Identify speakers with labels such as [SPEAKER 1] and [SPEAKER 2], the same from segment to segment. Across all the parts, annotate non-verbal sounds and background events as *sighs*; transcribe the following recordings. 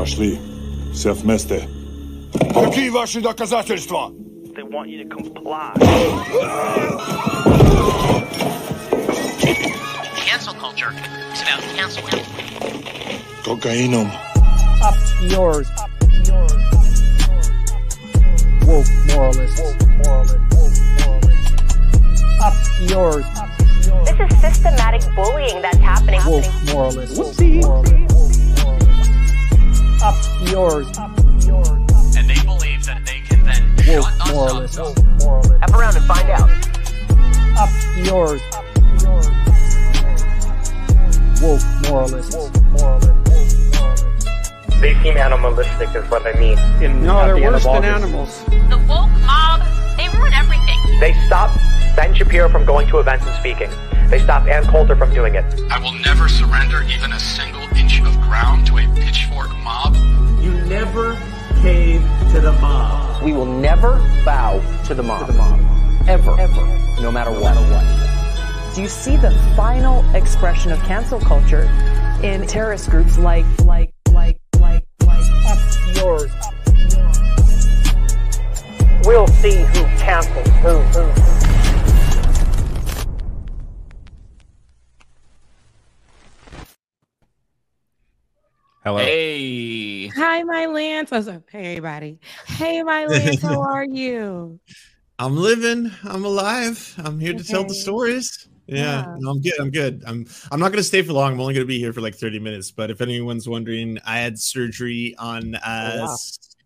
[SPEAKER 1] Пошли. Все вместе. Какие ваши доказательства?
[SPEAKER 2] They want you to comply.
[SPEAKER 3] Cancel culture is about canceling.
[SPEAKER 1] Кокаином.
[SPEAKER 4] Up yours. Yours. Woke moralists. Up yours.
[SPEAKER 5] This is systematic bullying that's happening.
[SPEAKER 4] Woke moralists. Up yours.
[SPEAKER 3] And they believe that they can then
[SPEAKER 4] Woke
[SPEAKER 3] shut us
[SPEAKER 4] moralists.
[SPEAKER 3] up.
[SPEAKER 5] F around and find out.
[SPEAKER 4] Up yours. Woke moralists.
[SPEAKER 2] They seem animalistic, is what I mean. In,
[SPEAKER 6] No,
[SPEAKER 2] at
[SPEAKER 6] they're
[SPEAKER 2] the
[SPEAKER 6] worse than animals.
[SPEAKER 7] The woke mob, they ruin everything.
[SPEAKER 2] They stopped Ben Shapiro from going to events and speaking. They stopped Ann Coulter from doing it.
[SPEAKER 3] I will never surrender even a single inch of ground to a pitchfork mob.
[SPEAKER 8] You never cave to the mob.
[SPEAKER 9] We will never bow to the mob. Ever. Ever. No matter what.
[SPEAKER 10] Do you see the final expression of cancel culture in terrorist groups like like like like like
[SPEAKER 4] Up yours.
[SPEAKER 2] We'll see who cancels who. who.
[SPEAKER 11] Hello.
[SPEAKER 12] Hey.
[SPEAKER 13] Hi, my Lance. Oh, so- hey, everybody. Hey, my Lance. How *laughs* are you?
[SPEAKER 11] I'm living. I'm alive. I'm here to tell the stories. Yeah,
[SPEAKER 13] Yeah.
[SPEAKER 11] no, I'm good. I'm good. I'm I'm not gonna stay for long. I'm only gonna be here for like 30 minutes. But if anyone's wondering, I had surgery on uh
[SPEAKER 9] Oh, wow.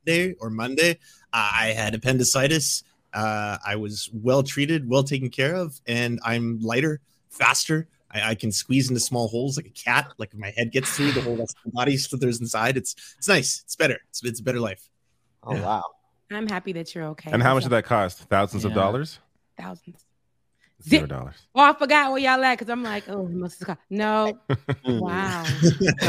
[SPEAKER 11] Sunday or Monday. Uh, I had appendicitis. Uh, I was well treated, well taken care of, and I'm lighter, faster. I, I can squeeze into small holes like a cat. Like if my head gets through, the whole rest of the body slithers inside. It's it's nice. It's better. It's it's a better life.
[SPEAKER 9] Oh wow.
[SPEAKER 13] I'm happy that you're okay.
[SPEAKER 12] And how much did that cost? Thousands of dollars?
[SPEAKER 13] Thousands.
[SPEAKER 12] Zero dollars.
[SPEAKER 13] Oh, I forgot where y'all at because I'm like, oh, it must have cost. No. *laughs* wow. *laughs*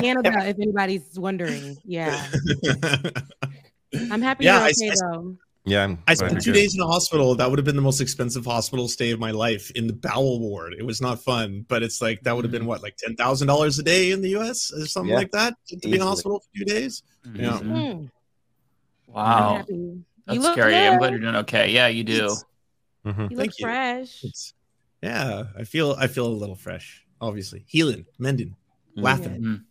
[SPEAKER 13] Canada, if anybody's wondering. Yeah. *laughs* I'm happy
[SPEAKER 11] Yeah,
[SPEAKER 13] you're
[SPEAKER 11] I-
[SPEAKER 13] okay,
[SPEAKER 11] I-
[SPEAKER 13] though.
[SPEAKER 12] Yeah, I'm
[SPEAKER 11] I spent two
[SPEAKER 12] good.
[SPEAKER 11] days in a hospital. That would have been the most expensive hospital stay of my life in the bowel ward. It was not fun, but it's like that would have been what, like ten thousand dollars a day in the U.S. or something
[SPEAKER 9] Yeah.
[SPEAKER 11] like that to be in a hospital for two days. Yeah,
[SPEAKER 13] Mm. I'm
[SPEAKER 12] Wow.
[SPEAKER 13] happy. You
[SPEAKER 12] That's
[SPEAKER 13] look
[SPEAKER 12] scary. I'm glad you're doing okay. Yeah, you do.
[SPEAKER 11] It's-
[SPEAKER 12] Mhm.
[SPEAKER 13] You look
[SPEAKER 11] Thank you.
[SPEAKER 13] fresh.
[SPEAKER 11] it's- yeah. I feel I feel a little fresh. Obviously, healing, mending, laughing.
[SPEAKER 12] Mhm.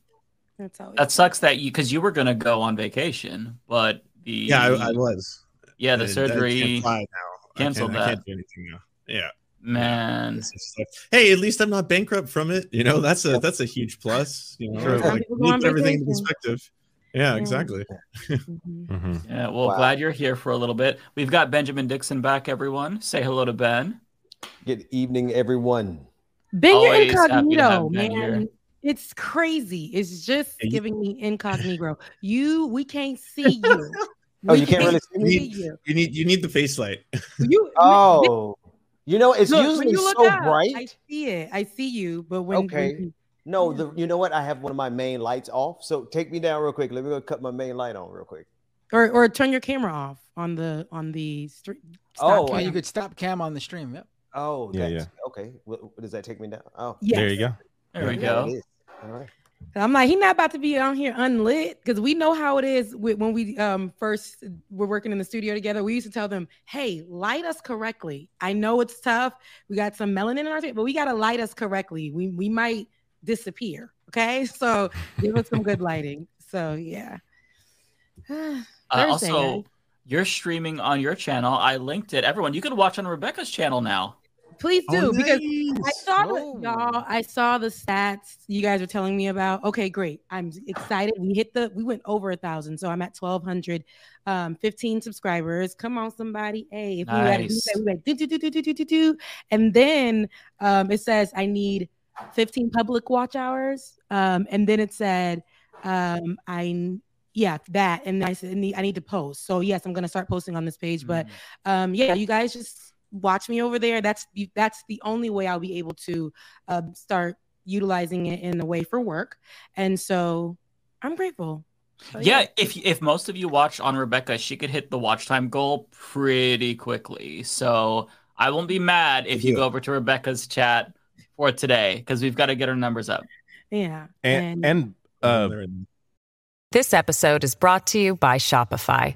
[SPEAKER 13] That's always
[SPEAKER 12] That sucks that you because you were gonna go on vacation, but the
[SPEAKER 11] Yeah, I, I was.
[SPEAKER 12] Yeah the
[SPEAKER 11] I- I
[SPEAKER 12] surgery
[SPEAKER 11] can't fly now. I
[SPEAKER 12] canceled that.
[SPEAKER 11] can't do anything now. Yeah.
[SPEAKER 12] man.
[SPEAKER 11] Like, hey, at least I'm not bankrupt from it. You know, that's a that's a huge plus. You know,
[SPEAKER 12] True.
[SPEAKER 11] like,
[SPEAKER 13] People
[SPEAKER 11] keep everything in perspective. Yeah,
[SPEAKER 13] Yeah.
[SPEAKER 11] exactly.
[SPEAKER 13] Mhm. *laughs*
[SPEAKER 12] Mm-hmm. Yeah, well,
[SPEAKER 9] Wow.
[SPEAKER 12] glad you're here for a little bit. We've got Benjamin Dixon back, everyone. Say hello to Ben.
[SPEAKER 9] Good evening, everyone.
[SPEAKER 13] Ben, you're
[SPEAKER 12] Always happy to have
[SPEAKER 13] incognito,
[SPEAKER 12] Ben here.
[SPEAKER 13] man. It's crazy. It's just giving me incognito. You, we can't see *laughs* you.
[SPEAKER 9] Oh,
[SPEAKER 13] We
[SPEAKER 9] you can't really see
[SPEAKER 11] me?
[SPEAKER 13] you.
[SPEAKER 11] You need you need the face light. *laughs*
[SPEAKER 13] You,
[SPEAKER 9] Oh, you know it's
[SPEAKER 13] look,
[SPEAKER 9] usually so
[SPEAKER 13] up,
[SPEAKER 9] bright.
[SPEAKER 13] I see it. I see you, but when, when
[SPEAKER 9] Okay.
[SPEAKER 13] you-
[SPEAKER 9] No, the you know what? I have one of my main lights off. So take me down real quick. Let me go cut my main light on real quick.
[SPEAKER 13] or or turn your camera off on the on the street.
[SPEAKER 9] Oh,
[SPEAKER 6] Oh,
[SPEAKER 9] I-
[SPEAKER 6] you could stop cam on the stream. Yep.
[SPEAKER 9] Oh,
[SPEAKER 12] Yeah,
[SPEAKER 9] that's, okay. What, what does that take me down? Oh,
[SPEAKER 13] Yes.
[SPEAKER 12] There you go. There we
[SPEAKER 9] yeah,
[SPEAKER 12] go.
[SPEAKER 9] it is. All right.
[SPEAKER 13] I'm like, he's not about to be on here unlit because we know how it is with, when we um first were working in the studio together. We used to tell them, "Hey, light us correctly. I know it's tough. We got some melanin in our face, but we got to light us correctly. We we might disappear. Okay, *laughs* so give us some good lighting. So yeah. *sighs*
[SPEAKER 12] Uh, also, you're streaming on your channel. I linked it. Everyone, you can watch on Rebecca's channel now.
[SPEAKER 13] Please oh, do
[SPEAKER 11] oh,
[SPEAKER 13] because. I saw
[SPEAKER 6] oh.
[SPEAKER 13] y'all. I saw the stats you guys were telling me about. Okay, great. I'm excited. We hit the. We went over a thousand, so I'm at twelve hundred, um, fifteen subscribers. Come on, somebody. Hey, if
[SPEAKER 12] nice.
[SPEAKER 13] had, we do do do do do do do, and then um, it says I need fifteen public watch hours, um, and then it said um, I yeah, that. And I said, I need, I need to post. So yes, I'm gonna start posting on this page. But mm. um, yeah, you guys just watch me over there. That's that's the only way I'll be able to um, start utilizing it in a way for work. And so I'm grateful. So,
[SPEAKER 12] yeah, if if most of you watch on Rebecca, she could hit the watch time goal pretty quickly. So I won't be mad if you
[SPEAKER 11] Yeah.
[SPEAKER 12] go over to Rebecca's chat for today because we've got to get her numbers up.
[SPEAKER 13] yeah,
[SPEAKER 12] And- and, uh,
[SPEAKER 14] This episode is brought to you by Shopify.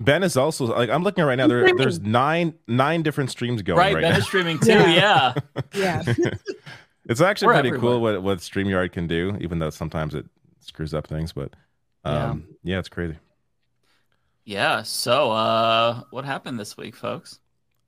[SPEAKER 15] Ben is also like I'm looking at right now. There, there's nine nine different streams going
[SPEAKER 12] Right,
[SPEAKER 15] right,
[SPEAKER 12] Ben
[SPEAKER 15] now.
[SPEAKER 12] is streaming *laughs* too. Yeah.
[SPEAKER 13] Yeah. *laughs*
[SPEAKER 15] it's actually
[SPEAKER 12] We're
[SPEAKER 15] pretty
[SPEAKER 12] everywhere.
[SPEAKER 15] cool what what Streamyard can do, even though sometimes it screws up things. But um, yeah, it's crazy.
[SPEAKER 12] Yeah. So, uh, what happened this week, folks?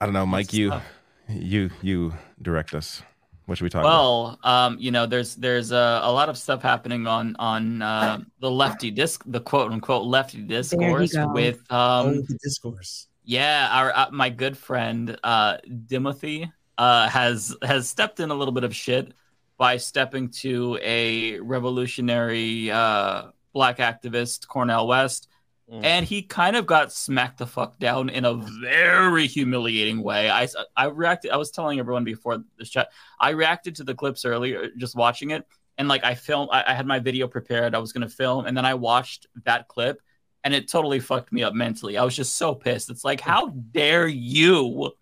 [SPEAKER 15] I don't know, Mike.
[SPEAKER 12] What's
[SPEAKER 15] You
[SPEAKER 12] up?
[SPEAKER 15] you you direct us. What should we talk about?
[SPEAKER 12] Well, um, you know, there's there's uh, a lot of stuff happening on on uh, the lefty disc, the quote unquote lefty discourse with um,
[SPEAKER 11] oh, the discourse.
[SPEAKER 12] yeah, our uh, my good friend uh, Timothy uh, has has stepped in a little bit of shit by stepping to a revolutionary uh, black activist, Cornel West, Mm. and he kind of got smacked the fuck down in a very humiliating way. I I reacted. I was telling everyone before this chat. I reacted to the clips earlier, just watching it, and like I filmed. I, I had my video prepared. I was gonna film, and then I watched that clip, and it totally fucked me up mentally. I was just so pissed. It's like, mm. how dare you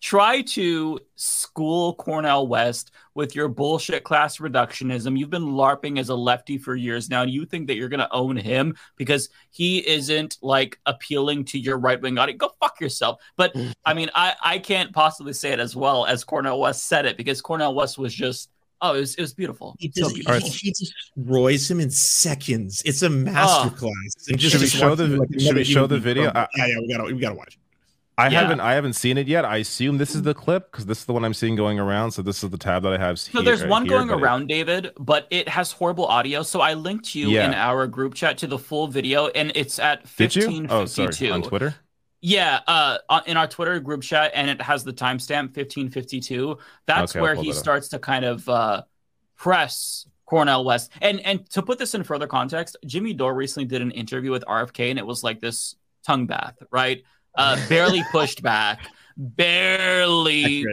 [SPEAKER 12] try to school Cornel West with your bullshit class reductionism? You've been LARPing as a lefty for years now, and you think that you're going to own him because he isn't like appealing to your right wing audience. Go fuck yourself. But I mean, I, I can't possibly say it as well as Cornel West said it because Cornel West was just, oh, it was, it was beautiful.
[SPEAKER 11] He,
[SPEAKER 12] So beautiful.
[SPEAKER 11] he, he destroys him in seconds. It's a ah. masterclass. And
[SPEAKER 15] Should we show the-
[SPEAKER 11] him like
[SPEAKER 15] should we show the video?
[SPEAKER 11] being.
[SPEAKER 15] I-
[SPEAKER 11] yeah, yeah, we gotta we gotta watch.
[SPEAKER 15] I
[SPEAKER 12] Yeah.
[SPEAKER 15] haven't I haven't seen it yet. I assume this is the clip because this is the one I'm seeing going around. So this is the tab that I have.
[SPEAKER 12] So there's one going around, David, but it has horrible audio. So I linked you
[SPEAKER 15] Yeah.
[SPEAKER 12] in our group chat to the full video, and it's at
[SPEAKER 15] Did you?
[SPEAKER 12] 1552.
[SPEAKER 15] Oh. On Twitter.
[SPEAKER 12] Yeah, uh, in our Twitter group chat, and it has the timestamp 1552. That's
[SPEAKER 15] Okay,
[SPEAKER 12] where he
[SPEAKER 15] that
[SPEAKER 12] starts to kind of uh, press Cornel West. And and to put this in further context, Jimmy Dore recently did an interview with RFK, and it was like this tongue bath, right? Uh, barely pushed back, barely.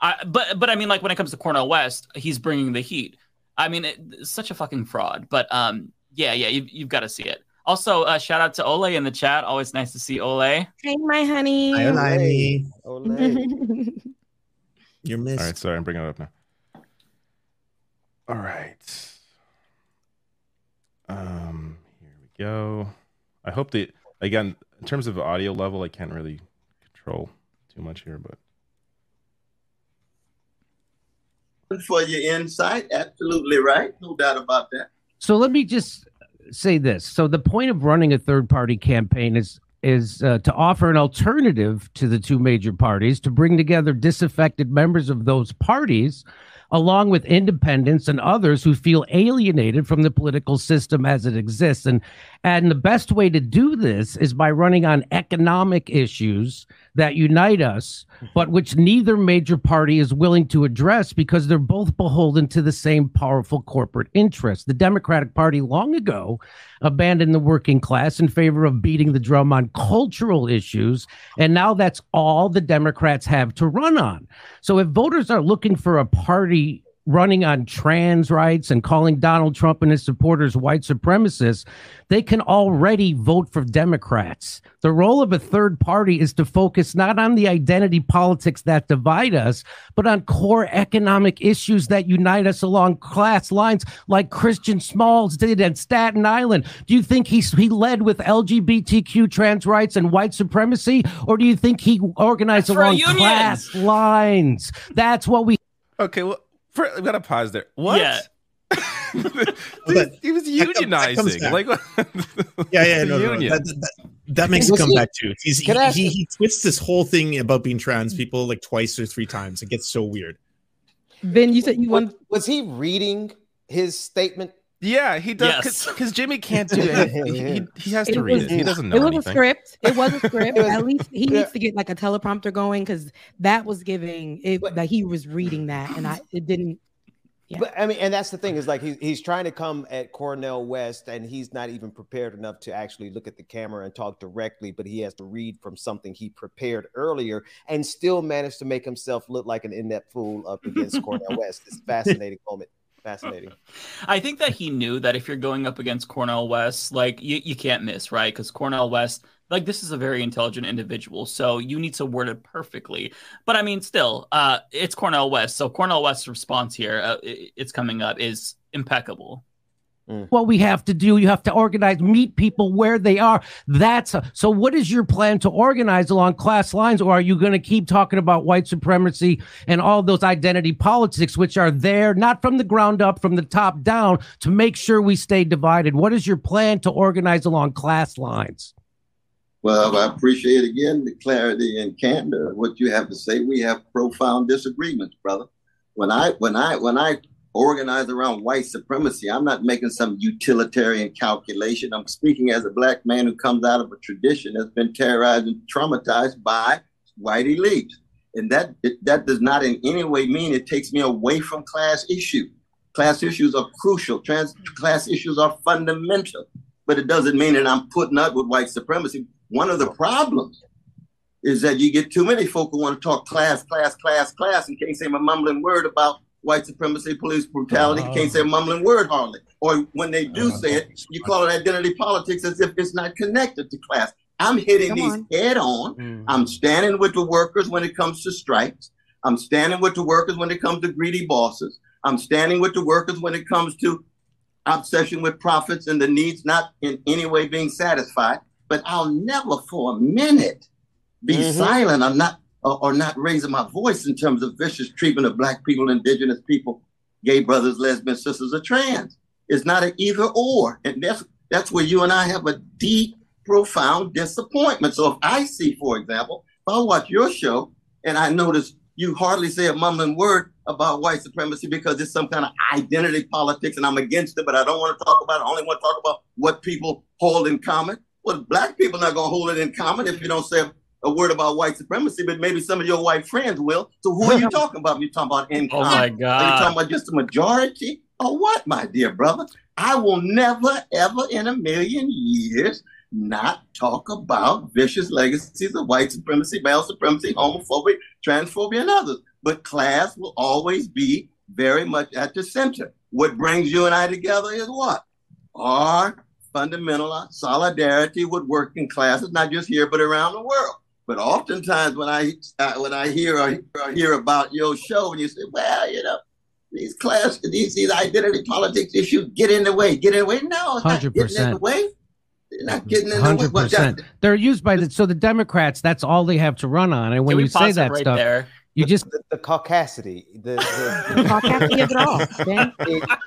[SPEAKER 12] I, but but I mean, like when it comes to Cornel West, he's bringing the heat. I mean, it, it's such a fucking fraud. But um, yeah, yeah, you've, you've got to see it. Also, uh, shout out to Ole in the chat. Always nice to see Ole.
[SPEAKER 13] Hey, my honey.
[SPEAKER 11] Hi, Olivey.
[SPEAKER 9] Olay. *laughs*
[SPEAKER 11] You're missed.
[SPEAKER 15] All right, sorry, I'm bringing it up now. All right. Um, here we go. I hope that again, in terms of audio level, I can't really control too much here, but
[SPEAKER 16] for your insight. Absolutely right. No doubt about that.
[SPEAKER 17] So let me just say this. So the point of running a third party campaign is is uh, to offer an alternative to the two major parties to bring together disaffected members of those parties along with independents and others who feel alienated from the political system as it exists and and the best way to do this is by running on economic issues that unite us mm-hmm. but which neither major party is willing to address because they're both beholden to the same powerful corporate interests. The Democratic Party long ago abandoned the working class in favor of beating the drum on cultural issues. And now that's all the Democrats have to run on. So if voters are looking for a party running on trans rights and calling Donald Trump and his supporters white supremacists, they can already vote for Democrats. The role of a third party is to focus not on the identity politics that divide us, but on core economic issues that unite us along class lines, like Christian Smalls did at Staten Island. Do you think he, he led with LGBTQ trans rights and white supremacy, or do you think he organized
[SPEAKER 12] That's
[SPEAKER 17] along class lines? That's what we.
[SPEAKER 15] okay. Well, for, we gotta pause there. What?
[SPEAKER 12] Yeah. *laughs*
[SPEAKER 11] But
[SPEAKER 15] he was
[SPEAKER 11] that that
[SPEAKER 15] unionizing. Like,
[SPEAKER 11] Yeah, yeah, no, no, no.
[SPEAKER 15] union.
[SPEAKER 11] That, that, that- that makes it come
[SPEAKER 9] he-
[SPEAKER 11] back too. He's, he,
[SPEAKER 9] ask
[SPEAKER 11] he, he twists this whole thing about being trans people like twice or three times. It gets so weird.
[SPEAKER 13] Ben, you said you want.
[SPEAKER 9] was he reading his statement?
[SPEAKER 15] Yeah, he does
[SPEAKER 12] Yes.
[SPEAKER 15] because Jimmy *laughs* can't do it. He, he, he has to
[SPEAKER 13] It
[SPEAKER 15] read
[SPEAKER 13] was-
[SPEAKER 15] it. He doesn't know
[SPEAKER 13] It was
[SPEAKER 15] anything.
[SPEAKER 13] a script. It was a *laughs* script.
[SPEAKER 9] Was-
[SPEAKER 13] At least he
[SPEAKER 9] yeah.
[SPEAKER 13] needs to get like a teleprompter going because that was giving it that he was reading that and I it didn't.
[SPEAKER 9] But I mean, and that's the thing is like he's he's trying to come at Cornel West, and he's not even prepared enough to actually look at the camera and talk directly. But he has to read from something he prepared earlier, and still managed to make himself look like an inept fool up against Cornel West. It's a fascinating moment. Fascinating. *laughs*
[SPEAKER 12] I think that he knew that if you're going up against Cornel West, like you, you can't miss, right? Because Cornel West, like this is a very intelligent individual, so you need to word it perfectly. But I mean, still, uh, it's Cornel West, so Cornel West's response here, uh, i- it's coming up, is impeccable. Mm.
[SPEAKER 17] what we have to do. You have to organize, meet people where they are. That's a, so. What is your plan to organize along class lines, or are you going to keep talking about white supremacy and all those identity politics, which are there not from the ground up, from the top down, to make sure we stay divided? What is your plan to organize along class lines?
[SPEAKER 16] Well, I appreciate again the clarity and candor of what you have to say. We have profound disagreements, brother. When I when I when I organize around white supremacy, I'm not making some utilitarian calculation. I'm speaking as a black man who comes out of a tradition that's been terrorized and traumatized by white elites. And that that does not in any way mean it takes me away from class issue. Class issues are crucial. Trans class issues are fundamental, but it doesn't mean that I'm putting up with white supremacy. One of the problems is that you get too many folk who want to talk class, class, class, class, and can't say a mumbling word about white supremacy, police brutality. Can't say a mumbling word hardly. Or when they do say it, you call it identity politics as if it's not connected to class. I'm hitting
[SPEAKER 18] Come
[SPEAKER 16] these
[SPEAKER 18] on.
[SPEAKER 16] head on. I'm standing with the workers when it comes to strikes. I'm standing with the workers when it comes to greedy bosses. I'm standing with the workers when it comes to obsession with profits and the needs not in any way being satisfied. But I'll never for a minute be
[SPEAKER 18] Mhm.
[SPEAKER 16] silent. I'm not or, or not raising my voice in terms of vicious treatment of black people, indigenous people, gay brothers, lesbian sisters, or trans. It's not an either or. And that's that's where you and I have a deep, profound disappointment. So if I see, for example, if I watch your show and I notice you hardly say a mumbling word about white supremacy because it's some kind of identity politics and I'm against it, but I don't want to talk about it. I only want to talk about what people hold in common. Well, black people are not going to hold it in common if you don't say a word about white supremacy, but maybe some of your white friends will. So who are you *laughs* talking about? You talking about in
[SPEAKER 12] Oh
[SPEAKER 16] common?
[SPEAKER 12] my
[SPEAKER 16] Are you
[SPEAKER 12] God.
[SPEAKER 16] talking about just the majority or what, my dear brother? I will never, ever in a million years not talk about vicious legacies of white supremacy, male supremacy, homophobia, transphobia, and others. But class will always be very much at the center. What brings you and I together is what? Our fundamental solidarity with working classes, not just here, but around the world. But oftentimes when I uh, when I hear or, or hear about your show, and you say, well, you know, these class these these identity politics issues get in the way, get in the way. No, it's not
[SPEAKER 17] Hundred
[SPEAKER 16] getting in the
[SPEAKER 17] percent.
[SPEAKER 16] way. They're not getting in the way.
[SPEAKER 17] Hundred
[SPEAKER 16] Well,
[SPEAKER 17] percent.
[SPEAKER 16] that-
[SPEAKER 17] They're used by the so the Democrats. That's all they have to run on. And when you say that
[SPEAKER 12] right
[SPEAKER 17] stuff,
[SPEAKER 12] there?
[SPEAKER 17] You just
[SPEAKER 9] the, the caucasity, the, the,
[SPEAKER 13] The caucasity of it all, Ben.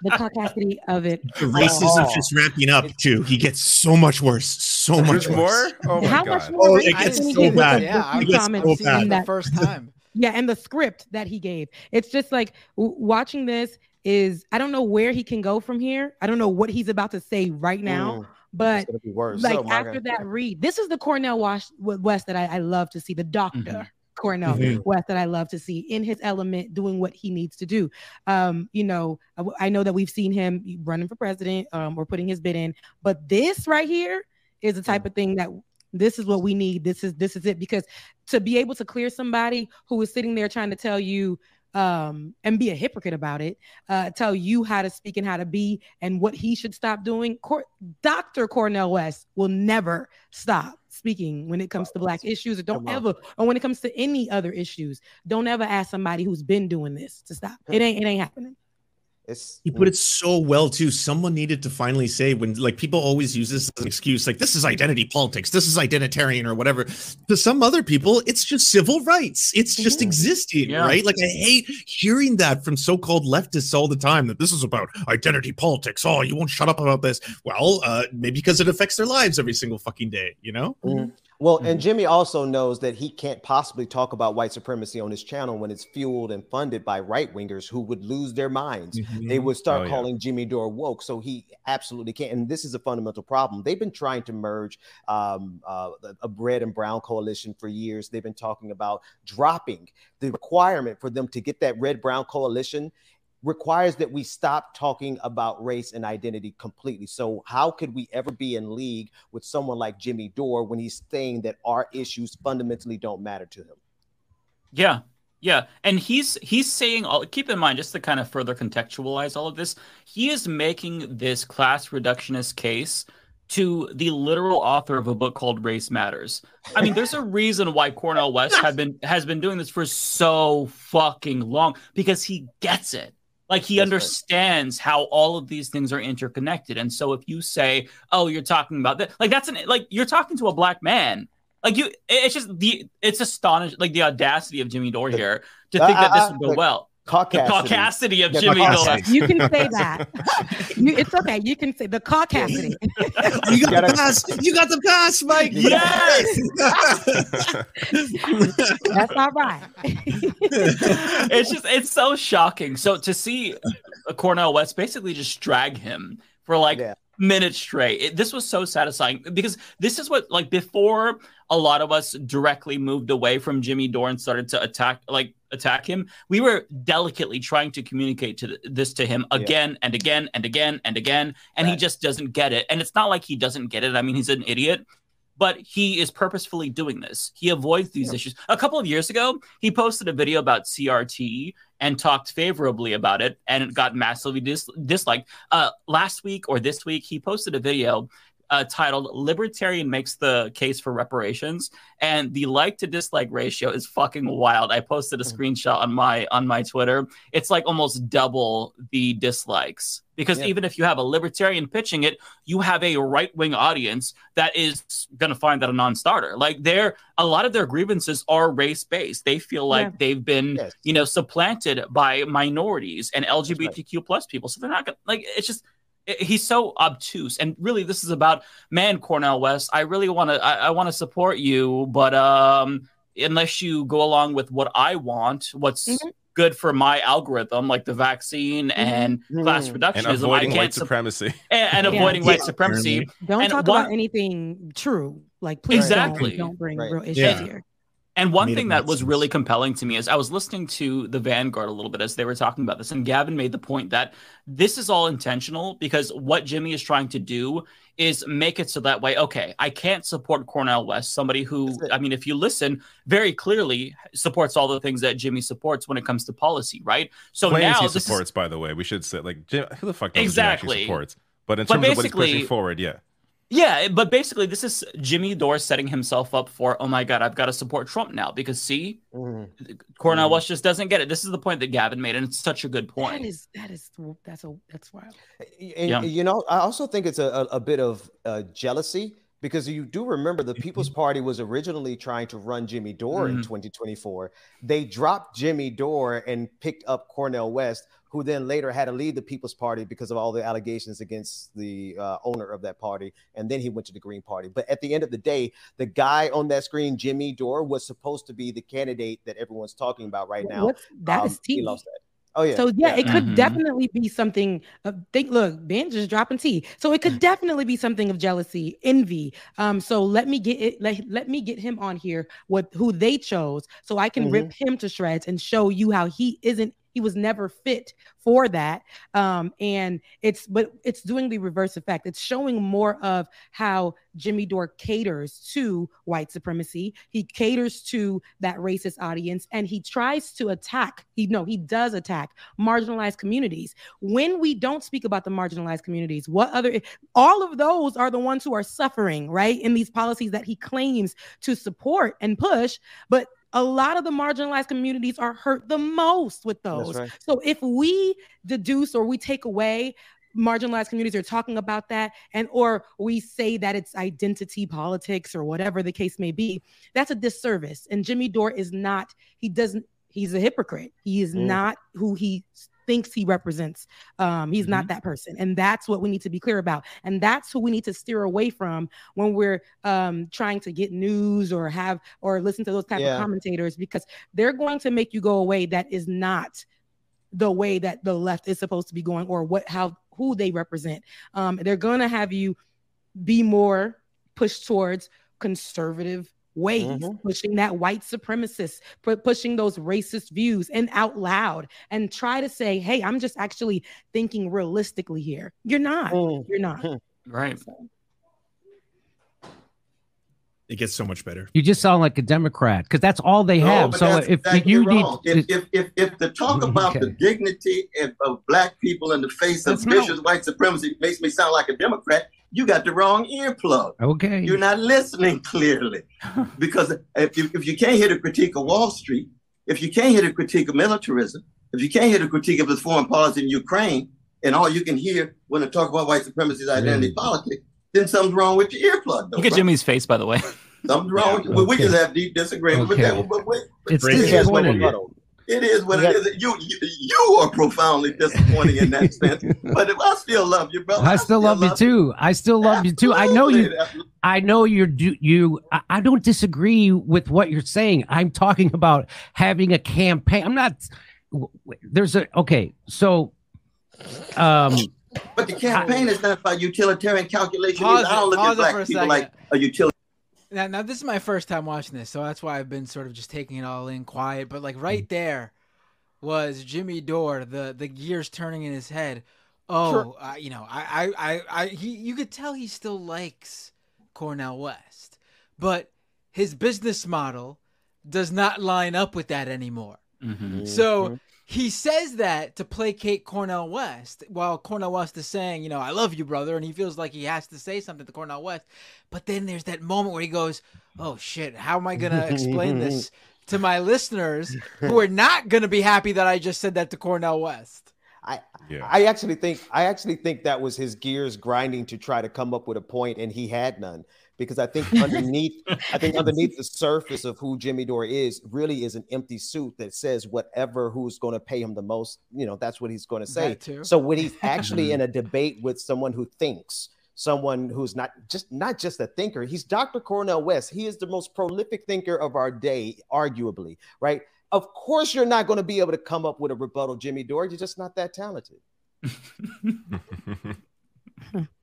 [SPEAKER 13] The caucasity of it.
[SPEAKER 11] The
[SPEAKER 13] all.
[SPEAKER 11] just ramping up too. He gets so much worse. So much
[SPEAKER 19] There's
[SPEAKER 11] worse.
[SPEAKER 19] more? Oh my
[SPEAKER 13] How
[SPEAKER 19] God.
[SPEAKER 13] much more
[SPEAKER 11] Oh, it gets so
[SPEAKER 13] get
[SPEAKER 11] bad.
[SPEAKER 13] the-
[SPEAKER 6] Yeah, I
[SPEAKER 13] few
[SPEAKER 11] was
[SPEAKER 13] comments
[SPEAKER 11] so bad.
[SPEAKER 13] in
[SPEAKER 6] the first *laughs* time.
[SPEAKER 13] Yeah, and the script that he gave. It's just like w- watching this is I don't know where he can go from here. I don't know what he's about to say right now.
[SPEAKER 9] Mm,
[SPEAKER 13] but
[SPEAKER 9] it's gonna be worse.
[SPEAKER 13] like
[SPEAKER 9] Oh,
[SPEAKER 13] after
[SPEAKER 9] God.
[SPEAKER 13] that read, this is the Cornel Wash, West that I, I love to see. The doctor
[SPEAKER 12] Mhm.
[SPEAKER 13] Cornel
[SPEAKER 11] Mhm.
[SPEAKER 13] West that I love to see in his element, doing what he needs to do. Um, you know, I know that we've seen him running for president um, or putting his bid in, but this right here is the type of thing that this is what we need. This is this is it because to be able to clear somebody who is sitting there trying to tell you um and be a hypocrite about it uh tell you how to speak and how to be and what he should stop doing Cor- dr cornel west will never stop speaking when it comes to black issues or don't ever or when it comes to any other issues don't ever ask somebody who's been doing this to stop. It ain't it ain't happening
[SPEAKER 9] It's
[SPEAKER 11] He put it so well too. Someone needed to finally say when like people always use this as an excuse, like this is identity politics, this is identitarian or whatever. To some other people, it's just civil rights. It's just existing,
[SPEAKER 12] Yeah.
[SPEAKER 11] right? Like I hate hearing that from so-called leftists all the time that this is about identity politics. Oh, you won't shut up about this. Well, uh, maybe because it affects their lives every single fucking day, you know?
[SPEAKER 9] Mm. Well,
[SPEAKER 11] Mm-hmm.
[SPEAKER 9] and Jimmy also knows that he can't possibly talk about white supremacy on his channel when it's fueled and funded by right wingers who would lose their minds. They would start
[SPEAKER 15] Oh, yeah.
[SPEAKER 9] calling Jimmy Dore woke. So he absolutely can't. And this is a fundamental problem. They've been trying to merge um, uh, a red and brown coalition for years. They've been talking about dropping the requirement for them to get that red brown coalition requires that we stop talking about race and identity completely. So how could we ever be in league with someone like Jimmy Dore when he's saying that our issues fundamentally don't matter to him?
[SPEAKER 12] Yeah. Yeah, and he's he's saying all keep in mind just to kind of further contextualize all of this, he is making this class reductionist case to the literal author of a book called Race Matters. I mean, there's a *laughs* reason why Cornel West have been has been doing this for so fucking long because he gets it. Like he
[SPEAKER 9] That's
[SPEAKER 12] understands how all of these things are interconnected. And so if you say, "Oh, you're talking about that," like that's an like you're talking to a black man. Like you, it's just the it's astonishing, like the audacity of Jimmy Dore here to think that this
[SPEAKER 9] Uh, uh,
[SPEAKER 12] would go well. The
[SPEAKER 9] Caucasity.
[SPEAKER 12] caucasity of
[SPEAKER 9] The
[SPEAKER 12] Jimmy Dore.
[SPEAKER 9] caucasity.
[SPEAKER 13] You can say *laughs* that. You, it's okay. You can say the caucasity. *laughs*
[SPEAKER 11] You got
[SPEAKER 9] Gotta-
[SPEAKER 11] the pass. You got the pass, Mike. Yes. *laughs*
[SPEAKER 13] That's all right.
[SPEAKER 12] it's just it's so shocking. So to see Cornel West basically just drag him for like
[SPEAKER 9] Yeah.
[SPEAKER 12] minutes straight, it, this was so satisfying because this is what like before a lot of us directly moved away from Jimmy Dore and started to attack like attack him. We were delicately trying to communicate to th- this to him again and again and again and again, and he just doesn't get it. And it's not like he doesn't get it. I mean, he's an idiot but he is purposefully doing this. He avoids these issues. A couple of years ago, he posted a video about CRT and talked favorably about it, and it got massively dis- disliked. Uh, last week or this week, he posted a video uh, titled "Libertarian Makes the Case for Reparations," and the like to dislike ratio is fucking wild. I posted a screenshot on my on my Twitter. It's like almost double the dislikes because
[SPEAKER 9] Yeah.
[SPEAKER 12] even if you have a libertarian pitching it, you have a right wing audience that is going to find that a non starter. Like they're a lot of their grievances are race based. They feel like
[SPEAKER 13] Yeah.
[SPEAKER 12] they've been,
[SPEAKER 9] Yes.
[SPEAKER 12] you know, supplanted by minorities and LGBTQ plus people. So they're not gonna like. It's just he's so obtuse. And really, this is about man, Cornel West. I really want to. I, I want to support you, but um, unless you go along with what I want, what's
[SPEAKER 13] Mhm.
[SPEAKER 12] good for my algorithm, like the vaccine and class
[SPEAKER 15] and
[SPEAKER 12] reductionism, I
[SPEAKER 15] avoiding
[SPEAKER 12] can't
[SPEAKER 15] white
[SPEAKER 12] sup-
[SPEAKER 15] supremacy.
[SPEAKER 12] and, and
[SPEAKER 13] Yeah.
[SPEAKER 12] avoiding white supremacy.
[SPEAKER 13] Don't
[SPEAKER 12] And
[SPEAKER 13] talk
[SPEAKER 12] one-
[SPEAKER 13] about anything true. Like please
[SPEAKER 12] Exactly.
[SPEAKER 13] don't, don't bring
[SPEAKER 9] Right.
[SPEAKER 13] real issues
[SPEAKER 11] Yeah.
[SPEAKER 13] here.
[SPEAKER 12] And one thing that was
[SPEAKER 11] sense.
[SPEAKER 12] really compelling to me is I was listening to the Vanguard a little bit as they were talking about this, and Gavin made the point that this is all intentional because what Jimmy is trying to do is make it so that way, okay, I can't support Cornel West, somebody who, I mean, if you listen, very clearly supports all the things that Jimmy supports when it comes to policy, right? So
[SPEAKER 15] Plans
[SPEAKER 12] now
[SPEAKER 15] he
[SPEAKER 12] this is
[SPEAKER 15] supports, by the way, we should say like Jim, who the fuck knows Jim
[SPEAKER 12] Exactly.
[SPEAKER 15] actually supports? But in
[SPEAKER 12] But
[SPEAKER 15] terms of what he's pushing forward, yeah,
[SPEAKER 12] Yeah, but basically, this is Jimmy Dore setting himself up for, oh my God, I've got to support Trump now because see,
[SPEAKER 9] Mhm.
[SPEAKER 12] Cornel
[SPEAKER 9] Mhm.
[SPEAKER 12] West just doesn't get it. This is the point that Gavin made, and it's such a good point.
[SPEAKER 13] That is that is that's a that's wild.
[SPEAKER 9] And,
[SPEAKER 12] Yeah.
[SPEAKER 9] You know, I also think it's a, a, a bit of uh, jealousy because you do remember the People's Party was originally trying to run Jimmy Dore in
[SPEAKER 12] Mhm.
[SPEAKER 9] 2024. They dropped Jimmy Dore and picked up Cornel West, who then later had to leave the People's Party because of all the allegations against the uh, owner of that party. And then he went to the Green Party. But at the end of the day, the guy on that screen, Jimmy Dore, was supposed to be the candidate that everyone's talking about right now.
[SPEAKER 13] What's that
[SPEAKER 9] Um,
[SPEAKER 13] is
[SPEAKER 9] he lost that. Oh yeah.
[SPEAKER 13] So yeah, it could
[SPEAKER 12] Mhm.
[SPEAKER 13] definitely be something. Of, think, look, Ben just dropping tea. So it could definitely be something of jealousy, envy. Um, so let me get it. Let, let me get him on here with who they chose, so I can rip him to shreds and show you how he isn't. He was never fit for that. Um, and it's but it's doing the reverse effect. It's showing more of how Jimmy Dore caters to white supremacy. He caters to that racist audience, and he tries to attack. He no, he does attack marginalized communities. When we don't speak about the marginalized communities, what other all of those are the ones who are suffering, right? In these policies that he claims to support and push, but a lot of the marginalized communities are hurt the most with those.
[SPEAKER 9] right.
[SPEAKER 13] So if we deduce or we take away marginalized communities are talking about that and or we say that it's identity politics or whatever the case may be that's a disservice and jimmy dore is not he doesn't he's a hypocrite he is
[SPEAKER 9] Mm.
[SPEAKER 13] not who he thinks he represents um he's not that person and that's what we need to be clear about and that's who we need to steer away from when we're um trying to get news or have or listen to those type
[SPEAKER 9] Yeah.
[SPEAKER 13] of commentators because they're going to make you go away that is not the way that the left is supposed to be going or what how who they represent um they're going to have you be more pushed towards conservative ways,
[SPEAKER 9] Mm-hmm.
[SPEAKER 13] pushing that white supremacist, pu- pushing those racist views and out loud and try to say, hey, I'm just actually thinking realistically here. You're not.
[SPEAKER 9] Mm.
[SPEAKER 13] You're not.
[SPEAKER 12] Right.
[SPEAKER 11] It gets so much better.
[SPEAKER 17] You just sound like a Democrat because that's all they
[SPEAKER 16] No,
[SPEAKER 17] have.
[SPEAKER 16] but
[SPEAKER 17] So
[SPEAKER 16] that's
[SPEAKER 17] if
[SPEAKER 16] exactly
[SPEAKER 17] you
[SPEAKER 16] wrong.
[SPEAKER 17] need,
[SPEAKER 16] if, if if if the talk *laughs* about the dignity of, of black people in the face of
[SPEAKER 17] That's
[SPEAKER 16] vicious white supremacy makes me sound like a Democrat, you got the wrong earplug.
[SPEAKER 17] okay,
[SPEAKER 16] You're not listening clearly. *laughs* because if you, if you can't hear the critique of Wall Street, if you can't hear the critique of militarism, if you can't hear the critique of the foreign policy in Ukraine, and all you can hear when they talk about white supremacy is identity politics, then something's wrong with your earplug. Though,
[SPEAKER 12] Look at
[SPEAKER 16] bro.
[SPEAKER 12] Jimmy's face, by the way.
[SPEAKER 16] Something's wrong. with We, we just have deep disagreement with
[SPEAKER 17] Okay.
[SPEAKER 16] that. But wait,
[SPEAKER 17] it's
[SPEAKER 11] Great.
[SPEAKER 17] disappointing.
[SPEAKER 16] It is what
[SPEAKER 9] We
[SPEAKER 16] it. You, you you are profoundly disappointing in that sense. *laughs* But I still love you, brother.
[SPEAKER 17] I still love you too. I still love you too. I know you.
[SPEAKER 16] Absolutely.
[SPEAKER 17] I know you're do you. I, I don't disagree with what you're saying. I'm talking about having a campaign. I'm not. There's a okay. So, um,
[SPEAKER 16] But the campaign is not about utilitarian calculation. I don't look at black people like a utilitarian.
[SPEAKER 6] Now, now this is my first time watching this, so that's why I've been sort of just taking it all in quiet. But like right there was Jimmy Dore, the the gears turning in his head. Oh,
[SPEAKER 9] Sure.
[SPEAKER 6] uh, you know, I, I, I, I, he, you could tell he still likes Cornel West, but his business model does not line up with that anymore.
[SPEAKER 12] Mm-hmm.
[SPEAKER 6] So he says that to placate Cornel West, while Cornel West is saying, you know, I love you, brother, and he feels like he has to say something to Cornel West. But then there's that moment where he goes, "Oh shit, how am I gonna explain this *laughs* to my listeners who are not gonna be happy that I just said that to Cornel West?"
[SPEAKER 9] I
[SPEAKER 15] Yeah.
[SPEAKER 9] I actually think I actually think that was his gears grinding to try to come up with a point, and he had none. Because I think underneath, I think underneath the surface of who Jimmy Dore is, really is an empty suit that says whatever who's going to pay him the most, you know, that's what he's going to say. So when he's actually mm-hmm. in a debate with someone who thinks, someone who's not just not just a thinker, he's Dr. Cornel West. He is the most prolific thinker of our day, arguably, right? Of course, you're not going to be able to come up with a rebuttal, Jimmy Dore. You're just not that talented. *laughs*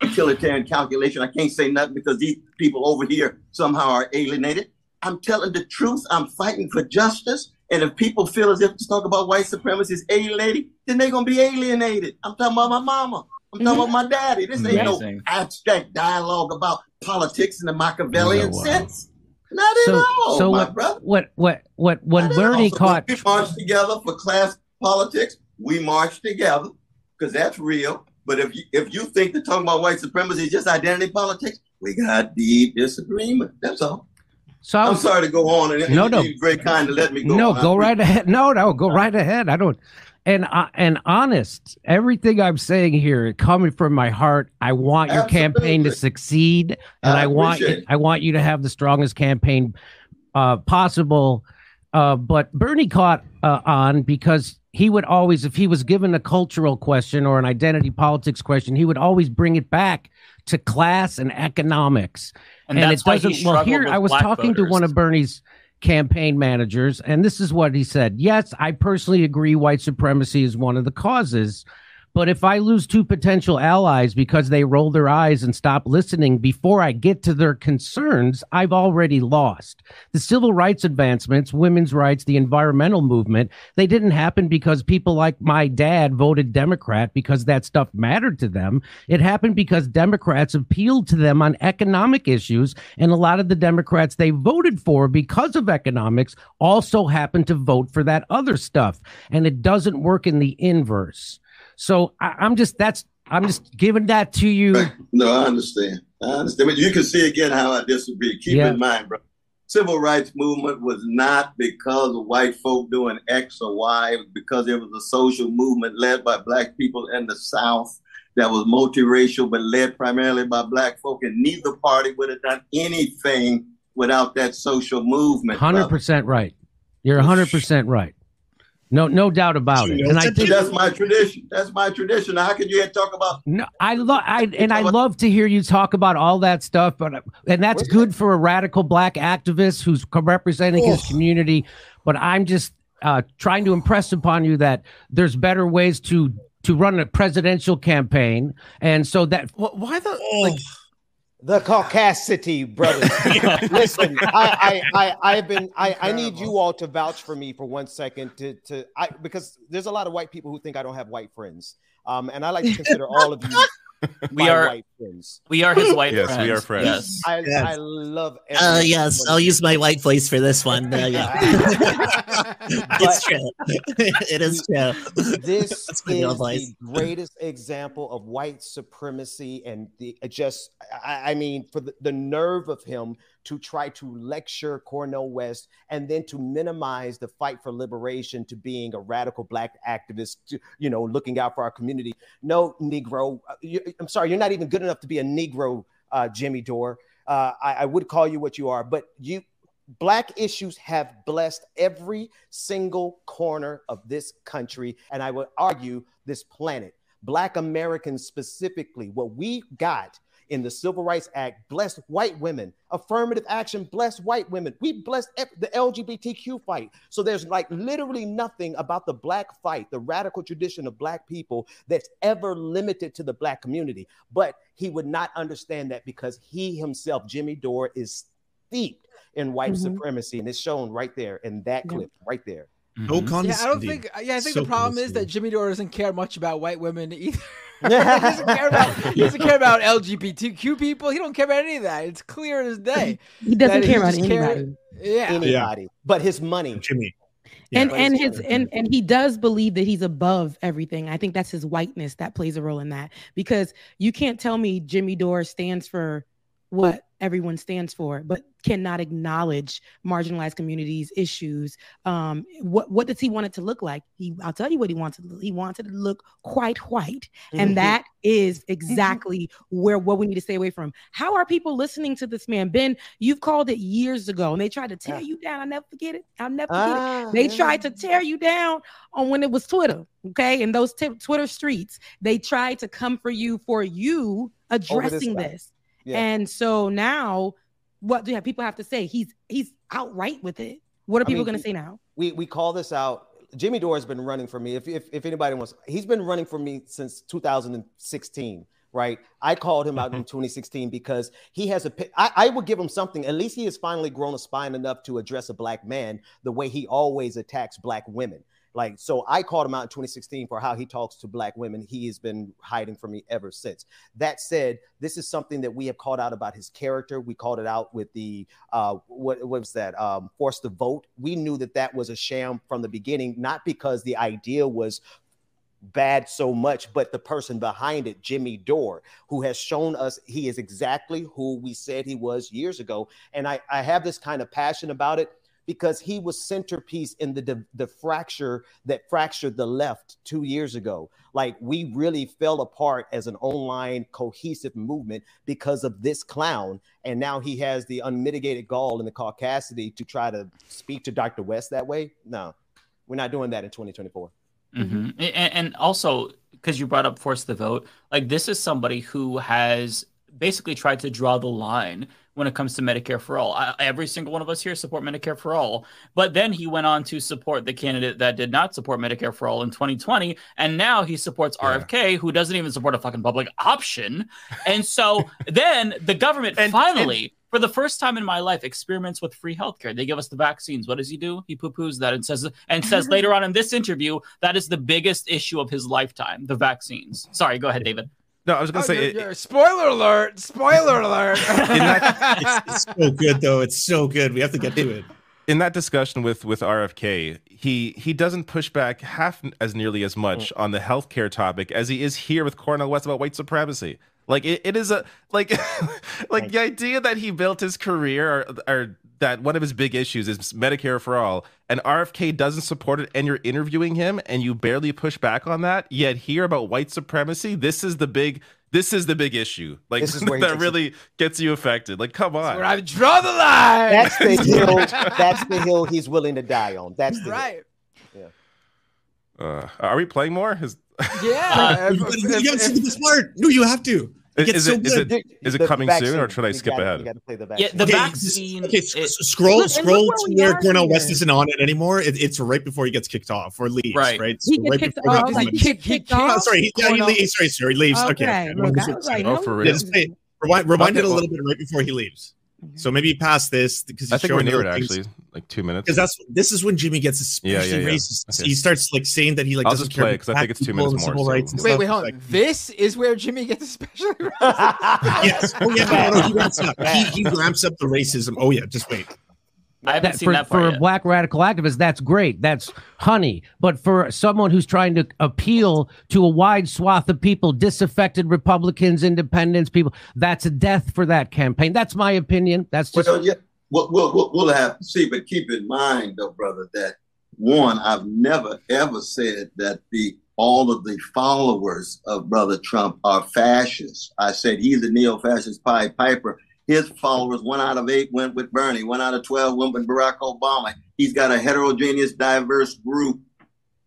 [SPEAKER 16] utilitarian calculation. I can't say nothing because these people over here somehow are alienated. I'm telling the truth. I'm fighting for justice. And if people feel as if to talk about white supremacy is alienating, then they're gonna be alienated. I'm talking about my mama. I'm talking about my daddy. This ain't no abstract dialogue about politics in the Machiavellian
[SPEAKER 17] Yeah, wow.
[SPEAKER 16] sense. Not at
[SPEAKER 17] so
[SPEAKER 16] all,
[SPEAKER 17] so
[SPEAKER 16] my
[SPEAKER 17] what,
[SPEAKER 16] brother.
[SPEAKER 17] what what what when
[SPEAKER 16] Not
[SPEAKER 17] Bernie. Caught
[SPEAKER 16] we march together for class politics. We march together because that's real. But if you if you think that talking about white supremacy is just identity politics, we got deep disagreement. That's all.
[SPEAKER 17] so
[SPEAKER 16] I'm
[SPEAKER 17] was-
[SPEAKER 16] sorry to go on, and
[SPEAKER 17] No, no.
[SPEAKER 16] very kind to let me go.
[SPEAKER 17] no,
[SPEAKER 16] on.
[SPEAKER 17] Go right ahead. No, no, go right ahead. I don't. And uh, and honest, everything I'm saying here coming from my heart. I want your campaign to succeed, and
[SPEAKER 16] I
[SPEAKER 17] I, want you. I want you to have the strongest campaign uh, possible. Uh, but Bernie caught uh, on because he would always, if he was given a cultural question or an identity politics question, he would always bring it back to class and economics.
[SPEAKER 12] And that's why he
[SPEAKER 17] well, here I was talking to one of Bernie's campaign managers, and this is what he said. Yes, I personally agree white supremacy is one of the causes. But if I lose two potential allies because they roll their eyes and stop listening before I get to their concerns, I've already lost. The civil rights advancements, women's rights, the environmental movement, they didn't happen because people like my dad voted Democrat because that stuff mattered to them. It happened because Democrats appealed to them on economic issues. And a lot of the Democrats they voted for because of economics also happened to vote for that other stuff. And it doesn't work in the inverse. So I, I'm just that's I'm just giving that to you. *clears throat*
[SPEAKER 16] No, I understand. I understand. But you can see again how I disagree. Keep
[SPEAKER 17] Yeah.
[SPEAKER 16] in mind, bro. Civil rights movement was not because of white folk doing X or Y. It was because it was a social movement led by black people in the South that was multiracial but led primarily by black folk, and neither party would have done anything without that social movement.
[SPEAKER 17] Hundred percent right. You're hundred percent right. No, no doubt about it. And I think
[SPEAKER 16] that's my tradition. That's my tradition. How can you talk about
[SPEAKER 17] No, I love I and I love to hear you talk about all that stuff, but and that's good for a radical black activist who's co- representing his community. But I'm just uh, trying to impress upon you that there's better ways to to run a presidential campaign, and so that
[SPEAKER 6] Why the like?
[SPEAKER 9] The caucasity, brothers. *laughs* Listen, I, I, I, I've been, I, I need you all to vouch for me for one second to, to, I, because there's a lot of white people who think I don't have white friends, um, and I like to consider all of you. *laughs*
[SPEAKER 12] We are-
[SPEAKER 9] white friends.
[SPEAKER 12] We are his white
[SPEAKER 15] Yes,
[SPEAKER 12] friends.
[SPEAKER 15] we are friends.
[SPEAKER 12] Yes.
[SPEAKER 9] I,
[SPEAKER 18] Yes.
[SPEAKER 9] I love.
[SPEAKER 18] Uh,
[SPEAKER 9] every
[SPEAKER 18] yes, I'll use my white voice for this one. Uh, yeah. *laughs* *laughs* it's true. it is true.
[SPEAKER 9] this
[SPEAKER 18] That's my real
[SPEAKER 9] is the greatest example of white supremacy and the uh, just I, I mean for the, the nerve of him to try to lecture Cornel West and then to minimize the fight for liberation to being a radical black activist to, you know looking out for our community no negro uh, you, i'm sorry you're not even good enough to be a negro uh, jimmy dore uh, I, I would call you what you are but you Black issues have blessed every single corner of this country, and I would argue this planet. Black Americans specifically, what we got in the Civil Rights Act blessed white women. Affirmative action blessed white women. We blessed the LGBTQ fight. So there's like literally nothing about the black fight, the radical tradition of black people that's ever limited to the black community. But he would not understand that because he himself, Jimmy Dore, is steeped in white
[SPEAKER 6] Mhm.
[SPEAKER 9] supremacy, and it's shown right there in that clip, right there.
[SPEAKER 18] No mm-hmm.
[SPEAKER 6] Yeah, I don't think. Yeah, I think
[SPEAKER 18] So
[SPEAKER 6] the problem is that. Jimmy Dore doesn't care much about white women either. *laughs* he doesn't *laughs* care about. He doesn't care about LGBTQ people. He don't care about any of that. It's clear as day.
[SPEAKER 13] He doesn't
[SPEAKER 6] that
[SPEAKER 13] care about
[SPEAKER 6] just care-
[SPEAKER 13] anybody.
[SPEAKER 6] Yeah.
[SPEAKER 9] Anybody, but his money.
[SPEAKER 18] Jimmy.
[SPEAKER 13] and and his and and he does believe that he's above everything. I think that's his whiteness that plays a role in that because you can't tell me Jimmy Dore stands for what everyone stands for, but cannot acknowledge marginalized communities' issues. Um, what what does he want it to look like? He, I'll tell you what he wants. He wants it to look quite white,
[SPEAKER 9] Mhm.
[SPEAKER 13] and that is exactly where what we need to stay away from. How are people listening to this man, Ben? You've called it years ago, and they tried to tear you down. I'll never forget it. I'll never forget
[SPEAKER 9] Ah,
[SPEAKER 13] it. They
[SPEAKER 9] yeah.
[SPEAKER 13] tried to tear you down on when it was Twitter, okay? In those t- Twitter streets, they tried to come for you for you addressing
[SPEAKER 9] fact.
[SPEAKER 13] this.
[SPEAKER 9] Yeah.
[SPEAKER 13] And so now, what do you have, people have to say? He's he's outright with it. What are
[SPEAKER 9] I
[SPEAKER 13] people going to say now?
[SPEAKER 9] we we call this out. Jimmy Dore has been running for me. If, if if anybody wants, he's been running for me since 2016. Right, I called him out in *laughs* 2016 because he has a. pi- I, I would give him something. At least he has finally grown a spine enough to address a black man the way he always attacks black women. Like so, I called him out in 2016 for how he talks to black women. He has been hiding from me ever since. That said, this is something that we have called out about his character. We called it out with the uh, what, what was that? Um, force to vote. We knew that that was a sham from the beginning, not because the idea was bad so much, but the person behind it, Jimmy Dore, who has shown us he is exactly who we said he was years ago. And I, I have this kind of passion about it because he was centerpiece in the, the the fracture that fractured the left two years ago. Like we really fell apart as an online cohesive movement because of this clown, and now he has the unmitigated gall and the caucasity to try to speak to Dr. West that way. No, we're not doing that in 2024.
[SPEAKER 12] hmm And, and also, because you brought up force the vote, like this is somebody who has basically tried to draw the line when it comes to Medicare for all. I, every single one of us here support Medicare for all, but then he went on to support the candidate that did not support Medicare for all in 2020, and now he supports RFK, who doesn't even support a fucking public option. And so *laughs* then the government finally. for the first time in my life, experiments with free healthcare. They give us the vaccines. What does he do? He poo-poos that and says and says *laughs* later on in this interview that is the biggest issue of his lifetime, the vaccines. Sorry, go ahead, David.
[SPEAKER 15] No, I was gonna
[SPEAKER 6] Oh,
[SPEAKER 15] say
[SPEAKER 6] you're- you're- spoiler alert! Spoiler alert! *laughs*
[SPEAKER 18] it's, it's so good though. It's so good. We have to get to it.
[SPEAKER 15] in that discussion with with RFK, he he doesn't push back half as nearly as much mm. on the healthcare topic as he is here with Cornel West about white supremacy. Like it, it is a like *laughs* like the idea that he built his career or, or that one of his big issues is Medicare for all, and RFK doesn't support it, and you're interviewing him, and you barely push back on that. Yet here about white supremacy, this is the big this is the big issue. Like
[SPEAKER 9] This is *laughs* where
[SPEAKER 15] that
[SPEAKER 9] takes it.
[SPEAKER 15] really gets you affected. Like come on,
[SPEAKER 6] Where I draw the line.
[SPEAKER 9] That's the *laughs* hill. That's the hill he's willing to die on. That's the hill.
[SPEAKER 6] right.
[SPEAKER 15] Uh, are we playing more? Is,
[SPEAKER 6] Yeah.
[SPEAKER 18] you, gotta- you haven't seen the best part. No, you have to. It
[SPEAKER 15] is, is
[SPEAKER 18] so
[SPEAKER 15] it, is, it, is it coming soon, or should I
[SPEAKER 9] We
[SPEAKER 15] skip
[SPEAKER 9] gotta-
[SPEAKER 15] ahead?
[SPEAKER 9] we gotta play the
[SPEAKER 12] Yeah,
[SPEAKER 9] vaccine.
[SPEAKER 12] the
[SPEAKER 18] Okay,
[SPEAKER 12] vaccine.
[SPEAKER 18] Okay, s-
[SPEAKER 12] it-
[SPEAKER 18] scroll,
[SPEAKER 13] Look,
[SPEAKER 18] scroll
[SPEAKER 13] look
[SPEAKER 18] to
[SPEAKER 13] where we
[SPEAKER 18] where
[SPEAKER 13] are Cornel.
[SPEAKER 18] West isn't on it anymore. It, it's right before he gets kicked off or leaves,
[SPEAKER 12] Right.
[SPEAKER 18] right?
[SPEAKER 13] He
[SPEAKER 18] So
[SPEAKER 13] gets
[SPEAKER 18] right
[SPEAKER 13] kicked
[SPEAKER 18] before
[SPEAKER 13] off.
[SPEAKER 18] he
[SPEAKER 13] Like
[SPEAKER 18] leaves.
[SPEAKER 13] kick, kicked *laughs*
[SPEAKER 18] Oh,
[SPEAKER 13] off.
[SPEAKER 18] sorry, he- yeah, he leaves. Sorry, sorry, he leaves. Okay,
[SPEAKER 13] Okay,
[SPEAKER 18] okay.
[SPEAKER 13] look, I was like,
[SPEAKER 15] Oh,
[SPEAKER 13] no,
[SPEAKER 15] for
[SPEAKER 18] Yeah,
[SPEAKER 15] real?
[SPEAKER 18] just play,
[SPEAKER 11] Rewind, rewind
[SPEAKER 15] Okay,
[SPEAKER 11] it a
[SPEAKER 15] well-
[SPEAKER 11] little bit right before he leaves. So maybe past this because
[SPEAKER 15] I
[SPEAKER 11] he's
[SPEAKER 15] think we're
[SPEAKER 11] showing
[SPEAKER 15] near it
[SPEAKER 11] other things.
[SPEAKER 15] actually, like two minutes.
[SPEAKER 11] Because that's this is when Jimmy gets especially
[SPEAKER 15] Yeah, yeah, yeah.
[SPEAKER 11] racist.
[SPEAKER 15] Okay.
[SPEAKER 11] He starts like saying that he like
[SPEAKER 15] I'll
[SPEAKER 11] doesn't
[SPEAKER 15] just
[SPEAKER 11] care
[SPEAKER 15] play it,
[SPEAKER 11] about
[SPEAKER 15] 'cause I think
[SPEAKER 11] black
[SPEAKER 15] it's two minutes
[SPEAKER 11] and
[SPEAKER 15] more,
[SPEAKER 11] civil
[SPEAKER 15] so-
[SPEAKER 11] rights
[SPEAKER 6] Wait,
[SPEAKER 11] stuff.
[SPEAKER 6] wait,
[SPEAKER 11] It's
[SPEAKER 6] hold
[SPEAKER 11] like,
[SPEAKER 6] on. This is where Jimmy gets especially. *laughs* Racist.
[SPEAKER 11] yes. Oh yeah, no, no, he ramps up. He, he *laughs* ramps up the racism. Oh yeah, just wait.
[SPEAKER 12] I haven't
[SPEAKER 17] That-
[SPEAKER 12] seen
[SPEAKER 17] for,
[SPEAKER 12] that
[SPEAKER 17] for
[SPEAKER 12] part
[SPEAKER 17] a
[SPEAKER 12] yet.
[SPEAKER 17] black radical activist, that's great. That's honey. But for someone who's trying to appeal to a wide swath of people, disaffected Republicans, independents, people, that's a death for that campaign. That's my opinion. That's just
[SPEAKER 16] Well, yeah, we'll, we'll, we'll, we'll have to see, but keep in mind, though, brother, that one, I've never ever said that the all of the followers of Brother Trump are fascists. I said he's a neo-fascist Pied Piper. His followers, one out of eight went with Bernie, one out of twelve went with Barack Obama. He's got a heterogeneous, diverse group.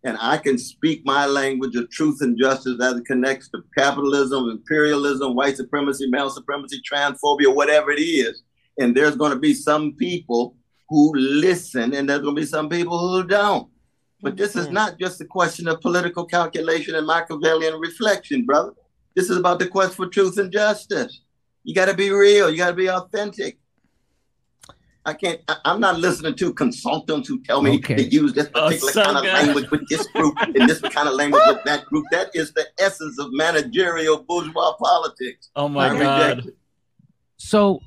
[SPEAKER 16] And I can speak my language of truth and justice as it connects to capitalism, imperialism, white supremacy, male supremacy, transphobia, whatever it is. And there's going to be some people who listen and there's going to be some people who don't. But this is mm-hmm. not just a question of political calculation and machiavellian reflection brother. This is about the quest for truth and justice you got to be real you got to be authentic I can't. I, I'm not listening to consultants who tell me
[SPEAKER 17] Okay.
[SPEAKER 16] to use this
[SPEAKER 12] Oh,
[SPEAKER 16] particular
[SPEAKER 12] so
[SPEAKER 16] kind of
[SPEAKER 12] good.
[SPEAKER 16] language with this group and this kind of language with that group. That is the essence of managerial bourgeois politics.
[SPEAKER 12] Oh my
[SPEAKER 16] I
[SPEAKER 12] god.
[SPEAKER 17] so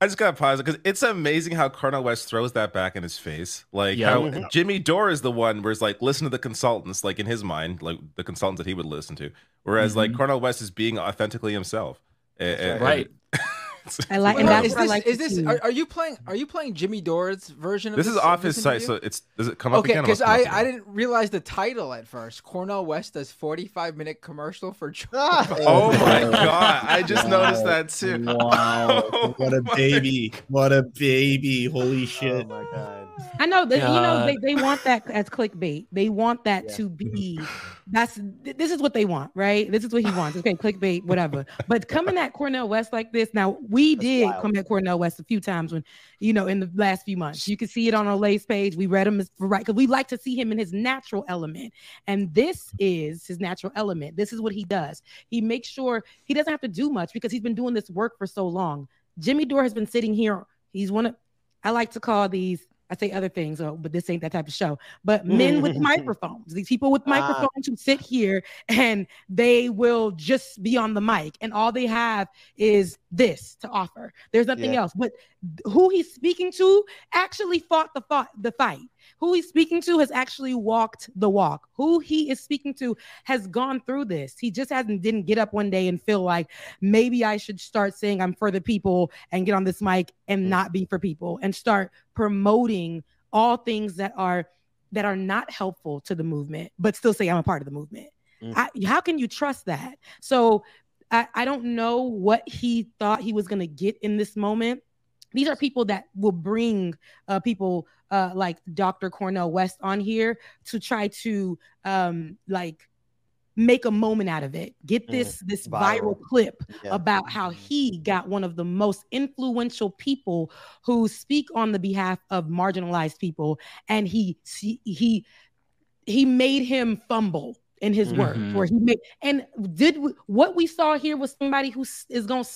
[SPEAKER 15] I just got to pause because it's amazing how Cornel West throws that back in his face. Like
[SPEAKER 12] Yeah.
[SPEAKER 15] how
[SPEAKER 12] Mhm.
[SPEAKER 15] Jimmy Dore is the one where it's like listen to the consultants, like in his mind, like the consultants that he would listen to. Whereas like
[SPEAKER 12] Mhm.
[SPEAKER 15] Cornel West is being authentically himself. A- a- and-
[SPEAKER 12] Right. *laughs*
[SPEAKER 13] I like, and that's
[SPEAKER 6] is
[SPEAKER 13] what I
[SPEAKER 6] this
[SPEAKER 13] like
[SPEAKER 6] is this are, are you playing are you playing Jimmy Dore's version of
[SPEAKER 15] this
[SPEAKER 6] this?
[SPEAKER 15] is off his site, so it's does it come up
[SPEAKER 6] Okay,
[SPEAKER 15] again? It
[SPEAKER 6] because I, I didn't realize the title at first. Cornel West does 45 minute commercial for Joe ah. *laughs*
[SPEAKER 15] Oh my god! I just noticed that too.
[SPEAKER 11] Wow, *laughs* oh what a baby! What a baby! Holy
[SPEAKER 9] oh
[SPEAKER 11] shit!
[SPEAKER 9] Oh my god.
[SPEAKER 13] I know that you know they, they want that as clickbait. They want that to be mm-hmm. that's this is what they want, right? This is what he wants. Okay, clickbait, whatever. But coming at Cornel West like this, now we did
[SPEAKER 9] wild.
[SPEAKER 13] come at Cornel West a few times when you know in the last few months. You can see it on our Lay's page. We read him as right because we like to see him in his natural element, and this is his natural element. This is what he does. He makes sure he doesn't have to do much because he's been doing this work for so long. Jimmy Dore has been sitting here. He's one of I like to call these, I say other things, oh, but this ain't that type of show. But men with *laughs* microphones, these people with
[SPEAKER 9] Ah.
[SPEAKER 13] microphones who sit here and they will just be on the mic, and all they have is this to offer. There's nothing
[SPEAKER 9] Yeah.
[SPEAKER 13] else. But who he's speaking to actually fought the fought the fight. Who he's speaking to has actually walked the walk. Who he is speaking to has gone through this. He just hasn't didn't get up one day and feel like maybe I should start saying I'm for the people and get on this mic and not be for people and start promoting all things that are that are not helpful to the movement, but still say I'm a part of the movement.
[SPEAKER 9] Mm.
[SPEAKER 13] I, how can you trust that? So I, I don't know what he thought he was going to get in this moment. These are people that will bring uh, people uh, like Dr. Cornel West on here to try to um, like make a moment out of it. Get
[SPEAKER 9] Mm,
[SPEAKER 13] this this viral,
[SPEAKER 9] viral.
[SPEAKER 13] clip
[SPEAKER 9] Yeah.
[SPEAKER 13] about how he got one of the most influential people who speak on the behalf of marginalized people, and he he, he made him fumble in his work
[SPEAKER 12] Mhm.
[SPEAKER 13] where he made and did we, what we saw here was somebody who is going to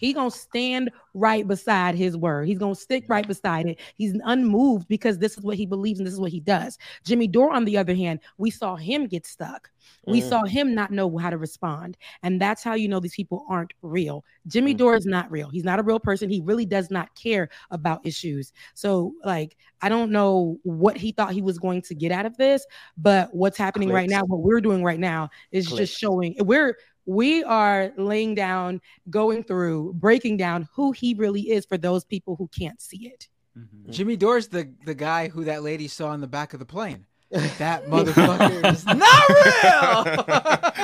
[SPEAKER 13] he gonna stand right beside his word. He's gonna stick right beside it. He's unmoved because this is what he believes and this is what he does. Jimmy Dore, on the other hand, we saw him get stuck. We
[SPEAKER 9] Mm.
[SPEAKER 13] saw him not know how to respond, and that's how you know these people aren't real. Jimmy
[SPEAKER 9] Mm.
[SPEAKER 13] Dore is not real. He's not a real person. He really does not care about issues. So, like, I don't know what he thought he was going to get out of this, but what's happening right now, what we're doing right now, is
[SPEAKER 9] Clicks.
[SPEAKER 13] just showing we're we are laying down, going through, breaking down who he really is for those people who can't see it. Mm-hmm.
[SPEAKER 6] Jimmy Dore's the the guy who that lady saw in the back of the plane. That *laughs* motherfucker *laughs* is not real.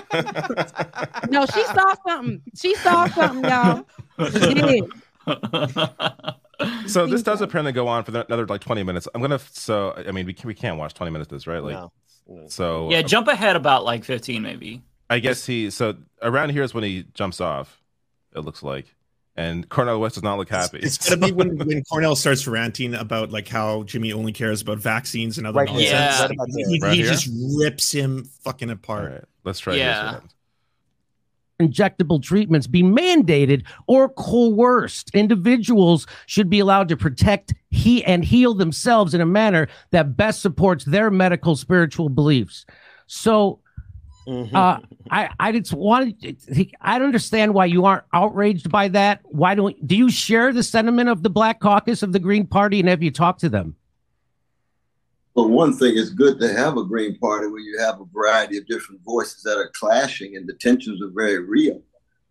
[SPEAKER 6] *laughs*
[SPEAKER 13] No, she saw something. She saw something, y'all. She did.
[SPEAKER 15] so this does apparently go on for another like 20 minutes. I'm gonna so I mean we can, we can't watch 20 minutes of this, right? Like
[SPEAKER 9] No. No.
[SPEAKER 15] so
[SPEAKER 12] Yeah, jump ahead about like 15 maybe.
[SPEAKER 15] I guess he so around here is when he jumps off. It looks like, and Cornel West does not look happy.
[SPEAKER 11] It's gonna be when, when Cornel starts ranting about like how Jimmy only cares about vaccines and other
[SPEAKER 9] Right here.
[SPEAKER 11] nonsense.
[SPEAKER 12] Yeah.
[SPEAKER 9] Right.
[SPEAKER 11] He,
[SPEAKER 15] Right
[SPEAKER 11] he just rips him fucking apart.
[SPEAKER 15] right, let's try.
[SPEAKER 12] Yeah.
[SPEAKER 15] Here's
[SPEAKER 17] injectable treatments be mandated or coerced. Individuals should be allowed to protect he and heal themselves in a manner that best supports their medical spiritual beliefs. So uh, I I just wanted I don't understand why you aren't outraged by that. Why don't do you share the sentiment of the Black Caucus of the Green Party and have you talked to them?
[SPEAKER 16] Well, one thing is good to have a Green Party where you have a variety of different voices that are clashing and the tensions are very real.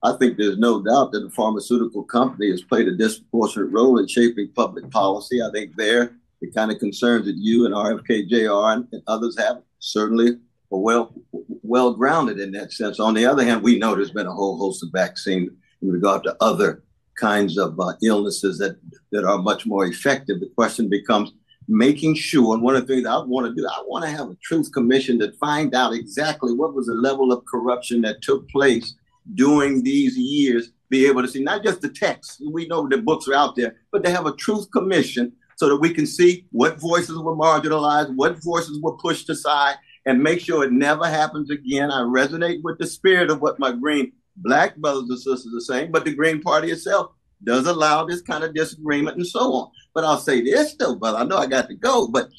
[SPEAKER 16] I think there's no doubt that the pharmaceutical company has played a disproportionate role in shaping public policy. I think there, the kind of concerns that you and RFK Jr. and, and others have certainly are well well grounded in that sense. On the other hand, we know there's been a whole host of vaccines in regard to other kinds of uh, illnesses that that are much more effective. The question becomes making sure, and one of the things I want to do, I want to have a truth commission to find out exactly what was the level of corruption that took place during these years. Be able to see not just the text, we know the books are out there, but to have a truth commission so that we can see what voices were marginalized, what voices were pushed aside, and make sure it never happens again. I resonate with the spirit of what my green black brothers and sisters are saying, but the Green Party itself does allow this kind of disagreement and so on. But I'll say this though, brother. I know I got to go, but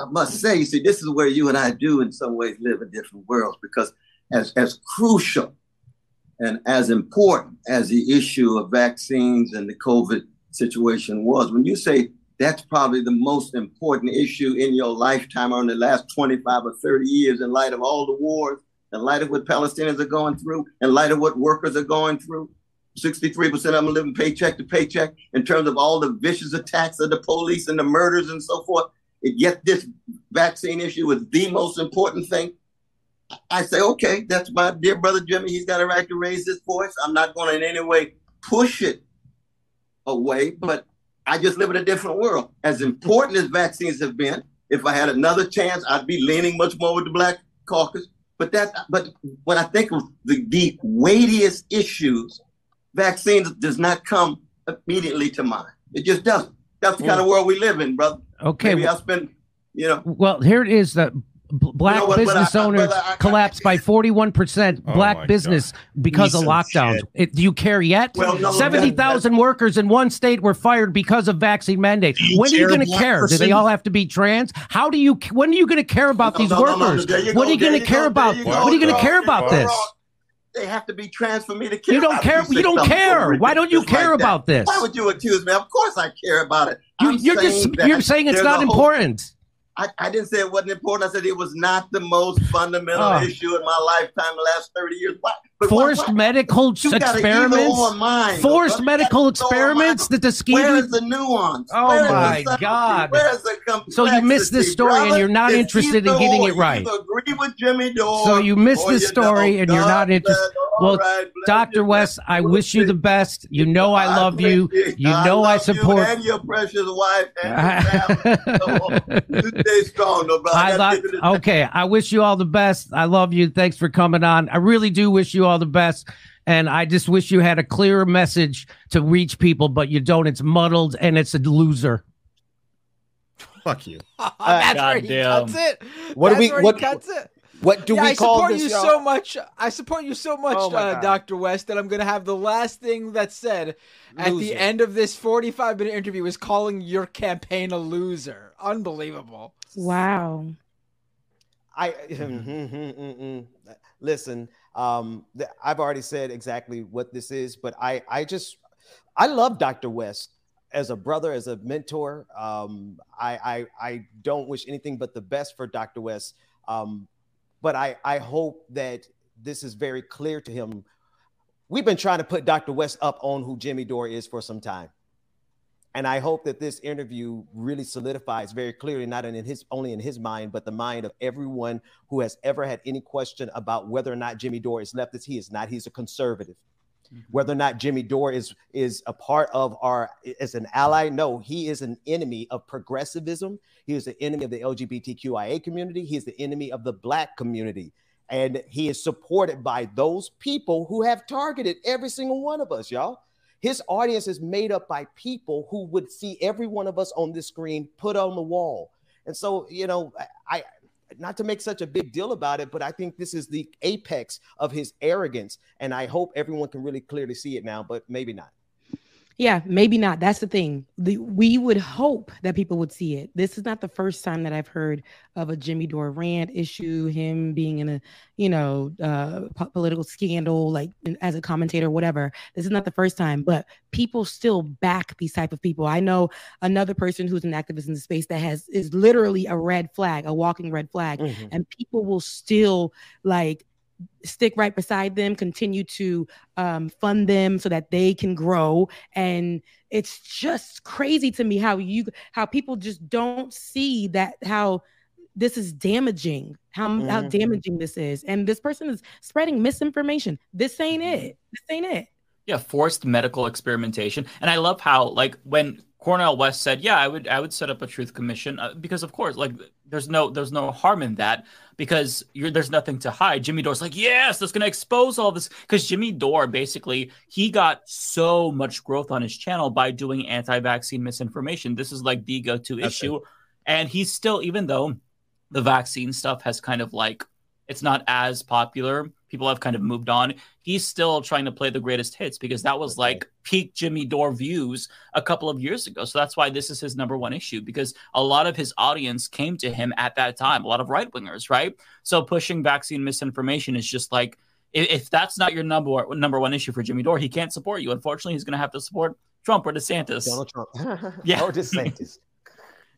[SPEAKER 16] I must say, you see, this is where you and I do in some ways live in different worlds because as as crucial and as important as the issue of vaccines and the COVID situation was, when you say that's probably the most important issue in your lifetime or in the last 25 or 30 years in light of all the wars, in light of what Palestinians are going through, in light of what workers are going through. 63% of them are living paycheck to paycheck in terms of all the vicious attacks of the police and the murders and so forth. And yet this vaccine issue is the most important thing. I say, okay, that's my dear brother Jimmy. He's got a right to raise his voice. I'm not going to in any way push it away, but I just live in a different world. As important as vaccines have been, if I had another chance, I'd be leaning much more with the Black Caucus. But that, but when I think of the, the weightiest issues, vaccines does not come immediately to mind. It just doesn't. That's the kind of world we live in, brother.
[SPEAKER 17] Okay,
[SPEAKER 16] Maybe
[SPEAKER 17] well-
[SPEAKER 16] I spend, you know,
[SPEAKER 17] Well, here it is. The b- black
[SPEAKER 16] You know what,
[SPEAKER 17] business
[SPEAKER 16] I- I-
[SPEAKER 17] owners
[SPEAKER 16] but I- I-
[SPEAKER 17] collapsed by 41%.
[SPEAKER 16] Oh
[SPEAKER 17] Black
[SPEAKER 16] my
[SPEAKER 17] business because
[SPEAKER 16] Piece
[SPEAKER 17] of
[SPEAKER 16] of
[SPEAKER 17] lockdowns.
[SPEAKER 16] shit.
[SPEAKER 17] It, do you care yet?
[SPEAKER 16] Well, no,
[SPEAKER 17] 70,000 workers in one state were fired because of vaccine mandates. When are you going to
[SPEAKER 16] black
[SPEAKER 17] care? Do they all have to be trans? How do you? When are you going to care about
[SPEAKER 16] No,
[SPEAKER 17] these
[SPEAKER 16] no, no, no,
[SPEAKER 17] workers? What are you going to care about?
[SPEAKER 16] there
[SPEAKER 17] What are you going to care about this?
[SPEAKER 16] they have to be trans for me to care.
[SPEAKER 17] You don't care. You don't care. Why don't you care about this?
[SPEAKER 16] Why would you accuse me? Of course I care about it.
[SPEAKER 17] You,
[SPEAKER 16] I'm
[SPEAKER 17] you're just you're saying it's not important.
[SPEAKER 16] I, I didn't say it wasn't important. I said it was not the most fundamental
[SPEAKER 17] Oh.
[SPEAKER 16] issue in my lifetime, the last 30 years. Why? But
[SPEAKER 17] Forced
[SPEAKER 16] why-
[SPEAKER 17] medical
[SPEAKER 16] You
[SPEAKER 17] experiments. Forced medical experiments that the skeevy.
[SPEAKER 16] is the nuance?
[SPEAKER 17] Oh
[SPEAKER 16] Where
[SPEAKER 17] my? God.
[SPEAKER 16] Where is the complexity,
[SPEAKER 17] So you missed this story and you're not
[SPEAKER 16] It's
[SPEAKER 17] interested in getting it right.
[SPEAKER 16] Agree with Jimmy Dore.
[SPEAKER 17] So you missed this story and you're not interested. Well,
[SPEAKER 16] right,
[SPEAKER 17] Dr. West, I wish you the best. You know I love you. You know I
[SPEAKER 16] love
[SPEAKER 17] support.
[SPEAKER 16] you and your precious wife and your *laughs* family. You stay strong, brother.
[SPEAKER 17] I
[SPEAKER 16] gotta
[SPEAKER 17] love,
[SPEAKER 16] give it a-
[SPEAKER 17] okay. I wish you all the best. I love you. Thanks for coming on. I really do wish you all the best. And I just wish you had a clearer message to reach people, but you don't. It's muddled and it's a loser.
[SPEAKER 11] Fuck you. *laughs*
[SPEAKER 6] That's where he
[SPEAKER 11] Goddamn.
[SPEAKER 6] cuts it.
[SPEAKER 9] What do we-
[SPEAKER 6] where
[SPEAKER 9] what-
[SPEAKER 6] he cuts it.
[SPEAKER 9] what do
[SPEAKER 6] yeah,
[SPEAKER 9] we
[SPEAKER 6] I
[SPEAKER 9] call
[SPEAKER 6] support
[SPEAKER 9] this,
[SPEAKER 6] you
[SPEAKER 9] y'all?
[SPEAKER 6] so much. I support you so much,
[SPEAKER 9] Oh
[SPEAKER 6] uh, Dr. West, that I'm going to have the last thing that's said at the end of this 45 minute interview is calling your campaign a loser. Unbelievable.
[SPEAKER 13] Wow.
[SPEAKER 9] I *laughs* mm, listen. Um, I've already said exactly what this is, but I, I just, I love Dr. West as a brother, as a mentor. Um, I, I, I don't wish anything but the best for Dr. West. Um, but I, I hope that this is very clear to him. We've been trying to put Dr. West up on who Jimmy Dore is for some time. And I hope that this interview really solidifies very clearly, not in his only in his mind, but the mind of everyone who has ever had any question about whether or not Jimmy Dore is leftist. He is not. He's a conservative. Mm-hmm. Whether or not Jimmy Dore is is a part of our is an ally, no, he is an enemy of progressivism. He is an enemy of the LGBTQIA community. He is the enemy of the black community. And he is supported by those people who have targeted every single one of us, y'all. His audience is made up by people who would see every one of us on this screen put on the wall. And so, you know, I not to make such a big deal about it, but I think this is the apex of his arrogance. And I hope everyone can really clearly see it now, but maybe not.
[SPEAKER 13] Yeah, maybe not. That's the thing. The, we would hope that people would see it. This is not the first time that I've heard of a Jimmy Dore rant issue, him being in a, you know, uh, po- political scandal, like as a commentator, whatever. This is not the first time, but people still back these type of people. I know another person who's an activist in the space that has is literally a red flag, a walking red flag,
[SPEAKER 9] Mhm.
[SPEAKER 13] and people will still like stick right beside them, continue to um, fund them so that they can grow. And it's just crazy to me how you how people just don't see that how this is damaging, how how
[SPEAKER 9] Mhm.
[SPEAKER 13] damaging this is. And this person is spreading misinformation. This ain't it. This ain't it.
[SPEAKER 12] Yeah, forced medical experimentation, and I love how like when Cornel West said, "Yeah, I would I would set up a truth commission," uh, because of course, like there's no there's no harm in that because you're there's nothing to hide. Jimmy Dore's like, "Yes, that's gonna expose all this," because Jimmy Dore basically he got so much growth on his channel by doing anti-vaccine misinformation. This is like the go-to
[SPEAKER 11] That's
[SPEAKER 12] issue, and he's still even though the vaccine stuff has kind of like it's not as popular. People have kind of moved on. He's still trying to play the greatest hits because that was like peak Jimmy Dore views a couple of years ago. So that's why this is his number one issue because a lot of his audience came to him at that time, a lot of right wingers, right? So pushing vaccine misinformation is just like if, that's not your number one, number one issue for Jimmy Dore, he can't support you. Unfortunately, he's going to have to support Trump or DeSantis.
[SPEAKER 9] Donald Trump.
[SPEAKER 12] Yeah. *laughs*
[SPEAKER 9] Or DeSantis.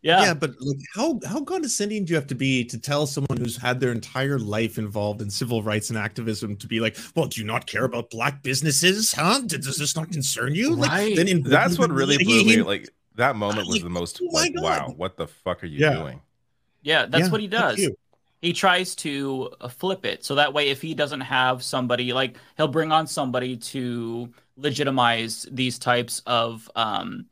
[SPEAKER 12] Yeah.
[SPEAKER 11] Yeah, but like how how condescending do you have to be to tell someone who's had their entire life involved in civil rights and activism to be like, well, do you not care about black businesses? Huh? Does this not concern you? Like, then in-
[SPEAKER 15] That's what *laughs* really blew me. Like that moment was the most
[SPEAKER 11] oh
[SPEAKER 15] like, wow, what the fuck are you
[SPEAKER 11] Yeah.
[SPEAKER 15] doing?
[SPEAKER 12] Yeah, that's
[SPEAKER 11] Yeah,
[SPEAKER 12] what he does. He tries to uh, flip it so that way, if he doesn't have somebody like he'll bring on somebody to legitimize these types of um,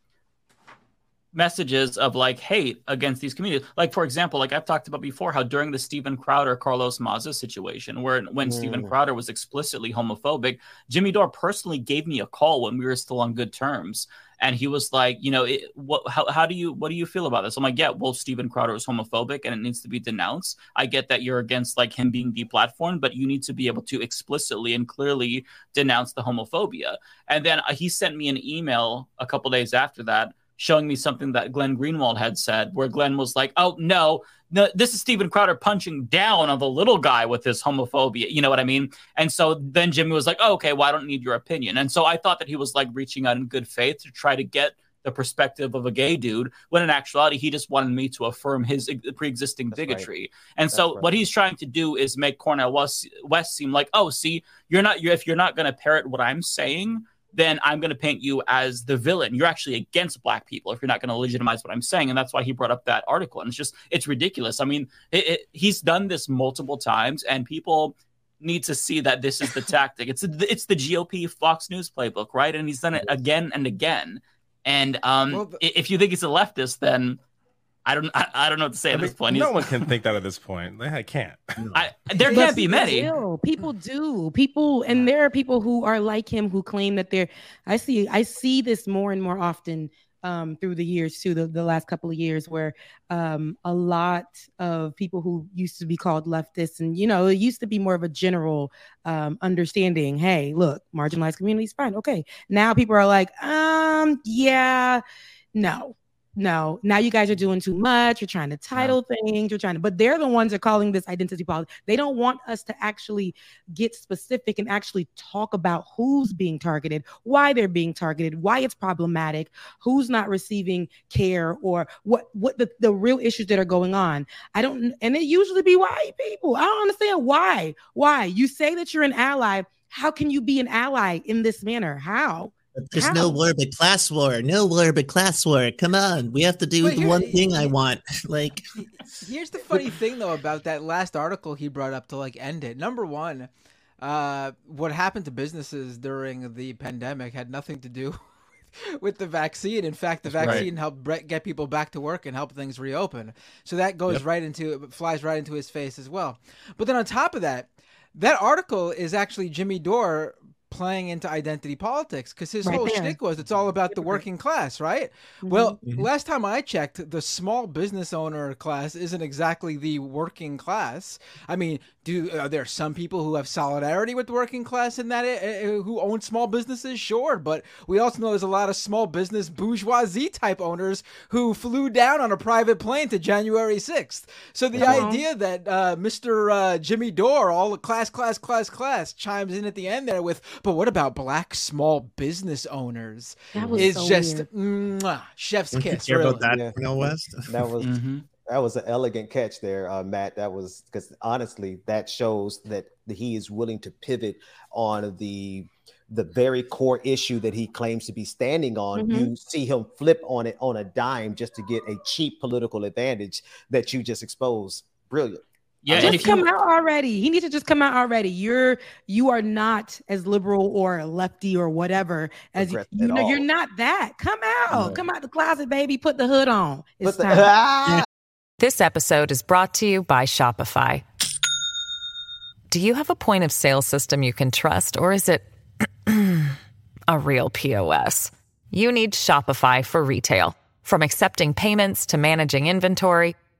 [SPEAKER 12] messages of like hate against these communities. Like for example, like I've talked about before, how during the Stephen Crowder Carlos Maza situation, where when Stephen
[SPEAKER 9] Mm.
[SPEAKER 12] Crowder was explicitly homophobic, Jimmy Dore personally gave me a call when we were still on good terms. And he was like, you know, it, what, how, how do you, what do you feel about this? I'm like, yeah, well, Stephen Crowder is homophobic and it needs to be denounced. I get that you're against like him being deplatformed, but you need to be able to explicitly and clearly denounce the homophobia. And then uh, he sent me an email a couple days after that showing me something that Glenn Greenwald had said, where Glenn was like, "Oh no, no, this is Stephen Crowder punching down on the little guy with his homophobia." You know what I mean? And so then Jimmy was like, oh, "Okay, well, I don't need your opinion." And so I thought that he was like reaching out in good faith to try to get the perspective of a gay dude, when in actuality he just wanted me to affirm his pre-existing bigotry. And so
[SPEAKER 9] right.
[SPEAKER 12] what he's trying to do is make Cornel West, West seem like, "Oh, see, you're not. You're, if you're not going to parrot what I'm saying." Then I'm going to paint you as the villain. You're actually against black people if you're not going to legitimize what I'm saying. And that's why he brought up that article. And it's just, it's ridiculous. I mean, it, it, he's done this multiple times, and people need to see that this is the *laughs* tactic. It's it's the GOP Fox News playbook, right? And he's done it again and again. And um,
[SPEAKER 6] Well, the-
[SPEAKER 12] if you think he's a leftist, then I don't I, I don't know what to say
[SPEAKER 15] I
[SPEAKER 12] at
[SPEAKER 15] mean,
[SPEAKER 12] this point.
[SPEAKER 15] no one can think that at this point. I can't. *laughs*
[SPEAKER 12] I, there can't be many.
[SPEAKER 13] do. People do. People, and there are people who are like him who claim that they're. I see. I see this more and more often um, through the years too. The, the last couple of years, where um, a lot of people who used to be called leftists, and you know, it used to be more of a general um, understanding. Hey, look, marginalized communities, fine, okay. Now people are like, um, yeah, no, no, now you guys are doing too much. You're trying to title things. You're trying to, but they're the ones that are calling this identity politics. They don't want us to actually get specific and actually talk about who's being targeted, why they're being targeted, why it's problematic, who's not receiving care, or what what the, the real issues that are going on. I don't, and it usually be white people. I don't understand why. Why you say that you're an ally? How can you be an ally in this manner? How?
[SPEAKER 18] There's
[SPEAKER 13] How?
[SPEAKER 18] no war but class war. No war but class war. Come on, we have to do
[SPEAKER 6] But
[SPEAKER 18] the one thing I want. *laughs* Like,
[SPEAKER 6] Here's the funny thing though about that last article he brought up to like end it. Number one, uh, what happened to businesses during the pandemic had nothing to do *laughs* with the vaccine. In fact, the
[SPEAKER 12] That's right.
[SPEAKER 6] vaccine helped bre- get people back to work and help things reopen. So that goes
[SPEAKER 11] Yep.
[SPEAKER 6] right into flies right into his face as well. But then on top of that, that article is actually Jimmy Dore playing into identity politics because his
[SPEAKER 13] Right
[SPEAKER 6] whole
[SPEAKER 13] there.
[SPEAKER 6] shtick was it's all about the working class, right? Well,
[SPEAKER 13] Mhm.
[SPEAKER 6] last time I checked, the small business owner class isn't exactly the working class. I mean, do are there some people who have solidarity with the working class in that uh, uh, who own small businesses? Sure, but we also know there's a lot of small business bourgeoisie type owners who flew down on a private plane to January 6th. So the
[SPEAKER 13] Uh-huh.
[SPEAKER 6] idea that uh, Mr. Uh, Jimmy Dore, all the class, class, class, class, chimes in at the end there with, but what about black small business owners?
[SPEAKER 13] That was
[SPEAKER 6] is
[SPEAKER 13] so
[SPEAKER 6] just
[SPEAKER 13] weird.
[SPEAKER 6] mwah, chef's
[SPEAKER 11] Don't you
[SPEAKER 6] kiss.
[SPEAKER 11] care about that,
[SPEAKER 9] Yeah.
[SPEAKER 11] Cornel West?
[SPEAKER 9] That was
[SPEAKER 12] Mm-hmm.
[SPEAKER 9] that was an elegant catch there, uh, Matt. That was because honestly, that shows that he is willing to pivot on the the very core issue that he claims to be standing on.
[SPEAKER 13] Mhm.
[SPEAKER 9] You see him flip on it on a dime just to get a cheap political advantage that you just exposed. Brilliant.
[SPEAKER 12] Yeah,
[SPEAKER 13] just
[SPEAKER 12] and if
[SPEAKER 13] come
[SPEAKER 12] you
[SPEAKER 13] out already. He needs to just come out already. You're you are not as liberal or lefty or whatever as you, you
[SPEAKER 9] at
[SPEAKER 13] know. You're not that. Come out.
[SPEAKER 9] No.
[SPEAKER 13] Come out the closet, baby. Put the hood on. It's
[SPEAKER 9] the-
[SPEAKER 13] time. *laughs*
[SPEAKER 9] Ah!
[SPEAKER 14] This episode is brought to you by Shopify. Do you have a point of sale system you can trust, or is it *clears throat* a real POS? You need Shopify for retail. From accepting payments to managing inventory,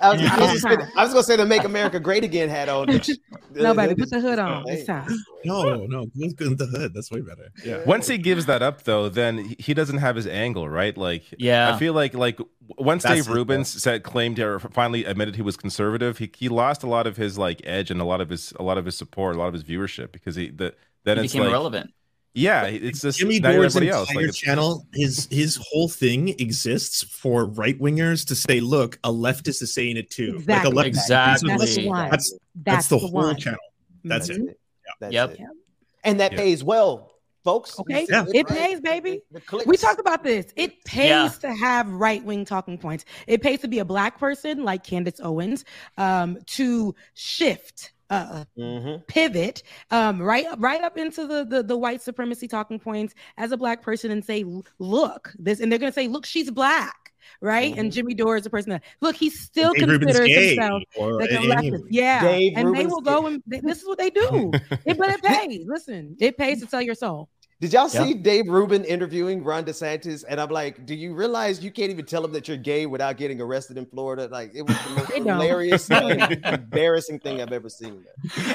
[SPEAKER 9] I was, I was just gonna, *laughs* I was gonna say the "Make America Great Again" hat on. *laughs*
[SPEAKER 13] No, baby, put the hood on. It's time.
[SPEAKER 11] No, no, go go in the hood. That's way better. Yeah.
[SPEAKER 15] Once he gives that up, though, then he- he doesn't have his angle, right? Like,
[SPEAKER 12] Yeah.
[SPEAKER 15] I feel like like once
[SPEAKER 11] That's
[SPEAKER 15] Dave
[SPEAKER 11] it,
[SPEAKER 15] Rubens said claimed or finally admitted he was conservative, he, he lost a lot of his like edge and a lot of his a lot of his support, a lot of his viewership because he the then
[SPEAKER 12] he
[SPEAKER 15] it's
[SPEAKER 12] became
[SPEAKER 15] like
[SPEAKER 12] irrelevant.
[SPEAKER 15] Yeah, it's just
[SPEAKER 11] Jimmy
[SPEAKER 15] now you're
[SPEAKER 11] Dore's
[SPEAKER 15] else.
[SPEAKER 11] entire
[SPEAKER 15] Like,
[SPEAKER 11] channel, his his whole thing exists for right wingers to say, "Look, a leftist is saying it too."
[SPEAKER 13] Exactly.
[SPEAKER 11] Like a leftist.
[SPEAKER 12] Exactly.
[SPEAKER 13] That's the.
[SPEAKER 11] That's
[SPEAKER 13] That's,
[SPEAKER 11] that's the,
[SPEAKER 13] the,
[SPEAKER 11] whole
[SPEAKER 13] one.
[SPEAKER 11] channel. That's it.
[SPEAKER 13] Mhm.
[SPEAKER 9] That's
[SPEAKER 12] Yep.
[SPEAKER 9] it. And that
[SPEAKER 15] Yeah.
[SPEAKER 9] pays well, folks.
[SPEAKER 13] Okay,
[SPEAKER 11] Yeah.
[SPEAKER 13] it pays, baby. We talked about this. It pays
[SPEAKER 12] Yeah.
[SPEAKER 13] to have right wing talking points. It pays to be a black person like Candace Owens, um, to shift, uh,
[SPEAKER 9] Mhm.
[SPEAKER 13] pivot, um, right, right up into the, the the white supremacy talking points as a black person and say, look, this, and they're gonna say, look, she's black. Right, and Jimmy Dore is the person that look. He still
[SPEAKER 11] Dave
[SPEAKER 13] considers himself like a leftist. Yeah,
[SPEAKER 9] Dave
[SPEAKER 13] and they
[SPEAKER 9] Rubin's
[SPEAKER 13] will go and they- this is what they do. it, but it *laughs* pays. Listen, it pays to sell your soul.
[SPEAKER 9] Did y'all
[SPEAKER 12] Yeah.
[SPEAKER 9] see Dave Rubin interviewing Ron DeSantis? And I'm like, do you realize you can't even tell him that you're gay without getting arrested in Florida? Like, it was the most *laughs* hilarious, *laughs* and embarrassing thing I've ever seen.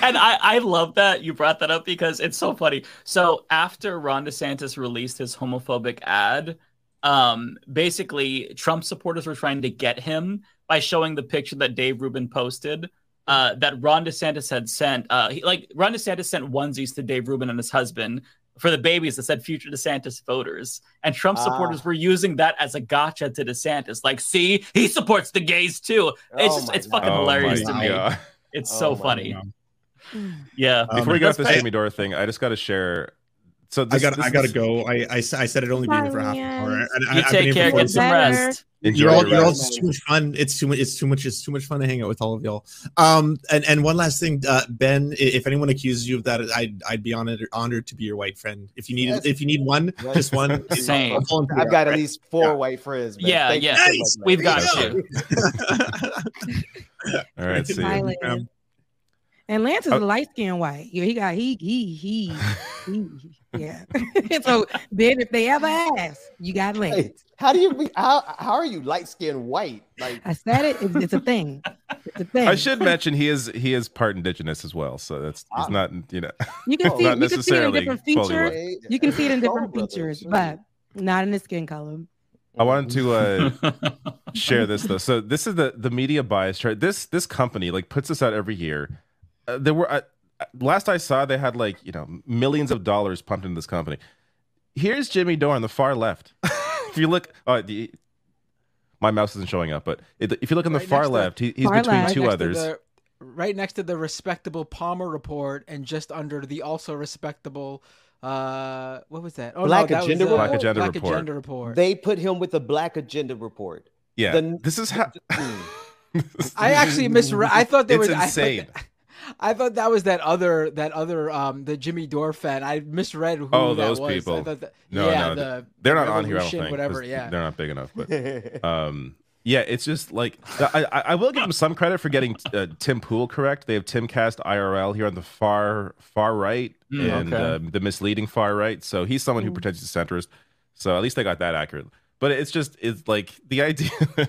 [SPEAKER 12] and I, I love that you brought that up because it's so funny. So after Ron DeSantis released his homophobic ad, um, basically Trump supporters were trying to get him by showing the picture that Dave Rubin posted. Uh, that Ron DeSantis had sent, uh, he, like Ron DeSantis sent onesies to Dave Rubin and his husband for the babies that said "Future DeSantis voters," and Trump
[SPEAKER 9] Ah.
[SPEAKER 12] supporters were using that as a gotcha to DeSantis. Like, see, he supports the gays too. It's
[SPEAKER 9] Oh
[SPEAKER 12] just,
[SPEAKER 9] my
[SPEAKER 12] it's fucking
[SPEAKER 15] oh
[SPEAKER 12] hilarious
[SPEAKER 15] my
[SPEAKER 12] to me.
[SPEAKER 15] God.
[SPEAKER 12] It's
[SPEAKER 9] Oh
[SPEAKER 12] so funny.
[SPEAKER 11] God.
[SPEAKER 12] Yeah.
[SPEAKER 11] Um,
[SPEAKER 15] Before we go off this
[SPEAKER 11] right.
[SPEAKER 15] Dore thing, I just got to share. So
[SPEAKER 11] I
[SPEAKER 15] this,
[SPEAKER 11] got I got to
[SPEAKER 15] is-
[SPEAKER 11] go. I, said I'd only be for half an hour.
[SPEAKER 13] Bye,
[SPEAKER 11] And I,
[SPEAKER 12] You
[SPEAKER 11] I've been
[SPEAKER 12] take care,
[SPEAKER 11] for
[SPEAKER 12] get
[SPEAKER 11] 40
[SPEAKER 12] some
[SPEAKER 13] Better.
[SPEAKER 12] rest.
[SPEAKER 15] Enjoy
[SPEAKER 11] you're all, you're all it's too much fun. It's too much. It's too much. It's too much fun to hang out with all of y'all. Um, and and one last thing, uh, Ben, if anyone accuses you of that, I'd I'd be honored honored to be your white friend. If you need
[SPEAKER 9] Yes.
[SPEAKER 11] if you need one,
[SPEAKER 9] Yes.
[SPEAKER 11] just one. *laughs*
[SPEAKER 12] Same.
[SPEAKER 11] I'll volunteer
[SPEAKER 9] I've got
[SPEAKER 11] out,
[SPEAKER 9] at
[SPEAKER 11] right?
[SPEAKER 9] least four
[SPEAKER 11] Yeah.
[SPEAKER 9] white friends. Man.
[SPEAKER 12] Yeah,
[SPEAKER 9] Thank
[SPEAKER 12] yeah.
[SPEAKER 9] so
[SPEAKER 11] Nice.
[SPEAKER 9] much.
[SPEAKER 12] We've got
[SPEAKER 11] you *laughs*
[SPEAKER 12] you. *laughs*
[SPEAKER 15] All right, see.
[SPEAKER 13] Bye,
[SPEAKER 15] you.
[SPEAKER 13] Lance.
[SPEAKER 11] Um,
[SPEAKER 13] And Lance is
[SPEAKER 15] Oh.
[SPEAKER 13] a light skinned white. Yeah, he got he he he, he yeah. *laughs* so Ben, if they ever ask, you got Lance.
[SPEAKER 9] Hey, how do you be? How how are you light skinned white? Like
[SPEAKER 13] I said it. It's, it's a thing. It's a thing.
[SPEAKER 15] I should mention he is he is part indigenous as well, so that's he's
[SPEAKER 9] Ah.
[SPEAKER 15] not you know
[SPEAKER 13] You can *laughs* see you can see it in different features. You can see it in different features, but not in the skin color.
[SPEAKER 15] I wanted to uh, *laughs* share this though. So this is the the media bias chart. This this company like puts this out every year. Uh, there were uh, last I saw they had like you know millions of dollars pumped into this company. Here's Jimmy Dore on the far left. *laughs* if you look, uh, the, my mouse isn't showing up, but it, if you look on the
[SPEAKER 6] Right
[SPEAKER 15] far
[SPEAKER 6] next to-
[SPEAKER 15] left, he, he's
[SPEAKER 13] Far
[SPEAKER 15] between
[SPEAKER 13] left.
[SPEAKER 15] two
[SPEAKER 6] next to
[SPEAKER 15] others.
[SPEAKER 6] the- right next to the respectable Palmer report, and just under the also respectable. Uh, what was that? Oh,
[SPEAKER 9] Black
[SPEAKER 6] no, that
[SPEAKER 9] Agenda
[SPEAKER 6] was, uh,
[SPEAKER 15] Black Agenda
[SPEAKER 6] Black
[SPEAKER 15] report.
[SPEAKER 6] Agenda report.
[SPEAKER 9] they put him with the Black Agenda report.
[SPEAKER 15] Yeah,
[SPEAKER 9] The-
[SPEAKER 15] this is how. *laughs* *laughs*
[SPEAKER 6] I actually misread. I thought they
[SPEAKER 15] It's
[SPEAKER 6] was. I-
[SPEAKER 15] insane.
[SPEAKER 6] I thought that was that other that other um the Jimmy Dore fan. I misread who
[SPEAKER 15] Oh,
[SPEAKER 6] that
[SPEAKER 15] those
[SPEAKER 6] was. I
[SPEAKER 15] people.
[SPEAKER 6] that-
[SPEAKER 15] no,
[SPEAKER 6] yeah,
[SPEAKER 15] no,
[SPEAKER 6] the
[SPEAKER 15] they're not on here. I don't think.
[SPEAKER 6] Whatever. Yeah.
[SPEAKER 15] they're not big enough. But *laughs* um, yeah, it's just like I, I, I will give them some credit for getting uh, Tim Pool correct. They have Timcast IRL here on the far far right
[SPEAKER 12] Mm,
[SPEAKER 15] and
[SPEAKER 12] okay.
[SPEAKER 15] uh, the misleading far right. So he's someone who
[SPEAKER 6] Mm.
[SPEAKER 15] pretends he's centrist. So at least they got that accurate. But it's just it's like the idea *laughs*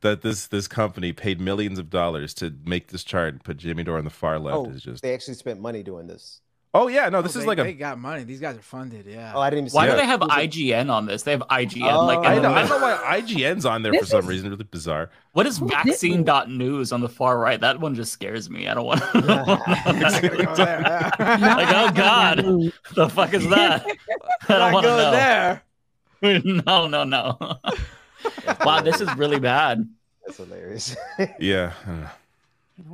[SPEAKER 15] that this this company paid millions of dollars to make this chart and put Jimmy Dore on the far left
[SPEAKER 9] Oh,
[SPEAKER 15] is just.
[SPEAKER 9] they actually spent money doing this.
[SPEAKER 15] Oh yeah, no, this
[SPEAKER 6] Oh,
[SPEAKER 15] is
[SPEAKER 6] they-
[SPEAKER 15] like
[SPEAKER 6] they
[SPEAKER 15] a
[SPEAKER 6] got money. These guys are funded. Yeah.
[SPEAKER 9] Oh, I didn't even see
[SPEAKER 12] Why do
[SPEAKER 9] that.
[SPEAKER 12] they have IGN on this? They have IGN
[SPEAKER 9] Oh,
[SPEAKER 12] like
[SPEAKER 15] I know, I don't know why IGN's on there for some
[SPEAKER 13] is-
[SPEAKER 15] reason. Really bizarre.
[SPEAKER 12] What is
[SPEAKER 13] Who did
[SPEAKER 12] vaccine.news on the far right? That one just scares me. I don't want to
[SPEAKER 6] Not gonna go there.
[SPEAKER 12] like, oh God, *laughs* the fuck is that? *laughs* I don't want to
[SPEAKER 6] going
[SPEAKER 12] know.
[SPEAKER 6] there. *laughs*
[SPEAKER 12] no, no, no. *laughs* wow, this is really bad.
[SPEAKER 9] That's hilarious.
[SPEAKER 15] Yeah. I *laughs* don't know.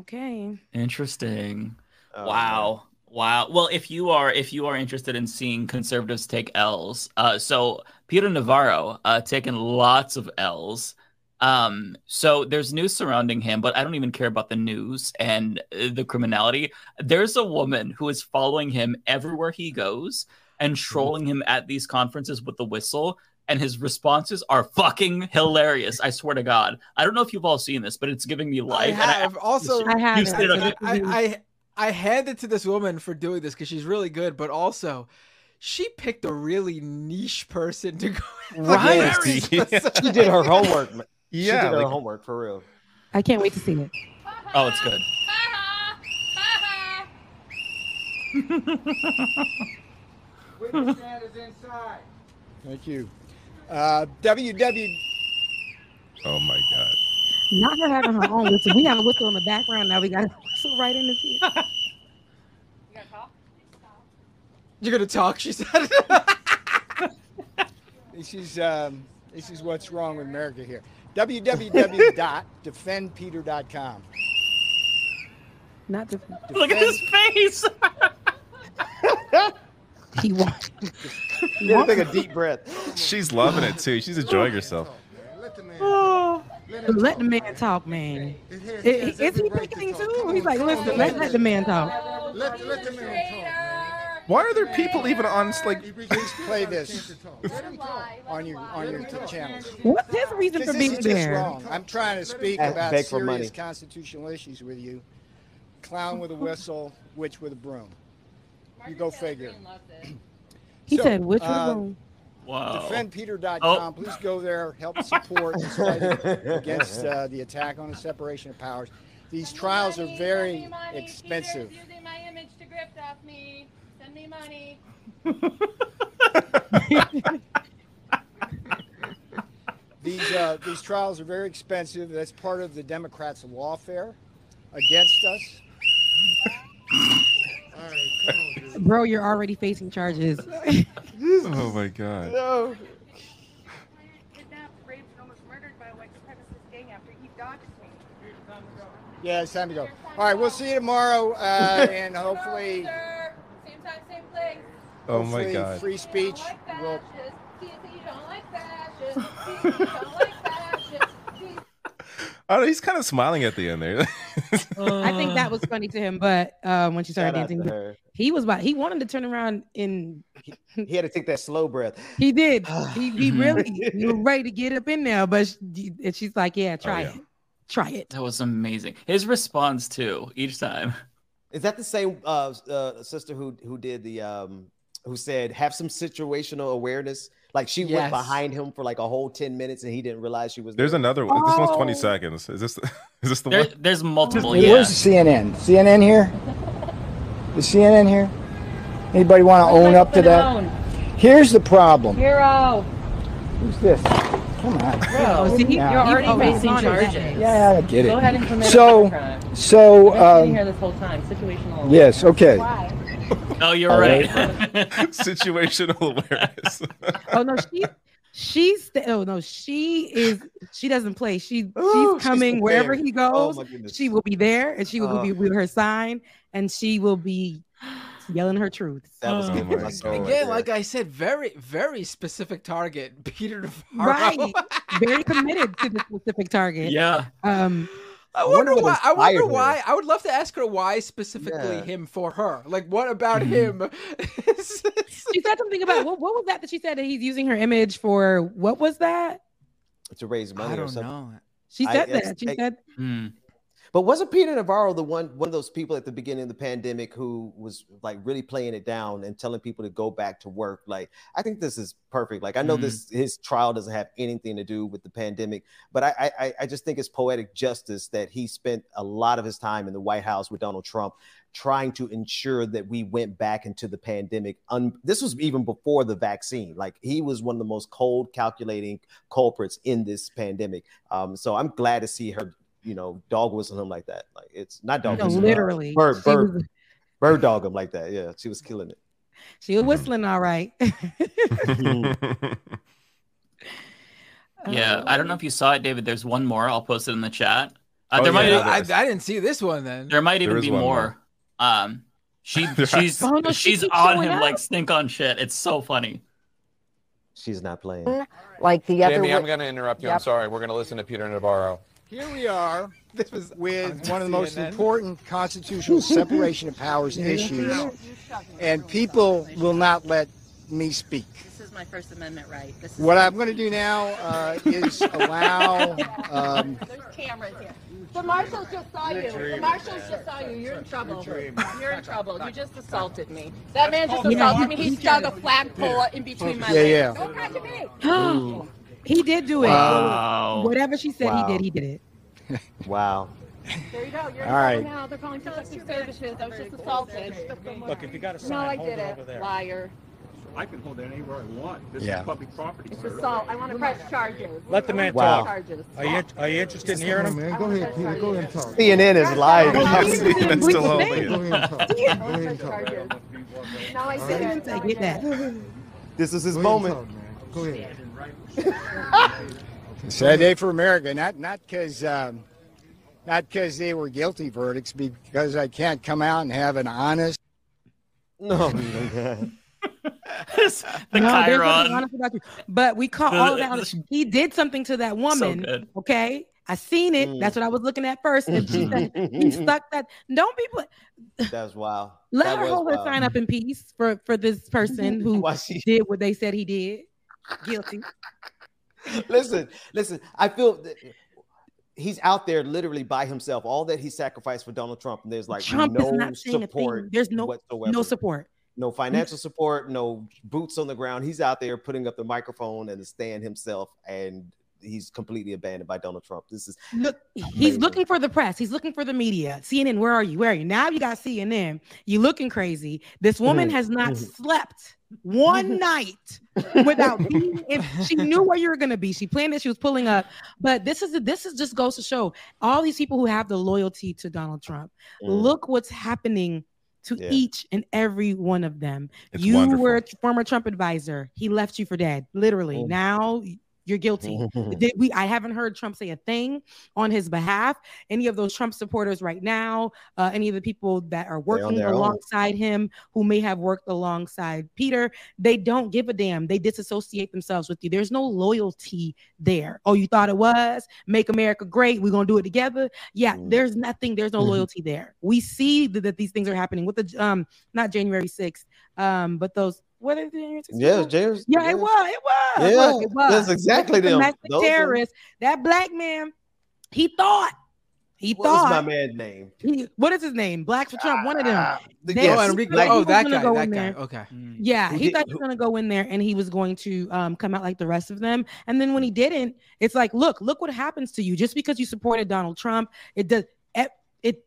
[SPEAKER 13] Okay.
[SPEAKER 12] Interesting.
[SPEAKER 9] Oh,
[SPEAKER 12] wow. Wow. Well, if you are if you are interested in seeing conservatives take L's, uh, so Peter Navarro uh, taken lots of L's. Um, so there's news surrounding him, but I don't even care about the news and uh, the criminality. There's a woman who is following him everywhere he goes and trolling him at these conferences with the whistle. And his responses are fucking hilarious. I swear to God. I don't know if you've all seen this, but it's giving me life. and I
[SPEAKER 6] have also.
[SPEAKER 13] I have
[SPEAKER 12] You
[SPEAKER 13] it.
[SPEAKER 12] okay.
[SPEAKER 6] I, I I hand it to this woman for doing this because she's really good, but also she picked a really niche person to go.
[SPEAKER 12] Right.
[SPEAKER 6] Very
[SPEAKER 15] Yeah. *laughs*
[SPEAKER 9] She did her homework. man. she
[SPEAKER 15] Yeah,
[SPEAKER 9] did her
[SPEAKER 15] like-
[SPEAKER 9] homework for real.
[SPEAKER 13] I can't wait to see it.
[SPEAKER 12] Oh, it's good. *laughs*
[SPEAKER 4] Thank you. Uh, WW.
[SPEAKER 15] Oh my god.
[SPEAKER 13] Not her having her own whistle. We have a whistle in the background. Now we got a whistle right in the ear. *laughs*
[SPEAKER 6] You're gonna talk, she said. *laughs*
[SPEAKER 4] This is um, this is what's wrong with America here. www.defendpeter.com.
[SPEAKER 13] Not the.
[SPEAKER 12] Look at his face. *laughs*
[SPEAKER 13] He wants.
[SPEAKER 9] You gotta take a deep breath.
[SPEAKER 15] She's loving it too. She's enjoying herself.
[SPEAKER 13] Oh, Let the man talk, man. I- Is he thinking too? He's like, listen, let, let the man talk.
[SPEAKER 4] Let, let the man talk.
[SPEAKER 15] Why are there people even on like
[SPEAKER 4] Please play this on your on your t- channels.
[SPEAKER 13] What's his reason for being
[SPEAKER 4] this
[SPEAKER 13] there?
[SPEAKER 4] wrong. I'm trying to speak
[SPEAKER 9] Ask-
[SPEAKER 4] about
[SPEAKER 9] beg
[SPEAKER 4] serious
[SPEAKER 9] money.
[SPEAKER 4] constitutional issues with you. Clown with a whistle, witch with a broom. You go figure. *clears throat*
[SPEAKER 13] He
[SPEAKER 4] So,
[SPEAKER 13] said, which
[SPEAKER 4] uh,
[SPEAKER 13] one?
[SPEAKER 12] Wow.
[SPEAKER 4] Defendpeter.com.
[SPEAKER 12] Oh.
[SPEAKER 4] Please go there. Help support fight *laughs* against uh, the attack on the separation of powers. These trials are very expensive.
[SPEAKER 7] Using my image to grift off me. Send me money. *laughs*
[SPEAKER 4] These uh, these trials are very expensive. That's part of the Democrats' lawfare against us. *laughs*
[SPEAKER 13] Bro, you're already facing charges. *laughs*
[SPEAKER 15] Oh my god.
[SPEAKER 9] No.
[SPEAKER 7] Kidnapped, raped, and almost murdered by a white supremacist gang after he doxed me.
[SPEAKER 4] Yeah, it's time to go. All right, we'll see you tomorrow, uh, *laughs* and hopefully,
[SPEAKER 7] Same time, same place.
[SPEAKER 15] Oh my god.
[SPEAKER 4] free speech will.
[SPEAKER 7] Fascists. See, see, you don't like fascists. See, see, you don't like fascists. See,
[SPEAKER 15] Oh, he's kind of smiling at the end there.
[SPEAKER 13] I think that was funny to him, but um, when she started
[SPEAKER 9] Shout
[SPEAKER 13] dancing, he was about he wanted to turn around and
[SPEAKER 9] He had to take that slow breath.
[SPEAKER 13] he did. *sighs* He, he really he was ready to get up in there, but she, and she's like, "Yeah, try
[SPEAKER 15] yeah.
[SPEAKER 13] it, try it."
[SPEAKER 12] That was amazing. His response too each time.
[SPEAKER 9] Is that the same uh, uh, sister who who did the um who said have some situational awareness? Like she
[SPEAKER 6] Yes.
[SPEAKER 9] went behind him for like a whole ten minutes and he didn't realize she was.
[SPEAKER 15] There's
[SPEAKER 9] there.
[SPEAKER 15] another one. This one's 20
[SPEAKER 13] Oh.
[SPEAKER 15] seconds. Is this *laughs* is this the
[SPEAKER 12] There,
[SPEAKER 15] one?
[SPEAKER 12] there's multiple.
[SPEAKER 4] Hey,
[SPEAKER 12] Yeah.
[SPEAKER 4] Where's the CNN? CNN here? Is CNN here? Anybody want to own up to that? Here's the problem.
[SPEAKER 7] Hero.
[SPEAKER 4] Who's this? Come on.
[SPEAKER 13] Oh, see, he-
[SPEAKER 7] You're already
[SPEAKER 13] oh,
[SPEAKER 7] facing charges.
[SPEAKER 4] Yeah, I get it.
[SPEAKER 7] Go ahead and commit
[SPEAKER 4] So-
[SPEAKER 7] a crime.
[SPEAKER 4] So,
[SPEAKER 7] You've been
[SPEAKER 4] um,
[SPEAKER 7] here this whole time. Situational.
[SPEAKER 4] yes, okay.
[SPEAKER 12] Oh, you're right. *laughs*
[SPEAKER 15] Situational awareness.
[SPEAKER 13] Oh no, she she's oh no, she is she doesn't play. She
[SPEAKER 9] Ooh,
[SPEAKER 13] she's
[SPEAKER 9] she's
[SPEAKER 13] coming wherever he
[SPEAKER 9] Oh
[SPEAKER 13] goes.
[SPEAKER 9] my goodness.
[SPEAKER 13] she will be there and she will
[SPEAKER 9] Oh.
[SPEAKER 13] be with her sign and she will be yelling her truth.
[SPEAKER 9] That was
[SPEAKER 12] Oh
[SPEAKER 9] good for
[SPEAKER 15] my
[SPEAKER 9] my soul.
[SPEAKER 6] Again, like I said, very, very specific target. Peter Navarro.
[SPEAKER 13] Right. *laughs* Very committed to the specific target.
[SPEAKER 12] yeah.
[SPEAKER 13] Um
[SPEAKER 6] I wonder
[SPEAKER 9] what
[SPEAKER 6] why. I wonder
[SPEAKER 9] inspired her.
[SPEAKER 6] why. I would love to ask her why specifically
[SPEAKER 9] Yeah.
[SPEAKER 6] him for her. Like, what about
[SPEAKER 9] Mm-hmm.
[SPEAKER 6] him? *laughs*
[SPEAKER 13] She said something about what, what was that that she said that he's using her image for? What was that?
[SPEAKER 9] to raise money
[SPEAKER 6] I don't
[SPEAKER 9] something.
[SPEAKER 6] know.
[SPEAKER 13] She said
[SPEAKER 9] it's-
[SPEAKER 13] that. She
[SPEAKER 9] I-
[SPEAKER 13] said
[SPEAKER 9] But wasn't Peter Navarro the one one of those people at the beginning of the pandemic who was like really playing it down and telling people to go back to work? Like, I think this is perfect. Like, I know
[SPEAKER 12] Mhm.
[SPEAKER 9] this his trial doesn't have anything to do with the pandemic, but I, I I just think it's poetic justice that he spent a lot of his time in the White House with Donald Trump trying to ensure that we went back into the pandemic. Un- this was even before the vaccine. Like he was one of the most cold, calculating culprits in this pandemic. Um, so I'm glad to see her, you know, dog whistle him like that. Like it's not dog
[SPEAKER 13] No,
[SPEAKER 9] whistle,
[SPEAKER 13] literally.
[SPEAKER 9] bird, bird,
[SPEAKER 13] was-
[SPEAKER 9] bird dog him like that. Yeah, she was killing it.
[SPEAKER 13] she was whistling all right. *laughs*
[SPEAKER 12] Yeah, I don't know if you saw it, David. There's one more. I'll post it in the chat. Uh,
[SPEAKER 6] Oh,
[SPEAKER 12] there might
[SPEAKER 6] yeah,
[SPEAKER 12] even,
[SPEAKER 6] I, I didn't see this one then.
[SPEAKER 12] there might
[SPEAKER 15] There
[SPEAKER 12] even
[SPEAKER 15] is
[SPEAKER 12] be more.
[SPEAKER 15] more.
[SPEAKER 12] Um, she *laughs* she's
[SPEAKER 13] Oh, no, she
[SPEAKER 12] she's
[SPEAKER 13] keeps
[SPEAKER 12] on
[SPEAKER 13] showing
[SPEAKER 12] him like stink on shit. It's so funny.
[SPEAKER 9] She's not playing.
[SPEAKER 19] Like the other.
[SPEAKER 20] Jamie, I'm going to interrupt you. I'm sorry. We're going to listen to Peter Navarro.
[SPEAKER 4] Here we are *laughs*
[SPEAKER 6] This was
[SPEAKER 4] with one of the most
[SPEAKER 6] CNN.
[SPEAKER 4] important constitutional *laughs* separation of powers issues, and people will not let me speak.
[SPEAKER 21] This is my First Amendment right. This is
[SPEAKER 4] What I'm going to do now uh, is allow. Um, *laughs*
[SPEAKER 21] There's cameras here. The marshals just saw you. The marshals just saw you. You're in trouble. You're in trouble. You just assaulted me. That man just assaulted me. He stuck a flagpole in between my
[SPEAKER 4] Yeah,
[SPEAKER 21] legs.
[SPEAKER 4] yeah.
[SPEAKER 21] Don't touch me.
[SPEAKER 13] He did do it.
[SPEAKER 12] Wow.
[SPEAKER 13] Whatever she said
[SPEAKER 9] Wow.
[SPEAKER 13] he did, he did it. *laughs*
[SPEAKER 9] Wow.
[SPEAKER 21] There you go. You're
[SPEAKER 4] All right.
[SPEAKER 21] now. They're calling protective services. I was just assaulted.
[SPEAKER 22] Look, if you got a
[SPEAKER 21] No, I
[SPEAKER 22] hold it
[SPEAKER 21] did
[SPEAKER 22] over
[SPEAKER 21] it.
[SPEAKER 22] there.
[SPEAKER 21] Liar.
[SPEAKER 22] I can hold it anywhere I want. This
[SPEAKER 4] Yeah.
[SPEAKER 22] is public property,
[SPEAKER 21] It's
[SPEAKER 22] sir.
[SPEAKER 21] assault. I want to press charges.
[SPEAKER 22] Let the man
[SPEAKER 9] Wow.
[SPEAKER 22] talk.
[SPEAKER 21] Charges.
[SPEAKER 22] Are you are you interested in hearing him?
[SPEAKER 21] Man, go ahead, Peter. Go ahead and talk.
[SPEAKER 9] CNN is live. *laughs*
[SPEAKER 15] That's still holding it.
[SPEAKER 21] No, I
[SPEAKER 13] Say
[SPEAKER 21] didn't.
[SPEAKER 13] it, get that.
[SPEAKER 9] This is his moment.
[SPEAKER 4] Sad day for America. Not not because um, not because they were guilty verdicts, because I can't come out and have an honest.
[SPEAKER 9] No. *laughs*
[SPEAKER 12] the
[SPEAKER 13] No,
[SPEAKER 12] Chiron.
[SPEAKER 13] honest. But we caught
[SPEAKER 12] The-
[SPEAKER 13] all that.
[SPEAKER 12] the-
[SPEAKER 13] He did something to that woman.
[SPEAKER 12] good.
[SPEAKER 13] okay, I seen it.
[SPEAKER 9] Mm.
[SPEAKER 13] That's what I was looking at first. And she said he *laughs* stuck that. Don't people
[SPEAKER 9] That's wild.
[SPEAKER 13] let
[SPEAKER 9] That
[SPEAKER 13] her
[SPEAKER 9] was
[SPEAKER 13] hold her sign up in peace for for this person *laughs* who
[SPEAKER 9] Why she-
[SPEAKER 13] did what they said he did. Guilty. *laughs*
[SPEAKER 9] listen, listen. I feel that he's out there literally by himself. All that he sacrificed for Donald Trump, and there's like
[SPEAKER 13] Trump
[SPEAKER 9] no
[SPEAKER 13] is not saying a
[SPEAKER 9] support.
[SPEAKER 13] There's no
[SPEAKER 9] whatsoever.
[SPEAKER 13] no support.
[SPEAKER 9] no financial support, no boots on the ground. He's out there putting up the microphone and the stand himself, and he's completely abandoned by Donald Trump. This is
[SPEAKER 13] Look, he's looking for the press. He's looking for the media. CNN, where are you? Where are you? Now you got CNN. You looking crazy. This woman mm-hmm. has not mm-hmm. slept one *laughs* night without being in. She knew where you were gonna be. She planned it. She was pulling up. But this is this is just goes to show all these people who have the loyalty to Donald Trump.
[SPEAKER 9] Mm.
[SPEAKER 13] Look what's happening to
[SPEAKER 9] Yeah.
[SPEAKER 13] each and every one of them.
[SPEAKER 15] It's
[SPEAKER 13] you
[SPEAKER 15] wonderful.
[SPEAKER 13] were a former Trump advisor. He left you for dead, literally.
[SPEAKER 9] Mm.
[SPEAKER 13] Now you're guilty. *laughs* Did we? I haven't heard Trump say a thing on his behalf. Any of those Trump supporters right now, uh, any of the people that are working
[SPEAKER 9] their own.
[SPEAKER 13] alongside him, who may have worked alongside Peter, they don't give a damn. They disassociate themselves with you. There's no loyalty there. Oh, you thought it was make America great? We're gonna do it together. Yeah,
[SPEAKER 9] Mm.
[SPEAKER 13] there's nothing. There's no
[SPEAKER 9] Mhm.
[SPEAKER 13] loyalty there. We see that, that these things are happening with the um, not January 6th, um, but those. What are the January 6th?
[SPEAKER 9] yeah,
[SPEAKER 13] people?
[SPEAKER 9] James.
[SPEAKER 13] Yeah, it was. It was.
[SPEAKER 9] Yeah,
[SPEAKER 13] Look, it was.
[SPEAKER 9] that's exactly
[SPEAKER 13] Those
[SPEAKER 9] them.
[SPEAKER 13] Domestic
[SPEAKER 9] Those are-
[SPEAKER 13] terrorists. That black man, he thought. He
[SPEAKER 9] What was my man's name?
[SPEAKER 13] he- what is his name? Blacks for Trump. One of them.
[SPEAKER 9] Ah, the-
[SPEAKER 13] They-
[SPEAKER 9] yes,
[SPEAKER 6] oh, Enrique.
[SPEAKER 13] thought he
[SPEAKER 6] Oh, that guy.
[SPEAKER 13] go
[SPEAKER 6] That
[SPEAKER 13] in
[SPEAKER 6] guy.
[SPEAKER 13] there.
[SPEAKER 6] Okay.
[SPEAKER 13] Yeah,
[SPEAKER 9] Who
[SPEAKER 13] he
[SPEAKER 9] did-
[SPEAKER 13] thought he was gonna go in there and he was going to um, come out like the rest of them. And then when he didn't, it's like, look, look what happens to you. Just because you supported Donald Trump, it does. It, it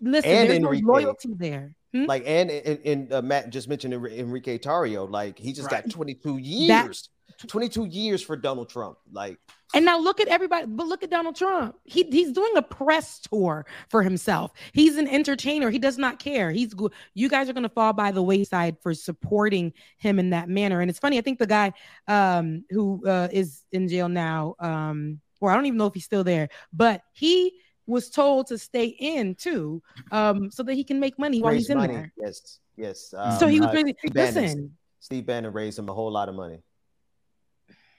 [SPEAKER 13] listen.
[SPEAKER 9] And
[SPEAKER 13] there's
[SPEAKER 9] Enrique.
[SPEAKER 13] no loyalty there. Hmm?
[SPEAKER 9] Like and and, and uh, Matt just mentioned Enrique Tarrio. Like he just got
[SPEAKER 13] Right.
[SPEAKER 9] 22
[SPEAKER 13] That-
[SPEAKER 9] years. 22 years for Donald Trump. Like
[SPEAKER 13] And now look at everybody, but look at Donald Trump. He he's doing a press tour for himself. He's an entertainer. He does not care. He's you guys are going to fall by the wayside for supporting him in that manner. And it's funny. I think the guy um, who uh, is in jail now, um, or I don't even know if he's still there, but he was told to stay in too, um, so that he can make money while
[SPEAKER 9] raise
[SPEAKER 13] he's in
[SPEAKER 9] money.
[SPEAKER 13] there.
[SPEAKER 9] Yes, yes.
[SPEAKER 13] So he was
[SPEAKER 9] uh,
[SPEAKER 13] really-
[SPEAKER 9] Steve Bannon-
[SPEAKER 13] listen.
[SPEAKER 9] Steve Bannon raised him a whole lot of money.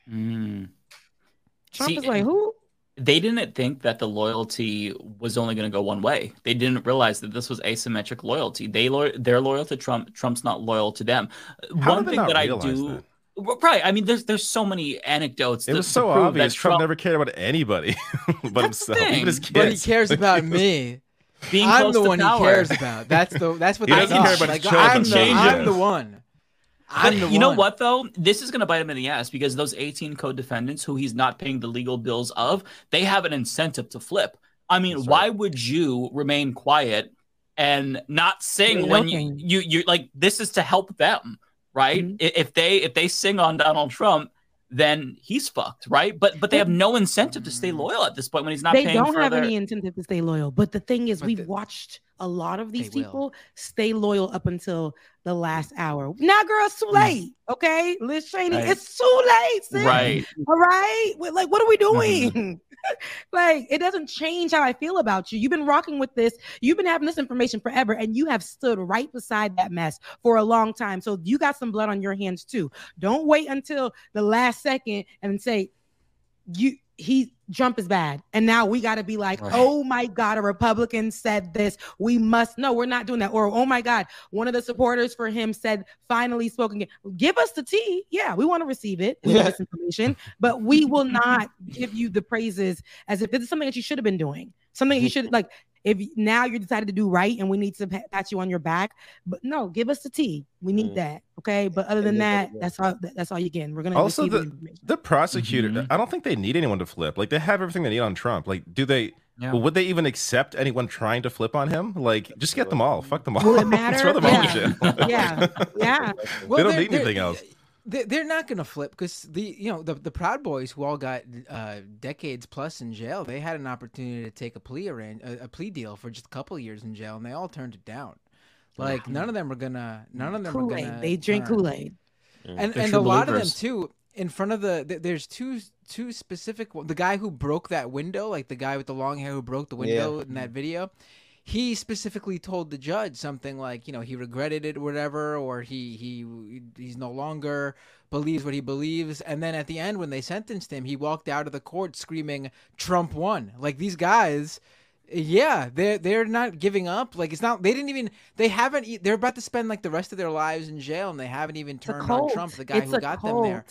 [SPEAKER 12] Mm.
[SPEAKER 13] Trump
[SPEAKER 12] See,
[SPEAKER 13] is like, who?
[SPEAKER 12] they didn't think that the loyalty was only going to go one way. They didn't realize that this was asymmetric loyalty. They lo- they're loyal to Trump. Trump's not loyal to them.
[SPEAKER 15] How
[SPEAKER 12] one
[SPEAKER 15] did they
[SPEAKER 12] thing
[SPEAKER 15] not
[SPEAKER 12] that I
[SPEAKER 15] realize
[SPEAKER 12] do.
[SPEAKER 15] that?
[SPEAKER 12] Right. I mean, there's there's so many anecdotes.
[SPEAKER 15] It was
[SPEAKER 12] to
[SPEAKER 15] so
[SPEAKER 12] prove
[SPEAKER 15] obvious.
[SPEAKER 12] that
[SPEAKER 15] Trump, never cared about anybody *laughs* but himself,
[SPEAKER 12] thing.
[SPEAKER 15] even his kids.
[SPEAKER 6] But he cares about me. *laughs*
[SPEAKER 12] Being
[SPEAKER 6] I'm
[SPEAKER 12] close
[SPEAKER 6] the
[SPEAKER 12] to
[SPEAKER 6] one
[SPEAKER 12] power.
[SPEAKER 6] he cares about. That's the that's what
[SPEAKER 15] He
[SPEAKER 6] they
[SPEAKER 15] doesn't
[SPEAKER 6] thought.
[SPEAKER 15] care about
[SPEAKER 6] like,
[SPEAKER 15] his.
[SPEAKER 6] I'm the,
[SPEAKER 15] Changes.
[SPEAKER 6] I'm the one. I'm
[SPEAKER 12] But
[SPEAKER 6] the
[SPEAKER 12] you know what though? This is going to bite him in the ass because those 18 co-defendants who he's not paying the legal bills of, they have an incentive to flip. I mean, why would you remain quiet and not sing
[SPEAKER 13] You're
[SPEAKER 12] when you,
[SPEAKER 13] joking.
[SPEAKER 12] you you like this is to help them, right?
[SPEAKER 13] Mm-hmm.
[SPEAKER 12] If they if they sing on Donald Trump, then he's fucked, right? But but they have no incentive to stay loyal at this point when he's not
[SPEAKER 13] they
[SPEAKER 12] paying
[SPEAKER 13] don't
[SPEAKER 12] for
[SPEAKER 13] have
[SPEAKER 12] their
[SPEAKER 13] any incentive to stay loyal. But the thing is,
[SPEAKER 6] But
[SPEAKER 13] we've
[SPEAKER 6] the-
[SPEAKER 13] watched a lot of these
[SPEAKER 6] They will.
[SPEAKER 13] people stay loyal up until the last hour. Now, girl, it's too late. Okay, Liz Cheney,
[SPEAKER 12] Right.
[SPEAKER 13] it's too late. Sis.
[SPEAKER 12] Right.
[SPEAKER 13] All right. Like, what are we doing? *laughs* like, it doesn't change how I feel about you. You've been rocking with this. You've been having this information forever, and you have stood right beside that mess for a long time. So you got some blood on your hands too. Don't wait until the last second and say, you he Trump is bad. And now we got to be like,
[SPEAKER 12] Right.
[SPEAKER 13] oh my God, a Republican said this. We must no, we're not doing that. Or oh my God, one of the supporters for him said, finally spoken. Give us the tea. Yeah, we want to receive it. Need this information, but we will not give you the praises as if this is something that you should have been doing. Something you *laughs* should like. If now you decided to do right and we need to pat you on your back, but no, give us the tea. We need
[SPEAKER 9] Mm.
[SPEAKER 13] that. Okay. But other than that, that's all. That's all you're getting We're gonna
[SPEAKER 15] Also,
[SPEAKER 13] the
[SPEAKER 15] the
[SPEAKER 13] information.
[SPEAKER 15] the prosecutor.
[SPEAKER 12] Mhm.
[SPEAKER 15] I don't think they need anyone to flip. Like they have everything they need on Trump. Like, do they?
[SPEAKER 12] Yeah.
[SPEAKER 15] Would they even accept anyone trying to flip on him? Like, just get them all. Fuck them all.
[SPEAKER 13] Will it *laughs*
[SPEAKER 15] Throw
[SPEAKER 13] matter?
[SPEAKER 15] them all in
[SPEAKER 13] Yeah.
[SPEAKER 15] jail.
[SPEAKER 13] yeah, yeah. *laughs*
[SPEAKER 15] they don't
[SPEAKER 6] they're-
[SPEAKER 15] need anything
[SPEAKER 6] they're-
[SPEAKER 15] else.
[SPEAKER 6] They- They're not going to flip because the you know the the Proud Boys who all got uh, decades plus in jail, they had an opportunity to take a plea arrange, a, a plea deal for just a couple of years in jail, and they all turned it down. Like none of them are gonna, none of them are
[SPEAKER 13] Kool
[SPEAKER 6] gonna.
[SPEAKER 13] They drink. Kool Aid.
[SPEAKER 6] and
[SPEAKER 12] They're
[SPEAKER 6] and a lot of them too. In front of the, th- there's two two specific. The guy who broke that window, like the guy with the long hair who broke the window in that video, he specifically told the judge something like, you know, he regretted it or whatever, or he he he's no longer believes what he believes. And then at the end, when they sentenced him, he walked out of the court screaming, "Trump won!" Like these guys. Yeah, they're they're not giving up. Like it's not. They didn't even. They haven't. They're about to spend like the rest of their lives in jail, and they haven't even turned on. Trump, the guy
[SPEAKER 13] It's
[SPEAKER 6] who got them there.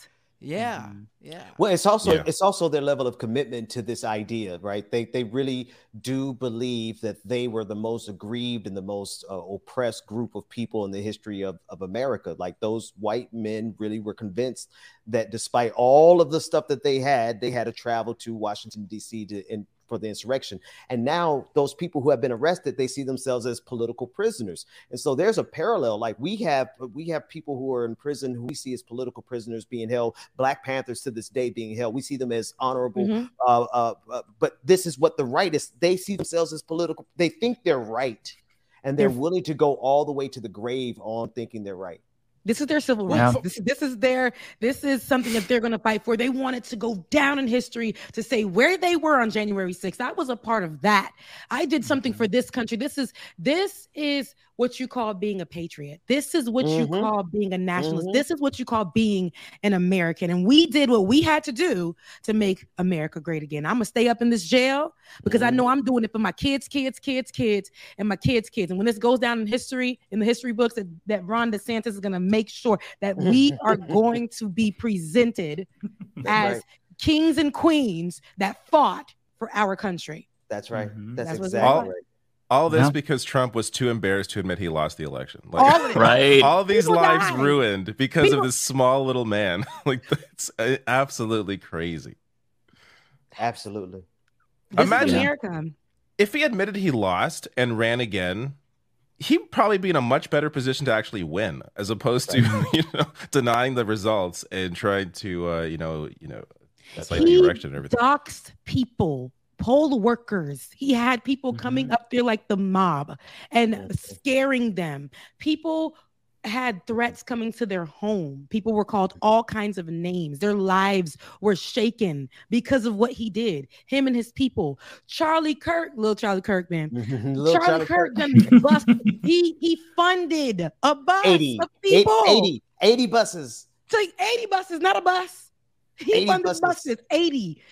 [SPEAKER 13] Cult.
[SPEAKER 6] Yeah, yeah.
[SPEAKER 9] Well, it's also
[SPEAKER 15] Yeah.
[SPEAKER 9] it's also their level of commitment to this idea, right? They they really do believe that they were the most aggrieved and the most uh, oppressed group of people in the history of, of America. Like those white men really were convinced that despite all of the stuff that they had, they had to travel to Washington D.C. to in, for the insurrection. And now those people who have been arrested, they see themselves as political prisoners. And so there's a parallel. Like we have we have people who are in prison who we see as political prisoners being held. Black Panthers to this day being held. We see them as honorable.
[SPEAKER 13] Mhm.
[SPEAKER 9] Uh, uh, uh, but this is what the right is. They see themselves as political. They think they're right, and They're- willing to go all the way to the grave on thinking they're right.
[SPEAKER 13] This is their civil
[SPEAKER 12] Yeah.
[SPEAKER 13] rights. This, this is their this is something that they're going to fight for. They wanted to go down in history to say where they were on January 6th. I was a part of that. I did something mm-hmm. for this country. This is this is what you call being a patriot. This is what you
[SPEAKER 9] Mhm.
[SPEAKER 13] call being a nationalist.
[SPEAKER 9] Mhm.
[SPEAKER 13] This is what you call being an American. And we did what we had to do to make America great again. I'm gonna stay up in this jail because I know I'm doing it for my kids, kids, kids, kids, and my kids' kids. And when this goes down in history, in the history books, that, that Ron DeSantis is gonna make sure that we are going to be presented *laughs* as
[SPEAKER 9] right.
[SPEAKER 13] kings and queens that fought for our country.
[SPEAKER 9] That's right.
[SPEAKER 12] Mhm.
[SPEAKER 9] That's,
[SPEAKER 13] That's
[SPEAKER 9] exactly
[SPEAKER 15] All,
[SPEAKER 9] right.
[SPEAKER 15] All this
[SPEAKER 12] Yeah.
[SPEAKER 15] because Trump was too embarrassed to admit he lost the election. Like,
[SPEAKER 13] All of.
[SPEAKER 12] Right.
[SPEAKER 15] all these
[SPEAKER 13] People
[SPEAKER 15] lives
[SPEAKER 13] died.
[SPEAKER 15] ruined because
[SPEAKER 13] People-
[SPEAKER 15] of this small little man. *laughs* like that's uh, absolutely crazy.
[SPEAKER 9] Absolutely.
[SPEAKER 13] This
[SPEAKER 15] Imagine-
[SPEAKER 13] America.
[SPEAKER 15] If he admitted he lost and ran again, he'd probably be in a much better position to actually win, as opposed to *laughs* you know denying the results and trying to uh, you know you know fight the
[SPEAKER 13] He
[SPEAKER 15] election and everything.
[SPEAKER 13] doxed people, poll workers. He had people coming mm-hmm. up there like the mob and scaring them. People had threats coming to their home. People were called mm-hmm. all kinds of names. Their lives were shaken because of what he did. Him and his people. Charlie Kirk, little Charlie Kirk, man. *laughs*
[SPEAKER 9] Little
[SPEAKER 13] Charlie, Kirk, done *laughs* bust, he he funded a bus
[SPEAKER 9] 80,
[SPEAKER 13] of people.
[SPEAKER 9] 80, 80 buses.
[SPEAKER 13] Take 80 buses, not a bus. He
[SPEAKER 9] 80
[SPEAKER 13] funded
[SPEAKER 9] buses.
[SPEAKER 13] buses. 80.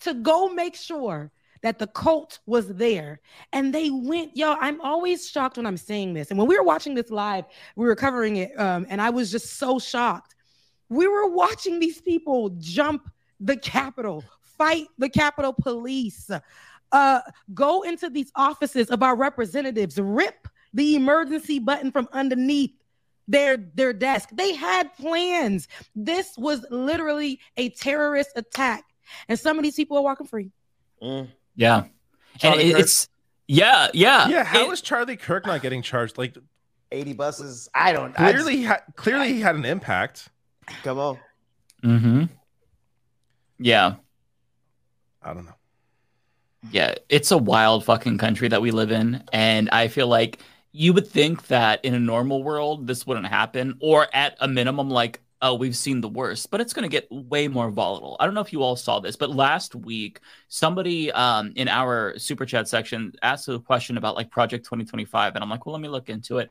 [SPEAKER 13] To go make sure that the cult was there. And they went, yo, I'm always shocked when I'm saying this. And when we were watching this live, we were covering it, um, and I was just so shocked. We were watching these people jump the Capitol, fight the Capitol Police, uh, go into these offices of our representatives, rip the emergency button from underneath their their desk. They had plans. This was literally a terrorist attack, and some of these people are walking free.
[SPEAKER 12] Yeah.
[SPEAKER 15] Charlie
[SPEAKER 12] and it- it's yeah, yeah.
[SPEAKER 15] Yeah, how
[SPEAKER 12] It-
[SPEAKER 15] is Charlie Kirk not getting charged? Like
[SPEAKER 9] 80 buses. I don't I
[SPEAKER 15] clearly, he had, clearly he had an impact.
[SPEAKER 9] Come on.
[SPEAKER 12] Mm-hmm. Yeah.
[SPEAKER 15] I don't know.
[SPEAKER 12] Yeah, it's a wild fucking country that we live in. And I feel like you would think that in a normal world, this wouldn't happen, or at a minimum, like, oh, we've seen the worst, but it's going to get way more volatile. I don't know if you all saw this, but last week, somebody um, in our super chat section asked a question about like Project 2025. And I'm like, well, let me look into it.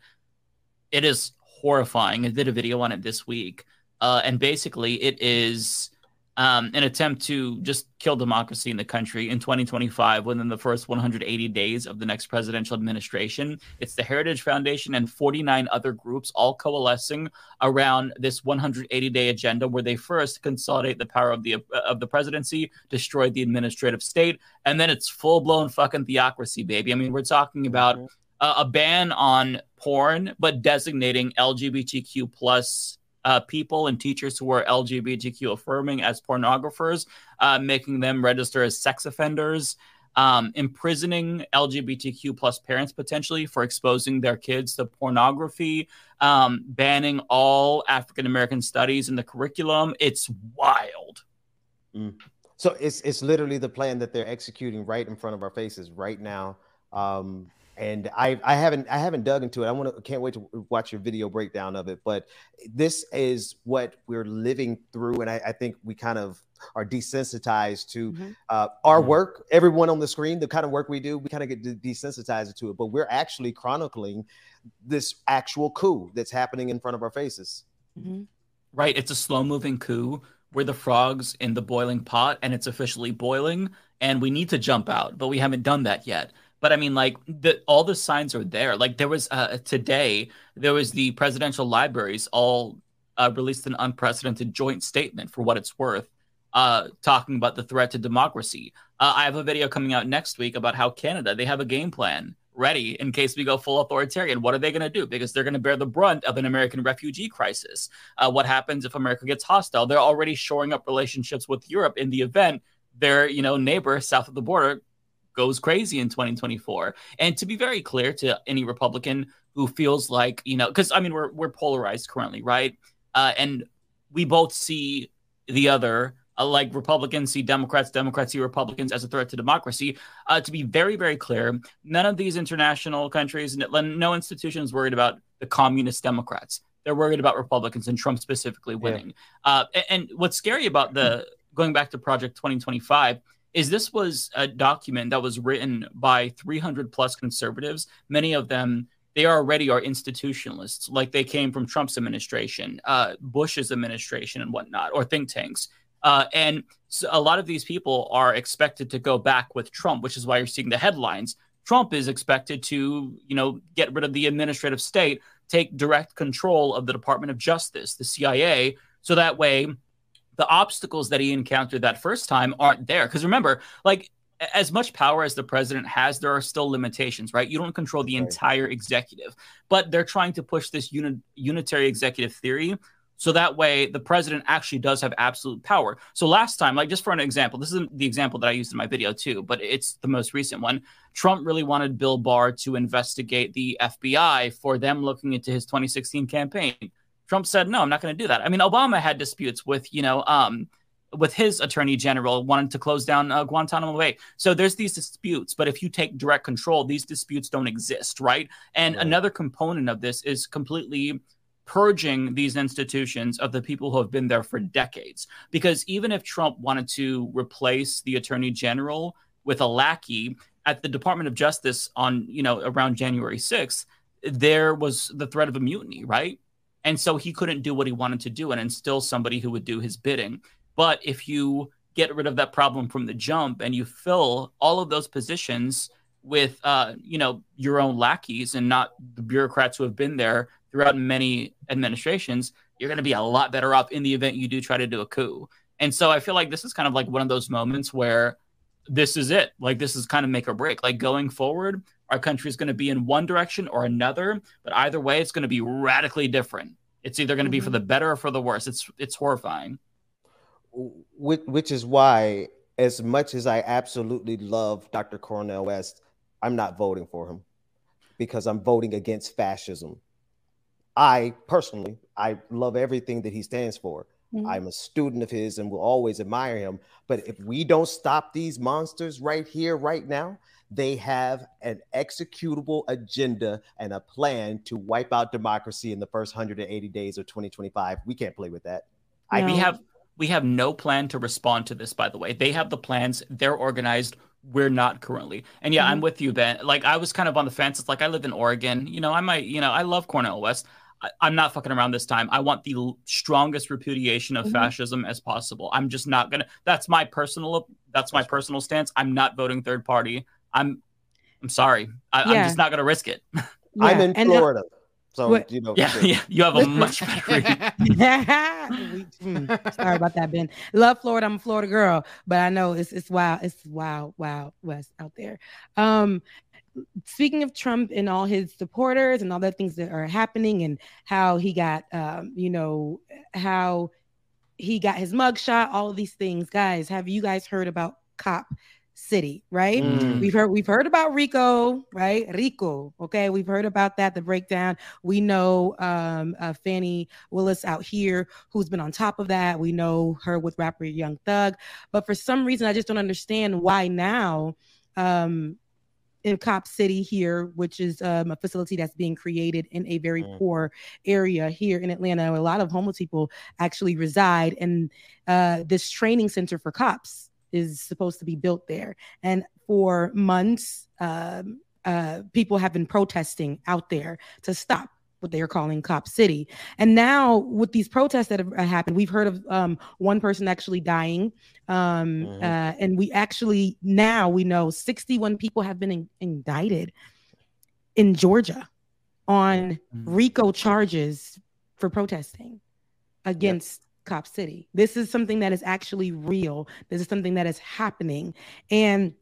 [SPEAKER 12] It is horrifying. I did a video on it this week. Uh, and basically, it is um, an attempt to just kill democracy in the country in 2025 within the first 180 days of the next presidential administration. It's the Heritage Foundation and 49 other groups all coalescing around this 180 day agenda where they first consolidate the power of the of the presidency, destroy the administrative state, and then it's full blown fucking theocracy, baby. I mean, we're talking about a, a ban on porn, but designating LGBTQ plus uh, people and teachers who are LGBTQ affirming as pornographers, uh, making them register as sex offenders, um, imprisoning LGBTQ plus parents potentially for exposing their kids to pornography, um, banning all African American studies in the curriculum. It's wild.
[SPEAKER 9] So it's it's literally the plan that they're executing right in front of our faces right now. Um, and I I haven't I haven't dug into it. I want to can't wait to watch your video breakdown of it. But this is what we're living through, and I, I think we kind of are desensitized to mm-hmm. uh, our mm-hmm. work. Everyone on the screen, the kind of work we do, we kind of get desensitized to it. But we're actually chronicling this actual coup that's happening in front of our faces. Mm-hmm.
[SPEAKER 12] Right. It's a slow moving coup. We're the frogs in the boiling pot and it's officially boiling and we need to jump out, but we haven't done that yet. But I mean, like the all the signs are there. Like there was uh, today, there was the presidential libraries all uh, released an unprecedented joint statement for what it's worth, uh, talking about the threat to democracy. Uh, I have a video coming out next week about how Canada they have a game plan ready in case we go full authoritarian. What are they going to do? Because they're going to bear the brunt of an American refugee crisis. Uh, what happens if America gets hostile? They're already shoring up relationships with Europe in the event their you know neighbor south of the border goes crazy in 2024. And to be very clear to any Republican who feels like you know, because I mean we're we're polarized currently, right? Uh, and we both see the other. Uh, like Republicans see Democrats, Democrats see Republicans as a threat to democracy. Uh, to be very, very clear, none of these international countries, no, no institution is worried about the communist Democrats. They're worried about Republicans and Trump specifically winning. Uh, a- and, what's scary about the going back to Project 2025 is this was a document that was written by 300 plus conservatives. Many of them they already are institutionalists, like they came from Trump's administration, uh, Bush's administration, and whatnot, or think tanks. Uh, and so a lot of these people are expected to go back with Trump, which is why you're seeing the headlines. Trump is expected to, you know, get rid of the administrative state, take direct control of the Department of Justice, the CIA, so that way the obstacles that he encountered that first time aren't there. Because remember, like as much power as the president has, there are still limitations, right? You don't control the entire executive, but they're trying to push this uni- unitary executive theory. So that way, the president actually does have absolute power. So last time, like just for an example, this is the example that I used in my video too, but it's the most recent one. Trump really wanted Bill Barr to investigate the FBI for them looking into his 2016 campaign. Trump said, "No, I'm not going to do that." I mean, Obama had disputes with, you know, um, with his attorney general wanting to close down uh, Guantanamo Bay. So there's these disputes, but if you take direct control, these disputes don't exist, right? And another component of this is completely purging these institutions of the people who have been there for decades. Because even if Trump wanted to replace the attorney general with a lackey at the Department of Justice on, you know, around January 6th, there was the threat of a mutiny, right? And so he couldn't do what he wanted to do and instill somebody who would do his bidding. But if you get rid of that problem from the jump and you fill all of those positions with uh, you know your own lackeys and not the bureaucrats who have been there throughout many administrations you're going to be a lot better off in the event you do try to do a coup. And so i feel like this is kind of like one of those moments where this is it. Like this is kind of make or break. Like going forward our country is going to be in one direction or another but either way it's going to be radically different it's either going to be for the better or for the worse it's it's horrifying
[SPEAKER 9] which, which is why, as much as I absolutely love Dr. Cornel West, I'm not voting for him because I'm voting against fascism. I personally, I love everything that he stands for.
[SPEAKER 13] Mhm.
[SPEAKER 9] I'm a student of his and will always admire him. But if we don't stop these monsters right here, right now, they have an executable agenda and a plan to wipe out democracy in the first 180 days of 2025. We can't play with that.
[SPEAKER 12] I, we have we have no plan to respond to this. By the way, they have the plans. They're organized. We're not currently. And yeah, I'm
[SPEAKER 13] Mhm.
[SPEAKER 12] with you, Ben. Like I was kind of on the fence. It's like I live in Oregon. You know, I might. You know, I love Cornel West. I, I'm not fucking around this time. I want the l- strongest repudiation of
[SPEAKER 13] Mhm.
[SPEAKER 12] fascism as possible. I'm just not gonna. That's my personal. That's my personal stance. I'm not voting third party. I'm. I'm sorry. I, I'm just not gonna risk it. *laughs*
[SPEAKER 9] I'm in
[SPEAKER 13] and,
[SPEAKER 9] Florida. So,
[SPEAKER 13] what-
[SPEAKER 9] you know,
[SPEAKER 12] Yeah,
[SPEAKER 9] sure.
[SPEAKER 12] yeah. *laughs* You have a *laughs* much better.
[SPEAKER 13] We- sorry about that, Ben. Love Florida. I'm a Florida girl, but I know it's it's wild. It's wild, wild west out there. Um, speaking of Trump and all his supporters and all the things that are happening and how he got, um, you know, how he got his mugshot, all of these things, guys. Have you guys heard about Cop City? Right?
[SPEAKER 23] Mm.
[SPEAKER 13] We've heard we've heard about Rico, right? Rico. Okay, we've heard about that. The breakdown. We know um, uh, Fani Willis out here, who's been on top of that. We know her with rapper Young Thug, but for some reason, I just don't understand why now. Um, in Cop City here, which is um, a facility that's being created in a very poor area here in Atlanta. where A lot of homeless people actually reside, and uh, this training center for cops is supposed to be built there. And for months, um, uh, people have been protesting out there to stop what they are calling Cop City. And now, with these protests that have uh, happened, we've heard of um, one person actually dying. Um,
[SPEAKER 23] Mhm.
[SPEAKER 13] uh, and we actually now we know 61 people have been in- indicted in Georgia on RICO charges for protesting against Cop City. This is something that is actually real. This is something that is happening. And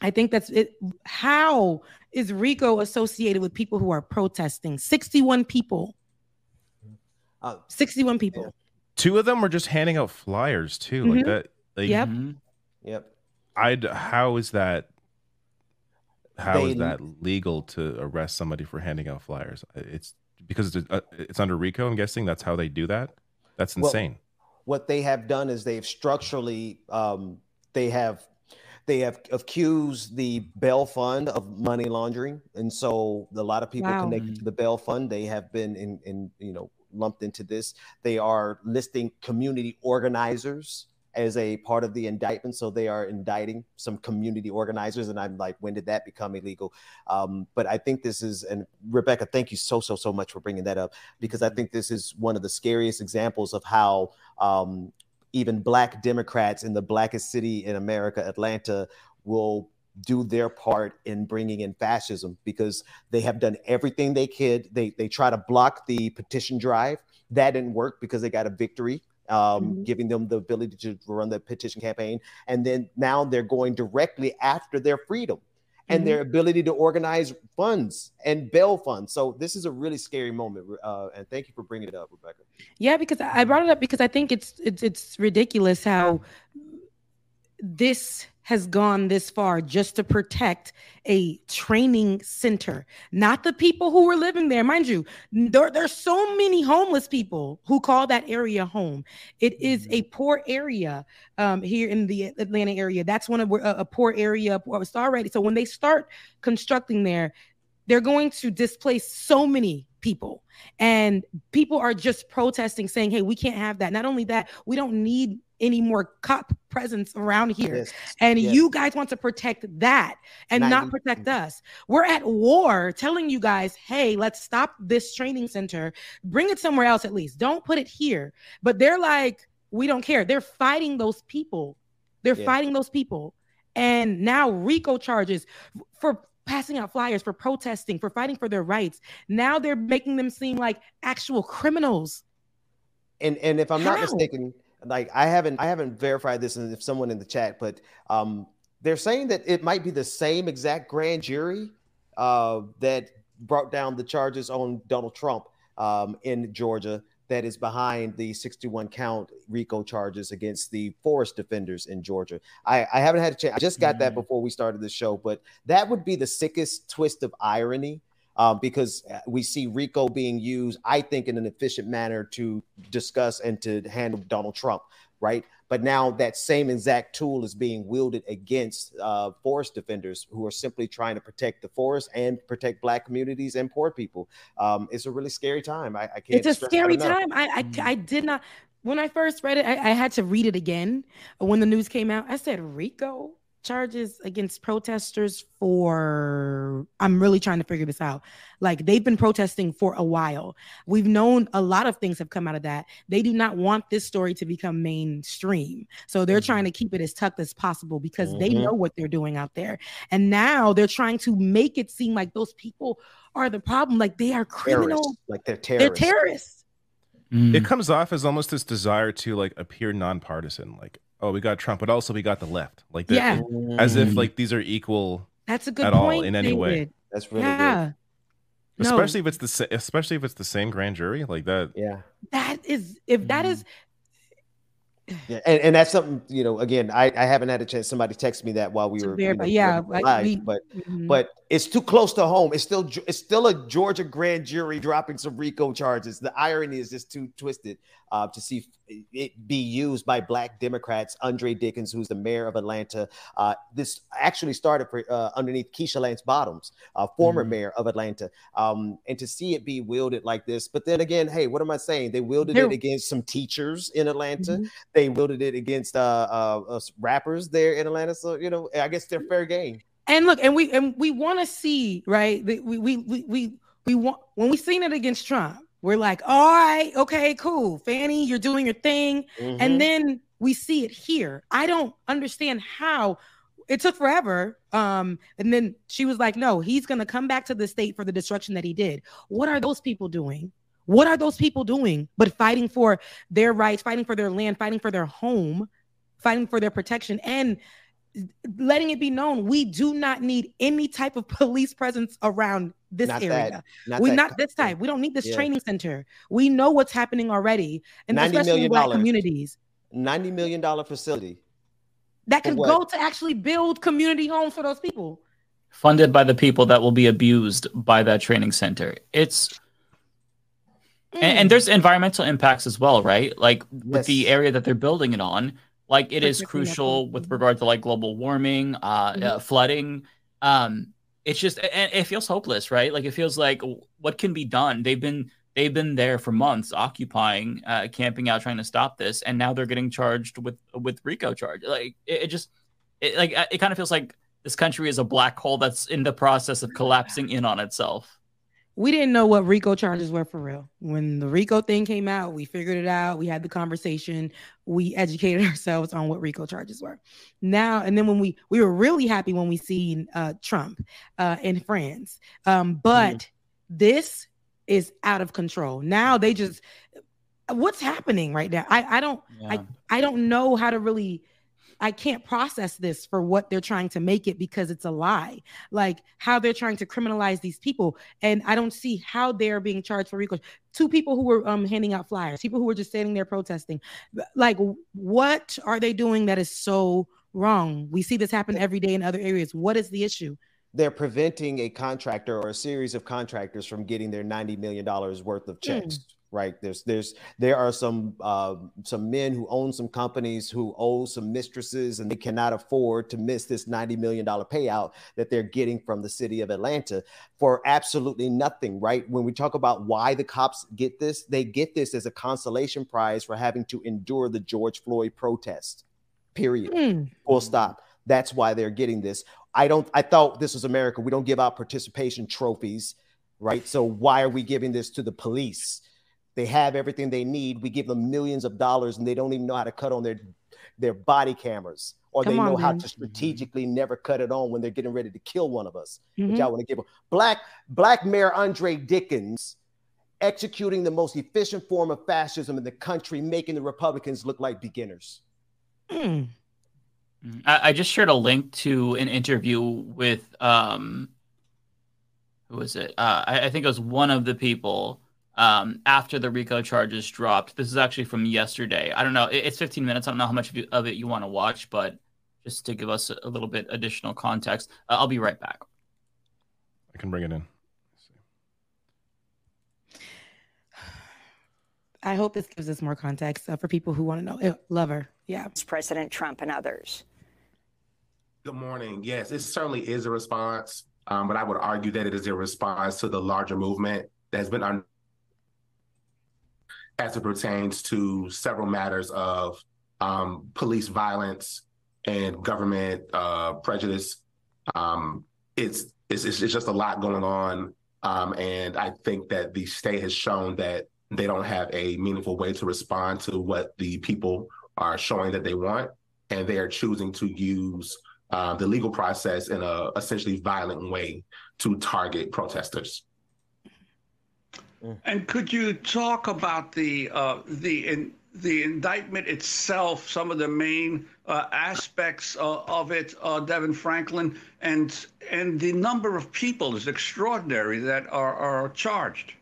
[SPEAKER 13] I think that's it. How is RICO associated with people who are protesting? 61 people.
[SPEAKER 9] Uh,
[SPEAKER 13] 61 people.
[SPEAKER 15] Two of them were just handing out flyers too,
[SPEAKER 13] Mhm.
[SPEAKER 15] like that. Like,
[SPEAKER 13] Yep.
[SPEAKER 9] Yep.
[SPEAKER 15] I'd. How is that? How is
[SPEAKER 9] They-
[SPEAKER 15] that legal to arrest somebody for handing out flyers? It's because it's uh, it's under RICO. I'm guessing that's how they do that. That's
[SPEAKER 9] Well,
[SPEAKER 15] insane.
[SPEAKER 9] What they have done is they've structurally um, they have they have accused the Bell Fund of money laundering, and so a lot of people
[SPEAKER 23] Wow.
[SPEAKER 9] connected to the Bell Fund they have been in, in you know lumped into this. They are listing community organizers as a part of the indictment, so they are indicting some community organizers, and I'm like, when did that become illegal? Um, but I think this is, and Rebecca, thank you so so so much for bringing that up because I think this is one of the scariest examples of how um, even black Democrats in the blackest city in America, Atlanta, will do their part in bringing in fascism because they have done everything they could. They they try to block the petition drive. That didn't work because they got a victory, um, giving them the ability to run the petition campaign. And then now they're going directly after their freedom and
[SPEAKER 13] Mhm.
[SPEAKER 9] their ability to organize funds and bail funds. So this is a really scary moment. Uh, and thank you for bringing it up, Rebecca.
[SPEAKER 13] Yeah, because I I brought it up because I think it's it's it's ridiculous how this has gone this far just to protect a training center, not the people who were living there. Mind you, there, there's so many homeless people who call that area home. It is a poor area um, here in the Atlanta area. That's one of a, a poor area. It's already so when they start constructing there, they're going to displace so many people and people are just protesting saying hey we can't have that not only that we don't need any more cop presence around here
[SPEAKER 23] Yes,
[SPEAKER 13] and
[SPEAKER 23] yes.
[SPEAKER 13] you guys want to protect that and not protect us we're at war telling you guys hey let's stop this training center bring it somewhere else at least don't put it here but they're like we don't care they're fighting those people They're
[SPEAKER 9] Yeah.
[SPEAKER 13] fighting those people. And now RICO charges for passing out flyers, for protesting, for fighting for their rights. Now they're making them seem like actual criminals.
[SPEAKER 9] and and if I'm not mistaken, like I haven't I haven't verified this, and if someone in the chat, but um, they're saying that it might be the same exact grand jury uh, that brought down the charges on Donald Trump um, in Georgia that is behind the 61 count RICO charges against the forest defenders in Georgia. I, I haven't had a chance. I just got that before we started the show, but that would be the sickest twist of irony um, because uh, we see RICO being used, I think, in an efficient manner to discuss and to handle Donald Trump, right? But now that same exact tool is being wielded against uh, forest defenders who are simply trying to protect the forest and protect Black communities and poor people. Um, it's a really scary time. I, I can't.
[SPEAKER 13] It's a scary time. I, I I did not when I first read it, I, I had to read it again when the news came out. I said RICO charges against protesters for I'm really trying to figure this out. Like they've been protesting for a while. We've known a lot of things have come out of that. They do not want this story to become mainstream. So they're trying to keep it as tucked as possible because they
[SPEAKER 9] Mhm.
[SPEAKER 13] know what they're doing out there. And now they're trying to make it seem like those people are the problem. Like they are criminals.
[SPEAKER 9] Terrorists, like they're
[SPEAKER 13] They're
[SPEAKER 9] terrorists.
[SPEAKER 13] terrorists.
[SPEAKER 15] It comes off as almost this desire to like appear nonpartisan, like oh we got Trump, but also we got the left, like that,
[SPEAKER 13] Yeah.
[SPEAKER 15] as if like these are equal.
[SPEAKER 13] That's a good
[SPEAKER 15] at
[SPEAKER 13] point.
[SPEAKER 15] all in any way.
[SPEAKER 13] David.
[SPEAKER 9] That's
[SPEAKER 13] yeah. No.
[SPEAKER 15] Especially if it's the sa- especially if it's the same grand jury like that.
[SPEAKER 9] Yeah.
[SPEAKER 13] That is if that is
[SPEAKER 9] Yeah, and, and that's something you know. Again, I, I haven't had a chance. Somebody texted me that while we
[SPEAKER 13] To
[SPEAKER 9] were, you
[SPEAKER 13] verify,
[SPEAKER 9] know,
[SPEAKER 13] yeah,
[SPEAKER 9] running
[SPEAKER 13] like,
[SPEAKER 9] live,
[SPEAKER 13] we-
[SPEAKER 9] but
[SPEAKER 13] Mhm.
[SPEAKER 9] but it's too close to home. It's still it's still a Georgia grand jury dropping some RICO charges. The irony is just too twisted uh, to see it be used by Black Democrats. Andre Dickens, who's the mayor of Atlanta, uh, this actually started for, uh, underneath Keisha Lance Bottoms, uh, former
[SPEAKER 13] Mm-hmm.
[SPEAKER 9] mayor of Atlanta, um, and to see it be wielded like this. But then again, hey, what am I saying? They wielded it against some teachers in Atlanta.
[SPEAKER 13] Mhm.
[SPEAKER 9] They wielded it against uh, uh, us rappers there in Atlanta. So you know, I guess they're fair game.
[SPEAKER 13] and look, and we and we want to see right. We we we we we want when we seen it against Trump, we're like, all right, okay, cool, Fani, you're doing your thing,
[SPEAKER 9] Mhm.
[SPEAKER 13] and then we see it here. I don't understand how it took forever. Um, and then she was like, no, he's gonna come back to the state for the destruction that he did. What are those people doing? What are those people doing but fighting for their rights, fighting for their land, fighting for their home, fighting for their protection, and letting it be known we do not need any type of *laughs* police presence around this
[SPEAKER 9] Not
[SPEAKER 13] area.
[SPEAKER 9] that- not
[SPEAKER 13] we
[SPEAKER 9] that
[SPEAKER 13] not this type. We don't need this
[SPEAKER 9] Yeah.
[SPEAKER 13] training center. We know what's happening already, and
[SPEAKER 9] $90
[SPEAKER 13] especially in
[SPEAKER 9] million
[SPEAKER 13] black communities
[SPEAKER 9] Ninety million dollar facility.
[SPEAKER 13] that can go to actually build community homes for those people.
[SPEAKER 12] funded by the people that will be abused by that training center. It's and,
[SPEAKER 13] Mm.
[SPEAKER 12] and there's environmental impacts as well, right? Like with the area that they're building it on, like it is crucial with regard to like global warming, uh, uh
[SPEAKER 13] Mhm.
[SPEAKER 12] flooding. Um, it's just and it feels hopeless, right? Like it feels like what can be done. They've been they've been there for months, occupying, uh, camping out, trying to stop this, and now they're getting charged with with RICO charge. Like it, it just it, like it kind of feels like this country is a black hole that's in the process of collapsing in on itself.
[SPEAKER 13] We didn't know what RICO charges were for real. When the RICO thing came out, we figured it out. We had the conversation. We educated *laughs* ourselves on what RICO charges were. Now, and then when we we were really happy when we seen uh, Trump uh, in France, um, but this is out of control. Now they just what's happening right now? I I don't I I don't know how to really. I can't process this for what they're trying to make it because it's a lie. Like how they're trying to criminalize these people, and I don't see how they're being charged for RICO. Two people who were um, handing out flyers, people who were just standing there protesting. Like, what are they doing that is so wrong? We see this happen every day in other areas. What is the issue?
[SPEAKER 9] They're preventing a contractor or a series of contractors from getting their ninety million dollars worth of checks. Right there's there's there are some uh, some men who own some companies who owe some mistresses and they cannot afford to miss this ninety million dollar payout that they're getting from the city of Atlanta for absolutely nothing. Right when we talk about why the cops get this, they get this as a consolation prize for having to endure the George Floyd protest. Period.
[SPEAKER 13] Mm.
[SPEAKER 9] Full stop. That's why they're getting this. I don't. I thought this was America. We don't give out participation trophies, right? So why are we giving this to the police? They have everything they need. We give them millions of dollars, and they don't even know how to cut on their their body cameras or they
[SPEAKER 13] on,
[SPEAKER 9] know how to strategically never cut it on when they're getting ready to kill one of us.
[SPEAKER 13] Mhm.
[SPEAKER 9] Which I want to give 'em. Black Black Mayor Andre Dickens executing the most efficient form of fascism in the country, making the Republicans look like beginners.
[SPEAKER 13] Mm.
[SPEAKER 12] I, I just shared a link to an interview with um, who was it? Uh, I, I think it was one of the people um, after the RICO charges dropped. This is actually from yesterday. I don't know. It's 15 minutes. I don't know how much of, you, of it you want to watch, but just to give us a, a little bit additional context, uh, I'll be right back.
[SPEAKER 15] I can bring it in.
[SPEAKER 13] I hope this gives us more context uh, for people who want to know. Eh, Lover, yeah.
[SPEAKER 23] It's President Trump and others.
[SPEAKER 19] Good morning. Yes, it certainly is a response, um, but I would argue that it is a response to the larger movement that has been on as it pertains to several matters of um, police violence and government uh, prejudice. Um, it's, it's it's just a lot going on, um, and I think that the state has shown that they don't have a meaningful way to respond to what the people are showing that they want, and they are choosing to use uh, the legal process in a essentially violent way to target protesters.
[SPEAKER 24] And could you talk about the uh, the in, the indictment itself, some of the main uh, aspects uh, of it, uh, Devin Franklin, and and the number of people is extraordinary that are are charged.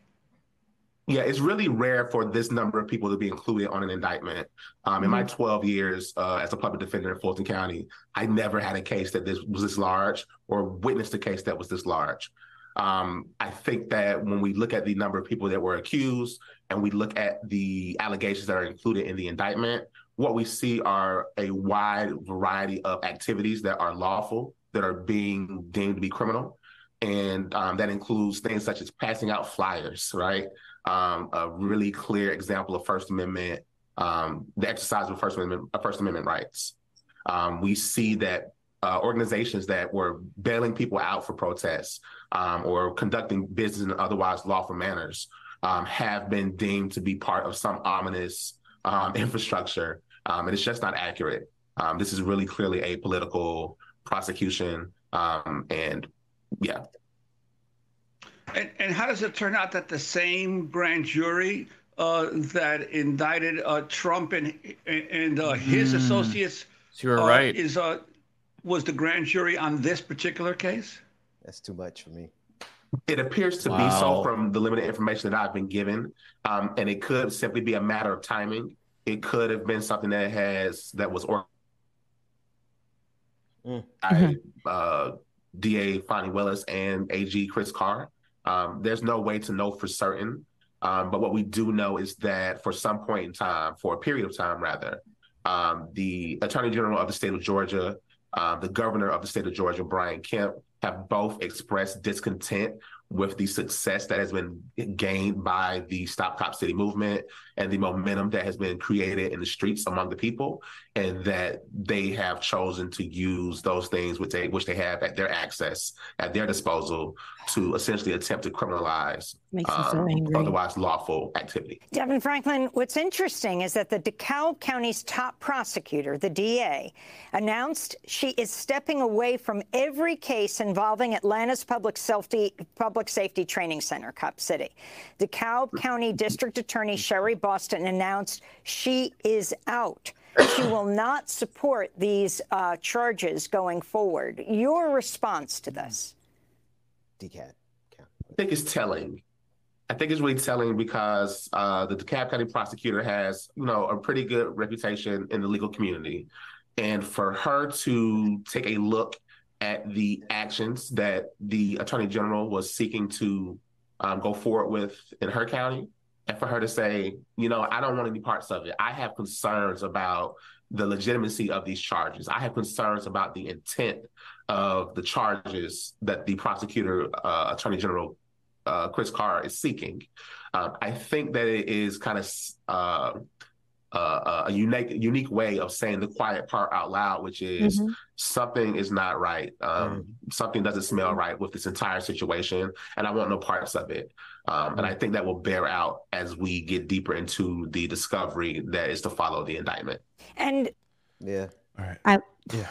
[SPEAKER 19] Yeah, it's really rare for this number of people to be included on an indictment. Um, in my 12 years uh, as a public defender in Fulton County, I never had a case that this was this large or witnessed a case that was this large. Um, I think that when we look at the number of people that were accused and we look at the allegations that are included in the indictment, what we see are a wide variety of activities that are lawful, that are being deemed to be criminal. And um, that includes things such as passing out flyers, right? Um, a really clear example of First Amendment, um, the exercise of First Amendment, of First Amendment rights. Um, we see that uh, organizations that were bailing people out for protests um, or conducting business in otherwise lawful manners um, have been deemed to be part of some ominous um, *laughs* infrastructure, um, and it's just not accurate. Um, this is really clearly a political prosecution, um, and yeah,
[SPEAKER 24] And, and how does it turn out that the same grand jury uh, that indicted uh, Trump and and uh, his
[SPEAKER 12] Mm.
[SPEAKER 24] associates
[SPEAKER 12] So you're
[SPEAKER 24] uh,
[SPEAKER 12] right.
[SPEAKER 24] is uh, was the grand jury on this particular case?
[SPEAKER 9] That's too much for me.
[SPEAKER 19] It appears to be so from the limited information that I've been given, um, and it could simply be a matter of timing. It could have been something that has that was or by uh, DA Fani Willis and AG Chris Carr. Um, there's no way to know for certain, um, but what we do know is that for some point in time, for a period of time rather, um, the Attorney General of the state of Georgia, uh, the Governor of the state of Georgia, Brian Kemp, have both expressed discontent with the success that has been gained by the Stop Cop City movement and the momentum that has been created in the streets among the people, and that they have chosen to use those things which they which they have at their access at their disposal to essentially attempt to criminalize
[SPEAKER 23] Makes me so
[SPEAKER 19] um, otherwise lawful activity.
[SPEAKER 23] Devin Franklin, what's interesting is that the DeKalb County's top prosecutor, the DA, announced she is stepping away from every case involving Atlanta's public safety public safety training center, Cop City. DeKalb County District Attorney Sherry Boston announced she is out. She will not support these uh, charges going forward. Your response to this?
[SPEAKER 9] DCAT.
[SPEAKER 19] I think it's telling. I think it's really telling because uh, the DeKalb County prosecutor has, you know, a pretty good reputation in the legal community, and for her to take a look at the actions that the Attorney General was seeking to um, go forward with in her county, and for her to say, you know, I don't want any parts of it. I have concerns about the legitimacy of these charges. I have concerns about the intent of the charges that the prosecutor, uh, Attorney General uh, Chris Carr is seeking. Um, I think that it is kind of uh, uh, a unique unique way of saying the quiet part out loud, which is
[SPEAKER 25] Mhm.
[SPEAKER 19] something is not right. Um, Something doesn't smell right with this entire situation, and I want no parts of it. Um, and I think that will bear out as we get deeper into the discovery that is to follow the indictment.
[SPEAKER 23] And
[SPEAKER 9] Yeah.
[SPEAKER 15] All right.
[SPEAKER 13] I
[SPEAKER 15] Yeah,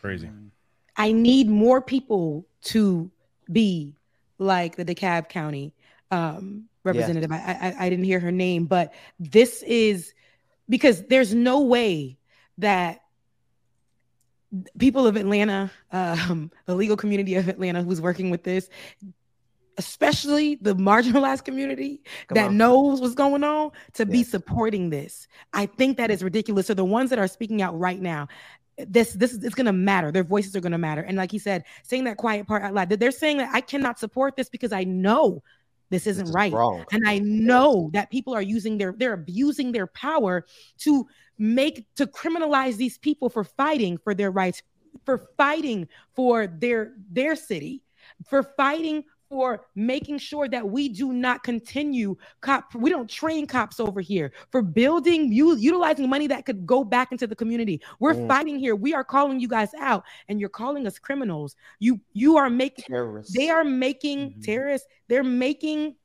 [SPEAKER 15] crazy.
[SPEAKER 13] I need more people to be like the DeKalb County um, representative. I, I I didn't hear her name, but this is because there's no way that people of Atlanta, *laughs* um, the legal community of Atlanta, who's working with this, especially the marginalized community
[SPEAKER 9] Come
[SPEAKER 13] that
[SPEAKER 9] on.
[SPEAKER 13] knows what's going on, to be supporting this. I think that is ridiculous. So the ones that are speaking out right now, this this is it's gonna matter. Their voices are gonna matter. And like he said, saying that quiet part out loud, they're saying that I cannot support this because I know this isn't right.
[SPEAKER 9] wrong.
[SPEAKER 13] And I know that people are using their they're abusing their power to make to criminalize these people for fighting for their rights, for fighting for their their city, for fighting for making sure that we do not continue cop we don't train cops over here for building u- utilizing money that could go back into the community. We're
[SPEAKER 9] Mm.
[SPEAKER 13] fighting here. We are calling you guys out and you're calling us criminals. You you are making
[SPEAKER 9] terrorists.
[SPEAKER 13] they are making terrorists. They're making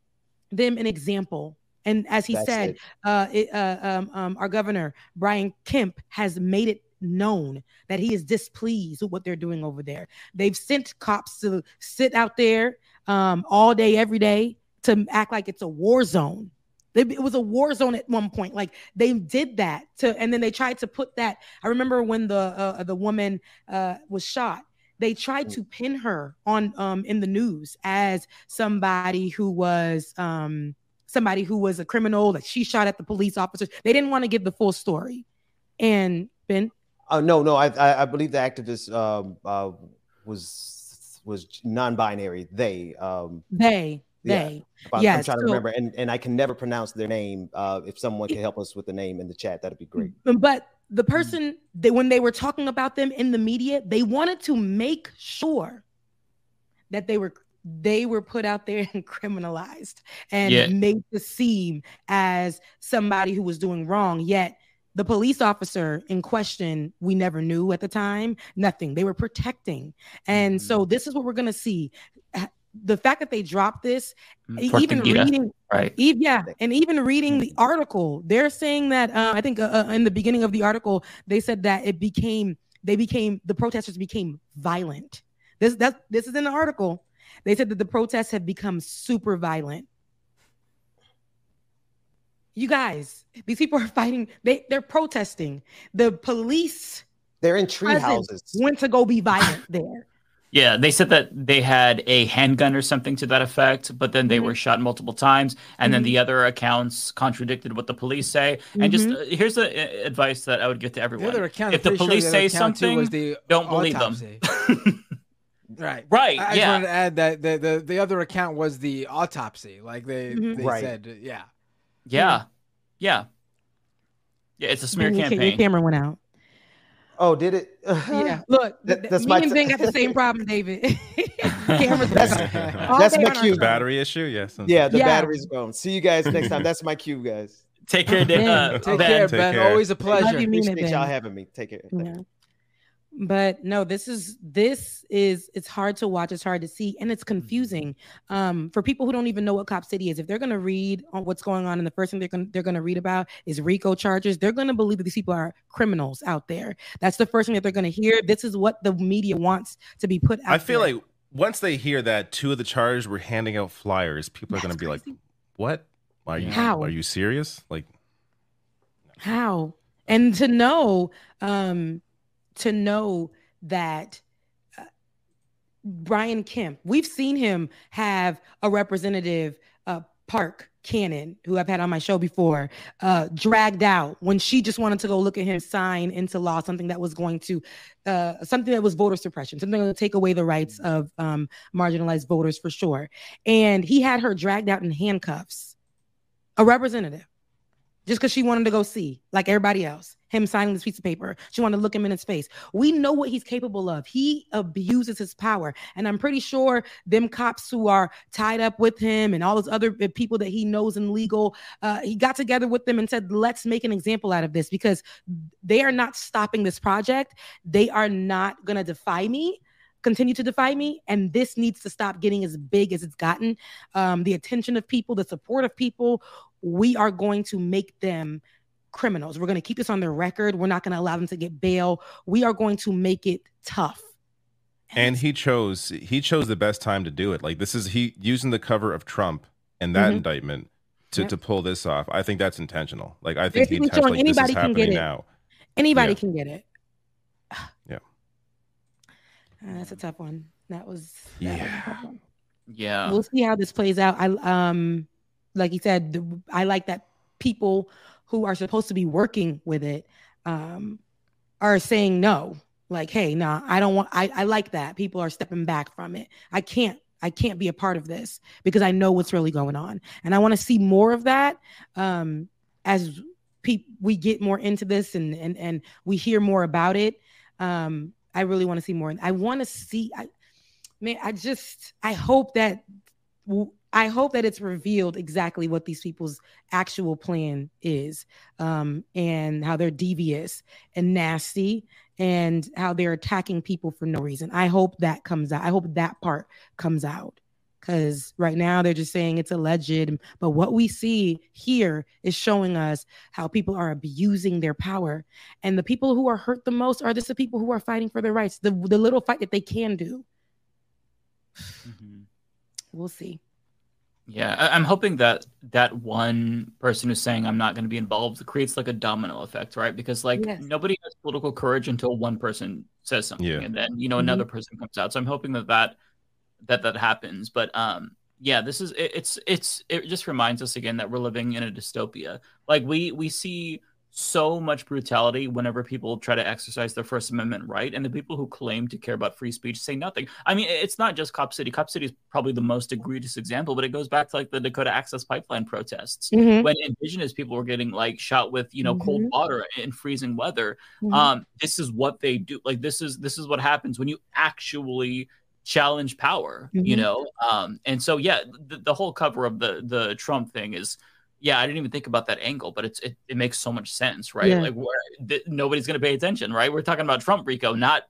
[SPEAKER 13] them an example. And as he
[SPEAKER 9] That's
[SPEAKER 13] said
[SPEAKER 9] it.
[SPEAKER 13] uh, it, uh um, um our governor brian kemp has made it known that he is displeased with what they're doing over there. They've sent cops to sit out there um all day every day to act like it's a war zone. They- it was a war zone at one point. Like they did that to and then they tried to put that i remember when the uh, the woman uh was shot they tried to pin her on um in the news as somebody who was um somebody who was a criminal that she shot at the police officers. They didn't want to give the full story. And ben?
[SPEAKER 9] Uh, no, no, I, I I believe the activist um, uh, was was non-binary. They, um,
[SPEAKER 13] they
[SPEAKER 9] yeah.
[SPEAKER 13] they
[SPEAKER 9] If I'm,
[SPEAKER 13] yeah
[SPEAKER 9] I'm trying to remember, and and I can never pronounce their name. Uh, if someone can help us with the name in the chat, that'd be great.
[SPEAKER 13] but the person that when they were talking about them in the media they wanted to make sure that they were they were put out there *laughs* and criminalized and
[SPEAKER 12] Yeah.
[SPEAKER 13] made to seem as somebody who was doing wrong yet the police officer in question we never knew at the time nothing they were protecting and so this is what we're going to see the fact that they dropped this e- even reading
[SPEAKER 12] right?
[SPEAKER 13] E- yeah, and even reading the article, they're saying that uh, I think uh, uh, in the beginning of the article they said that it became they became the protesters became violent. This that this is in the article. They said that the protests have become super violent. You guys, these people are fighting. They they're protesting. The police
[SPEAKER 9] They're in tree houses.
[SPEAKER 13] went to go be violent there. *laughs*
[SPEAKER 12] Yeah, they said that they had a handgun or something to that effect, but then they were shot multiple times, and then
[SPEAKER 13] Mhm.
[SPEAKER 12] the other accounts contradicted what the police say. And just uh, here's the uh, advice that I would give to everyone:
[SPEAKER 6] The other account,
[SPEAKER 12] if the
[SPEAKER 6] pretty sure
[SPEAKER 12] police
[SPEAKER 6] the other
[SPEAKER 12] say something,
[SPEAKER 6] was the
[SPEAKER 12] don't believe
[SPEAKER 6] autopsy.
[SPEAKER 12] them. *laughs*
[SPEAKER 6] Right.
[SPEAKER 12] Right,
[SPEAKER 6] I, I just
[SPEAKER 12] yeah.
[SPEAKER 6] wanted to add that the, the, the other account was the autopsy. Like they,
[SPEAKER 13] Mhm.
[SPEAKER 6] they
[SPEAKER 9] Right.
[SPEAKER 6] said, yeah.
[SPEAKER 12] Yeah, yeah, yeah. It's a smear
[SPEAKER 13] your, ca- your
[SPEAKER 12] campaign.
[SPEAKER 13] camera went out.
[SPEAKER 9] Oh, did it? *laughs*
[SPEAKER 13] Yeah, look,
[SPEAKER 9] That- that's
[SPEAKER 13] me
[SPEAKER 9] my
[SPEAKER 13] and
[SPEAKER 9] t-
[SPEAKER 13] Ben got the *laughs* same problem, David. *laughs* Cameras
[SPEAKER 9] That's-
[SPEAKER 13] all
[SPEAKER 9] that's my
[SPEAKER 13] on
[SPEAKER 9] cue.
[SPEAKER 13] phone.
[SPEAKER 15] Battery issue, yes.
[SPEAKER 9] Yeah, the
[SPEAKER 13] Yeah.
[SPEAKER 9] battery's gone. See you guys next time. That's my cue, guys.
[SPEAKER 12] Take care, Dan- uh,
[SPEAKER 6] Take
[SPEAKER 12] Ben.
[SPEAKER 6] care,
[SPEAKER 15] Take
[SPEAKER 6] Ben.
[SPEAKER 15] care.
[SPEAKER 6] Always a pleasure.
[SPEAKER 13] You, mean it,
[SPEAKER 9] Appreciate y'all having me. Take care.
[SPEAKER 13] Yeah. But no, this is this is it's hard to watch, it's hard to see, and it's confusing. Um, for people who don't even know what Cop City is, if they're gonna read on what's going on, and the first thing they're gonna they're gonna read about is RICO charges, they're gonna believe that these people are criminals out there. That's the first thing that they're gonna hear. This is what the media wants to be put out.
[SPEAKER 15] I feel
[SPEAKER 13] there.
[SPEAKER 15] like once they hear that two of the charged were handing out flyers, people are going to be like, "What? Are you
[SPEAKER 13] How?
[SPEAKER 15] are you serious?" Like,
[SPEAKER 13] how and to know um to know that uh, brian kemp we've seen him have a representative uh park cannon who i've had on my show before uh dragged out when she just wanted to go look at him sign into law something that was going to uh something that was voter suppression something that would take away the rights of um marginalized voters for sure. And he had her dragged out in handcuffs. A representative just because she wanted to go see, like everybody else, him signing this piece of paper. She wanted to look him in his face. We know what he's capable of. He abuses his power. And I'm pretty sure them cops who are tied up with him and all those other uh, people that he knows in legal, uh, he got together with them and said, let's make an example out of this because they are not stopping this project. They are not going to defy me continue to defy me and this needs to stop getting as big as it's gotten um, the attention of people the support of people we are going to make them criminals. We're going to keep this on their record. We're not going to allow them to get bail. We are going to make it tough.
[SPEAKER 15] and he chose he chose the best time to do it. Like this is he using the cover of Trump and that
[SPEAKER 13] Mhm.
[SPEAKER 15] indictment to
[SPEAKER 13] Yep.
[SPEAKER 15] to pull this off. I think that's intentional. Like I think he
[SPEAKER 13] Basically
[SPEAKER 15] intentionally
[SPEAKER 13] showing
[SPEAKER 15] like, this is
[SPEAKER 13] anybody can get
[SPEAKER 15] happening
[SPEAKER 13] it.
[SPEAKER 15] now.
[SPEAKER 13] Anybody
[SPEAKER 15] Yeah.
[SPEAKER 13] can get it.
[SPEAKER 15] Yeah.
[SPEAKER 13] Uh, *sighs* that's a tough one. That was
[SPEAKER 15] Yeah.
[SPEAKER 12] Yeah.
[SPEAKER 13] we'll see how this plays out. I um like you said, I like that people who are supposed to be working with it um are saying no. Like, hey, nah, I don't want I, I like that. People are stepping back from it. I can't I can't be a part of this because I know what's really going on. And I want to see more of that um as pe- we get more into this and and and we hear more about it. Um I really want to see more. I want to see I man, I just I hope that I hope that it's revealed exactly what these people's actual plan is, um, and how they're devious and nasty, and how they're attacking people for no reason. I hope that comes out. I hope that part comes out, because right now they're just saying it's alleged, but what we see here is showing us how people are abusing their power, and the people who are hurt the most are just the people who are fighting for their rights, the the little fight that they can do. We'll see.
[SPEAKER 12] Yeah, I- I'm hoping that that one person who's saying I'm not going to be involved creates like a domino effect, right? Because like
[SPEAKER 13] Yes.
[SPEAKER 12] nobody has political courage until one person says something,
[SPEAKER 15] Yeah.
[SPEAKER 12] and then you know
[SPEAKER 13] Mhm.
[SPEAKER 12] another person comes out. So I'm hoping that that that that happens. But um, yeah, this is it, it's it's it just reminds us again that we're living in a dystopia. Like we we see so much brutality whenever people try to exercise their First Amendment right, and the people who claim to care about free speech say nothing. I mean, it's not just Cop City. Cop City is probably the most egregious example, but it goes back to like the Dakota Access Pipeline protests
[SPEAKER 13] Mhm.
[SPEAKER 12] when indigenous people were getting like shot with you know cold
[SPEAKER 13] Mhm.
[SPEAKER 12] water in freezing weather.
[SPEAKER 13] Mhm.
[SPEAKER 12] Um, this is what they do. Like this is this is what happens when you actually challenge power. You
[SPEAKER 13] Mhm.
[SPEAKER 12] know, um, and so yeah, the, the whole cover of the the Trump thing is yeah, I didn't even think about that angle, but it's it, it makes so much sense, right?
[SPEAKER 13] Yeah.
[SPEAKER 12] Like where th- nobody's going to pay attention, right? We're talking about Trump Rico, not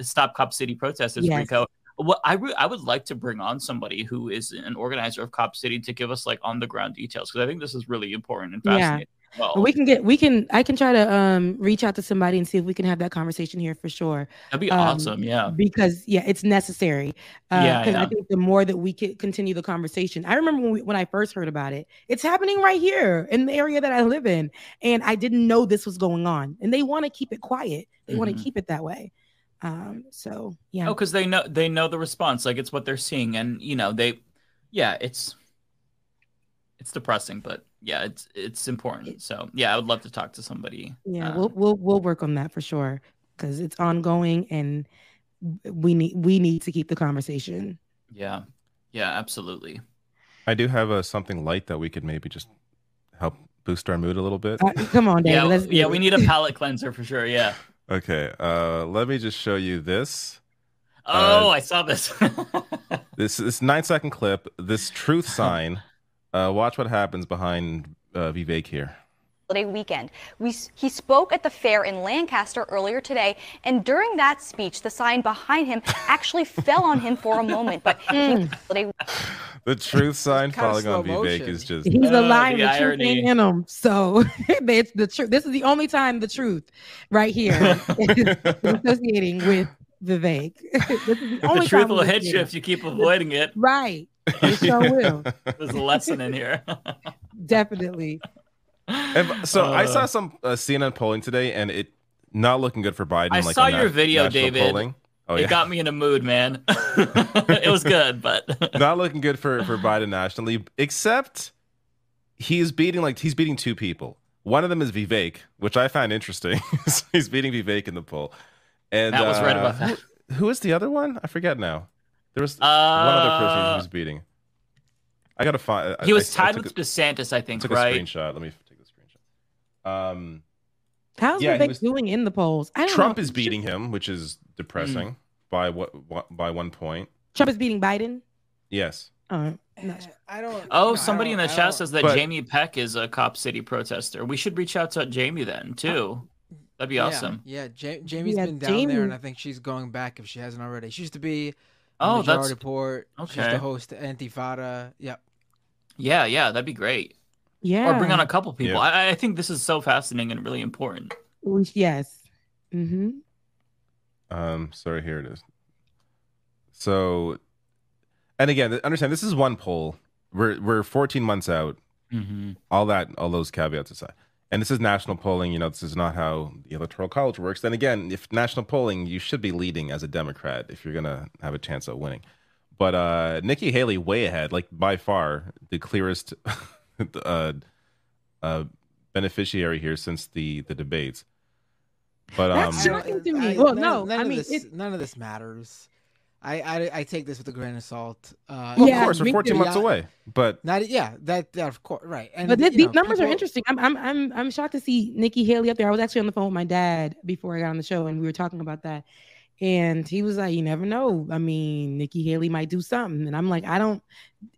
[SPEAKER 12] Stop Cop City protesters
[SPEAKER 13] Yes.
[SPEAKER 12] Rico. What I re- I would like to bring on somebody who is an organizer of Cop City to give us like on the ground details because I think this is really important and
[SPEAKER 13] Yeah.
[SPEAKER 12] fascinating. as Well,
[SPEAKER 13] we can get we can I can try to um reach out to somebody and see if we can have that conversation here for sure.
[SPEAKER 12] that'd be
[SPEAKER 13] Um,
[SPEAKER 12] awesome. Yeah.
[SPEAKER 13] Because yeah, it's necessary. Uh,
[SPEAKER 12] Yeah,
[SPEAKER 13] 'cause I think the more that we could continue the conversation. I remember when we, when I first heard about it. It's happening right here in the area that I live in, and I didn't know this was going on. And they want to keep it quiet. They want
[SPEAKER 12] Mhm.
[SPEAKER 13] to keep it that way. Um. So yeah.
[SPEAKER 12] Oh, because they know they know the response. Like it's what they're seeing, and you know they, yeah, it's it's depressing, but yeah, it's it's important. So yeah, I would love to talk to somebody.
[SPEAKER 13] Yeah,
[SPEAKER 12] uh,
[SPEAKER 13] we'll we'll we'll work on that for sure because it's ongoing and we need we need to keep the conversation.
[SPEAKER 12] yeah, yeah, absolutely.
[SPEAKER 15] I do have a something light that we could maybe just help boost our mood a little bit.
[SPEAKER 13] Uh, come on, David.
[SPEAKER 12] Yeah,
[SPEAKER 13] let's
[SPEAKER 12] yeah, we need a palate cleanser for sure. Yeah. *laughs*
[SPEAKER 15] Okay, uh, let me just show you this.
[SPEAKER 12] Oh,
[SPEAKER 15] Uh,
[SPEAKER 12] I saw this. *laughs*
[SPEAKER 15] This this nine second clip. This truth *laughs* sign. Uh, watch what happens behind uh, Vivek here.
[SPEAKER 26] holiday weekend. We, he spoke at the fair in Lancaster earlier today, and during that speech, the sign behind him *laughs* actually fell on him for a moment. But he,
[SPEAKER 15] The truth sign
[SPEAKER 13] kinda
[SPEAKER 15] falling on
[SPEAKER 13] slow
[SPEAKER 15] Vivek
[SPEAKER 13] motion.
[SPEAKER 15] is just.
[SPEAKER 13] He's a lion.
[SPEAKER 12] the
[SPEAKER 13] The, truth
[SPEAKER 12] irony.
[SPEAKER 13] ain't in him. So *laughs* it's the truth. This is the only time the truth, right here, *laughs* is associating with Vivek. this is the
[SPEAKER 12] the
[SPEAKER 13] only
[SPEAKER 12] truth
[SPEAKER 13] time
[SPEAKER 12] will
[SPEAKER 13] we
[SPEAKER 12] hit
[SPEAKER 13] see
[SPEAKER 12] you
[SPEAKER 13] it.
[SPEAKER 12] if you keep avoiding it.
[SPEAKER 13] Right. *laughs* It sure will. *laughs*
[SPEAKER 12] There's a lesson in here. *laughs*
[SPEAKER 13] Definitely.
[SPEAKER 15] And so I
[SPEAKER 12] Uh.
[SPEAKER 15] saw some uh, CNN polling today, and it not looking good for Biden.
[SPEAKER 12] I
[SPEAKER 15] like
[SPEAKER 12] saw your
[SPEAKER 15] na-
[SPEAKER 12] video, David.
[SPEAKER 15] Polling. Oh
[SPEAKER 12] it
[SPEAKER 15] yeah,
[SPEAKER 12] got me in a mood, man. it was good, but
[SPEAKER 15] not looking good for for Biden nationally. Except he's beating like he's beating two people. One of them is Vivek, which I find interesting. So he's beating Vivek in the poll. And
[SPEAKER 12] Matt was right
[SPEAKER 15] uh,
[SPEAKER 12] about that.
[SPEAKER 15] Who, who is the other one? I forget now. There was one other person he
[SPEAKER 12] Uh,
[SPEAKER 15] was beating. I gotta find. I-
[SPEAKER 12] he was
[SPEAKER 15] I- I
[SPEAKER 12] tied
[SPEAKER 15] took
[SPEAKER 12] with
[SPEAKER 15] a-
[SPEAKER 12] DeSantis, I think,
[SPEAKER 15] took
[SPEAKER 12] right?
[SPEAKER 15] a screenshot. Let me take the screenshot. Um,
[SPEAKER 13] How's
[SPEAKER 15] Yeah, he
[SPEAKER 13] Vivek
[SPEAKER 15] was-
[SPEAKER 13] doing in the polls? I don't
[SPEAKER 15] Trump
[SPEAKER 13] know.
[SPEAKER 15] is beating him, which is depressing
[SPEAKER 12] Mm.
[SPEAKER 15] by what, what by one point.
[SPEAKER 13] Trump is beating Biden.
[SPEAKER 15] Yes.
[SPEAKER 13] Oh, not
[SPEAKER 6] I don't.
[SPEAKER 12] Oh, somebody in the chat says that
[SPEAKER 15] But-
[SPEAKER 12] Jamie Peck is a Cop City protester. We should reach out to Jamie then too. That'd be
[SPEAKER 6] Yeah,
[SPEAKER 12] awesome.
[SPEAKER 6] Yeah, Ja- Jamie's
[SPEAKER 13] Yeah,
[SPEAKER 6] been down there, and I think she's going back if she hasn't already. She used to be. In
[SPEAKER 12] Oh,
[SPEAKER 6] Majority
[SPEAKER 12] that's-
[SPEAKER 6] Report. She's
[SPEAKER 12] okay.
[SPEAKER 6] the host of Antifada. Yep.
[SPEAKER 12] Yeah, yeah, that'd be great.
[SPEAKER 13] Yeah.
[SPEAKER 12] or bring on a couple people.
[SPEAKER 15] Yeah.
[SPEAKER 12] I, I think this is so fascinating and really important.
[SPEAKER 13] Yes. Mm-hmm.
[SPEAKER 15] Um, sorry, here it is. So, and again, understand this is one poll. We're we're 14 months out.
[SPEAKER 12] Mhm.
[SPEAKER 15] All that, all those caveats aside, and this is national polling. You know, this is not how the electoral college works. Then again, if national polling, you should be leading as a Democrat if you're gonna have a chance of winning. But uh Nikki Haley way ahead, like by far the clearest *laughs* uh, uh, beneficiary here since the the debates. But um,
[SPEAKER 13] That's shocking to me. Well,
[SPEAKER 6] none,
[SPEAKER 13] no,
[SPEAKER 6] none
[SPEAKER 13] I mean,
[SPEAKER 6] this,
[SPEAKER 13] it,
[SPEAKER 6] none of this matters. I, I I take this with a grain of salt. Uh,
[SPEAKER 15] Well,
[SPEAKER 13] Yeah,
[SPEAKER 15] of course, we're 14 months away. But
[SPEAKER 6] Not yeah, that that of course right. And
[SPEAKER 13] but th- these
[SPEAKER 6] know,
[SPEAKER 13] numbers are interesting. I'm, I'm I'm I'm shocked to see Nikki Haley up there. I was actually on the phone with my dad before I got on the show, and we were talking about that. And he was like, "You never know. I mean, Nikki Haley might do something." And I'm like, "I don't.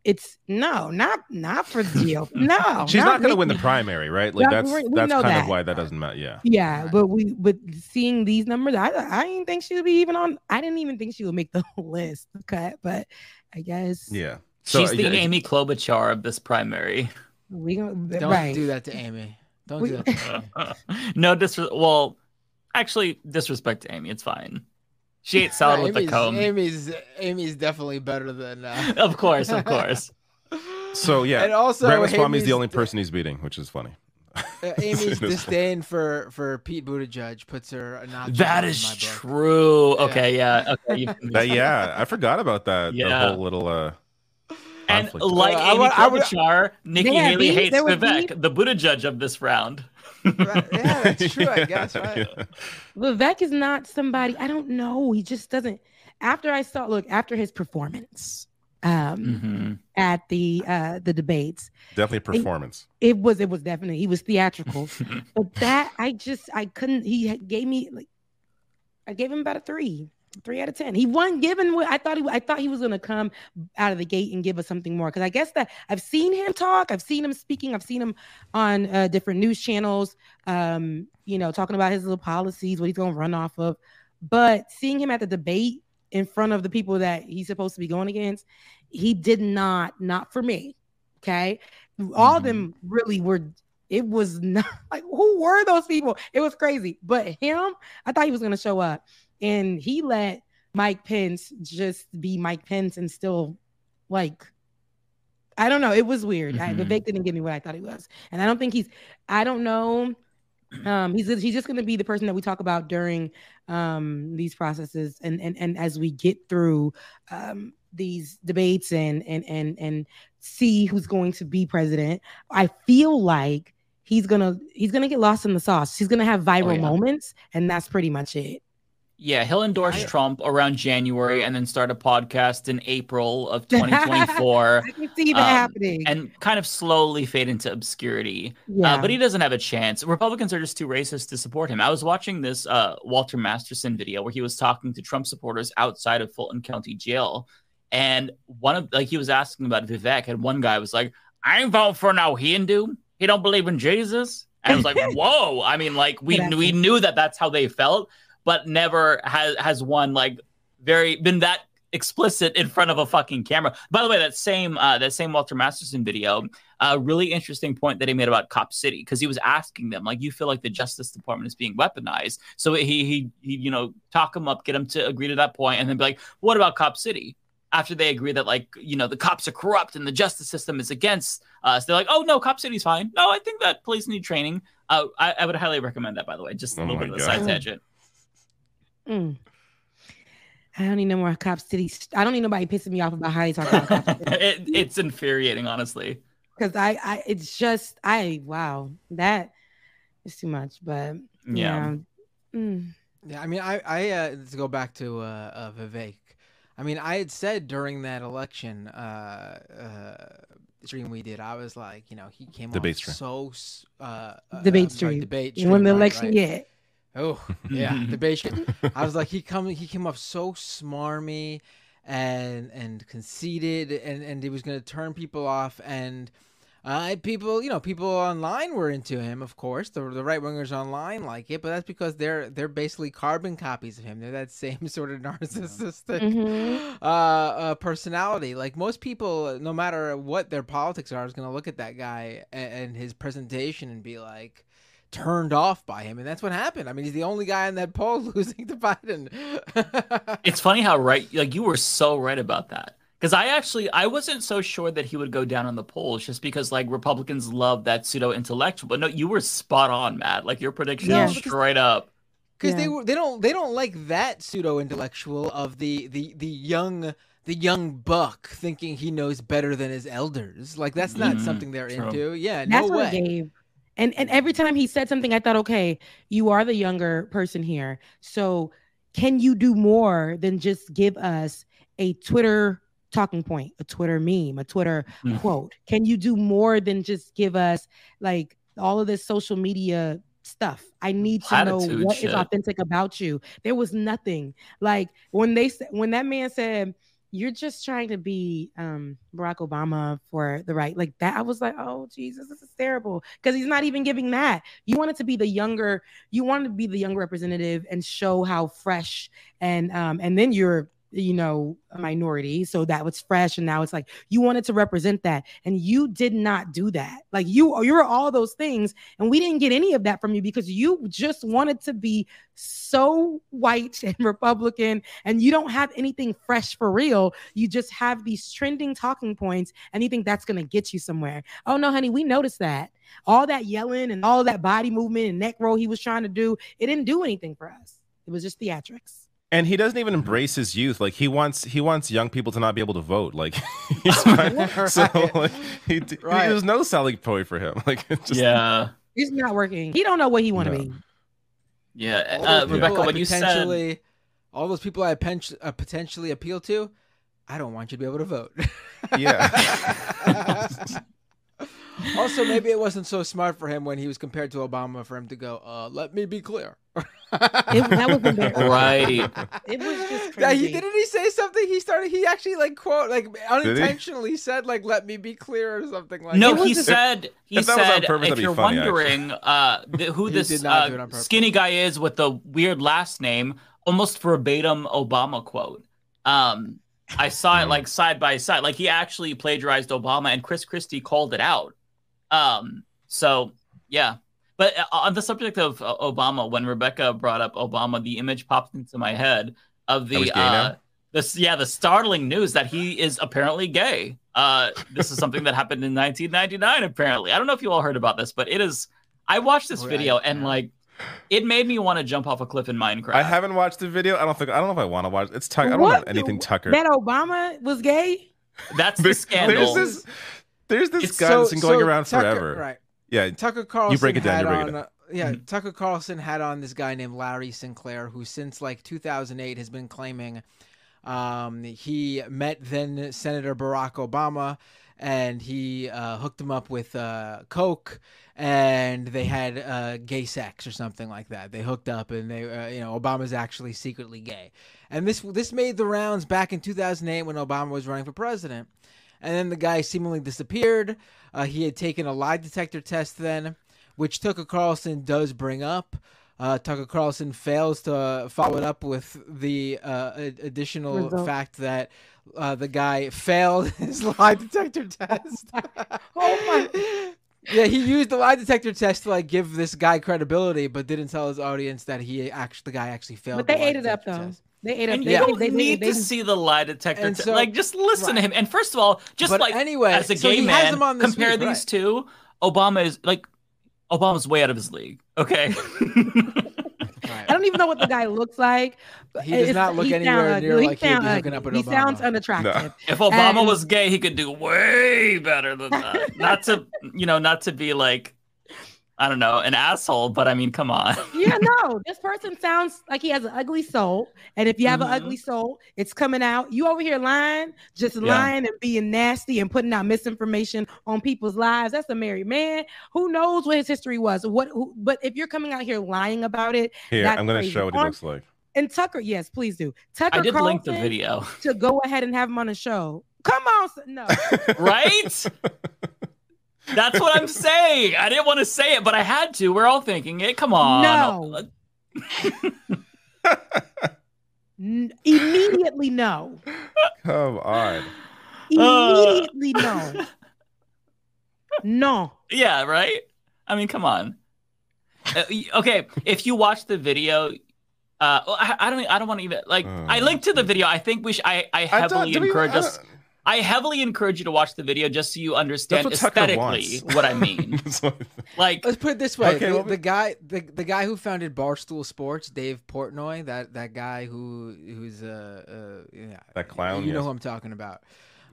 [SPEAKER 13] It's no, not not for *laughs* the GOP. No,
[SPEAKER 15] she's not, going to win the primary, right? Like that's
[SPEAKER 13] we- we
[SPEAKER 15] that's
[SPEAKER 13] know
[SPEAKER 15] kind
[SPEAKER 13] that.
[SPEAKER 15] of why that doesn't matter. Yeah.
[SPEAKER 13] Yeah, but we but seeing these numbers, I I didn't think she would be even on. I didn't even think she would make the *laughs* list cut, but I guess
[SPEAKER 15] Yeah.
[SPEAKER 12] She's the
[SPEAKER 15] yeah,
[SPEAKER 12] Amy Klobuchar of this primary.
[SPEAKER 13] we gonna
[SPEAKER 6] Don't
[SPEAKER 13] right.
[SPEAKER 6] do that to Amy. Don't
[SPEAKER 13] We-
[SPEAKER 6] do that. To *laughs* Amy.
[SPEAKER 12] no disres. Well, actually, disrespect to Amy. It's fine. She ate salad
[SPEAKER 6] No,
[SPEAKER 12] with a
[SPEAKER 6] Amy's,
[SPEAKER 12] comb.
[SPEAKER 6] Amy's Amy's definitely better than. Uh... *laughs*
[SPEAKER 12] Of course, of *laughs* course.
[SPEAKER 15] So yeah,
[SPEAKER 6] And also,
[SPEAKER 15] Ramaswamy is the only person he's beating, which is funny.
[SPEAKER 6] Uh, *laughs* Amy's disdain for for Pete Buttigieg puts her a notch
[SPEAKER 12] That
[SPEAKER 6] above
[SPEAKER 12] is
[SPEAKER 6] my book.
[SPEAKER 12] true. Okay, yeah. Okay, you
[SPEAKER 15] That- yeah, I forgot about that.
[SPEAKER 12] Yeah.
[SPEAKER 15] The whole little uh.
[SPEAKER 12] And like
[SPEAKER 6] Uh, I
[SPEAKER 12] Amy
[SPEAKER 6] would- I would-
[SPEAKER 12] Klobuchar, Nikki
[SPEAKER 13] Yeah,
[SPEAKER 12] Haley hates Vivek,
[SPEAKER 13] beef.
[SPEAKER 12] the Buttigieg of this round.
[SPEAKER 6] Right, *laughs* yeah, that's true. I guess. Right?
[SPEAKER 15] Yeah.
[SPEAKER 13] Vivek is not somebody. I don't know. He just doesn't. After I saw, look, after his performance um,
[SPEAKER 12] Mhm.
[SPEAKER 13] at the uh, the debates,
[SPEAKER 15] Definitely a performance.
[SPEAKER 13] it was it was definitely he was theatrical. *laughs* but that I just I couldn't. He gave me like I gave him about a three, three out of ten. He won given what I thought he I thought he was gonna come out of the gate and give us something more because I guess that I've seen him talk, I've seen him speaking, I've seen him on uh, different news channels, um, you know, talking about his little policies, what he's gonna run off of. But seeing him at the debate in front of the people that he's supposed to be going against, he did not, not for me. Okay. All of them really were it was *laughs* not like who were those people? It was crazy. But him, I thought he was gonna show up. And he let Mike Pence just be Mike Pence and still like I don't know. It was weird. I,
[SPEAKER 12] Mhm.
[SPEAKER 13] Vivek didn't give me what I thought he was, and I don't think he's. I don't know. Um, he's he's just going to be the person that we talk about during um these processes, and and and as we get through um these debates and and and and see who's going to be president. I feel like he's gonna he's gonna get lost in the sauce. He's gonna have viral
[SPEAKER 12] yeah.
[SPEAKER 13] moments, and that's pretty much it.
[SPEAKER 12] Yeah, he'll endorse Trump around January and then start a podcast in April of 2024. *laughs*
[SPEAKER 13] I can see that
[SPEAKER 12] um,
[SPEAKER 13] happening.
[SPEAKER 12] and kind of slowly fade into obscurity.
[SPEAKER 13] Yeah.
[SPEAKER 12] Uh, but he doesn't have a chance. Republicans are just too racist to support him. I was watching this uh, Walter Masterson video where he was talking to Trump supporters outside of Fulton County Jail, and one of like he was asking about Vivek, and one guy was like, "I ain't voting for no Hindu. He don't believe in Jesus." And I was like, *laughs* "Whoa!" I mean, like we we knew that that's how they felt, but never has has one like very been that explicit in front of a fucking camera. By the way, that same uh, that same Walter Masterson video, a really interesting point that he made about Cop City because he was asking them like, you feel like the Justice Department is being weaponized. So he he he you know talk them up, get them to agree to that point, and then be like, what about Cop City? After they agree that like you know the cops are corrupt and the justice system is against us, they're like, oh no, Cop City's fine. No, I think that police need training. Uh, I, I would highly recommend that. By the way, just a
[SPEAKER 15] Oh
[SPEAKER 12] little bit of a side tangent.
[SPEAKER 13] Mm. I don't need no more Cop City. st- I don't need nobody pissing me off about how they talk about Cop City. *laughs*
[SPEAKER 12] it, it's infuriating, honestly.
[SPEAKER 13] Because I, I, it's just, I, wow, that is too much. But
[SPEAKER 12] Yeah.
[SPEAKER 13] yeah, Mm.
[SPEAKER 6] Yeah, I mean, I, I uh, let's go back to uh, uh, Vivek. I mean, I had said during that election uh, uh, stream we did, I was like, you know, he came
[SPEAKER 15] Debate
[SPEAKER 6] off
[SPEAKER 15] stream.
[SPEAKER 6] so s- uh, uh,
[SPEAKER 13] debate
[SPEAKER 6] I'm sorry,
[SPEAKER 13] stream.
[SPEAKER 6] debate
[SPEAKER 13] You won the election
[SPEAKER 6] right.
[SPEAKER 13] yet?
[SPEAKER 6] Oh *laughs* yeah, the stream. I was like, he come, he came off so smarmy and and conceited, and and he was gonna turn people off and. Uh, people, you know, people online were into him, of course. The, the right wingers online like it, but that's because they're they're basically carbon copies of him. They're that *laughs* same sort of narcissistic
[SPEAKER 13] Mhm.
[SPEAKER 6] uh, uh, personality. Like most people, no matter what their politics are, is going to look at that guy and, and his presentation and be like turned off by him, and that's what happened. I mean, he's the only guy in that poll *laughs* losing to Biden. *laughs*
[SPEAKER 12] It's funny how right, like you were so right about that. Because I actually, I wasn't so sure that he would go down on the polls, just because like Republicans love that pseudo intellectual. But no, you were spot on, Matt. Like your prediction
[SPEAKER 6] No,
[SPEAKER 12] was
[SPEAKER 6] because-
[SPEAKER 12] straight up.
[SPEAKER 6] because they were they don't they don't like that pseudo intellectual of the the the young the young buck thinking he knows better than his elders. Like that's not
[SPEAKER 13] Mhm,
[SPEAKER 6] something they're
[SPEAKER 13] true.
[SPEAKER 6] into. Yeah,
[SPEAKER 13] That's
[SPEAKER 6] no way.
[SPEAKER 13] gave. And and every time he said something, I thought, okay, you are the younger person here. So can you do more than just give us a Twitter talking point, a Twitter meme, a Twitter
[SPEAKER 12] Mm.
[SPEAKER 13] quote? Can you do more than just give us like all of this social media stuff? I need to know what is
[SPEAKER 12] shit.
[SPEAKER 13] authentic about you. There was nothing. Like when they said when that man said you're just trying to be um Barack Obama for the right like that. I was like, oh Jesus, this is terrible because he's not even giving that. You wanted to be the younger, you wanted to be the young representative and show how fresh and um and then you're you know a minority so that was fresh and now it's like you wanted to represent that and you did not do that. Like you you're all those things and we didn't get any of that from you because you just wanted to be so white *laughs* and republican and you don't have anything fresh for real. You just have these trending talking points and you think that's going to get you somewhere. Oh no honey we noticed that. All that yelling and all that body movement and neck roll he was trying to do it didn't do anything for us. It was just theatrics
[SPEAKER 15] And he doesn't even embrace his youth. Like he wants he wants young people to not be able to vote. Like *laughs* he's *laughs* trying, so like, he, he-
[SPEAKER 6] Right.
[SPEAKER 15] there's no selling point for him. *laughs* Like it's just
[SPEAKER 12] Yeah.
[SPEAKER 13] It's not working. He don't know what he want to
[SPEAKER 15] No.
[SPEAKER 13] be.
[SPEAKER 12] Yeah,
[SPEAKER 6] All
[SPEAKER 12] uh,
[SPEAKER 6] those
[SPEAKER 12] Rebecca,
[SPEAKER 6] people I
[SPEAKER 12] when you said
[SPEAKER 6] potentially, all those people I pen- uh, potentially appeal to, I don't want you to be able to vote.
[SPEAKER 15] Yeah.
[SPEAKER 6] Also, maybe it wasn't so smart for him when he was compared to Obama for him to go, uh, "Let me be clear."
[SPEAKER 13] It, that was embarrassing.
[SPEAKER 12] Right.
[SPEAKER 13] It was just *laughs*
[SPEAKER 6] Yeah, he didn't he say something? He started. He actually like quote like unintentionally said like "Let me be clear" or something like.
[SPEAKER 12] no,
[SPEAKER 6] that.
[SPEAKER 12] he said he
[SPEAKER 15] if that was on
[SPEAKER 12] said
[SPEAKER 15] purpose,
[SPEAKER 12] if you're
[SPEAKER 15] funny,
[SPEAKER 12] wondering uh, th- who *laughs* this
[SPEAKER 6] did not do it on
[SPEAKER 12] uh, skinny guy is with the weird last name, almost verbatim Obama quote. Um, I saw
[SPEAKER 15] Hmm.
[SPEAKER 12] it like side by side, like he actually plagiarized Obama, and Chris Christie called it out. Um, so yeah. But uh, on the subject of uh, Obama, when Rebecca brought up Obama, the image popped into my head of the uh, this yeah the startling news that he is apparently gay. Uh, this is something that happened in *laughs* 1999. Apparently, I don't know if you all heard about this, but it is. I watched this
[SPEAKER 15] Oh,
[SPEAKER 12] video and like, it made me want to jump off a cliff in Minecraft.
[SPEAKER 15] I haven't watched the video. I don't think I don't know if I want to watch. It's Tucker. I don't
[SPEAKER 13] What?
[SPEAKER 15] want anything Tucker.
[SPEAKER 13] That Obama was gay.
[SPEAKER 12] That's the scandal.
[SPEAKER 15] There's this, there's this
[SPEAKER 6] It's
[SPEAKER 15] guy
[SPEAKER 6] so-
[SPEAKER 15] that's been going
[SPEAKER 6] so
[SPEAKER 15] around
[SPEAKER 6] Tucker-
[SPEAKER 15] forever.
[SPEAKER 6] right.
[SPEAKER 15] Yeah.
[SPEAKER 6] Tucker Carlson
[SPEAKER 15] You break it down. You break
[SPEAKER 6] on,
[SPEAKER 15] it down.
[SPEAKER 6] uh, yeah, Tucker Carlson had on this guy named Larry Sinclair, who since like 2008 has been claiming um, he met then Senator Barack Obama, and he uh, hooked him up with uh, coke, and they had uh, gay sex or something like that. They hooked up, and they, uh, you know, Obama's actually secretly gay, and this this made the rounds back in 2008 when Obama was running for president. And then the guy seemingly disappeared. Uh, he had taken a lie detector test then, which Tucker Carlson does bring up. Uh, Tucker Carlson fails to follow it up with the uh, additional
[SPEAKER 13] Result.
[SPEAKER 6] fact that uh, the guy failed *laughs* his lie detector *laughs* test.
[SPEAKER 13] Oh my!
[SPEAKER 6] yeah, he used the lie detector test to like give this guy credibility, but didn't tell his audience that he actually the guy actually failed.
[SPEAKER 13] But
[SPEAKER 6] the
[SPEAKER 13] they
[SPEAKER 6] lie
[SPEAKER 13] ate it up though.
[SPEAKER 6] test.
[SPEAKER 13] They ate up.
[SPEAKER 12] And
[SPEAKER 13] they,
[SPEAKER 12] you don't
[SPEAKER 13] they- they-
[SPEAKER 12] need
[SPEAKER 13] they-
[SPEAKER 12] to see the lie detector.
[SPEAKER 6] So-
[SPEAKER 12] like, just listen to him. And first of all, just
[SPEAKER 6] But
[SPEAKER 12] like
[SPEAKER 6] anyway,
[SPEAKER 12] as a
[SPEAKER 6] so
[SPEAKER 12] gay
[SPEAKER 6] he has
[SPEAKER 12] man,
[SPEAKER 6] on this
[SPEAKER 12] compare
[SPEAKER 6] week,
[SPEAKER 12] these
[SPEAKER 6] right.
[SPEAKER 12] two. Obama is like, Obama's way out of his league. Okay. *laughs*
[SPEAKER 13] I don't even know what the guy looks like.
[SPEAKER 6] He does
[SPEAKER 13] it's-
[SPEAKER 6] not look anywhere
[SPEAKER 13] sound
[SPEAKER 6] near
[SPEAKER 13] ugly. He
[SPEAKER 6] like he'd be
[SPEAKER 13] sound
[SPEAKER 6] hooking up with
[SPEAKER 13] He
[SPEAKER 6] Obama.
[SPEAKER 13] sounds unattractive.
[SPEAKER 12] if Obama
[SPEAKER 13] And-
[SPEAKER 12] was gay, he could do way better than that. not to, you know, not to be like, I don't know, an asshole, but I mean, come on. *laughs*
[SPEAKER 13] yeah, no, this person sounds like he has an ugly soul. And if you have
[SPEAKER 12] Mhm.
[SPEAKER 13] an ugly soul, it's coming out. You over here lying, just
[SPEAKER 12] Yeah.
[SPEAKER 13] lying and being nasty and putting out misinformation on people's lives. That's a married man. Who knows what his history was? What? Who, but if you're coming out here lying about it,
[SPEAKER 15] Here,
[SPEAKER 13] that's
[SPEAKER 15] I'm going to show what he looks like.
[SPEAKER 13] And Tucker, yes, please do. Tucker
[SPEAKER 12] I did link the video.
[SPEAKER 13] to go ahead and have him on the show. Come on, no. *laughs*
[SPEAKER 12] right? *laughs* That's what I'm saying. I didn't want to say it, but I had to. We're all thinking it. Come on.
[SPEAKER 13] No. *laughs* N- immediately no.
[SPEAKER 15] Come on.
[SPEAKER 13] Immediately no. No.
[SPEAKER 12] Yeah, right? I mean, come on. Uh, okay, if you watch the video, uh, well, I, I don't. I don't want to even like. I linked to the video. I think we should. I, I
[SPEAKER 15] Uh. I don't-
[SPEAKER 12] heavily
[SPEAKER 15] we-
[SPEAKER 12] encourage
[SPEAKER 15] I
[SPEAKER 12] us. I heavily encourage you to watch the video just so you understand
[SPEAKER 15] what
[SPEAKER 12] aesthetically what I mean. *laughs* like,
[SPEAKER 6] Let's put it this way:
[SPEAKER 15] Okay,
[SPEAKER 6] the,
[SPEAKER 15] well,
[SPEAKER 6] the guy, the, the guy who founded Barstool Sports, Dave Portnoy, that that guy who who's uh, uh yeah,
[SPEAKER 15] That clown,
[SPEAKER 6] You know
[SPEAKER 15] yes.
[SPEAKER 6] who I'm talking about.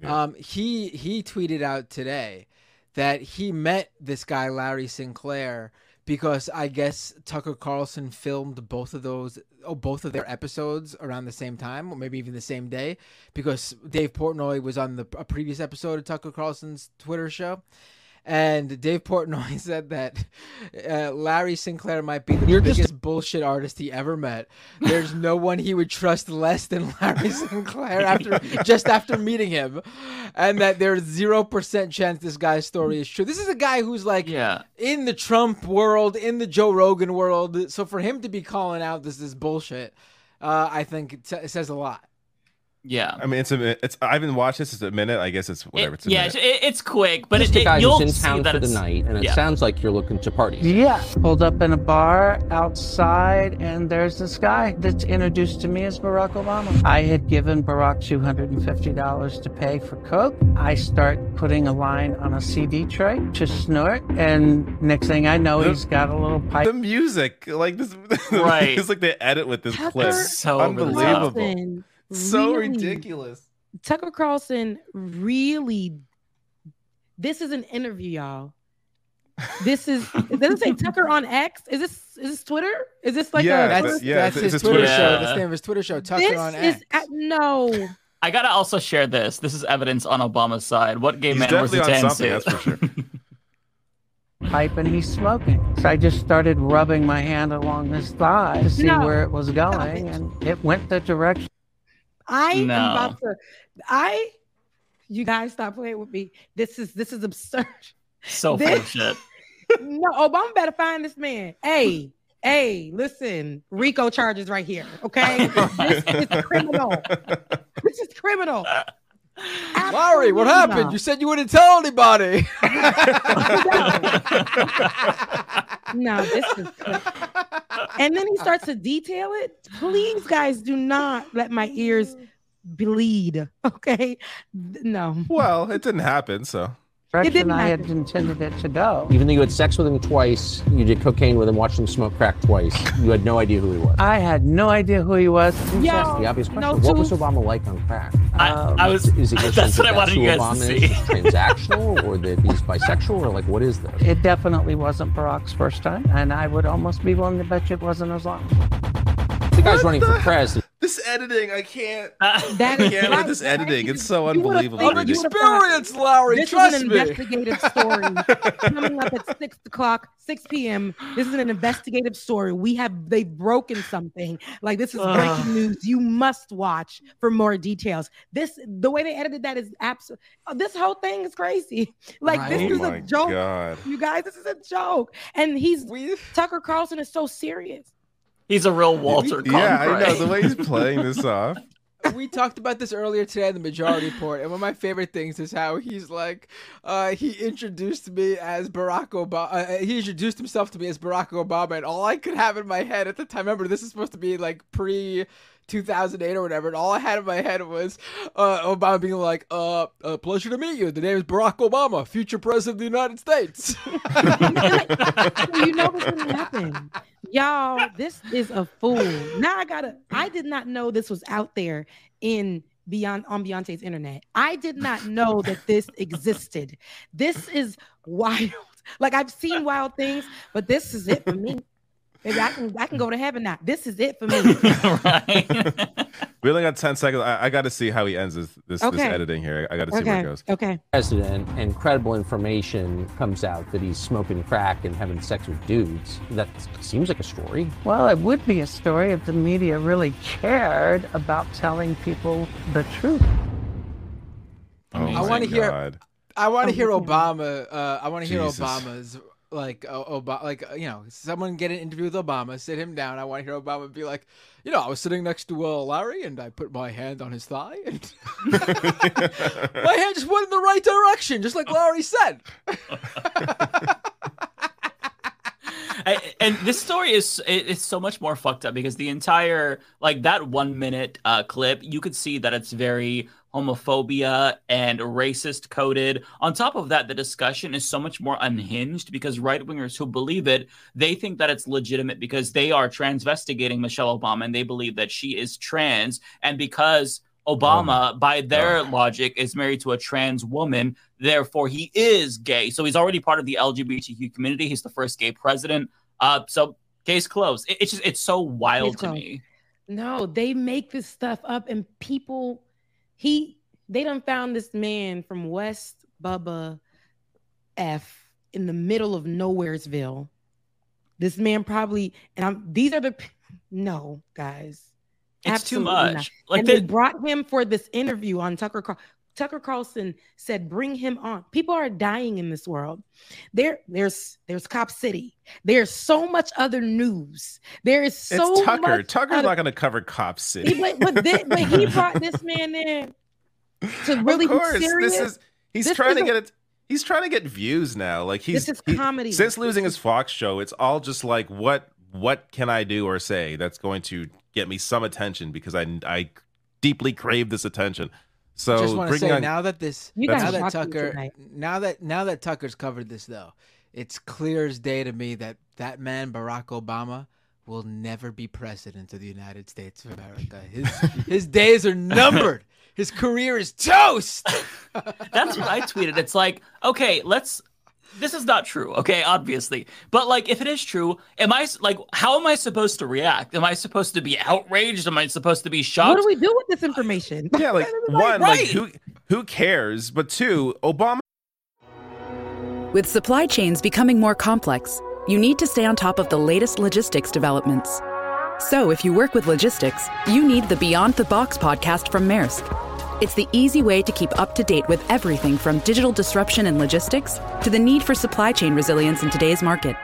[SPEAKER 15] Yeah.
[SPEAKER 6] Um, he he tweeted out today that he met this guy Larry Sinclair because I guess Tucker Carlson filmed both of those, oh, both of their episodes around the same time, or maybe even the same day, because Dave Portnoy was on the a previous episode of Tucker Carlson's Twitter show. And Dave Portnoy *laughs* said that uh, Larry Sinclair might be the biggest bullshit artist he ever met. There's no one he would trust less than Larry *laughs* Sinclair after just after meeting him, and that there's zero percent chance this guy's story is true. This is a guy who's like
[SPEAKER 12] yeah.
[SPEAKER 6] in the Trump world, in the Joe Rogan world. So for him to be calling out this is bullshit, uh, I think it, sa- it says a lot.
[SPEAKER 12] Yeah.
[SPEAKER 15] I mean, it's a. It's. I haven't watched this. It's a minute. I guess it's whatever. It's a
[SPEAKER 12] yeah,
[SPEAKER 15] minute.
[SPEAKER 12] it, it's quick, but
[SPEAKER 27] Just
[SPEAKER 12] it,
[SPEAKER 27] a guy
[SPEAKER 12] it, you'll
[SPEAKER 27] who's in
[SPEAKER 12] see
[SPEAKER 27] town
[SPEAKER 12] that
[SPEAKER 27] for the night, and it
[SPEAKER 12] yeah.
[SPEAKER 27] sounds like you're looking to party.
[SPEAKER 28] Yeah, pulled up in a bar outside, and there's this guy that's introduced to me as Barack Obama. I had given Barack $250 to pay for Coke. I start putting a line on a CD tray to snort, and next thing I know, he's got a little pipe.
[SPEAKER 15] The music, like this, *laughs*
[SPEAKER 12] Right.
[SPEAKER 15] it's like they edit with this
[SPEAKER 13] Tucker
[SPEAKER 15] clip.
[SPEAKER 12] So over the top.
[SPEAKER 15] unbelievable,
[SPEAKER 13] Carlson
[SPEAKER 15] so
[SPEAKER 13] really-
[SPEAKER 15] ridiculous.
[SPEAKER 13] Tucker Carlson really. This is an interview, y'all. This is. does it say Tucker on X. Is this is this Twitter? Is this like
[SPEAKER 15] Yeah,
[SPEAKER 13] a?
[SPEAKER 15] that's- yeah,
[SPEAKER 6] That's
[SPEAKER 15] it's-
[SPEAKER 6] his
[SPEAKER 15] it's
[SPEAKER 6] Twitter
[SPEAKER 15] Twitter
[SPEAKER 6] show.
[SPEAKER 12] show.
[SPEAKER 6] That's the name of his Twitter show. Tucker
[SPEAKER 13] this
[SPEAKER 6] on
[SPEAKER 13] is
[SPEAKER 6] X.
[SPEAKER 13] uh, no.
[SPEAKER 12] I gotta also share this. This is evidence on Obama's side. What gay
[SPEAKER 15] He's
[SPEAKER 12] man was
[SPEAKER 15] definitely
[SPEAKER 12] it
[SPEAKER 15] on
[SPEAKER 12] to
[SPEAKER 15] something.
[SPEAKER 12] answer?
[SPEAKER 15] That's for sure. *laughs*
[SPEAKER 28] pipe and he's smoking. So I just started rubbing my hand along his thigh to see
[SPEAKER 13] No.
[SPEAKER 28] where it was going, and it went the direction.
[SPEAKER 13] I am about to. I. You guys stop playing with me. This is this is absurd.
[SPEAKER 12] So
[SPEAKER 13] This-
[SPEAKER 12] shit. *laughs*
[SPEAKER 13] no, Obama better find this man. Hey, hey, listen, RICO charges right here. Okay, *laughs* this is criminal. This is criminal.
[SPEAKER 6] Larry, what happened?
[SPEAKER 13] not.
[SPEAKER 6] You said you wouldn't tell anybody. *laughs*
[SPEAKER 13] No, this is. And then he starts to detail it. Please, guys, do not let my ears bleed. Okay, no.
[SPEAKER 15] Well, it didn't happen, so.
[SPEAKER 28] Direction
[SPEAKER 13] didn't
[SPEAKER 28] I had
[SPEAKER 13] happen.
[SPEAKER 28] intended it to go.
[SPEAKER 27] Even though you had sex with him twice, you did cocaine with him, watched him smoke crack twice, you had no idea who he was.
[SPEAKER 28] I had no idea who he was.
[SPEAKER 27] Just ask the obvious question.
[SPEAKER 13] no
[SPEAKER 27] what was. Obama like on crack?
[SPEAKER 12] I, oh, I was.
[SPEAKER 27] Is it *laughs* your
[SPEAKER 12] That's
[SPEAKER 27] sense
[SPEAKER 12] what I
[SPEAKER 27] that
[SPEAKER 12] wanted
[SPEAKER 27] who
[SPEAKER 12] you guys
[SPEAKER 27] Obama
[SPEAKER 12] to
[SPEAKER 27] is
[SPEAKER 12] see.
[SPEAKER 27] transactional, or that he's bisexual, or like what is this?
[SPEAKER 28] It definitely wasn't Barack's first time, and I would almost be willing to bet you it wasn't as long.
[SPEAKER 27] The guy's running for president.
[SPEAKER 15] This editing, I can't.
[SPEAKER 13] That
[SPEAKER 15] I *laughs* can't
[SPEAKER 13] right.
[SPEAKER 15] with this editing. It's so unbelievable.
[SPEAKER 13] figured you
[SPEAKER 15] ridiculous.
[SPEAKER 13] would've thought
[SPEAKER 6] Experience, Larry.
[SPEAKER 13] This
[SPEAKER 6] trust
[SPEAKER 13] is an
[SPEAKER 6] me.
[SPEAKER 13] investigative story *laughs* coming up at six o'clock, six p.m. This is an investigative story. We have they've broken something. Like this is breaking news. You must watch for more details. This the way they edited that is absolute. Uh, this whole thing is crazy. *laughs* Like
[SPEAKER 15] Oh
[SPEAKER 13] this is
[SPEAKER 15] my
[SPEAKER 13] a joke.
[SPEAKER 15] God.
[SPEAKER 13] You guys, this is a joke. And he's we Tucker Carlson is so serious.
[SPEAKER 12] He's a real Walter.
[SPEAKER 15] Yeah, I know the way he's playing this off. *laughs*
[SPEAKER 6] we talked about this earlier today in the majority report, and one of my favorite things is how he's like, uh, he introduced me as Barack Obama. Uh, he introduced himself to me as Barack Obama, and all I could have in my head at the time, remember, this is supposed to be like pre. 2008 or whatever, and all I had in my head was uh, Obama being like, uh, uh, pleasure to meet you. The name is Barack Obama, future president of the United States. *laughs* *laughs*
[SPEAKER 13] So you know what's gonna happen. Y'all, this is a fool. Now I gotta I did not know this was out there in beyond on Beyonce's internet. I did not know that this existed. This is wild. Like I've seen wild things, but this is it for me. Maybe I can I can go to heaven now. This is it for me. *laughs* *laughs*
[SPEAKER 15] We only got ten seconds. I, I got to see how he ends this this, this editing here. I got to see where it goes.
[SPEAKER 13] Okay.
[SPEAKER 27] President and credible information comes out that he's smoking crack and having sex with dudes. That seems like a story.
[SPEAKER 28] Well, it would be a story if the media really cared about telling people the truth.
[SPEAKER 15] Oh
[SPEAKER 6] I want to hear. I want to hear
[SPEAKER 13] Oh, yeah.
[SPEAKER 6] Obama. Uh, I want to hear Obama's like Obama, like uh, you know, someone get an interview with Obama, sit him down. I want to hear Obama be like, you know, I was sitting next to uh, Larry and I put my hand on his thigh, and *laughs* *laughs* my hand just went in the right direction, just like Larry said. *laughs*
[SPEAKER 12] I, and this story is it- it's so much more fucked up because the entire like that one minute uh, clip you could see that it's very homophobia and racist coded. On top of that the discussion is so much more unhinged because right-wingers who believe it they think that it's legitimate because they are transvestigating michelle obama and they believe that she is trans. And because Obama, by their logic, is married to a trans woman. Therefore, he is gay. So he's already part of the LGBTQ community. He's the first gay president. Uh, so case closed. It- it's just it's so wild to me.
[SPEAKER 13] No, they make this stuff up, and people, he, they done found this man from West Bubba F in the middle of Nowheresville. This man probably, and I'm. These are the, no guys,
[SPEAKER 12] It's too much.
[SPEAKER 13] not.
[SPEAKER 12] Like
[SPEAKER 13] and they
[SPEAKER 12] the-
[SPEAKER 13] brought him for this interview on Tucker. Carl- Tucker Carlson said, "Bring him on." People are dying in this world. There, there's, there's Cop City. There's so much other news. There is so
[SPEAKER 15] it's Tucker.
[SPEAKER 13] much
[SPEAKER 15] Tucker's
[SPEAKER 13] other-
[SPEAKER 15] not going to cover Cop City.
[SPEAKER 13] He- but, but, thi- but he *laughs* brought this man in to really
[SPEAKER 15] of course,
[SPEAKER 13] be serious.
[SPEAKER 15] this is he's
[SPEAKER 13] This
[SPEAKER 15] trying to
[SPEAKER 13] is
[SPEAKER 15] get it. He's trying to get views now. Like he's
[SPEAKER 13] This is
[SPEAKER 15] he-
[SPEAKER 13] comedy.
[SPEAKER 15] since losing his Fox show. It's all just like what what can I do or say that's going to get me some attention because I I deeply crave this attention. So
[SPEAKER 6] just want to say
[SPEAKER 15] on
[SPEAKER 6] now that this, now that Tucker, now that now that Tucker's covered this though, it's clear as day to me that that man Barack Obama will never be president of the United States of America. His *laughs* his days are numbered. His career is toast. *laughs*
[SPEAKER 12] That's what I tweeted. It's like, okay, let's. This is not true, okay, obviously. But like, if it is true, am I like, how am I supposed to react? Am I supposed to be outraged? Am I supposed to be shocked?
[SPEAKER 13] What do we do with this information?
[SPEAKER 15] yeah, like *laughs* one, like who who cares? But two, Obama
[SPEAKER 29] With supply chains becoming more complex, you need to stay on top of the latest logistics developments. So, if you work with logistics, you need the Beyond the Box podcast from Maersk. It's the easy way to keep up to date with everything from digital disruption and logistics to the need for supply chain resilience in today's market.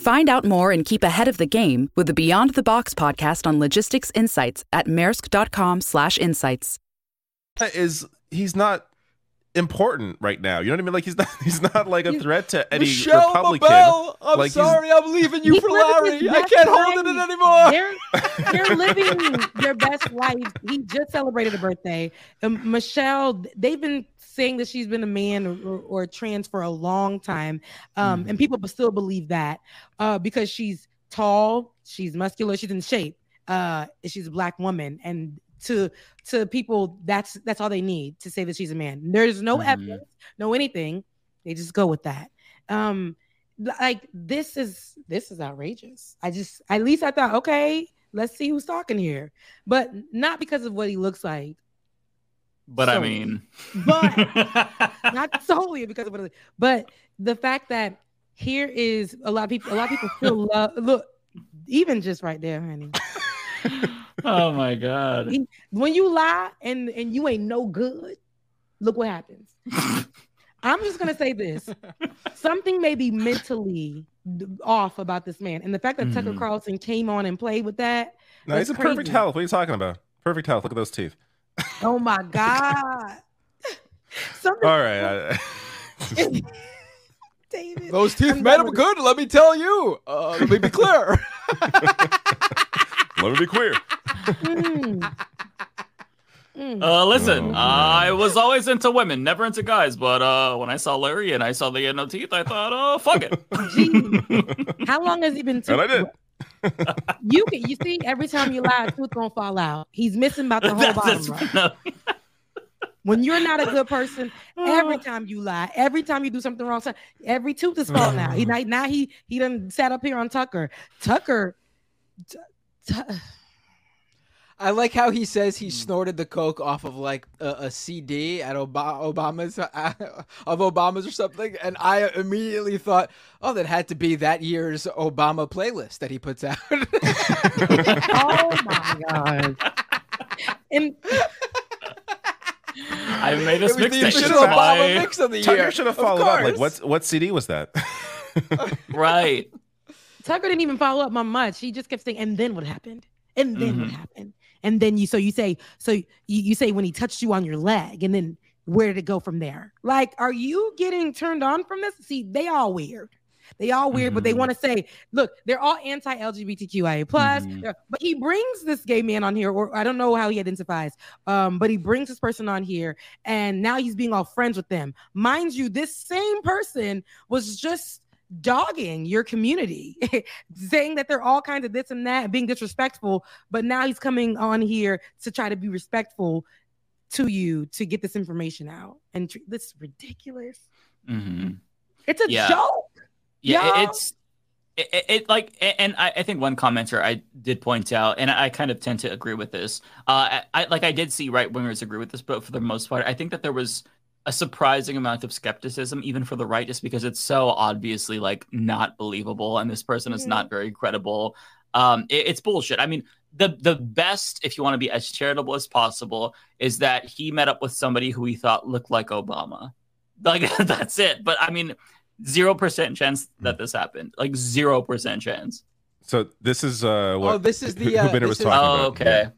[SPEAKER 29] Find out more and keep ahead of the game with the Beyond the Box podcast on logistics insights at maersk.com/insights.
[SPEAKER 15] is he's not important right now. You know what I mean? Like he's not *laughs* he's not like a threat to any
[SPEAKER 6] Michelle
[SPEAKER 15] Republican.
[SPEAKER 6] Mabel, I'm
[SPEAKER 15] like
[SPEAKER 6] sorry, I'm leaving you for Larry. I can't hold it in anymore.
[SPEAKER 13] They're, they're living their best life. He just celebrated a birthday. Um, Michelle, they've been saying that she's been a man or, or trans for a long time, um,
[SPEAKER 6] Mm-hmm.
[SPEAKER 13] and people still believe that uh, because she's tall, she's muscular, she's in shape, uh, she's a black woman, and to to people, that's that's all they need to say that she's a man. There's no
[SPEAKER 6] Mm-hmm.
[SPEAKER 12] Mhm.
[SPEAKER 13] evidence, no anything. They just go with that. Um, like this is this is outrageous. I just at least I thought, okay, let's see who's talking here, but not because of what he looks like,
[SPEAKER 12] but I mean,
[SPEAKER 13] but *laughs* not solely because of what, it, but the fact that here is a lot of people, a lot of people still *laughs* love. Look, even just right there, honey. *laughs*
[SPEAKER 12] oh my god. *laughs*
[SPEAKER 13] When you lie and and you ain't no good, look what happens. *laughs* I'm just gonna say this: something may be mentally off about this man, and the fact that Tucker
[SPEAKER 15] Mhm.
[SPEAKER 13] Carlson came on and played with that.
[SPEAKER 15] No, he's
[SPEAKER 13] was
[SPEAKER 15] in perfect health. What are you talking about? Perfect health. Look at those teeth.
[SPEAKER 13] Oh my *laughs* god! something.
[SPEAKER 15] All right. I,
[SPEAKER 13] David,
[SPEAKER 6] Those teeth
[SPEAKER 13] I'm
[SPEAKER 6] made him good. Let me tell you. Uh, let me be clear.
[SPEAKER 15] let me be clear.
[SPEAKER 13] Mm. Mm.
[SPEAKER 12] Uh, listen,
[SPEAKER 15] Oh,
[SPEAKER 12] I was always into women, never into guys. But uh, when I saw Larry and I saw the no teeth, I thought, oh, fuck it.
[SPEAKER 13] Gee, how long has he been?
[SPEAKER 15] And I did.
[SPEAKER 13] You can you see every time you lie, a tooth gonna fall out. He's missing about the *laughs* whole
[SPEAKER 12] That's-
[SPEAKER 13] bottom.
[SPEAKER 12] that's-
[SPEAKER 13] right?
[SPEAKER 12] no.
[SPEAKER 13] When you're not a good person, every *laughs* time you lie, every time you do something wrong, so- every tooth is falling out. He now, now he he done sat up here on Tucker. Tucker. t- t-
[SPEAKER 6] I like how he says he snorted the coke off of like a, a CD at Oba- Obama's uh, *laughs* of Obama's or something, and I immediately thought, oh, that had to be that year's Obama playlist that he puts out. *laughs*
[SPEAKER 13] oh my god! And
[SPEAKER 12] I made this
[SPEAKER 6] It was the
[SPEAKER 12] mixtape.
[SPEAKER 6] official Obama
[SPEAKER 12] my-
[SPEAKER 6] mix of the
[SPEAKER 15] Tucker
[SPEAKER 6] year.
[SPEAKER 15] should have followed up. Like,
[SPEAKER 6] course.
[SPEAKER 15] what's what CD was that? *laughs*
[SPEAKER 12] right.
[SPEAKER 13] Tucker didn't even follow up on much. He just kept saying, and then what happened? And then what
[SPEAKER 12] Mhm.
[SPEAKER 13] happened? And then you so you say, so you, you say when he touched you on your leg, and then where did it go from there? Like, are you getting turned on from this? See, they all weird. They all weird, but they
[SPEAKER 12] Mhm.
[SPEAKER 13] want to say, look, they're all anti-LGBTQIA plus.
[SPEAKER 12] Mhm.
[SPEAKER 13] But he brings this gay man on here, or I don't know how he identifies. Um, but he brings this person on here, and now he's being all friends with them. Mind you, this same person was just dogging your community, *laughs* saying that they're all kinds of this and that, being disrespectful. But now he's coming on here to try to be respectful to you to get this information out. And tr- this is ridiculous.
[SPEAKER 12] hmm
[SPEAKER 13] It's a
[SPEAKER 12] Yeah.
[SPEAKER 13] joke.
[SPEAKER 12] Yeah,
[SPEAKER 13] Y'all.
[SPEAKER 12] it's it, it, it like, and I, I think one commenter I did point out, and I kind of tend to agree with this. Uh, I, I like I did see right wingers agree with this, but for the most part, I think that there was a surprising amount of skepticism, even for the right, just because it's so obviously like not believable, and this person is not very credible. Um, it- it's bullshit. I mean, the the best, if you want to be as charitable as possible, is that he met up with somebody who he thought looked like Obama. Like *laughs* that's it. But I mean, zero percent chance that this happened. Like zero percent chance.
[SPEAKER 15] So this is uh what
[SPEAKER 6] Oh, this is the,
[SPEAKER 15] who
[SPEAKER 6] uh,
[SPEAKER 15] Bitter
[SPEAKER 6] this
[SPEAKER 15] was
[SPEAKER 6] is-
[SPEAKER 15] talking
[SPEAKER 12] Oh,
[SPEAKER 15] about.
[SPEAKER 12] okay.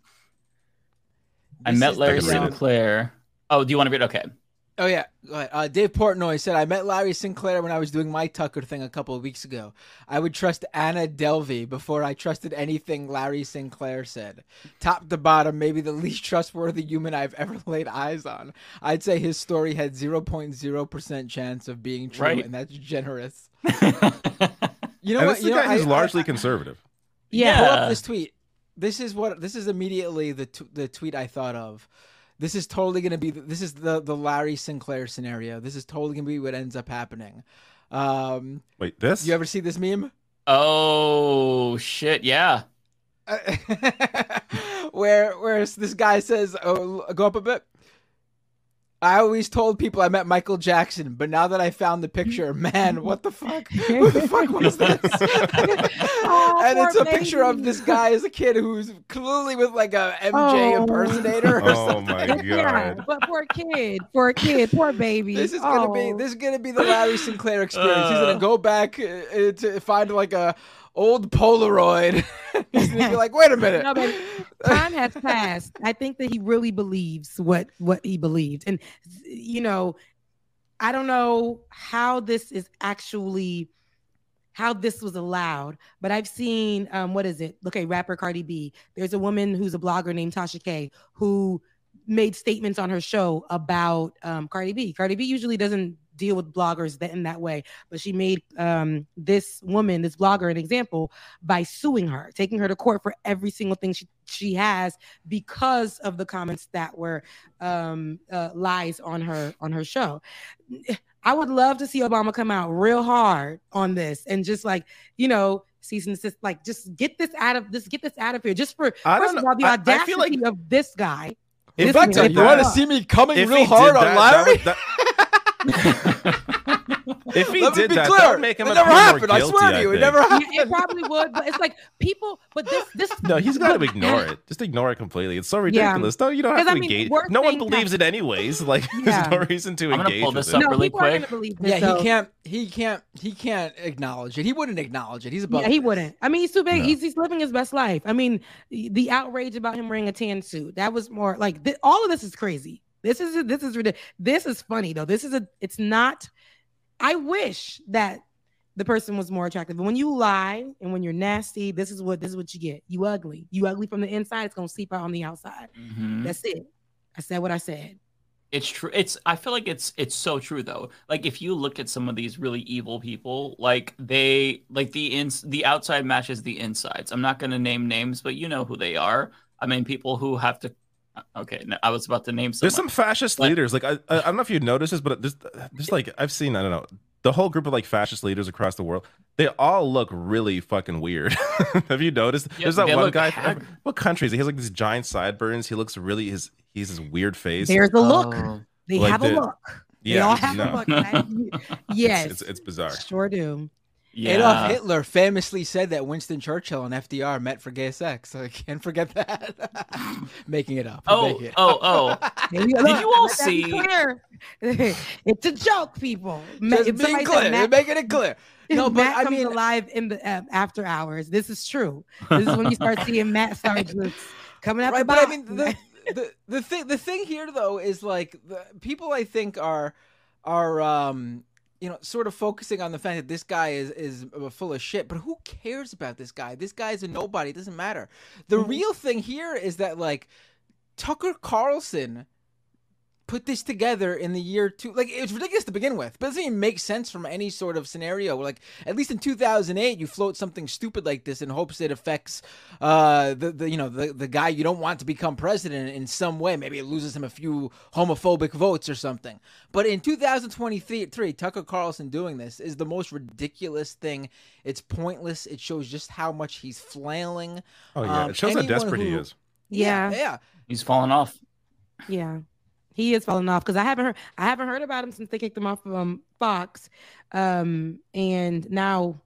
[SPEAKER 12] I
[SPEAKER 6] This
[SPEAKER 12] met Larry
[SPEAKER 15] um,
[SPEAKER 12] Sinclair. Oh, do you want to read? Okay.
[SPEAKER 6] Oh yeah, Go ahead. Uh, Dave Portnoy said I met Larry Sinclair when I was doing my Tucker thing a couple of weeks ago. I would trust Anna Delvey before I trusted anything Larry Sinclair said. Top to bottom, maybe the *laughs* least trustworthy human I've ever *laughs* laid eyes on. I'd say his story had zero point zero percent chance of being true,
[SPEAKER 12] Right.
[SPEAKER 6] and that's generous. *laughs* you know
[SPEAKER 15] and
[SPEAKER 6] what?
[SPEAKER 15] this
[SPEAKER 6] You know,
[SPEAKER 15] guy who's
[SPEAKER 6] I- I-
[SPEAKER 15] largely conservative.
[SPEAKER 6] yeah. Pull
[SPEAKER 12] Yeah.
[SPEAKER 6] up this tweet. This is what this is immediately the t- the tweet I thought of. This is totally going to be this is the the Larry Sinclair scenario. This is totally going to be what ends up happening. Um,
[SPEAKER 15] Wait, this?
[SPEAKER 6] you ever see this meme?
[SPEAKER 12] Oh shit! Yeah. *laughs*
[SPEAKER 6] where where this guy says, "Oh, go up a bit." I always told people I met Michael Jackson, but now that I found the picture, man, what the fuck? *laughs* Who the fuck *laughs* was this?
[SPEAKER 13] Oh, *laughs*
[SPEAKER 6] and it's
[SPEAKER 13] poor
[SPEAKER 6] a picture of this guy as a kid who's clearly with like a MJ
[SPEAKER 13] Oh.
[SPEAKER 6] impersonator. Or
[SPEAKER 15] Oh
[SPEAKER 6] something.
[SPEAKER 15] my
[SPEAKER 13] Yeah,
[SPEAKER 15] god.
[SPEAKER 13] but poor kid, poor kid, poor baby.
[SPEAKER 6] This is gonna be
[SPEAKER 13] Oh.
[SPEAKER 6] this is gonna be the Larry Sinclair experience. He's
[SPEAKER 12] Uh.
[SPEAKER 6] gonna go back uh, to find like a old Polaroid. *laughs* He's be like, wait a minute.
[SPEAKER 13] No, time has passed. I think that he really believes what what he believed, and you know, I don't know how this is actually how this was allowed, but I've seen um what is it? Okay, rapper Cardi B. There's a woman who's a blogger named Tasha K who made statements on her show about um Cardi B. Cardi B usually doesn't deal with bloggers that in that way, but she made um this woman, this blogger, an example by suing her, taking her to court for every single thing she she has because of the comments that were um uh, lies on her on her show. I would love to see Obama come out real hard on this and just like, you know, cease and desist, like just get this out of this, get this out of here. Just for
[SPEAKER 15] I
[SPEAKER 13] first
[SPEAKER 15] don't
[SPEAKER 13] of all, the
[SPEAKER 15] I- I
[SPEAKER 13] audacity
[SPEAKER 15] feel like-
[SPEAKER 13] of this guy.
[SPEAKER 15] In
[SPEAKER 13] This
[SPEAKER 15] he
[SPEAKER 6] you want to see me coming
[SPEAKER 15] if
[SPEAKER 6] real hard
[SPEAKER 15] did
[SPEAKER 6] on
[SPEAKER 15] that,
[SPEAKER 6] Larry?
[SPEAKER 15] That would, that- if he
[SPEAKER 6] Let me
[SPEAKER 15] did
[SPEAKER 6] be
[SPEAKER 15] that,
[SPEAKER 6] clear.
[SPEAKER 15] that would make him
[SPEAKER 6] it
[SPEAKER 15] appear
[SPEAKER 6] never
[SPEAKER 15] more
[SPEAKER 6] happened. I
[SPEAKER 15] guilty,
[SPEAKER 6] swear to you, it
[SPEAKER 15] think.
[SPEAKER 6] never
[SPEAKER 13] Yeah,
[SPEAKER 6] happened.
[SPEAKER 13] it probably would, but it's like people, but this this
[SPEAKER 15] No, he's got to ignore it. Just ignore it completely. It's so ridiculous. No, you don't have
[SPEAKER 13] 'Cause,
[SPEAKER 15] to
[SPEAKER 13] I mean,
[SPEAKER 15] engage. No one
[SPEAKER 13] things
[SPEAKER 15] believes it anyways. *laughs* Like,
[SPEAKER 13] Yeah.
[SPEAKER 15] there's no reason to
[SPEAKER 12] I'm gonna
[SPEAKER 15] engage
[SPEAKER 12] pull
[SPEAKER 15] with
[SPEAKER 12] this
[SPEAKER 15] it.
[SPEAKER 12] up
[SPEAKER 13] no,
[SPEAKER 12] really
[SPEAKER 13] people are
[SPEAKER 12] quick.
[SPEAKER 13] gonna believe this.
[SPEAKER 6] Yeah,
[SPEAKER 13] so-
[SPEAKER 6] he can't. He can't. He can't acknowledge it. He wouldn't acknowledge it. He's above.
[SPEAKER 13] Yeah, he
[SPEAKER 6] this.
[SPEAKER 13] wouldn't. I mean, he's too big.
[SPEAKER 15] No.
[SPEAKER 13] He's he's living his best life. I mean, the outrage about him wearing a tan suit that was more like th- all of this is crazy. This is this is ridiculous. This is funny though. This is a. It's not. I wish that the person was more attractive. But when you lie and when you're nasty, this is what this is what you get. You ugly. You ugly from the inside. It's gonna seep out on the outside.
[SPEAKER 12] Mhm.
[SPEAKER 13] That's it. I said what I said.
[SPEAKER 12] It's true. It's. I feel like it's. It's so true though. Like if you look at some of these really evil people, like they, like the ins, the outside matches the insides. I'm not going to name names, but you know who they are. I mean, people who have to. Uh, okay, no, I was about to name.
[SPEAKER 15] Some.
[SPEAKER 12] There's
[SPEAKER 15] some fascist
[SPEAKER 12] But-
[SPEAKER 15] leaders. Like I, I, I don't know if you've noticed this, but there's, there's like I've seen. I don't know the whole group of like fascist leaders across the world. They all look really fucking weird. *laughs* have you noticed?
[SPEAKER 12] Yeah,
[SPEAKER 15] there's that one guy.
[SPEAKER 12] haggard.
[SPEAKER 15] What country is he? He has like these giant sideburns. He looks really his. He's his weird face.
[SPEAKER 13] There's a look.
[SPEAKER 12] Oh.
[SPEAKER 13] They
[SPEAKER 15] Like
[SPEAKER 13] have a
[SPEAKER 15] the-
[SPEAKER 13] look. They all have
[SPEAKER 15] no.
[SPEAKER 13] a look. *laughs* right?
[SPEAKER 15] It's- *laughs*
[SPEAKER 13] yes,
[SPEAKER 15] it's, it's bizarre.
[SPEAKER 13] Sure do.
[SPEAKER 6] Adolf Hitler famously said that Winston Churchill and FDR met for gay sex. So *laughs* I can't forget that. *laughs* Making it up.
[SPEAKER 12] Oh,
[SPEAKER 6] it
[SPEAKER 12] oh,
[SPEAKER 6] up.
[SPEAKER 12] oh. *laughs*
[SPEAKER 13] Did
[SPEAKER 12] Did you all see?
[SPEAKER 13] It's a joke, people. Ma-
[SPEAKER 6] Just
[SPEAKER 13] if
[SPEAKER 6] being
[SPEAKER 13] somebody said
[SPEAKER 6] clear,
[SPEAKER 13] Matt-
[SPEAKER 6] making it clear. No, but
[SPEAKER 13] Matt
[SPEAKER 6] I
[SPEAKER 13] comes
[SPEAKER 6] mean-
[SPEAKER 13] alive in the uh, after hours. This is true. This is when you start seeing Matt Sargent coming out
[SPEAKER 6] right,
[SPEAKER 13] the
[SPEAKER 6] but I mean the, the the thing the thing here though is like the people I think are are um you know sort of focusing on the fact that this guy is is full of shit, but who cares about this guy? This guy's a nobody. It doesn't matter. The
[SPEAKER 13] Mm-hmm.
[SPEAKER 6] real thing here is that like Tucker Carlson put this together in the year two like it's ridiculous to begin with but it doesn't even make sense from any sort of scenario like at least in 2008 you float something stupid like this in hopes it affects uh the, the you know the, the guy you don't want to become president in some way maybe it loses him a few homophobic votes or something but in 2023 tucker carlson doing this is the most ridiculous thing it's pointless it shows just how much he's flailing
[SPEAKER 15] Oh, yeah.
[SPEAKER 6] Um,
[SPEAKER 15] It shows how
[SPEAKER 6] anyone
[SPEAKER 15] desperate he
[SPEAKER 6] who-
[SPEAKER 15] is.
[SPEAKER 13] Yeah.
[SPEAKER 6] yeah
[SPEAKER 12] He's falling off.
[SPEAKER 13] Yeah. He is falling off because I haven't heard I haven't heard about him since they kicked him off of um, Fox. Um, and now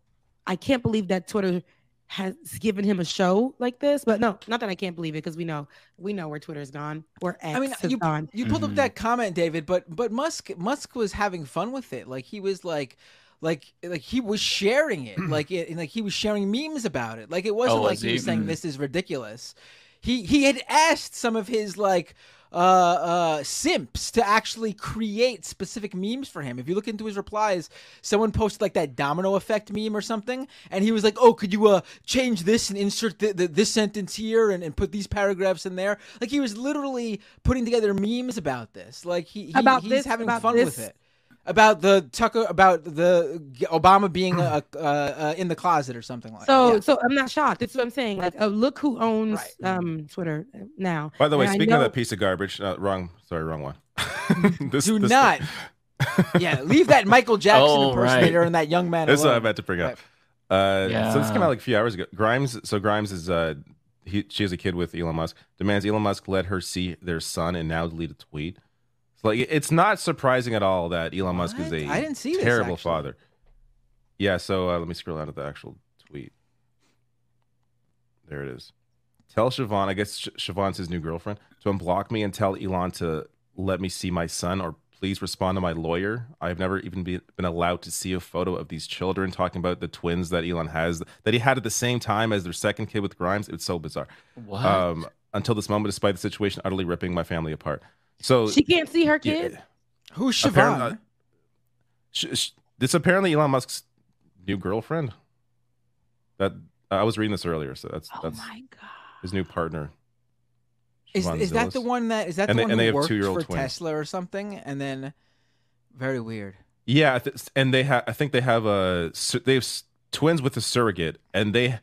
[SPEAKER 13] I can't believe that Twitter has given him a show like this. But no, not that I can't believe it because we know we know where Twitter's gone. Where X
[SPEAKER 6] I mean,
[SPEAKER 13] has
[SPEAKER 6] you
[SPEAKER 13] gone.
[SPEAKER 6] you pulled up that comment, David, but but Musk Musk was having fun with it. Like he was like. Like, like he was sharing it, *clears throat* like it, like he was sharing memes about it. Like it wasn't
[SPEAKER 12] Oh,
[SPEAKER 6] like
[SPEAKER 12] was
[SPEAKER 6] he
[SPEAKER 12] he?
[SPEAKER 6] was saying
[SPEAKER 12] Mm.
[SPEAKER 6] this is ridiculous. He he had asked some of his like uh uh simps to actually create specific memes for him. If you look into his replies, someone posted like that domino effect meme or something, and he was like, "Oh, could you uh change this and insert the, the, this sentence here and, and put these paragraphs in there?" Like he was literally putting together memes about this. Like he, he
[SPEAKER 13] About
[SPEAKER 6] he's
[SPEAKER 13] this-
[SPEAKER 6] having fun with it. About the Tucker, about the Obama being uh, uh, uh, in the closet or something like.
[SPEAKER 13] So
[SPEAKER 6] yeah.
[SPEAKER 13] so I'm not shocked. That's what I'm saying. Like, uh, look who owns um Twitter now.
[SPEAKER 15] By the way,
[SPEAKER 13] And I
[SPEAKER 15] speaking of that piece of garbage, uh, wrong. Sorry, wrong one. *laughs* this,
[SPEAKER 6] Do
[SPEAKER 15] this-
[SPEAKER 6] not. *laughs* yeah, leave that Michael Jackson
[SPEAKER 15] Oh,
[SPEAKER 6] impersonator
[SPEAKER 15] right.
[SPEAKER 6] and that young man
[SPEAKER 15] This is what I
[SPEAKER 6] alone.
[SPEAKER 15] meant to bring up. Uh, So this came out like a few hours ago. Grimes. So Grimes is uh, he she has a kid with Elon Musk. Demands Elon Musk let her see their son and now delete a tweet. So like it's not surprising at all that Elon Musk is a
[SPEAKER 6] I didn't see
[SPEAKER 15] terrible
[SPEAKER 6] actually.
[SPEAKER 15] father. Yeah. So uh, let me scroll out of the actual tweet. There it is. Tell Siobhan, I guess Sh- Siobhan's his new girlfriend, to unblock me and tell Elon to let me see my son or please respond to my lawyer. I've never even be, been allowed to see a photo of these children talking about the twins that Elon has, that he had at the same time as their second kid with Grimes. It's so bizarre.
[SPEAKER 12] What?
[SPEAKER 15] Um, until this moment, despite the situation utterly ripping my family apart. So
[SPEAKER 13] she can't see her
[SPEAKER 15] Yeah.
[SPEAKER 13] kid.
[SPEAKER 6] Who's
[SPEAKER 15] Apparent-
[SPEAKER 6] Siobhan?
[SPEAKER 15] uh, sh- sh- this apparently Elon Musk's new girlfriend. That I was reading this earlier, so that's oh that's his new partner.
[SPEAKER 6] Is, is that the one that is that
[SPEAKER 15] And
[SPEAKER 6] the
[SPEAKER 15] they-
[SPEAKER 6] one
[SPEAKER 15] and
[SPEAKER 6] who
[SPEAKER 15] they have
[SPEAKER 6] worked
[SPEAKER 15] two-year-old
[SPEAKER 6] for
[SPEAKER 15] twins.
[SPEAKER 6] Tesla or something? And then very weird.
[SPEAKER 15] Yeah, and they have. I think they have a. They have twins with a surrogate, and they,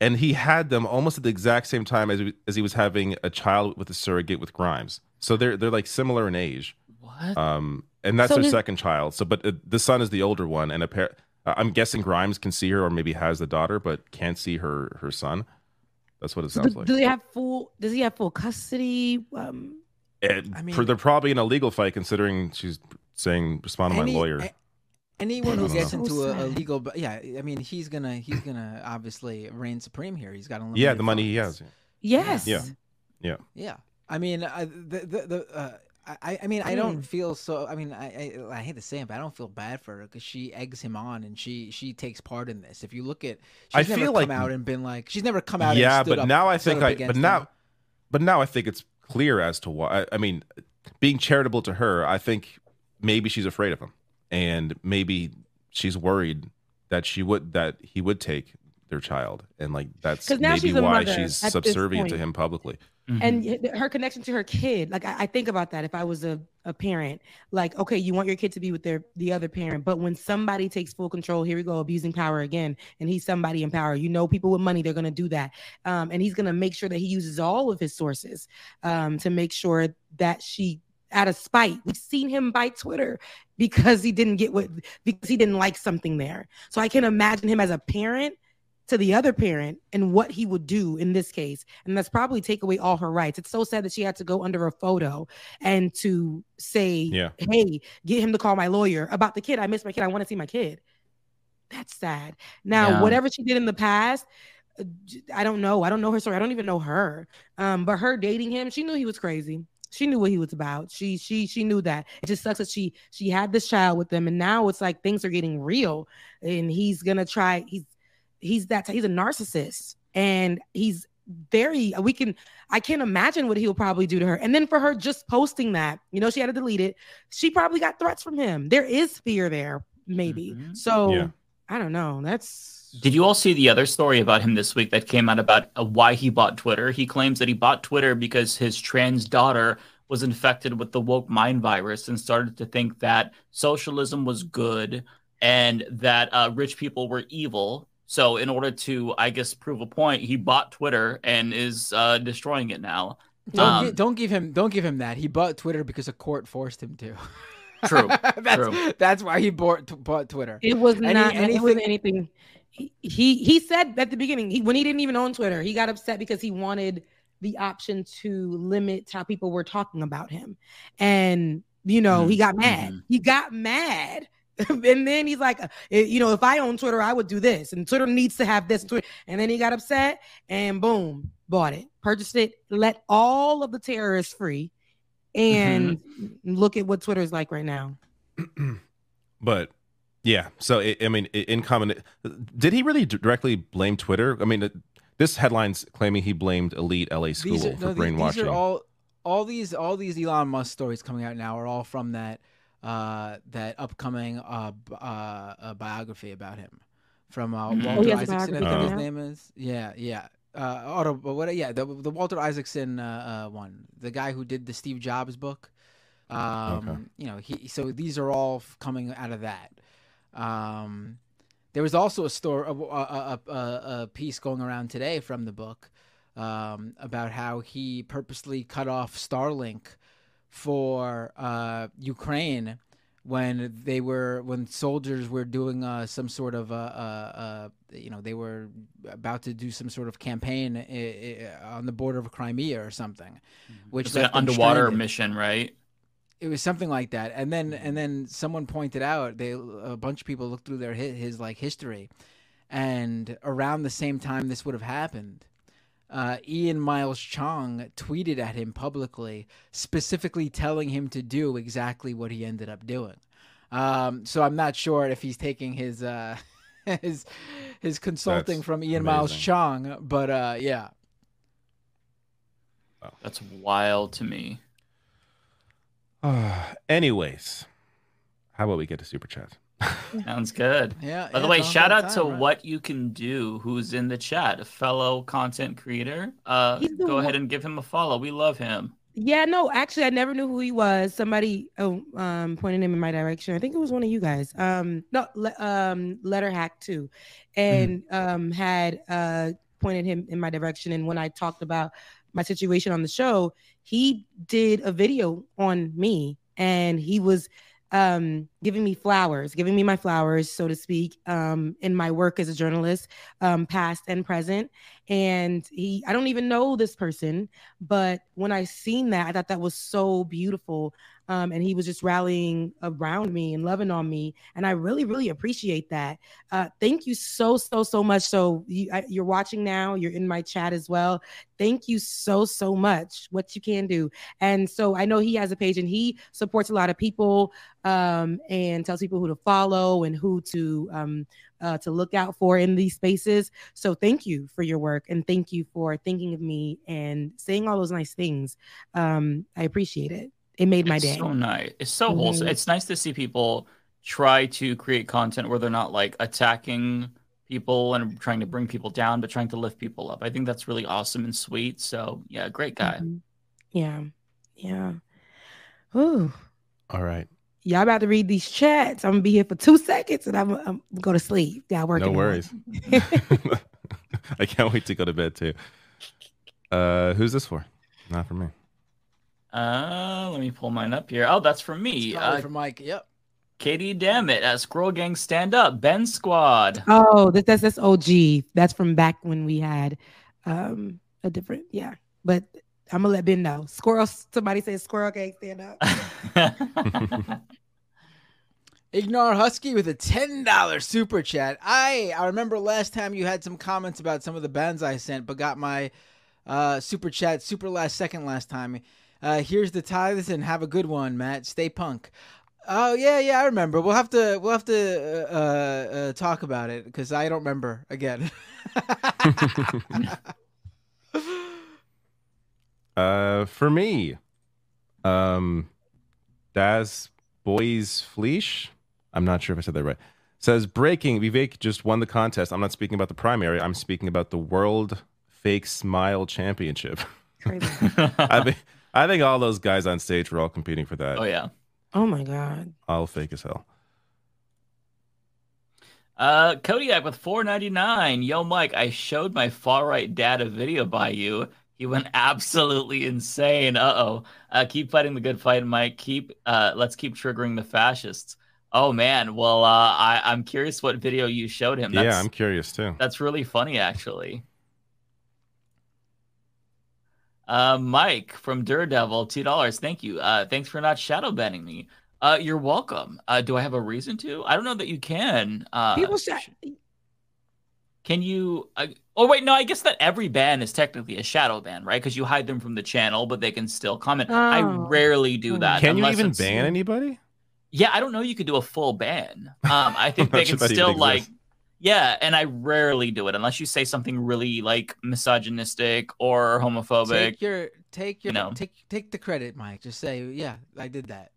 [SPEAKER 15] and he had them almost at the exact same time as he, as he was having a child with a surrogate with Grimes. So they're they're like similar in age.
[SPEAKER 12] What?
[SPEAKER 15] Um, and that's
[SPEAKER 13] So
[SPEAKER 15] their
[SPEAKER 13] his-
[SPEAKER 15] second child. So, but uh, the son is the older one, and appar- uh, I'm guessing Grimes can see her, or maybe has the daughter, but can't see her her son. That's what it
[SPEAKER 13] So
[SPEAKER 15] sounds
[SPEAKER 13] do,
[SPEAKER 15] like.
[SPEAKER 13] do they have full? Does he have full custody? Um,
[SPEAKER 15] And
[SPEAKER 6] I mean-
[SPEAKER 15] for, they're probably in a legal fight, considering she's saying respond to my lawyer.
[SPEAKER 6] a- Anyone who gets
[SPEAKER 15] know.
[SPEAKER 6] into a, a legal, yeah, I mean, he's gonna he's gonna obviously reign supreme here. He's got unlimited
[SPEAKER 15] yeah, the money he
[SPEAKER 6] funds.
[SPEAKER 15] has.
[SPEAKER 13] yes.
[SPEAKER 15] Yeah, yeah.
[SPEAKER 6] Yeah, I mean, I, the the, the uh, I I mean, I don't
[SPEAKER 13] Mm.
[SPEAKER 6] feel so. I mean, I, I I hate to say it, but I don't feel bad for her because she eggs him on and she she takes part in this. If you look at,
[SPEAKER 15] I
[SPEAKER 6] she's never
[SPEAKER 15] feel
[SPEAKER 6] come
[SPEAKER 15] like-
[SPEAKER 6] out and been like, she's never come out.
[SPEAKER 15] yeah
[SPEAKER 6] and stood
[SPEAKER 15] but
[SPEAKER 6] up-
[SPEAKER 15] now i think i
[SPEAKER 6] against
[SPEAKER 15] but
[SPEAKER 6] him.
[SPEAKER 15] now but now i think it's clear as to why I, I mean being charitable to her i think maybe she's afraid of him and maybe she's worried that she would that he would take their child and like that's maybe why
[SPEAKER 13] mother
[SPEAKER 15] she's subservient to him publicly
[SPEAKER 13] and her connection to her kid like I, I think about that if i was a, a parent like okay you want your kid to be with their the other parent but when somebody takes full control here we go abusing power again and he's somebody in power you know people with money they're going to do that um, and he's going to make sure that he uses all of his sources um, to make sure that she out of spite we've seen him buy twitter because he didn't get what because he didn't like something there. So i can imagine him as a parent to the other parent and what he would do in this case. And that's probably take away all her rights. It's so sad that she had to go under a photo and to say,
[SPEAKER 15] Yeah.
[SPEAKER 13] hey, get him to call my lawyer about the kid. I miss my kid. I want to see my kid. That's sad. Now,
[SPEAKER 30] Yeah.
[SPEAKER 13] whatever she did in the past, I don't know. I don't know her story. I don't even know her. Um, but her dating him, she knew he was crazy. She knew what he was about. She she she knew that. It just sucks that she she had this child with him, and now it's like things are getting real, and he's gonna try. He's he's that he's a narcissist, and he's very. We can I can't imagine what he'll probably do to her. And then for her just posting that, you know, she had to delete it. She probably got threats from him. There is fear there, maybe. So
[SPEAKER 12] Yeah.
[SPEAKER 13] I don't know. That's
[SPEAKER 12] Did you all see the other story about him this week that came out about uh, why he bought Twitter? He claims that he bought Twitter because his trans daughter was infected with the woke mind virus and started to think that socialism was good and that uh, rich people were evil. So, in order to, I guess, prove a point, he bought Twitter and is uh, destroying it now.
[SPEAKER 6] Don't,
[SPEAKER 12] Um,
[SPEAKER 6] gi- don't give him don't give him that. He bought Twitter because a court forced him to.
[SPEAKER 12] True, *laughs*
[SPEAKER 6] that's,
[SPEAKER 12] true.
[SPEAKER 6] That's why he bought bought Twitter.
[SPEAKER 13] It was
[SPEAKER 6] Any-
[SPEAKER 13] not.
[SPEAKER 6] anything-
[SPEAKER 13] It wasn't anything. He, he he said at the beginning he, when he didn't even own Twitter, he got upset because he wanted the option to limit how people were talking about him, and you know he got mad. He got mad. *laughs* and then he's like, uh, you know, if I own Twitter, I would do this, and Twitter needs to have this. Twitter. And then he got upset, and boom, bought it, purchased it, let all of the terrorists free, and look at what Twitter is like right now. *clears throat*
[SPEAKER 15] But yeah, so i I mean, in common, did he really directly blame Twitter? I mean, this headline's claiming he blamed elite LA school
[SPEAKER 6] These are,
[SPEAKER 15] for
[SPEAKER 6] no,
[SPEAKER 15] brainwashing.
[SPEAKER 6] these are all all these all these Elon Musk stories coming out now are all from that uh that upcoming uh, uh, biography about him from uh,
[SPEAKER 12] Mhm.
[SPEAKER 6] Walter
[SPEAKER 12] Oh,
[SPEAKER 6] Isaacson. I think his name is. Yeah, yeah. Uh, auto, but what? Yeah, the the Walter Isaacson uh, uh, one, the guy who did the Steve Jobs book. Um,
[SPEAKER 15] Okay.
[SPEAKER 6] You know, he. So these are all coming out of that. Um, there was also a story, a, a, a, a, a piece going around today from the book um, about how he purposely cut off Starlink for uh, Ukraine when they were when soldiers were doing uh, some sort of uh, uh, uh, you know they were about to do some sort of campaign i- i- on the border of Crimea or something, which
[SPEAKER 12] It's like an underwater
[SPEAKER 6] stranded.
[SPEAKER 12] mission, right?
[SPEAKER 6] It was something like that, and then and then someone pointed out they a bunch of people looked through their his, his like history, and around the same time this would have happened, uh, Ian Miles Cheong tweeted at him publicly, specifically telling him to do exactly what he ended up doing. Um, so I'm not sure if he's taking his uh, *laughs* his his consulting
[SPEAKER 15] That's
[SPEAKER 6] from Ian Miles. Cheong, but uh, yeah.
[SPEAKER 12] That's wild to me. *sighs*
[SPEAKER 15] Anyways, how about we get to super chat?
[SPEAKER 12] Sounds good.
[SPEAKER 6] Yeah,
[SPEAKER 12] By the
[SPEAKER 6] yeah,
[SPEAKER 12] way, shout
[SPEAKER 6] about
[SPEAKER 12] out to
[SPEAKER 6] right?
[SPEAKER 12] what you can do, who's in the chat, a fellow content creator. Uh,
[SPEAKER 13] He's the
[SPEAKER 12] go ahead and give him a follow. We love him.
[SPEAKER 13] Yeah, no, actually, I never knew who he was. Somebody oh, um, pointed him in my direction. I think it was one of you guys. Um, no, le- um, Letter Hack too, and um, had uh, pointed him in my direction. And when I talked about my situation on the show, he did a video on me, and he was um giving me flowers giving me my flowers so to speak um in my work as a journalist um past and present. And he i don't even know this person but when i seen that i thought that was so beautiful um and he was just rallying around me and loving on me and i really really appreciate that uh thank you so so so much so you, I, you're watching now you're in my chat as well thank you so so much what you can do and so i know he has a page and he supports a lot of people um and tells people who to follow and who to um uh, to look out for in these spaces. So thank you for your work and thank you for thinking of me and saying all those nice things. Um, I appreciate it. It made my day.
[SPEAKER 12] It's
[SPEAKER 13] day.
[SPEAKER 12] so nice. It's so wholesome.
[SPEAKER 13] Mhm.
[SPEAKER 12] It's nice to see people try to create content where they're not like attacking people and trying to bring people down, but trying to lift people up. I think that's really awesome and sweet. So yeah, great guy.
[SPEAKER 13] Mhm. Yeah. Yeah. Ooh.
[SPEAKER 15] All right.
[SPEAKER 13] Y'all about to read these chats. I'm gonna be here for two seconds and I'm, I'm gonna go to sleep. Y'all working.
[SPEAKER 15] No worries. *laughs* I can't wait to go to bed too. Uh, who's this for? Not for me.
[SPEAKER 12] Uh, let me pull mine up here. Oh, that's from me.
[SPEAKER 6] Probably
[SPEAKER 12] Uh,
[SPEAKER 6] for Mike. Yep.
[SPEAKER 12] Katie Dammit at Squirrel Gang Stand Up, Ben Squad.
[SPEAKER 13] Oh, that, that's that's OG. That's from back when we had um a different yeah. But I'm gonna let Ben know. Squirrel. Somebody says squirrel gang stand up. *laughs*
[SPEAKER 6] Ignore Husky with a ten dollar super chat. I I remember last time you had some comments about some of the bands I sent, but got my uh, super chat super last second last time. Uh, here's the tithes and have a good one, Matt. Stay punk. Oh yeah, yeah, I remember. We'll have to we'll have to uh, uh, talk about it because I don't remember again. *laughs*
[SPEAKER 15] Uh, for me, um, Das Boys Fleesh. I'm not sure if I said that right. Says breaking. Vivek just won the contest. I'm not speaking about the primary. I'm speaking about the World Fake Smile Championship. *laughs* I think I think all those guys on stage were all competing for that.
[SPEAKER 12] Oh yeah.
[SPEAKER 13] Oh my god.
[SPEAKER 15] All fake as hell.
[SPEAKER 12] Uh, Kodiak with 4.99. Yo, Mike, I showed my far right dad a video by you. He went absolutely insane. Uh-oh. Uh Keep fighting the good fight, Mike. Keep. Uh, let's keep triggering the fascists. Oh man. Well, uh, I I'm curious what video you showed him.
[SPEAKER 15] yeah, I'm curious too.
[SPEAKER 12] That's really funny, actually. Uh, Mike from Daredevil, two dollars. Thank you. Uh, thanks for not shadow banning me. Uh, you're welcome. Uh, do I have a reason to? I don't know that you can. Uh,
[SPEAKER 13] People say
[SPEAKER 12] can you? Uh, oh wait, no. I guess that every ban is technically a shadow ban, right? Because you hide them from the channel, but they can still comment. I
[SPEAKER 13] Oh.
[SPEAKER 12] rarely do that.
[SPEAKER 15] Can you even ban anybody?
[SPEAKER 12] Yeah, I don't know. You could do a full ban. Um, I *laughs* think they can
[SPEAKER 15] sure that even
[SPEAKER 12] still like.
[SPEAKER 15] Exists.
[SPEAKER 12] Yeah, and I rarely do it unless you say something really like misogynistic or homophobic.
[SPEAKER 6] Take your take your
[SPEAKER 12] You know.
[SPEAKER 6] take take the credit, Mike. Just say, yeah, I did that.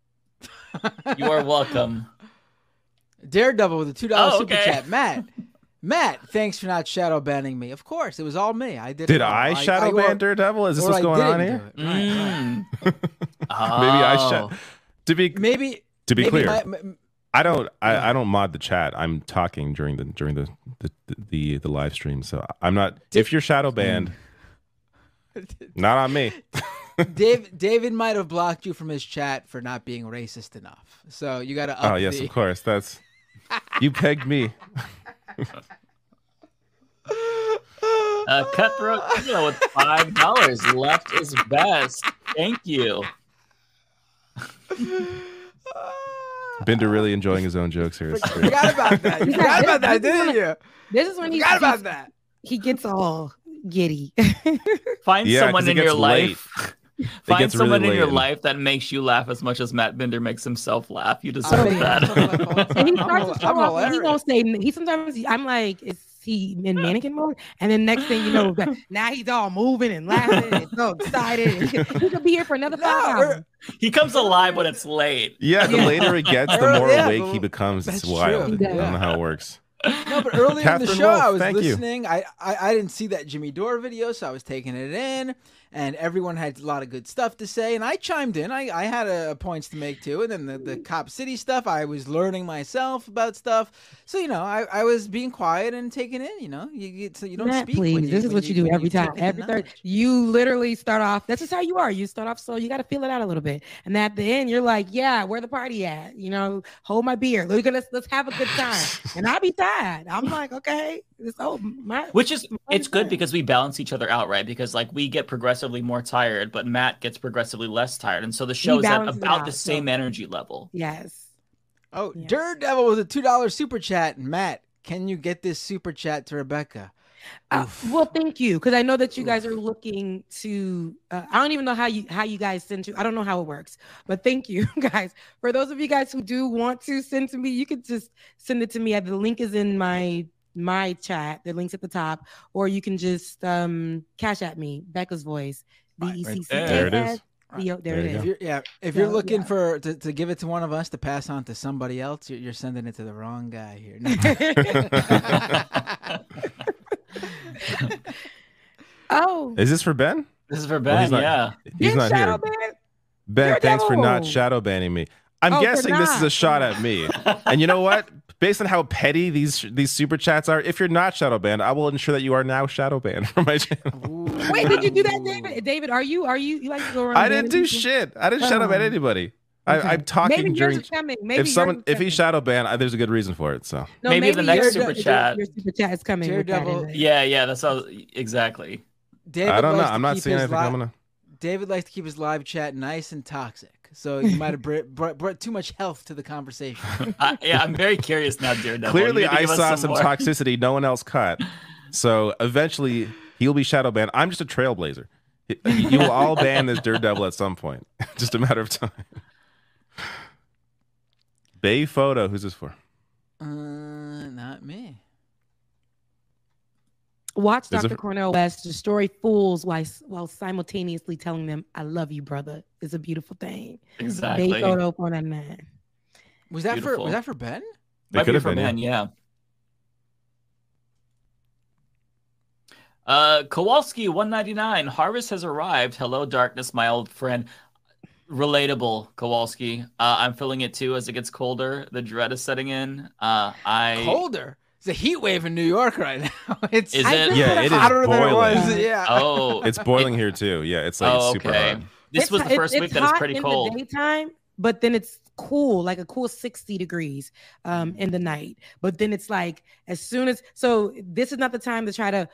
[SPEAKER 12] You are welcome. *laughs*
[SPEAKER 6] Daredevil with a two dollar
[SPEAKER 12] Oh,
[SPEAKER 6] super
[SPEAKER 12] okay.
[SPEAKER 6] chat. Matt, Matt, thanks for not shadow banning me. Of course, it was all me. I did.
[SPEAKER 15] Did
[SPEAKER 6] it all.
[SPEAKER 15] I shadow ban
[SPEAKER 6] or-
[SPEAKER 15] Daredevil? Is this what's going on here?
[SPEAKER 6] do it. Right, right.
[SPEAKER 12] Mm. *laughs*
[SPEAKER 15] Maybe I
[SPEAKER 12] Oh.
[SPEAKER 15] should. To be
[SPEAKER 6] Maybe
[SPEAKER 15] to be
[SPEAKER 6] maybe
[SPEAKER 15] clear,
[SPEAKER 6] my- m-
[SPEAKER 15] I don't I, I don't mod the chat. I'm talking during the during the the, the, the live stream. So I'm not if you're shadow banned, *laughs* not on me. *laughs*
[SPEAKER 6] Dave, David might have blocked you from his chat for not being racist enough. So you got to.
[SPEAKER 15] Oh yes, of course. That's you pegged me.
[SPEAKER 12] Uh, Cutthroat Kilo with five dollars. Left is best. Thank you. *laughs*
[SPEAKER 15] Binder really enjoying his own jokes here. It's great.
[SPEAKER 6] Forgot about that. You *laughs* forgot about that, didn't you?
[SPEAKER 13] This is when he
[SPEAKER 6] Forgot about that.
[SPEAKER 13] He gets all giddy. *laughs*
[SPEAKER 12] Find
[SPEAKER 15] Yeah, 'cause
[SPEAKER 12] someone in your
[SPEAKER 15] late.
[SPEAKER 12] life. *laughs* Find
[SPEAKER 15] gets really
[SPEAKER 12] someone in
[SPEAKER 15] late
[SPEAKER 12] your
[SPEAKER 15] and-
[SPEAKER 12] life that makes you laugh as much as Matt Binder makes himself laugh. You oh, deserve
[SPEAKER 13] Oh, yeah.
[SPEAKER 12] that.
[SPEAKER 13] and he
[SPEAKER 6] I'm
[SPEAKER 13] starts to show off. and He
[SPEAKER 6] hilarious.
[SPEAKER 13] won't say. He sometimes I'm like, is he in *laughs* mannequin mode? And then next thing you know, that- *laughs* now he's all moving and laughing and so excited. *laughs* He could, be here for another five er, hours.
[SPEAKER 12] he comes alive when it's late.
[SPEAKER 15] Yeah, the
[SPEAKER 13] Yeah.
[SPEAKER 15] later it gets, the more
[SPEAKER 6] yeah,
[SPEAKER 15] awake he becomes. It's
[SPEAKER 6] that's
[SPEAKER 15] wild.
[SPEAKER 6] true.
[SPEAKER 15] I don't know how it works.
[SPEAKER 6] No, but earlier in the show,
[SPEAKER 15] Wolf,
[SPEAKER 6] I was listening. I, I I didn't see that Jimmy Dore video, so I was taking it in, and everyone had a lot of good stuff to say, and I chimed in. I, I had uh points to make too, and then the, the Cop City stuff, I was learning myself about stuff. So you know, I, I was being quiet and taking in. You know, you get so you don't
[SPEAKER 13] Matt,
[SPEAKER 6] speak.
[SPEAKER 13] please.
[SPEAKER 6] when
[SPEAKER 13] this is
[SPEAKER 6] when
[SPEAKER 13] what you, do every
[SPEAKER 6] take
[SPEAKER 13] time. Every third, you literally start off. That's just how you are. You start off slow. You got to feel it out a little bit, and at the end, you're like, "Yeah, where the party at? You know, hold my beer. Look at let's let's have a good time." and I'll be tired. I'm like, "Okay, this oh my."
[SPEAKER 12] Which is it's good because we balance each other out, right? Because like we get progressively more tired, but Matt gets progressively less tired, and so the show is at about
[SPEAKER 13] out,
[SPEAKER 12] the
[SPEAKER 13] so-
[SPEAKER 12] same energy level.
[SPEAKER 13] Yes.
[SPEAKER 6] Oh, Daredevil with a two dollar super chat. Matt, can you get this super chat to Rebecca?
[SPEAKER 13] Uh, well, thank you, because I know that you guys are looking to. Uh, I don't even know how you how you guys send to. I don't know how it works, but thank you *laughs* guys. For those of you guys who do want to send to me, you could just send it to me. The link is in my my chat. The link's at the top, or you can just um cash at me. Becca's voice. B E C C A
[SPEAKER 15] There it is.
[SPEAKER 13] S. B O- There it
[SPEAKER 6] If yeah, if you're looking
[SPEAKER 13] yeah.
[SPEAKER 6] for to, to give it to one of us to pass on to somebody else, you're, you're sending it to the wrong guy here. No. *laughs*
[SPEAKER 13] Oh,
[SPEAKER 15] Is this for Ben?
[SPEAKER 12] This is for
[SPEAKER 15] Oh,
[SPEAKER 12] Ben,
[SPEAKER 15] he's not-
[SPEAKER 12] yeah.
[SPEAKER 15] He's not
[SPEAKER 13] shadow
[SPEAKER 15] here.
[SPEAKER 13] banned?
[SPEAKER 15] Ben, thanks for not shadow banning me. I'm
[SPEAKER 13] Oh,
[SPEAKER 15] guessing this is a shot at me. and you know what? Based on how petty these these super chats are, if you're not shadow banned, I will ensure that you are now shadow banned *laughs* from my channel.
[SPEAKER 13] Wait, did you do that, David? David, are you are you you like to go around?
[SPEAKER 15] I didn't do
[SPEAKER 13] people?
[SPEAKER 15] shit. I didn't shadow ban
[SPEAKER 13] Oh.
[SPEAKER 15] anybody.
[SPEAKER 13] Okay.
[SPEAKER 15] I, I'm talking
[SPEAKER 13] Maybe yours
[SPEAKER 15] during.
[SPEAKER 13] is coming. Maybe
[SPEAKER 15] if someone,
[SPEAKER 13] yours
[SPEAKER 15] if he shadow banned, I, there's a good reason for it. So
[SPEAKER 13] No,
[SPEAKER 12] Maybe the next
[SPEAKER 13] your-
[SPEAKER 12] super
[SPEAKER 13] your-
[SPEAKER 12] chat.
[SPEAKER 13] Your super chat is coming. with that in
[SPEAKER 6] Daredevil-
[SPEAKER 12] Yeah, yeah, that's how exactly.
[SPEAKER 6] David
[SPEAKER 15] I don't know. I'm not seeing anything
[SPEAKER 6] li-
[SPEAKER 15] coming. up.
[SPEAKER 6] David likes to keep his live chat nice and toxic. So you might have br- brought, brought too much health to the conversation. *laughs*
[SPEAKER 12] I, yeah, I'm very curious now, Daredevil.
[SPEAKER 15] Clearly,
[SPEAKER 12] You need to
[SPEAKER 15] I saw some
[SPEAKER 12] more. *laughs*
[SPEAKER 15] toxicity no one else caught. So eventually, he'll be shadow banned. I'm just a trailblazer. You will all ban this Daredevil at some point. *laughs* just a matter of time. Bay photo. Who's this for?
[SPEAKER 6] uh, not me.
[SPEAKER 13] Watch
[SPEAKER 15] Is it-
[SPEAKER 13] Dr. Cornel West destroy fools while, while simultaneously telling them, I love you, brother. It's a beautiful thing.
[SPEAKER 12] Exactly.
[SPEAKER 13] Bay photo 499.
[SPEAKER 6] Was that for was that for Ben?
[SPEAKER 12] Might
[SPEAKER 15] could
[SPEAKER 12] be
[SPEAKER 15] have
[SPEAKER 12] for
[SPEAKER 15] been,
[SPEAKER 12] Ben, yeah. Uh, Kowalski, 199. Harvest has arrived. Hello, darkness, my old friend. Relatable, Kowalski. Uh, I'm feeling it too as it gets colder. The dread is setting in. Uh, I
[SPEAKER 6] Colder. It's a heat wave in New York right now. *laughs* It's
[SPEAKER 12] Is it?
[SPEAKER 15] Yeah, it is
[SPEAKER 6] hotter than it was. Yeah.
[SPEAKER 12] Oh,
[SPEAKER 15] It's boiling here too. Yeah, it's like
[SPEAKER 12] oh,
[SPEAKER 15] super
[SPEAKER 12] okay.
[SPEAKER 15] hot.
[SPEAKER 12] This
[SPEAKER 13] It's-
[SPEAKER 12] was the
[SPEAKER 13] it's-
[SPEAKER 12] first
[SPEAKER 13] it's
[SPEAKER 12] week that was
[SPEAKER 13] hot
[SPEAKER 12] pretty
[SPEAKER 13] in
[SPEAKER 12] cold.
[SPEAKER 13] the daytime, but then it's cool, like a cool 60 degrees um,
[SPEAKER 12] Mm.
[SPEAKER 13] in the night. But then it's like as soon as so this is not the time to try to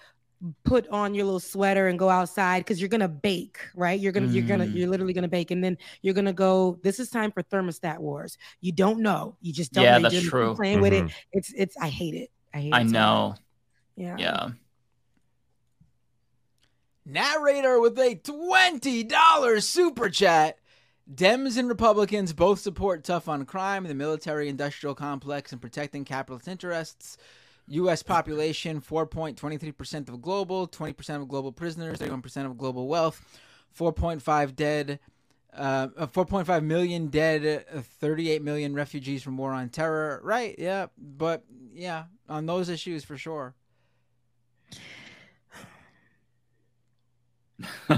[SPEAKER 13] put on your little sweater and go outside because you're gonna bake, right? You're gonna you're gonna
[SPEAKER 12] Mm.
[SPEAKER 13] you're literally gonna bake, and then you're gonna go. This is time for thermostat wars. You don't know. You just don't
[SPEAKER 12] Yeah,
[SPEAKER 13] know. You're
[SPEAKER 12] that's true.
[SPEAKER 13] Playing with
[SPEAKER 15] Mhm.
[SPEAKER 13] it. It's it's. I hate it. I hate.
[SPEAKER 12] I
[SPEAKER 13] it
[SPEAKER 12] know.
[SPEAKER 13] Yeah.
[SPEAKER 12] Yeah.
[SPEAKER 6] Narrator with a $20 super chat. Dems and Republicans both support tough on crime, the military industrial complex, and protecting capitalist interests. U.S. population 4.23% of global, 20% of global prisoners, 31% of global wealth, 4.5 dead, uh, uh, 4.5 million dead, uh, 38 million refugees from war on terror. Right? Yeah. But yeah, on those issues for sure. *laughs*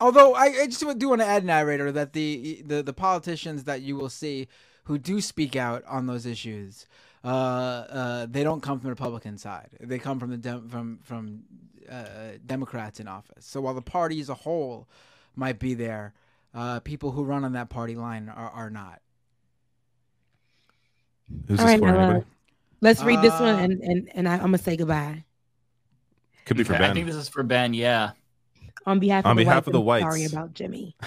[SPEAKER 6] Although I, I just do want to add, narrator, that the, the the politicians that you will see who do speak out on those issues, uh, uh, they don't come from the Republican side. They come from the dem- from from uh, Democrats in office. So while the party as a whole might be there, uh, people who run on that party line are, are not.
[SPEAKER 15] Who's
[SPEAKER 13] All
[SPEAKER 15] this
[SPEAKER 13] right,
[SPEAKER 15] for?
[SPEAKER 13] Noah.
[SPEAKER 15] Anybody?
[SPEAKER 13] Let's read this
[SPEAKER 6] Uh,
[SPEAKER 13] one, and and and I, I'm gonna say goodbye
[SPEAKER 15] Could be for
[SPEAKER 12] Okay, I think this is for Ben. Yeah.
[SPEAKER 13] on behalf of
[SPEAKER 15] On
[SPEAKER 13] the
[SPEAKER 15] behalf
[SPEAKER 13] whites,
[SPEAKER 15] of the whites.
[SPEAKER 13] Sorry about Jimmy. *laughs*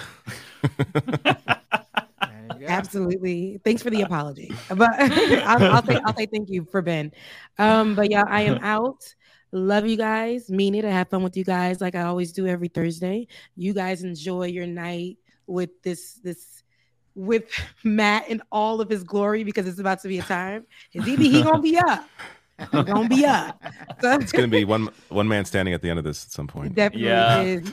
[SPEAKER 6] There.
[SPEAKER 13] Absolutely. Thanks for the apology. But *laughs* I'll, I'll say I'll say thank you for Ben. Um, but yeah, I am *laughs* out. Love you guys. Mean it. I have fun with you guys like I always do every Thursday. You guys enjoy your night with this this with *laughs* Matt in all of his glory because it's about to be a time. Is he he gonna be up? He gonna be up. So- *laughs*
[SPEAKER 15] It's gonna be one one man standing at the end of this at some point.
[SPEAKER 13] definitely
[SPEAKER 12] Yeah.
[SPEAKER 13] is.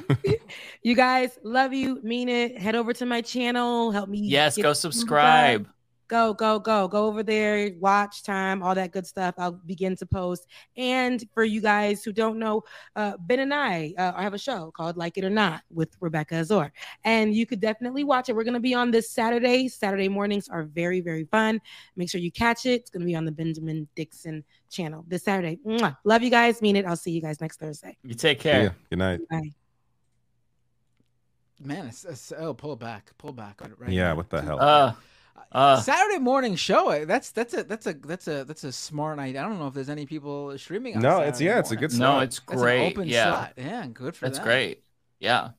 [SPEAKER 13] *laughs* you guys love you, mean it. Head over to my channel. Help me.
[SPEAKER 12] Yes, go
[SPEAKER 13] the numbers
[SPEAKER 12] subscribe.
[SPEAKER 13] Go, go, go. Go over there, watch time, all that good stuff. I'll begin to post. And for you guys who don't know, uh, Ben and I, uh, I have a show called Like It or Not with Rebecca Azor. And you could definitely watch it. We're going to be on this Saturday. Saturday mornings are very, very fun. Make sure you catch it. It's going to be on the Benjamin Dixon channel this Saturday. Mwah. Love you guys. Mean it. I'll see you guys next Thursday.
[SPEAKER 12] You take
[SPEAKER 15] Yeah.
[SPEAKER 12] care.
[SPEAKER 15] Good night.
[SPEAKER 13] Bye.
[SPEAKER 6] Man, it's, it's oh, pull back, pull back. Right
[SPEAKER 15] Yeah.
[SPEAKER 6] now.
[SPEAKER 15] What the hell?
[SPEAKER 12] Uh, uh,
[SPEAKER 6] Saturday morning show. eh, That's that's a that's a that's a that's a smart idea. I don't know if there's any people streaming. On
[SPEAKER 15] No, it's
[SPEAKER 6] Saturday
[SPEAKER 15] yeah, it's a
[SPEAKER 6] morning.
[SPEAKER 15] good
[SPEAKER 12] no,
[SPEAKER 15] slot.
[SPEAKER 12] it's
[SPEAKER 6] That's an
[SPEAKER 12] great.
[SPEAKER 6] open
[SPEAKER 12] yeah.
[SPEAKER 6] slot. Yeah, good for
[SPEAKER 12] That's
[SPEAKER 6] them.
[SPEAKER 12] great. Yeah.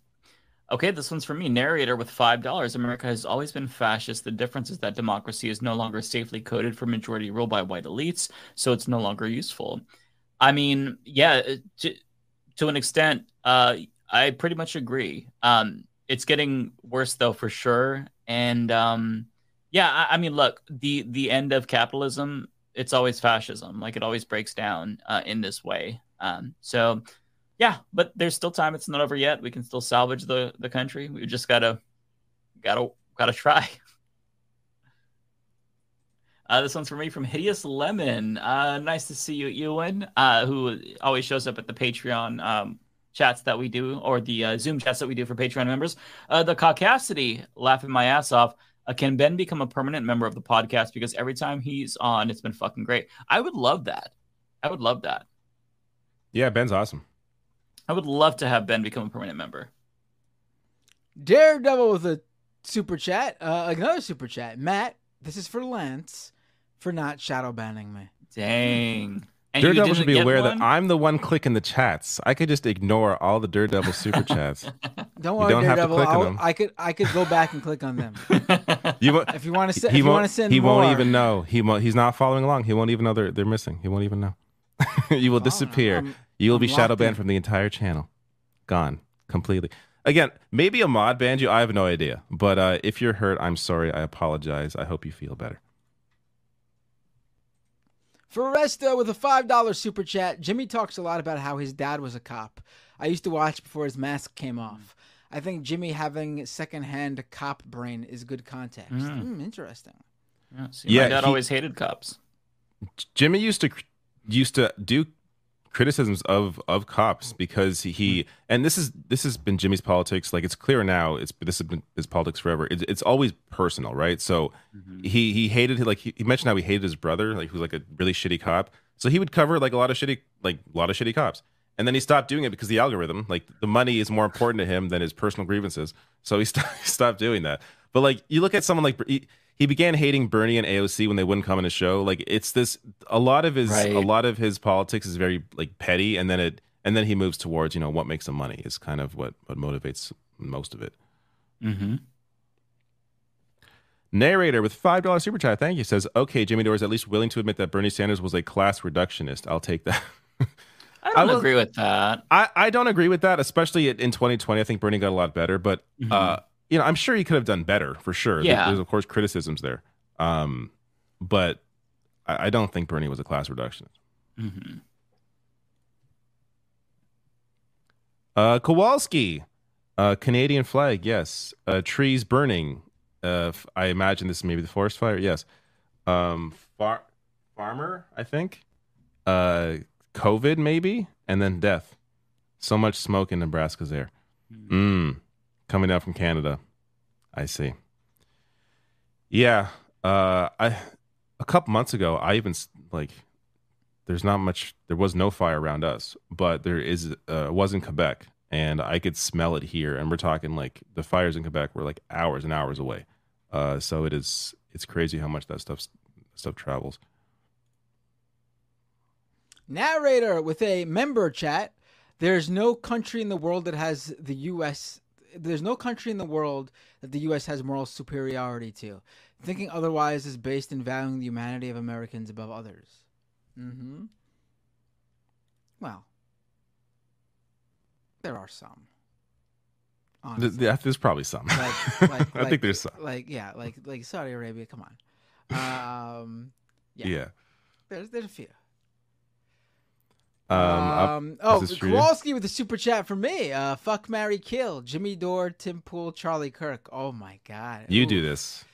[SPEAKER 12] Okay, this one's for me. Narrator with five dollars. America has always been fascist. The difference is that democracy is no longer safely coded for majority rule by white elites, so it's no longer useful. I mean, yeah, uh, to, to an extent, uh, I pretty much agree. Um, it's getting worse though, for sure. And um, yeah, I, I mean, look, the the end of capitalism, it's always fascism. Like it always breaks down uh, in this way. Um, so yeah, but there's still time. It's not over yet. We can still salvage the the country. We just gotta gotta gotta try. *laughs* Uh, this one's for me from Hideous Lemon. Uh, nice to see you, Ewan, uh, who always shows up at the Patreon um, chats that we do, or the uh, Zoom chats that we do for Patreon members. Uh, the Caucasity, laughing my ass off. Uh, can Ben become a permanent member of the podcast? Because every time he's on, it's been fucking great. I would love that. I would love that.
[SPEAKER 15] Yeah, Ben's awesome.
[SPEAKER 12] I would love to have Ben become a permanent member.
[SPEAKER 6] Daredevil with a super chat. Uh, another super chat. Matt, this is for Lance for not shadow banning me.
[SPEAKER 12] Dang. And you
[SPEAKER 15] Daredevil should be aware
[SPEAKER 12] one?
[SPEAKER 15] that I'm the one clicking the chats. I could just ignore all the Daredevil super chats. *laughs*
[SPEAKER 6] Don't
[SPEAKER 15] You
[SPEAKER 6] worry,
[SPEAKER 15] don't have to
[SPEAKER 6] Daredevil.
[SPEAKER 15] click on
[SPEAKER 6] I'll-
[SPEAKER 15] them.
[SPEAKER 6] I could I could go back and click on them. *laughs*
[SPEAKER 15] You won't,
[SPEAKER 6] if you want to, if
[SPEAKER 15] he
[SPEAKER 6] you
[SPEAKER 15] won't.
[SPEAKER 6] send
[SPEAKER 15] he
[SPEAKER 6] more,
[SPEAKER 15] won't even know. He won't. He's not following along. He won't even know they're they're missing. He won't even know. *laughs* you will disappear.
[SPEAKER 6] I'm-
[SPEAKER 15] you will
[SPEAKER 6] I'm
[SPEAKER 15] be shadow
[SPEAKER 6] locked in.
[SPEAKER 15] banned from the entire channel. Gone completely. Again, maybe a mod banned you. I have no idea. But uh, if you're hurt, I'm sorry. I apologize. I hope you feel better.
[SPEAKER 6] Foresta with a $5 super chat. Jimmy talks a lot about how his dad was a cop. I used to watch before his mask came off. I think Jimmy having secondhand cop brain is good context.
[SPEAKER 12] Mm.
[SPEAKER 6] Hmm, interesting.
[SPEAKER 12] Yeah, see,
[SPEAKER 15] Yeah,
[SPEAKER 12] my dad
[SPEAKER 15] he-
[SPEAKER 12] always hated cops.
[SPEAKER 15] Jimmy used to used to do criticisms of of cops because he mm-hmm. and this is this has been Jimmy's politics. Like it's clear now. It's this has been his politics forever. It's, it's always personal, right? So mm-hmm. he he hated like he, he mentioned how he hated his brother, like who's like a really shitty cop. So he would cover like a lot of shitty like a lot of shitty cops. And then he stopped doing it because the algorithm, like the money is more important to him than his personal grievances. So he, *laughs* st- he stopped doing that. But like you look at someone like he, he began hating Bernie and AOC when they wouldn't come on his show. Like it's this a lot of his
[SPEAKER 12] Right.
[SPEAKER 15] a lot of his politics is very like petty, and then it and then he moves towards you know what makes him money is kind of what what motivates most of it.
[SPEAKER 12] Mm-hmm.
[SPEAKER 15] Narrator with five dollars super chat, thank you. Says okay, Jimmy Dore is at least willing to admit that Bernie Sanders was a class reductionist. I'll take that. *laughs*
[SPEAKER 12] I don't
[SPEAKER 15] will-
[SPEAKER 12] agree with that.
[SPEAKER 15] I, I don't agree with that, especially in 2020. I think Bernie got a lot better, but uh, you know, I'm sure he could have done better for sure.
[SPEAKER 12] Yeah.
[SPEAKER 15] There's of course criticisms there, um, but I, I don't think Bernie was a class reductionist.
[SPEAKER 12] Mm-hmm.
[SPEAKER 15] Uh, Kowalski, uh, Canadian flag, yes. Uh, trees burning. Uh, I imagine this is maybe the forest fire. Yes. Um, far- farmer, I think. Uh, COVID, maybe, and then death. So much smoke in Nebraska's air. Mm. Coming down from Canada. I see. Yeah. Uh, I a couple months ago, I even like. There's not much. There was no fire around us, but there is. Uh, was in Quebec, and I could smell it here. And we're talking like the fires in Quebec were like hours and hours away. Uh, so it is. It's crazy how much that stuff stuff travels.
[SPEAKER 6] Narrator with a member chat. There's no country in the world that has the U.S. There's no country in the world that the U.S. has moral superiority to. Thinking otherwise is based in valuing the humanity of Americans above others. Mm-hmm. Well, there are some.
[SPEAKER 15] Th- th- There's probably some.
[SPEAKER 6] Like, like, *laughs*
[SPEAKER 15] I
[SPEAKER 6] like-
[SPEAKER 15] think there's some.
[SPEAKER 6] Like, yeah, like like Saudi Arabia. Come on. Um, yeah.
[SPEAKER 15] Yeah.
[SPEAKER 6] There's there's a few.
[SPEAKER 15] Um,
[SPEAKER 6] Um, oh? Kowalski with a super chat for me. Uh, fuck, Mary, kill. Jimmy Dore, Tim Pool, Charlie Kirk. Oh my god.
[SPEAKER 15] You
[SPEAKER 6] Ooh.
[SPEAKER 15] do this.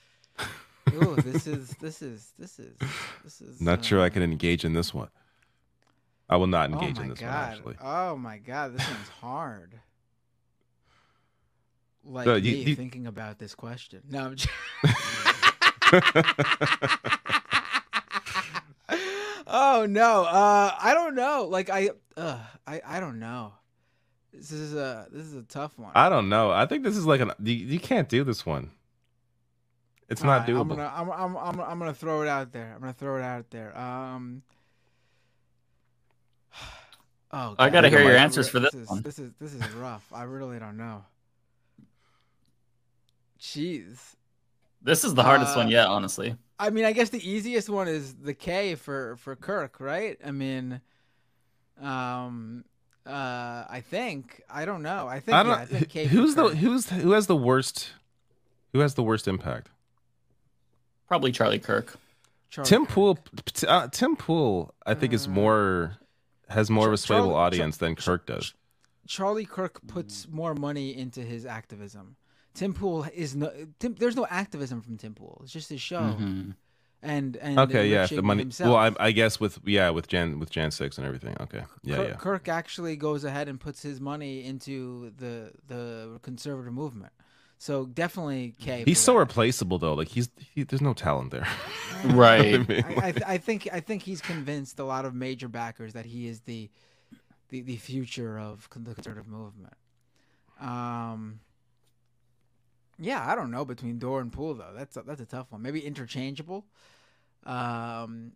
[SPEAKER 6] Ooh, this *laughs* is this is this is this is.
[SPEAKER 15] Not sure I can engage in this one. I will not
[SPEAKER 6] Oh
[SPEAKER 15] engage
[SPEAKER 6] my
[SPEAKER 15] in this one
[SPEAKER 6] god.
[SPEAKER 15] actually.
[SPEAKER 6] Oh my god, this one's hard. *laughs* Like
[SPEAKER 15] No, you-
[SPEAKER 6] me
[SPEAKER 15] you-
[SPEAKER 6] thinking about this question. No, I'm *laughs* just... oh no. Uh, I don't know. Like I, uh, I, I don't know. This is a this is a tough one.
[SPEAKER 15] I don't know. I think this is like an you, you can't do this one. It's not
[SPEAKER 6] Alright,
[SPEAKER 15] doable.
[SPEAKER 6] I'm gonna, I'm, I'm, I'm, I'm gonna throw it out there. I'm gonna throw it out there. Um. *sighs* Oh,
[SPEAKER 12] I gotta hear your answers
[SPEAKER 6] is-
[SPEAKER 12] for this
[SPEAKER 6] is,
[SPEAKER 12] one.
[SPEAKER 6] This is this is rough. I really don't know. Jeez.
[SPEAKER 12] This is the hardest
[SPEAKER 6] Uh,
[SPEAKER 12] one yet, honestly.
[SPEAKER 6] I mean, I guess the easiest one is the K for for Kirk, right? I mean, um, uh, I think I don't know. I think
[SPEAKER 15] I don't.
[SPEAKER 6] yeah, I think K for
[SPEAKER 15] who's the who's who has the worst? Who has the worst impact?
[SPEAKER 12] Probably Charlie Kirk.
[SPEAKER 6] Charlie
[SPEAKER 15] Tim Pool. Uh, Tim Pool, I think, is more has more of a
[SPEAKER 6] Char-
[SPEAKER 15] swayable
[SPEAKER 6] Charlie-
[SPEAKER 15] audience than Kirk does.
[SPEAKER 6] Charlie Kirk puts more money into his activism. Tim Pool is no. Tim, there's no activism from Tim Pool. It's just his show.
[SPEAKER 12] Mhm.
[SPEAKER 6] And and
[SPEAKER 15] Okay, yeah, the money.
[SPEAKER 6] Himself.
[SPEAKER 15] Well, I, I guess with yeah with Jan with Jan six and everything. Okay, yeah,
[SPEAKER 6] Kirk,
[SPEAKER 15] yeah.
[SPEAKER 6] Kirk actually goes ahead and puts his money into the the conservative movement. So definitely K.
[SPEAKER 15] He's so
[SPEAKER 6] that.
[SPEAKER 15] replaceable though. Like he's he, there's no talent there. *laughs*
[SPEAKER 12] Right. *laughs*
[SPEAKER 15] You know I mean?
[SPEAKER 6] I, I, I think I think he's convinced a lot of major backers that he is the the, the future of the conservative movement. Um. Yeah, I don't know between Dore and Pool though. That's a, that's a tough one. Maybe interchangeable. Um.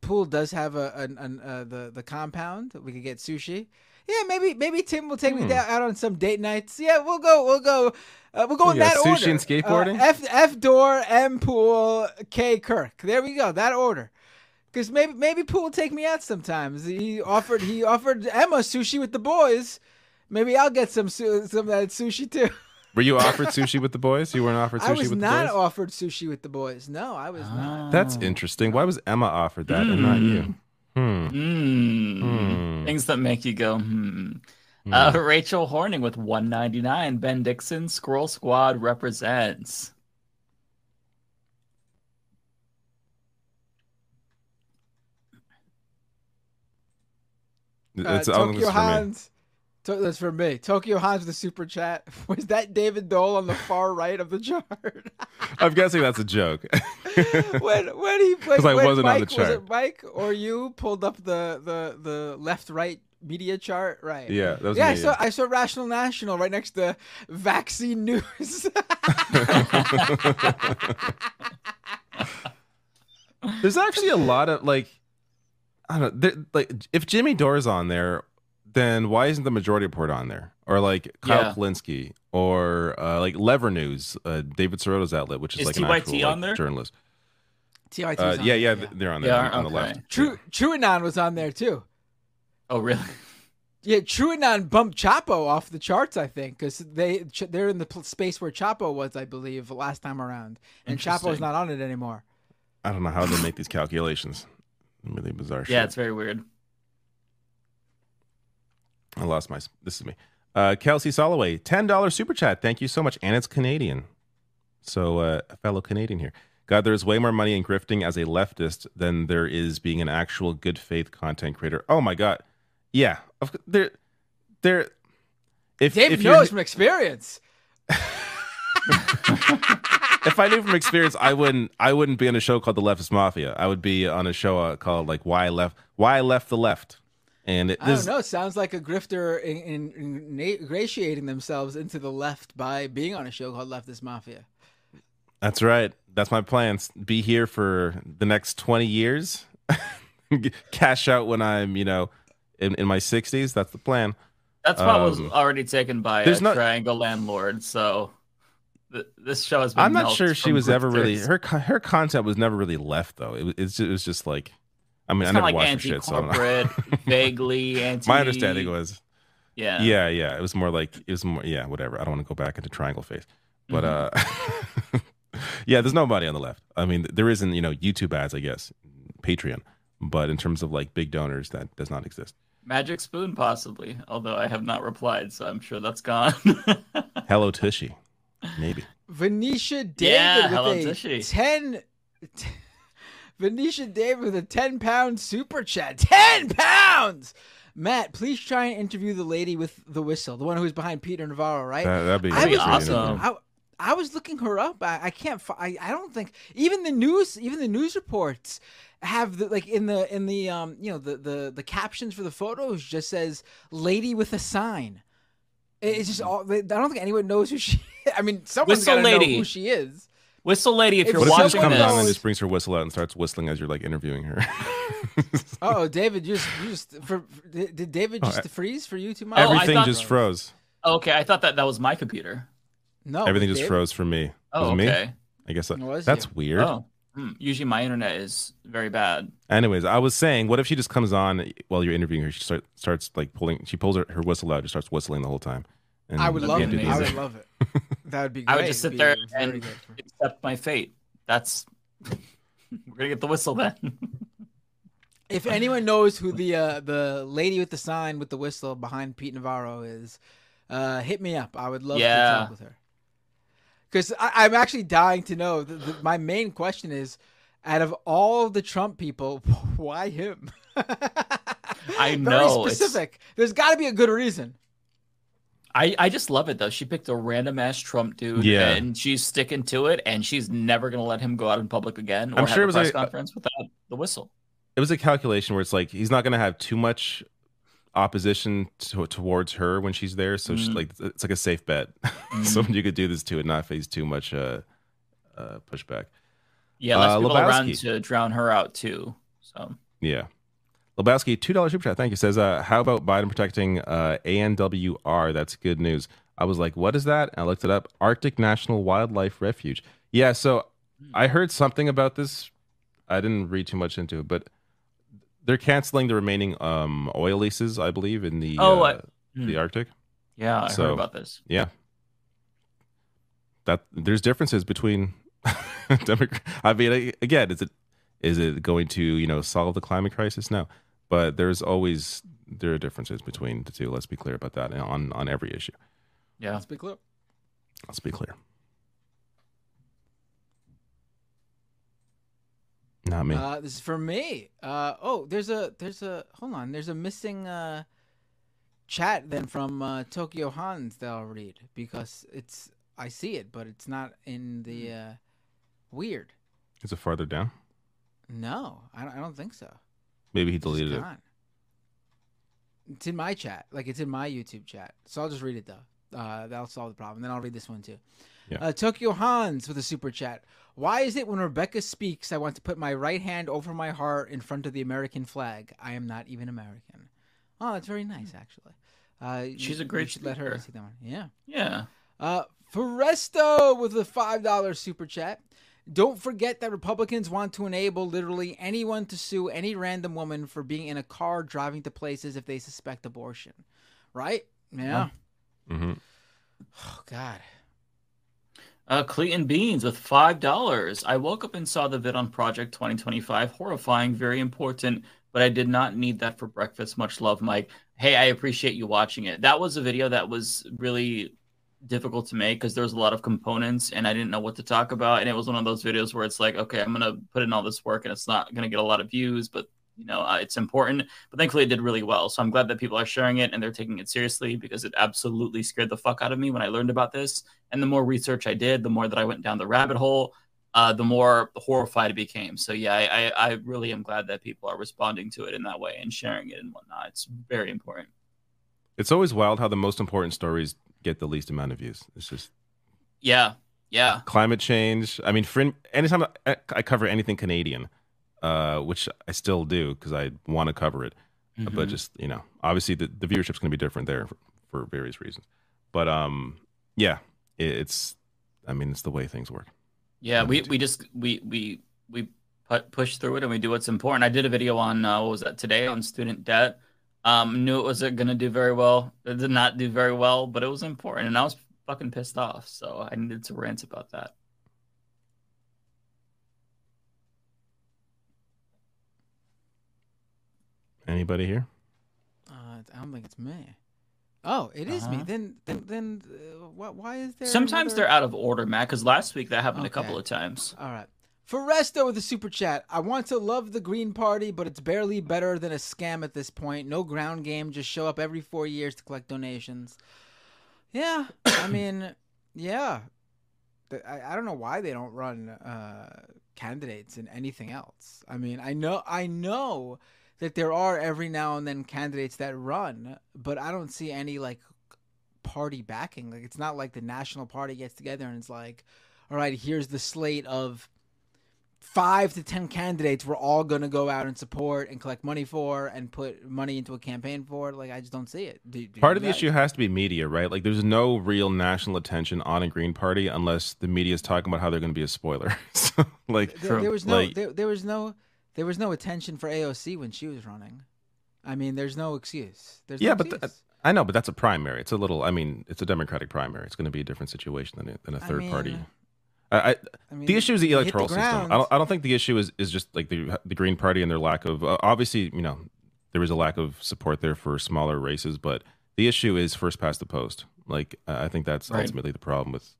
[SPEAKER 6] pool does have a an, an, uh, the the compound. We could get sushi. Yeah, maybe maybe Tim will take me
[SPEAKER 15] Hmm.
[SPEAKER 6] down, out on some date nights. Yeah, we'll go. We'll go. Uh, we'll go in that
[SPEAKER 15] sushi
[SPEAKER 6] order.
[SPEAKER 15] and skateboarding?
[SPEAKER 6] Uh, F F Dore M pool K Kirk. There we go. That order. Because maybe maybe Pool will take me out sometimes. He offered he offered Emma sushi with the boys. Maybe I'll get some su- some of that sushi too. *laughs*
[SPEAKER 15] Were you offered sushi with the boys? You weren't offered *laughs* sushi
[SPEAKER 6] I was
[SPEAKER 15] with
[SPEAKER 6] not
[SPEAKER 15] the boys?
[SPEAKER 6] offered sushi with the boys. No, I was not.
[SPEAKER 15] That's interesting. Why was Emma offered that and not you? Hmm.
[SPEAKER 12] Mm.
[SPEAKER 15] Hmm.
[SPEAKER 12] Things that make you go, hmm. Uh, Rachel Horning with 199. Ben Dixon, Squirrel Squad represents.
[SPEAKER 15] It's
[SPEAKER 6] uh,
[SPEAKER 15] all
[SPEAKER 6] Tokyo
[SPEAKER 15] this me.
[SPEAKER 6] Hans. To- that's for me. Tokyo Hans with the super chat. *laughs* Was that David Doel on the far right of the chart? *laughs*
[SPEAKER 15] I'm guessing that's a joke. *laughs*
[SPEAKER 6] when when he when,
[SPEAKER 15] 'Cause I wasn't on
[SPEAKER 6] Mike,
[SPEAKER 15] the
[SPEAKER 6] Was it Mike or you pulled up the the the left right media chart? Right.
[SPEAKER 15] Yeah, that was
[SPEAKER 6] yeah. I saw
[SPEAKER 15] yeah.
[SPEAKER 6] I saw Rational National right next to Vaccine News.
[SPEAKER 15] There's actually a lot of like, I don't know, there, like if Jimmy Dore's on there, then why isn't the Majority Report on there? Or like Kyle
[SPEAKER 12] Yeah.
[SPEAKER 15] Kulinski, or uh, like Lever News, uh, David Sirota's outlet, which is,
[SPEAKER 12] Is
[SPEAKER 15] like an
[SPEAKER 12] TYT
[SPEAKER 15] actual like,
[SPEAKER 12] on there?
[SPEAKER 15] journalist.
[SPEAKER 6] TYT 's
[SPEAKER 15] Uh,
[SPEAKER 6] on
[SPEAKER 15] yeah, yeah,
[SPEAKER 6] yeah.
[SPEAKER 15] they're on there
[SPEAKER 12] Yeah,
[SPEAKER 15] on the
[SPEAKER 12] okay.
[SPEAKER 15] left.
[SPEAKER 6] True TrueAnon was on there too.
[SPEAKER 12] Oh, really? *laughs*
[SPEAKER 6] Yeah, TrueAnon bumped Chapo off the charts, I think, because they they're in the space where Chapo was, I believe, last time around, and Chapo's
[SPEAKER 12] Interesting.
[SPEAKER 6] not on it anymore.
[SPEAKER 15] I don't know how they make these calculations. Really bizarre.
[SPEAKER 12] Yeah,
[SPEAKER 15] shit.
[SPEAKER 12] it's very weird.
[SPEAKER 15] I lost my. This is me. Uh, Kelsey Soloway, ten dollars super chat. Thank you so much, and it's Canadian. So uh, a fellow Canadian here. God, there's way more money in grifting as a leftist than there is being an actual good faith content creator. Oh my god, yeah, there, there. If
[SPEAKER 6] David
[SPEAKER 15] if
[SPEAKER 6] knows from experience. *laughs*
[SPEAKER 15] if I knew from experience, I wouldn't. I wouldn't be on a show called The Leftist Mafia. I would be on a show uh, called like Why I Left. Why I Left the Left. And it,
[SPEAKER 6] I don't know. It sounds like a grifter in, in, in, ingratiating themselves into the left by being on a show called Leftist Mafia.
[SPEAKER 15] That's right. That's my plans. Be here for the next 20 years. *laughs* Cash out when I'm, you know, in, in my 60s. That's the plan.
[SPEAKER 12] That spot was
[SPEAKER 15] Um,
[SPEAKER 12] already taken by a
[SPEAKER 15] there's not-
[SPEAKER 12] triangle landlord, so th- this show has been.
[SPEAKER 15] I'm not sure she
[SPEAKER 12] from
[SPEAKER 15] was ever really her her content was never really left though. It was it's, it was just like I mean
[SPEAKER 12] It's
[SPEAKER 15] I never
[SPEAKER 12] like
[SPEAKER 15] watched her shit so I'm not-
[SPEAKER 12] anti-corporate, *laughs* vaguely anti.
[SPEAKER 15] My understanding was
[SPEAKER 12] Yeah.
[SPEAKER 15] yeah yeah it was more like it was more yeah whatever I don't want to go back into triangle face but
[SPEAKER 12] Mm-hmm.
[SPEAKER 15] uh *laughs* yeah there's no money on the left. I mean there isn't you know YouTube ads I guess Patreon but in terms of like big donors that does not exist.
[SPEAKER 12] Magic spoon, possibly. Although I have not replied, so I'm sure that's gone. *laughs*
[SPEAKER 15] Hello Tushy maybe.
[SPEAKER 6] Venetia David
[SPEAKER 12] Yeah,
[SPEAKER 6] with
[SPEAKER 12] hello,
[SPEAKER 6] a
[SPEAKER 12] Tushy.
[SPEAKER 6] 10 Venetia David with a 10 pound super chat. 10 pounds! Matt, please try and interview the lady with the whistle, the one who's behind Peter Navarro, right?
[SPEAKER 15] That- that'd be
[SPEAKER 6] I was
[SPEAKER 15] great
[SPEAKER 6] looking-
[SPEAKER 15] interview.
[SPEAKER 6] I, I was looking her up. I, I can't. fi- I, I don't think even the news, even the news reports have the like in the in the um you know the the the captions for the photos just says "lady with a sign." It- It's just all. I don't think anyone knows who she. *laughs* I mean, someone's
[SPEAKER 12] Whistle
[SPEAKER 6] got to know
[SPEAKER 12] lady.
[SPEAKER 6] who she is.
[SPEAKER 12] Whistle lady, if,
[SPEAKER 6] If
[SPEAKER 12] you're
[SPEAKER 15] What if
[SPEAKER 12] watching
[SPEAKER 15] comes
[SPEAKER 12] this,
[SPEAKER 15] on and just brings her whistle out and starts whistling as you're like interviewing her? *laughs*
[SPEAKER 6] Oh, David, you just, you just for, for- did did David
[SPEAKER 15] Oh,
[SPEAKER 6] just
[SPEAKER 15] I-
[SPEAKER 6] freeze for you too much?
[SPEAKER 15] Everything just froze.
[SPEAKER 12] Oh, okay, I thought that that was my computer.
[SPEAKER 6] No,
[SPEAKER 15] Everything just
[SPEAKER 6] David.
[SPEAKER 15] froze for me.
[SPEAKER 12] Oh,
[SPEAKER 15] was it me?
[SPEAKER 12] okay.
[SPEAKER 15] I guess that,
[SPEAKER 6] was
[SPEAKER 15] that's
[SPEAKER 6] you.
[SPEAKER 15] weird.
[SPEAKER 12] Oh, hmm. usually my internet is very bad.
[SPEAKER 15] Anyways, I was saying, what if she just comes on while you're interviewing her? She start, starts like pulling. She pulls her, her whistle out, just starts whistling the whole time. And
[SPEAKER 6] I would love
[SPEAKER 15] can't
[SPEAKER 6] it.
[SPEAKER 15] do the
[SPEAKER 6] I would love it. *laughs* That would be. Great.
[SPEAKER 12] I would just sit
[SPEAKER 6] be
[SPEAKER 12] there and accept my fate. That's *laughs* we're gonna get the whistle then. *laughs*
[SPEAKER 6] If anyone knows who the uh, the lady with the sign with the whistle behind Pete Navarro is, uh, hit me up. I would love to talk with her. Because I'm actually dying to know. The, the, my main question is, out of all the Trump people, why him?
[SPEAKER 12] I
[SPEAKER 6] Very
[SPEAKER 12] know. it's-
[SPEAKER 6] specific. There's got to be a good reason.
[SPEAKER 12] I, I just love it though. She picked a random ass Trump dude,
[SPEAKER 15] Yeah.
[SPEAKER 12] and she's sticking to it, and she's never gonna let him go out in public again or
[SPEAKER 15] I'm sure
[SPEAKER 12] a
[SPEAKER 15] it was
[SPEAKER 12] press
[SPEAKER 15] a-
[SPEAKER 12] conference without the whistle.
[SPEAKER 15] It was a calculation where it's like he's not going to have too much opposition to, towards her when she's there, so she's
[SPEAKER 12] Mhm.
[SPEAKER 15] like it's like a safe bet. *laughs* Someone you could do this to and not face too much uh, uh, pushback.
[SPEAKER 12] Yeah, less
[SPEAKER 15] Uh,
[SPEAKER 12] people
[SPEAKER 15] Lebowski.
[SPEAKER 12] around to drown her out too. So
[SPEAKER 15] Yeah. Lebowski, two dollars super chat. Thank you. Says, uh, how about Biden protecting uh, ANWR? That's good news. I was like, what is that? And I looked it up. Arctic National Wildlife Refuge. Yeah. So I heard something about this. I didn't read too much into it, but they're canceling the remaining um, oil leases, I believe, in the
[SPEAKER 12] Oh,
[SPEAKER 15] uh, the
[SPEAKER 12] hmm.
[SPEAKER 15] Arctic.
[SPEAKER 12] Yeah, I heard about this.
[SPEAKER 15] Yeah. That there's differences between *laughs* Democrat. I mean, again, is it is it going to you know solve the climate crisis? No, but there's always there are differences between the two. Let's be clear about that on on every issue.
[SPEAKER 12] Yeah.
[SPEAKER 6] Let's be clear.
[SPEAKER 15] Let's be clear. Not me.
[SPEAKER 6] Uh, this is for me. Uh, oh, there's a there's a hold on. There's a missing uh, chat then from uh, Tokyo Hans that I'll read because it's I see it, but it's not in the uh, weird.
[SPEAKER 15] is it farther down?
[SPEAKER 6] No, I don't, I don't think so.
[SPEAKER 15] Maybe he deleted it.
[SPEAKER 6] It's in my chat, like it's in my YouTube chat. So I'll just read it though. Uh, that'll solve the problem. Then I'll read this one too.
[SPEAKER 15] Yeah.
[SPEAKER 6] Uh, Tokyo Hans with a super chat. Why is it when Rebecca speaks, I want to put my right hand over my heart in front of the American flag? I am not even American. Oh, that's very nice, actually. Uh, you-
[SPEAKER 12] She's a
[SPEAKER 6] you
[SPEAKER 12] great
[SPEAKER 6] should let her see that one. Yeah.
[SPEAKER 12] Yeah.
[SPEAKER 6] Uh, Foresto with a five dollar super chat. Don't forget that Republicans want to enable literally anyone to sue any random woman for being in a car driving to places if they suspect abortion. Right? Yeah.
[SPEAKER 15] Mm-hmm.
[SPEAKER 6] Oh God.
[SPEAKER 12] Uh, Clayton Beans with five dollars. I woke up and saw the vid on Project 2025. Horrifying, very important, but I did not need that for breakfast. Much love, Mike. Hey, I appreciate you watching it. That was a video that was really difficult to make because there was a lot of components and I didn't know what to talk about. And it was one of those videos where it's like, okay, I'm gonna put in all this work and it's not gonna get a lot of views, but you know, uh, it's important. But thankfully, it did really well. So I'm glad that people are sharing it and they're taking it seriously because it absolutely scared the fuck out of me when I learned about this. And the more research I did, the more that I went down the rabbit hole, uh, the more horrified I became. So yeah, I, I, I really am glad that people are responding to it in that way and sharing it and whatnot. It's very important.
[SPEAKER 15] It's always wild how the most important stories get the least amount of views. It's just
[SPEAKER 12] Yeah, yeah.
[SPEAKER 15] climate change. I mean, for anytime I, I cover anything Canadian, uh, which I still do because I want to cover it,
[SPEAKER 12] Mhm.
[SPEAKER 15] but just you know, obviously the, the viewership's going to be different there for, for various reasons. But um, yeah, it, it's. I mean, it's the way things work.
[SPEAKER 12] Yeah, we, we just we we we push through it and we do what's important. I did a video on uh, what was that today on student debt. Um, knew it wasn't gonna do very well. It did not do very well, but it was important, and I was fucking pissed off. So I needed to rant about that.
[SPEAKER 15] Anybody here?
[SPEAKER 6] Uh, I don't think it's me. Oh, it is me.
[SPEAKER 12] Uh-huh.
[SPEAKER 6] Then, then, then, uh, why, why is there?
[SPEAKER 12] Sometimes
[SPEAKER 6] another-
[SPEAKER 12] they're out of order, Matt. Because last week that happened a couple of times.
[SPEAKER 6] All right. Foresto with a super chat. I want to love the Green Party, but it's barely better than a scam at this point. No ground game, just show up every four years to collect donations. Yeah, I *coughs* mean, yeah. I, I don't know why they don't run uh, candidates in anything else. I mean, I know, I know that there are every now and then candidates that run, but I don't see any like party backing. Like it's not like the national party gets together and it's like, all right, here's the slate of five to ten candidates we're all gonna go out and support and collect money for and put money into a campaign for. Like I just don't see it. Do- do
[SPEAKER 15] Part of the issue has to be media, right? Like, there's no real national attention on a Green Party unless the media is talking about how they're going to be a spoiler. *laughs* so, like,
[SPEAKER 6] There, there was no
[SPEAKER 15] like,
[SPEAKER 6] there, there was no there was no attention for AOC when she was running. I mean, there's no excuse. There's
[SPEAKER 15] yeah,
[SPEAKER 6] no
[SPEAKER 15] but th- I know, but that's a primary. It's a little. I mean, it's a Democratic primary. It's going to be a different situation than a, than a third party.
[SPEAKER 6] mean-
[SPEAKER 15] I, I,
[SPEAKER 6] I mean,
[SPEAKER 15] the issue is the
[SPEAKER 6] you hit the
[SPEAKER 15] electoral system. I don't, I don't think the issue is, is just like the the Green Party and their lack of. Uh, obviously, you know, there is a lack of support there for smaller races, but the issue is first past the post. Like, uh, I think that's
[SPEAKER 12] Right.
[SPEAKER 15] ultimately the problem with.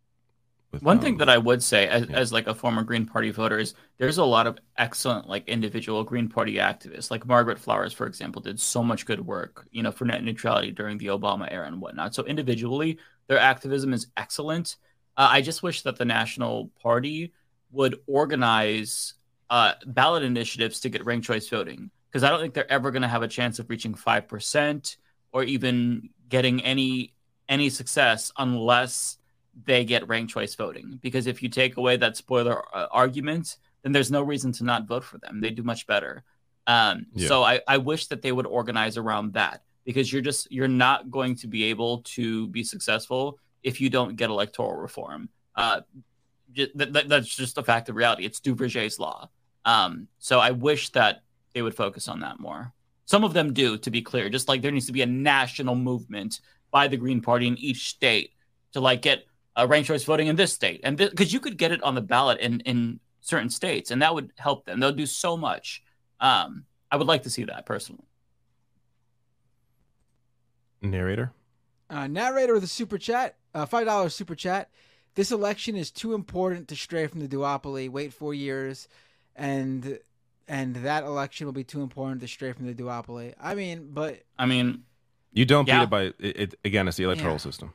[SPEAKER 15] with
[SPEAKER 12] One
[SPEAKER 15] um,
[SPEAKER 12] thing that I would say, as, as like a former Green Party voter, is there's a lot of excellent like individual Green Party activists. Like Margaret Flowers, for example, did so much good work, you know, for net neutrality during the Obama era and whatnot. So individually, their activism is excellent. Uh, I just wish that the National Party would organize uh, ballot initiatives to get ranked choice voting, because I don't think they're ever going to have a chance of reaching five percent or even getting any any success unless they get ranked choice voting. Because if you take away that spoiler uh, argument, then there's no reason to not vote for them. They do much better. Um,
[SPEAKER 15] Yeah.
[SPEAKER 12] So I, I wish that they would organize around that because you're just you're not going to be able to be successful if you don't get electoral reform. Uh, ju- that, that- that's just a fact of reality. It's Duverger's law. Um, so I wish that they would focus on that more. Some of them do, to be clear. Just like there needs to be a national movement by the Green Party in each state to like get uh, ranked choice voting in this state, and because you could get it on the ballot in in certain states, and that would help them. They'll do so much. Um, I would like to see that personally.
[SPEAKER 15] Narrator.
[SPEAKER 6] Uh, narrator with a super chat, uh, five dollars super chat. This election is too important to stray from the duopoly. Wait four years, and and that election will be too important to stray from the duopoly. I mean, but
[SPEAKER 12] I mean,
[SPEAKER 15] You don't
[SPEAKER 12] Yeah.
[SPEAKER 15] beat it by it, it again. It's the electoral
[SPEAKER 6] Yeah.
[SPEAKER 15] system.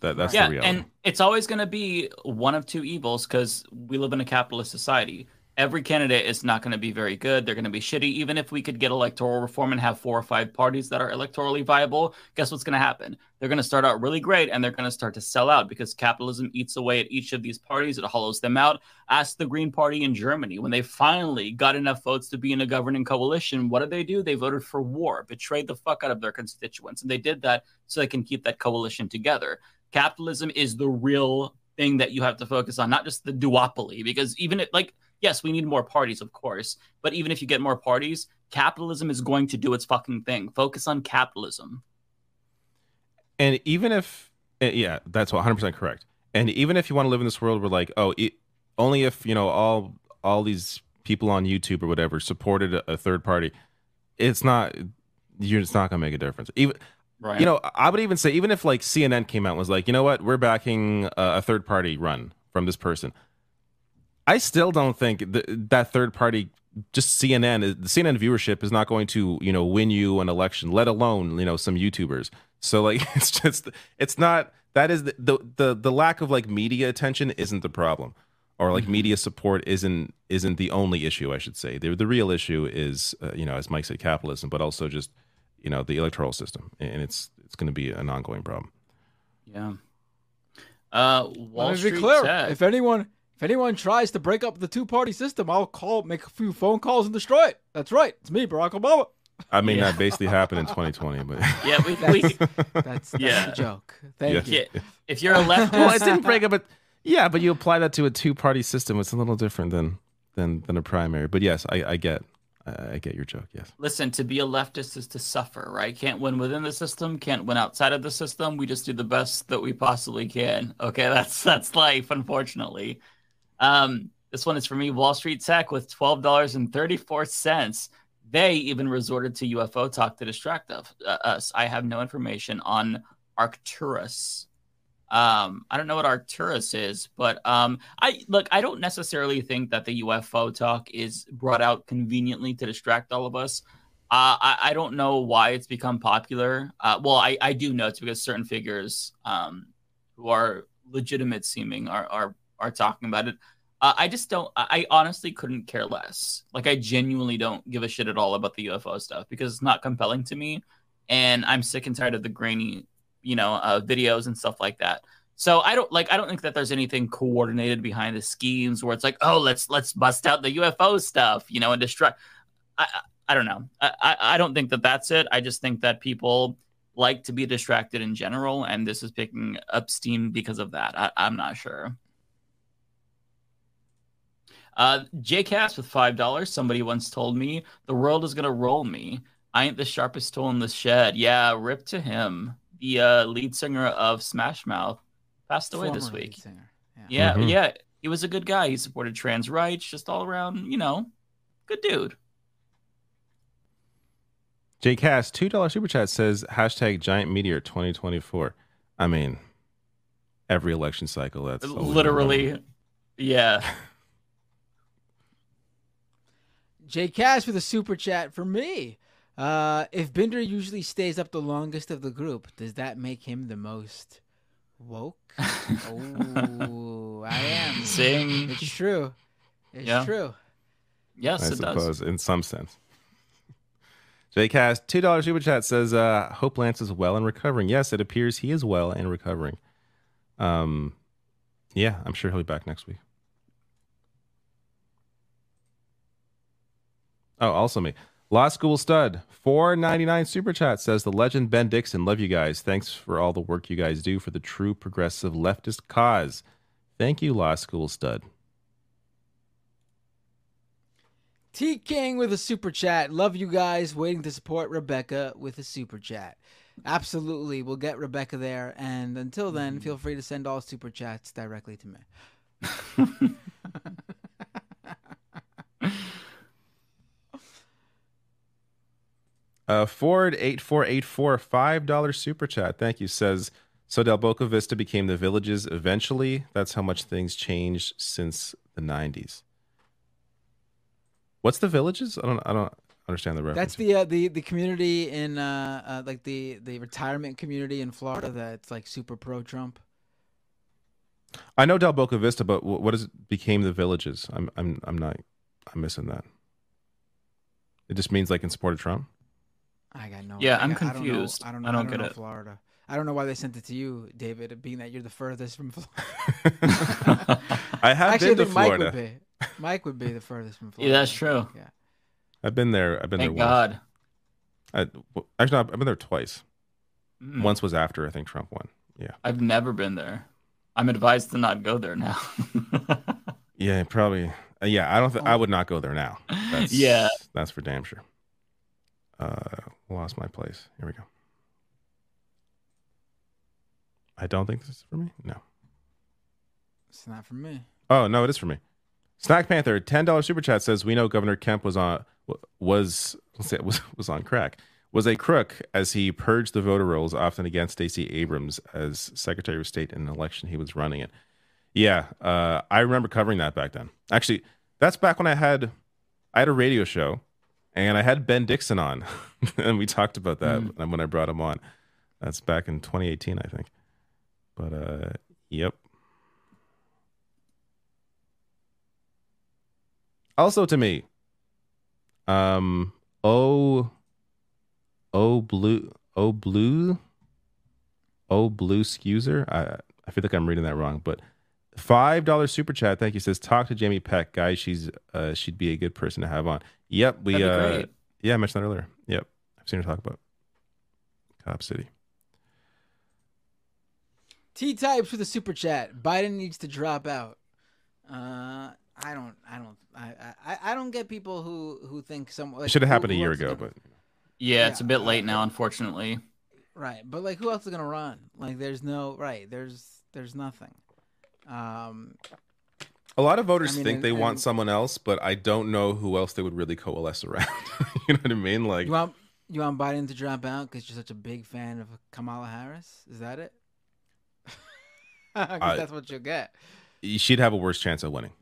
[SPEAKER 15] That that's
[SPEAKER 12] yeah,
[SPEAKER 15] the reality.
[SPEAKER 12] and it's always going to be one of two evils because we live in a capitalist society. Every candidate is not going to be very good. They're going to be shitty. Even if we could get electoral reform and have four or five parties that are electorally viable, guess what's going to happen? They're going to start out really great and they're going to start to sell out because capitalism eats away at each of these parties. It hollows them out. Ask the Green Party in Germany when they finally got enough votes to be in a governing coalition. What did they do? They voted for war, betrayed the fuck out of their constituents. And they did that so they can keep that coalition together capitalism is the real thing that you have to focus on, not just the duopoly. Because even if, like, yes, we need more parties, of course, but even if you get more parties, capitalism is going to do its fucking thing. Focus on capitalism.
[SPEAKER 15] And even if, eh, yeah, that's 100% correct. And even if you want to live in this world where, like, oh, it, only if you know all all these people on YouTube or whatever supported a, a third party, it's not. You're it's not gonna make a difference. Even
[SPEAKER 12] Right.
[SPEAKER 15] you know, I would even say even if like CNN came out and was like, you know what, we're backing a, a third party run from this person. I still don't think th- that third party, just CNN, the CNN viewership is not going to, you know, win you an election, let alone, you know, some YouTubers. So like, *laughs* it's just, it's not, that is the, the, the, the lack of like media attention isn't the problem or like media support isn't, isn't the only issue, I should say. The, the real issue is, uh, you know, as Mike said, capitalism, but also just, you know, the electoral system. And it's, it's going to be an ongoing problem.
[SPEAKER 12] Yeah. Uh, Wall
[SPEAKER 6] let me
[SPEAKER 12] Street
[SPEAKER 6] be clear.
[SPEAKER 12] Tech.
[SPEAKER 6] If anyone if anyone tries to break up the two party system, I'll call, make a few phone calls, and destroy it. That's right. It's me, Barack Obama.
[SPEAKER 15] I mean,
[SPEAKER 12] Yeah.
[SPEAKER 15] that basically happened in *laughs* 2020, but
[SPEAKER 12] Yeah, we, we *laughs*
[SPEAKER 6] That's that's
[SPEAKER 12] Yeah.
[SPEAKER 6] the joke. Thank
[SPEAKER 15] Yeah.
[SPEAKER 6] you.
[SPEAKER 12] Yeah, if you're a leftist,
[SPEAKER 15] well, it didn't break up, but yeah, but you apply that to a two-party system. It's a little different than than than a primary. But yes, I, I get I, I get your joke. Yes.
[SPEAKER 12] listen, to be a leftist is to suffer, right? Can't win within the system, can't win outside of the system. We just do the best that we possibly can. Okay, that's that's life, unfortunately. Um, this one is for me, Wall Street Tech with twelve dollars and thirty-four cents. They even resorted to UFO talk to distract uh, us. I have no information on Arcturus. Um, I don't know what Arcturus is, but um, I look. I don't necessarily think that the UFO talk is brought out conveniently to distract all of us. Uh, I, I don't know why it's become popular. Uh, well, I, I do know it's because certain figures um, who are legitimate seeming are are, are talking about it. Uh, I just don't. I honestly couldn't care less. Like I genuinely don't give a shit at all about the UFO stuff because it's not compelling to me, and I'm sick and tired of the grainy, you know, uh, videos and stuff like that. So I don't like. I don't think that there's anything coordinated behind the schemes where it's like, oh, let's let's bust out the UFO stuff, you know, and distract. I I, I don't know. I, I I don't think that that's it. I just think that people like to be distracted in general, and this is picking up steam because of that. I, I'm not sure. Uh, JCast with five dollars. Somebody once told me the world is gonna roll me. I ain't the sharpest tool in the shed. Yeah, rip to him. The uh, lead singer of Smash Mouth passed away this
[SPEAKER 6] Former lead
[SPEAKER 12] week.
[SPEAKER 6] singer,
[SPEAKER 12] Yeah,
[SPEAKER 15] Mhm.
[SPEAKER 12] yeah. He was a good guy. He supported trans rights, just all around, you know, good dude.
[SPEAKER 15] J Cast two dollar super chat says hashtag Giant Meteor 2024. I mean, every election cycle. That's
[SPEAKER 12] Literally, yeah. *laughs*
[SPEAKER 6] J Cash with a super chat for me. Uh, if Binder usually stays up the longest of the group, does that make him the most woke? *laughs* oh, I am.
[SPEAKER 12] Sing.
[SPEAKER 6] It's true. It's
[SPEAKER 12] Yeah.
[SPEAKER 6] true.
[SPEAKER 12] Yes,
[SPEAKER 15] I
[SPEAKER 12] it
[SPEAKER 15] suppose
[SPEAKER 12] does.
[SPEAKER 15] in some sense. JCast two dollars super chat says uh, hope Lance is well and recovering. Yes, it appears he is well and recovering. Um, yeah, I'm sure he'll be back next week. Oh, also me. Law School Stud, four ninety nine super chat says the legend Ben Dixon. Love you guys. Thanks for all the work you guys do for the true progressive leftist cause. Thank you, Law School Stud.
[SPEAKER 6] T King with a super chat. Love you guys. Waiting to support Rebecca with a super chat. Absolutely. We'll get Rebecca there. And until then, mm-hmm. feel free to send all super chats directly to me. *laughs* *laughs* *laughs*
[SPEAKER 15] Uh, Ford eight four eight four five dollar super chat. Thank you. Says so. Del Boca Vista became the villages eventually. That's how much things changed since the nineties. What's the villages? I don't. I don't understand the reference.
[SPEAKER 6] That's the uh, the the community in uh, uh like the the retirement community in Florida that's like super pro Trump.
[SPEAKER 15] I know Del Boca Vista, but what is it became the villages? I'm I'm I'm not. I'm missing that. It just means like in support of Trump.
[SPEAKER 6] I got no.
[SPEAKER 12] Yeah,
[SPEAKER 6] I
[SPEAKER 12] I'm
[SPEAKER 6] got-
[SPEAKER 12] confused.
[SPEAKER 6] I don't know.
[SPEAKER 12] I
[SPEAKER 6] I don't,
[SPEAKER 12] don't get
[SPEAKER 6] know
[SPEAKER 12] it.
[SPEAKER 6] Florida. I don't know why they sent it to you, David, being that you're the furthest from Florida. *laughs*
[SPEAKER 15] I have
[SPEAKER 6] Actually,
[SPEAKER 15] been to
[SPEAKER 6] think Mike
[SPEAKER 15] Florida.
[SPEAKER 6] would be. Mike would be the furthest from Florida.
[SPEAKER 12] Yeah, that's true.
[SPEAKER 6] Yeah.
[SPEAKER 15] I've been there. I've been
[SPEAKER 12] Thank
[SPEAKER 15] there.
[SPEAKER 12] God.
[SPEAKER 15] Once. I, well, actually, I've been there twice.
[SPEAKER 12] Mm.
[SPEAKER 15] Once was after I think Trump won. Yeah.
[SPEAKER 12] I've never been there. I'm advised to not go there now. *laughs*
[SPEAKER 15] Yeah, probably. Uh, yeah, I don't. Th- I would not go there now. *laughs* That's,
[SPEAKER 12] Yeah.
[SPEAKER 15] that's for damn sure. Uh, lost my place. Here we go. I don't think this is for me. No.
[SPEAKER 6] It's not for me.
[SPEAKER 15] Oh no, it is for me. Snack Panther, ten dollars super chat says we know Governor Kemp was on was let's say was was on crack was a crook as he purged the voter rolls often against Stacey Abrams as Secretary of State in an election he was running in. Yeah, uh, I remember covering that back then. Actually, that's back when I had I had a radio show and I had Ben Dixon on, *laughs* and we talked about that
[SPEAKER 12] Mm.
[SPEAKER 15] when I brought him on. That's back in 2018, I think. But uh, yep. Also to me, um, oh, oh blue, oh blue, oh blue scuser. I I feel like I'm reading that wrong, but five dollar super chat. Thank you. Says talk to Jamie Peck, guys. She's uh she'd be a good person to have on. Yep, we
[SPEAKER 12] That'd be
[SPEAKER 15] uh
[SPEAKER 12] great.
[SPEAKER 15] yeah I mentioned that earlier. Yep, I've seen her talk about Cop City.
[SPEAKER 6] T types with a super chat. Biden needs to drop out. Uh, I don't. I don't. I. I. I don't get people who who think some. Like,
[SPEAKER 15] it should have
[SPEAKER 6] who-
[SPEAKER 15] happened a year ago,
[SPEAKER 6] gonna-
[SPEAKER 15] but
[SPEAKER 12] yeah, it's a bit late now, unfortunately.
[SPEAKER 6] Right, but like, who else is gonna run? Like, there's no right. There's there's nothing. Um,
[SPEAKER 15] a lot of voters
[SPEAKER 6] I mean,
[SPEAKER 15] think
[SPEAKER 6] and-
[SPEAKER 15] they want someone else, but I don't know who else they would really coalesce around. *laughs* you know what I mean? Like
[SPEAKER 6] you want you want Biden to drop out because you're such a big fan of Kamala Harris? Is that it? *laughs* 'Cause
[SPEAKER 15] I-
[SPEAKER 6] that's what you'll get.
[SPEAKER 15] she'd have a worse chance of winning.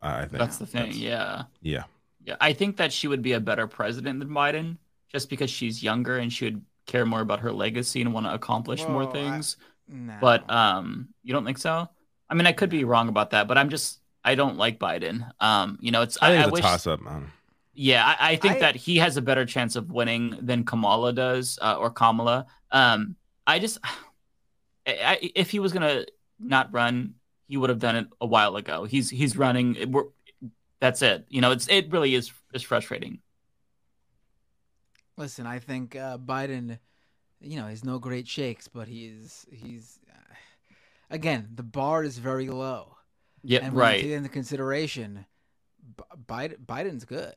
[SPEAKER 15] I think
[SPEAKER 12] That's the thing. yeah.
[SPEAKER 15] Yeah.
[SPEAKER 12] Yeah. I think that she would be a better president than Biden just because she's younger and she would care more about her legacy and want to accomplish more
[SPEAKER 6] Whoa, I-
[SPEAKER 12] things.
[SPEAKER 6] No.
[SPEAKER 12] But um you don't think so? I mean, I could be wrong about that, but I'm just I don't like Biden. Um, you know, it's
[SPEAKER 15] I think it's
[SPEAKER 12] wish,
[SPEAKER 15] a toss up, man.
[SPEAKER 12] Yeah, I, I think
[SPEAKER 6] I-
[SPEAKER 12] that he has a better chance of winning than Kamala does, uh, or Kamala. Um, I just, *sighs* I, I- if he was gonna not run, he would have done it a while ago. He's he's running. We're, that's it. You know, it's it really is is frustrating.
[SPEAKER 6] Listen, I think uh, Biden, you know, he's no great shakes, but he's he's again the bar is very low.
[SPEAKER 12] Yeah,
[SPEAKER 6] and
[SPEAKER 12] right.
[SPEAKER 6] take into consideration, Biden Biden's good.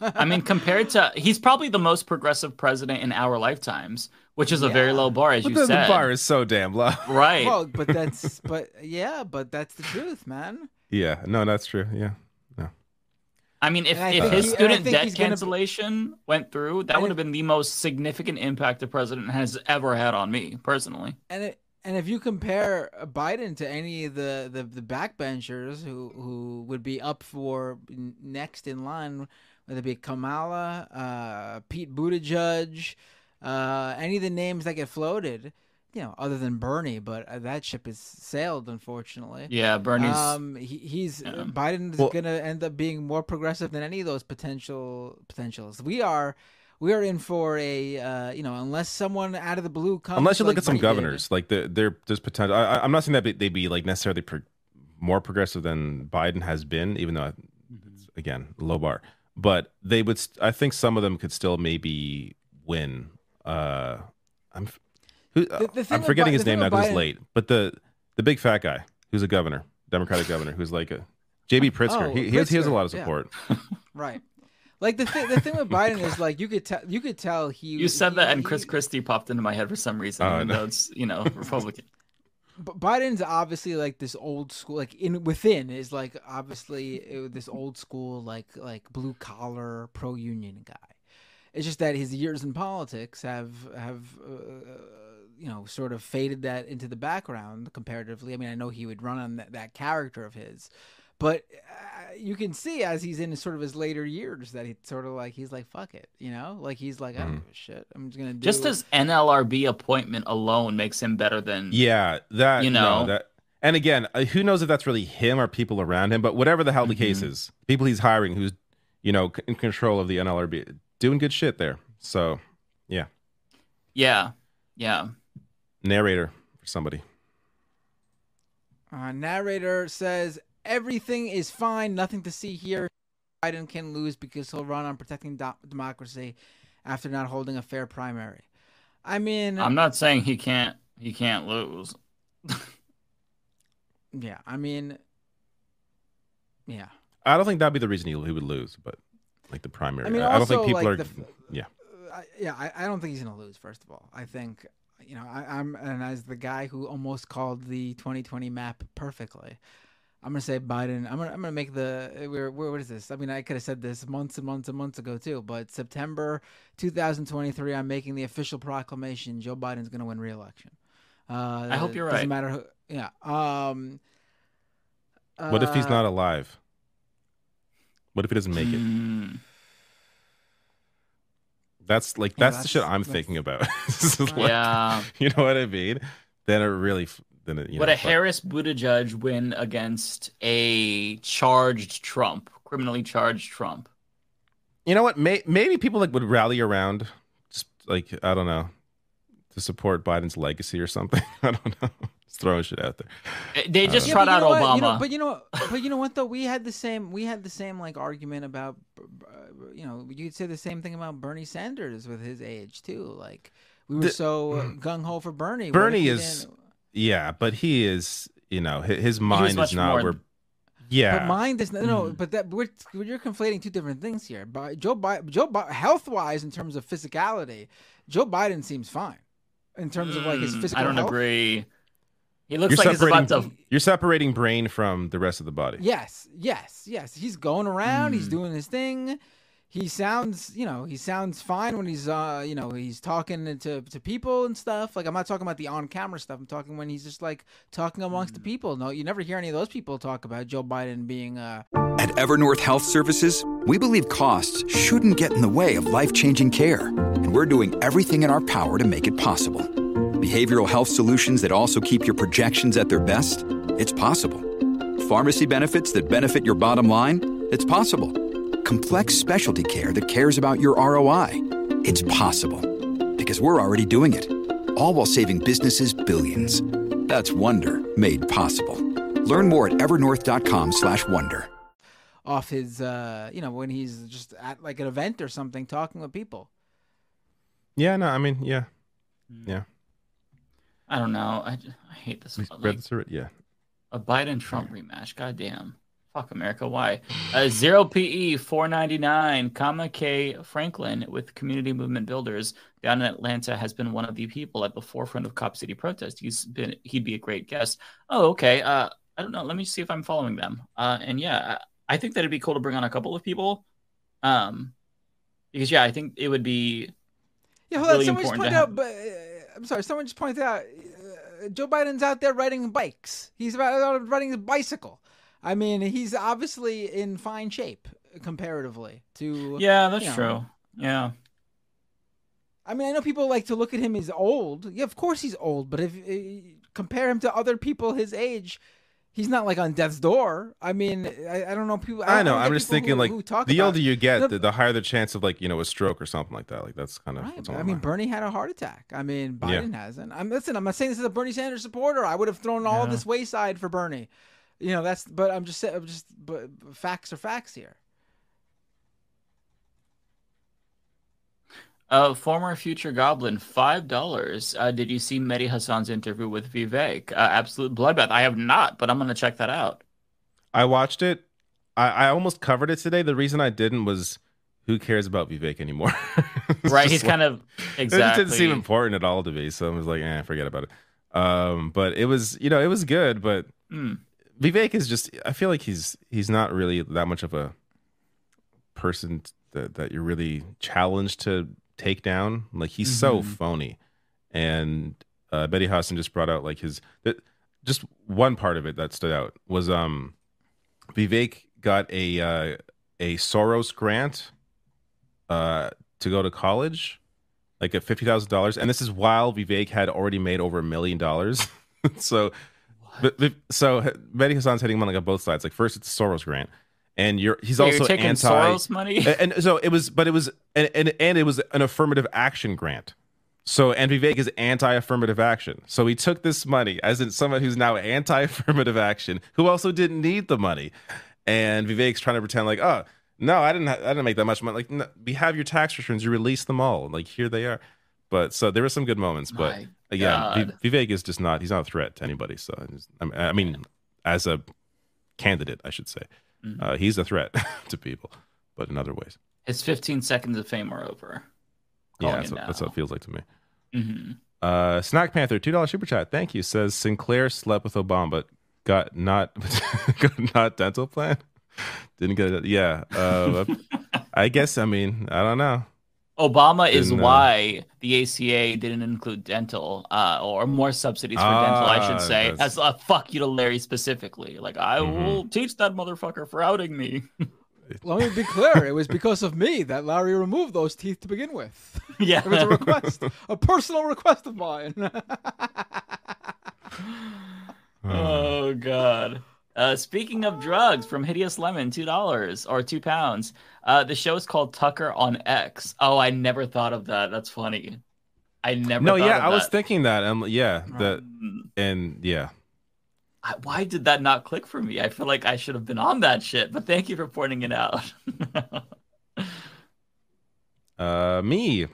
[SPEAKER 12] I mean, compared to he's probably the most progressive president in our lifetimes, which is a very low bar, as
[SPEAKER 15] But
[SPEAKER 12] you
[SPEAKER 15] the, the
[SPEAKER 12] said.
[SPEAKER 15] bar is so damn low.
[SPEAKER 12] right.
[SPEAKER 6] Well, but that's *laughs* but yeah, but that's the truth, man.
[SPEAKER 15] Yeah. No, that's true. Yeah. No.
[SPEAKER 12] I mean, if,
[SPEAKER 6] I
[SPEAKER 12] if
[SPEAKER 6] think
[SPEAKER 12] his
[SPEAKER 6] he- and I
[SPEAKER 12] student debt
[SPEAKER 6] he's gonna-
[SPEAKER 12] cancellation went through, that would have been the most significant impact the president has ever had on me personally.
[SPEAKER 6] And it, and if you compare Biden to any of the, the, the backbenchers who, who would be up for next in line, whether it be Kamala, uh, Pete Buttigieg, uh, any of the names that get floated, you know, other than Bernie, but uh, that ship has sailed, unfortunately.
[SPEAKER 12] Yeah, Bernie's-
[SPEAKER 6] Um, he, he's
[SPEAKER 12] yeah.
[SPEAKER 6] Biden's
[SPEAKER 15] Well-
[SPEAKER 6] gonna end up being more progressive than any of those potential potentials. We are. We are in for a, uh, you know, unless someone out of the blue comes.
[SPEAKER 15] Unless you look
[SPEAKER 6] like
[SPEAKER 15] at some
[SPEAKER 6] we did.
[SPEAKER 15] governors, like the, there, there's potential. I, I- I'm not saying that they'd be like necessarily pro- more progressive than Biden has been, even though it's, again low bar. but they would. St- I think some of them could still maybe win. Uh, I'm f- who,
[SPEAKER 6] The- the
[SPEAKER 15] I'm forgetting
[SPEAKER 6] Bi-
[SPEAKER 15] his name now
[SPEAKER 6] with
[SPEAKER 15] because it's
[SPEAKER 6] Biden-
[SPEAKER 15] late. But the the big fat guy who's a governor, Democratic governor, who's like a JB Pritzker.
[SPEAKER 6] Oh,
[SPEAKER 15] he, he has, he has a lot of
[SPEAKER 6] yeah.
[SPEAKER 15] support.
[SPEAKER 6] Right. Like the th- the thing with *laughs* Biden is like you could tell you could tell he
[SPEAKER 12] You said
[SPEAKER 6] he-
[SPEAKER 12] that, and
[SPEAKER 6] he-
[SPEAKER 12] Chris Christie popped into my head for some reason,
[SPEAKER 15] Oh,
[SPEAKER 12] even
[SPEAKER 15] no.
[SPEAKER 12] though it's you know Republican. *laughs* *laughs*
[SPEAKER 6] B- Biden's obviously like this old school, like in within is like obviously uh, this old school, like like blue collar pro union guy. It's just that his years in politics have have uh, you know sort of faded that into the background comparatively. I mean, I know he would run on that, that character of his, but uh, you can see as he's in sort of his later years that he sort of like he's like fuck it, you know, like he's like I don't give a shit. I'm just gonna do
[SPEAKER 12] Just his NLRB appointment alone makes him better than
[SPEAKER 15] Yeah, that
[SPEAKER 12] You
[SPEAKER 15] no,
[SPEAKER 12] know.
[SPEAKER 15] that. And again, uh, who knows if that's really him or people around him? But whatever the hell the case
[SPEAKER 12] Mm-hmm.
[SPEAKER 15] is, people he's hiring who's you know in control of the NLRB, doing good shit there. So yeah,
[SPEAKER 12] yeah, yeah.
[SPEAKER 15] narrator for somebody.
[SPEAKER 6] Uh, narrator says everything is fine, nothing to see here. Biden can lose because he'll run on protecting do- democracy after not holding a fair primary. I mean,
[SPEAKER 12] I'm not saying he can't he can't lose. *laughs*
[SPEAKER 6] yeah, I mean, yeah.
[SPEAKER 15] I don't think that'd be the reason he, he would lose, but like the primary.
[SPEAKER 6] I mean,
[SPEAKER 15] I don't think people
[SPEAKER 6] like,
[SPEAKER 15] are.
[SPEAKER 6] the
[SPEAKER 15] yeah,
[SPEAKER 6] I, yeah, I, I don't think he's gonna lose. First of all, I think you know I, I'm and as the guy who almost called the 2020 map perfectly, I'm gonna say Biden. I'm gonna I'm gonna make the we're, we're what is this? I mean, I could have said this months and months and months ago too, but September 2023, I'm making the official proclamation: Joe Biden's gonna win re-election. Uh,
[SPEAKER 12] I hope you're right.
[SPEAKER 6] Doesn't matter who. Yeah. Um.
[SPEAKER 15] what if he's
[SPEAKER 6] uh,
[SPEAKER 15] not alive? What if he doesn't make it?
[SPEAKER 12] Hmm.
[SPEAKER 15] That's like
[SPEAKER 6] Yeah,
[SPEAKER 15] that's, the shit I'm
[SPEAKER 6] that's-
[SPEAKER 15] thinking about. *laughs* Like-
[SPEAKER 12] Yeah. *laughs*
[SPEAKER 15] you know what I mean. Then it really, f- then it, you
[SPEAKER 12] Would
[SPEAKER 15] know,
[SPEAKER 12] a
[SPEAKER 15] fuck.
[SPEAKER 12] Harris Buttigieg win against a charged Trump, criminally charged Trump?
[SPEAKER 15] You know what? May, maybe people like would rally around, just like I don't know, to support Biden's legacy or something. *laughs* I don't know. Just throwing shit out there.
[SPEAKER 12] They just
[SPEAKER 15] don't
[SPEAKER 6] Yeah,
[SPEAKER 12] trot
[SPEAKER 6] you
[SPEAKER 12] out
[SPEAKER 6] know what?
[SPEAKER 12] Obama.
[SPEAKER 6] You know, but you know, but you know what though? We had the same. We had the same like argument about, uh, you know, you'd say the same thing about Bernie Sanders with his age too. Like we were
[SPEAKER 15] The-
[SPEAKER 6] so uh, gung ho for Bernie.
[SPEAKER 15] Bernie is,
[SPEAKER 6] didn't-
[SPEAKER 15] yeah, but he is, you know, his, his mind is not
[SPEAKER 12] more-
[SPEAKER 15] where. Yeah,
[SPEAKER 6] But mind is no, no.
[SPEAKER 12] Mm-hmm.
[SPEAKER 6] But that we're you're conflating two different things here. But Joe Biden, Joe Bi- health wise in terms of physicality, Joe Biden seems fine in terms of like his
[SPEAKER 12] Mm,
[SPEAKER 6] physical.
[SPEAKER 12] I don't
[SPEAKER 6] health.
[SPEAKER 12] agree. He looks
[SPEAKER 15] you're
[SPEAKER 12] like he's
[SPEAKER 15] separating.
[SPEAKER 12] about to.
[SPEAKER 15] You're separating brain from the rest of the body.
[SPEAKER 6] Yes, yes, yes. He's going around.
[SPEAKER 12] Mm.
[SPEAKER 6] He's doing his thing. He sounds, you know, he sounds fine when he's, uh, you know, he's talking to to people and stuff. Like I'm not talking about the on camera stuff. I'm talking when he's just like talking amongst
[SPEAKER 12] Mm.
[SPEAKER 6] the people. No, you never hear any of those people talk about Joe Biden being, uh,
[SPEAKER 30] At Evernorth Health Services, we believe costs shouldn't get in the way of life changing care, and we're doing everything in our power to make it possible. Behavioral health solutions that also keep your projections at their best? It's possible. Pharmacy benefits that benefit your bottom line? It's possible. Complex specialty care that cares about your ROI? It's possible. Because we're already doing it. All while saving businesses billions. That's Wonder made possible. Learn more at evernorth.com/wonder.
[SPEAKER 6] off his, uh, you know, when he's just at like an event or something talking with people.
[SPEAKER 15] Yeah, no, I mean, yeah, yeah.
[SPEAKER 12] I don't know. I, I hate this.
[SPEAKER 15] Read
[SPEAKER 12] Like,
[SPEAKER 15] through it, yeah.
[SPEAKER 12] a Biden Trump rematch. Goddamn. Fuck America. Why? Uh, Zero PE 499. Kamau K. Franklin with Community Movement Builders down in Atlanta has been one of the people at the forefront of Cop City protest. He's been he'd be a great guest. Oh, okay. Uh, I don't know. Let me see if I'm following them. Uh, and yeah, I, I think that it'd be cool to bring on a couple of people. Um, because yeah, I think it would be
[SPEAKER 6] Yeah, hold on. Someone just pointed out, but uh, I'm sorry. Someone just pointed out uh, Joe Biden's out there riding bikes. He's about out riding his bicycle. I mean, he's obviously in fine shape comparatively to.
[SPEAKER 12] Yeah, that's
[SPEAKER 6] you know.
[SPEAKER 12] true. Yeah.
[SPEAKER 6] I mean, I know people like to look at him as old. Yeah, of course he's old, but if uh, compare him to other people his age, he's not like on death's door. I mean, I, I don't know people.
[SPEAKER 15] I know.
[SPEAKER 6] don't
[SPEAKER 15] I'm just thinking
[SPEAKER 6] who-
[SPEAKER 15] like
[SPEAKER 6] who talk
[SPEAKER 15] the older you get,
[SPEAKER 6] No,
[SPEAKER 15] the, the higher the chance of like you know a stroke or something like that. Like that's kind of what's on
[SPEAKER 6] I mean,
[SPEAKER 15] mind.
[SPEAKER 6] Bernie had a heart attack. I mean,
[SPEAKER 15] Yeah.
[SPEAKER 6] Biden hasn't. I'm listen. I'm not saying this is a Bernie Sanders supporter. I would have thrown all
[SPEAKER 12] Yeah.
[SPEAKER 6] this wayside for Bernie. You know, that's. But I'm just saying. I'm just. But but facts are facts here.
[SPEAKER 12] Uh, former future goblin, five dollars. Uh, did you see Mehdi Hassan's interview with Vivek? Uh, absolute bloodbath. I have not, but I'm gonna check that out.
[SPEAKER 15] I watched it. I, I almost covered it today. The reason I didn't was who cares about Vivek anymore? *laughs*
[SPEAKER 12] Right,
[SPEAKER 15] just
[SPEAKER 12] he's kind of-
[SPEAKER 15] It just didn't seem important at all to me, so I was like, eh, forget about it. Um, but it was, you know, it was good. But
[SPEAKER 12] Hmm.
[SPEAKER 15] Vivek is just. I feel like he's he's not really that much of a person that that you're really challenged to take down. Like he's so
[SPEAKER 12] Mhm.
[SPEAKER 15] phony, and uh, Mehdi Hassan just brought out like his that just one part of it that stood out was um Vivek got a uh, a Soros grant uh to go to college, like at fifty thousand dollars, and this is while Vivek had already made over a million dollars. *laughs* so, but, but- so Mehdi Hassan's hitting him on like on both sides. Like first it's a Soros grant, and you're he's
[SPEAKER 12] Yeah, you're
[SPEAKER 15] also
[SPEAKER 12] taking
[SPEAKER 15] anti
[SPEAKER 12] Soros money?
[SPEAKER 15] and, and so it was, but it was and, and and it was an affirmative action grant. So and Vivek is anti-affirmative action. So he took this money as in someone who's now anti-affirmative action, who also didn't need the money, and Vivek's trying to pretend like, oh no, I didn't, ha- I didn't make that much money. Like no, we have your tax returns, you release them all. Like here they are. But so there were some good moments, but
[SPEAKER 12] My
[SPEAKER 15] again,
[SPEAKER 12] God.
[SPEAKER 15] V- Vivek is just not. He's not a threat to anybody. So I mean- I mean, as a candidate, I should say,
[SPEAKER 12] Mhm.
[SPEAKER 15] uh, he's a threat *laughs* to people, but in other ways.
[SPEAKER 12] His 15 seconds of fame are over.
[SPEAKER 15] Yeah, that's what, that's what it feels like to me.
[SPEAKER 12] Mhm.
[SPEAKER 15] Uh, Snack Panther, two dollar super chat. Thank you. Says Sinclair slept with Obama, but got not *laughs* got not dental plan. *laughs* Didn't get it. Yeah. Uh, I guess. I mean, I don't know.
[SPEAKER 12] Obama is
[SPEAKER 15] Didn't, uh,
[SPEAKER 12] why the ACA didn't include dental, uh, or more subsidies for dental, I should
[SPEAKER 15] Ah,
[SPEAKER 12] say.
[SPEAKER 15] that's-
[SPEAKER 12] As a fuck you to Larry specifically. Like, I
[SPEAKER 15] Mm-hmm.
[SPEAKER 12] will teach that motherfucker for outing me. *laughs*
[SPEAKER 6] Let me be clear. It was because of me that Larry removed those teeth to begin with. *laughs*
[SPEAKER 12] Yeah.
[SPEAKER 6] It was a request, a personal request of mine. *laughs*
[SPEAKER 12] oh god. Uh, speaking of drugs, from Hideous Lemon, two dollars or two pounds. Uh, the show is called Tucker on X. Oh, I never thought of that. That's funny. I never.
[SPEAKER 15] No, yeah, I was thinking that. Um, yeah, that and yeah.
[SPEAKER 12] I- Why did that not click for me? I feel like I should have been on that shit. But thank you for pointing it out. *laughs*
[SPEAKER 15] Uh, me,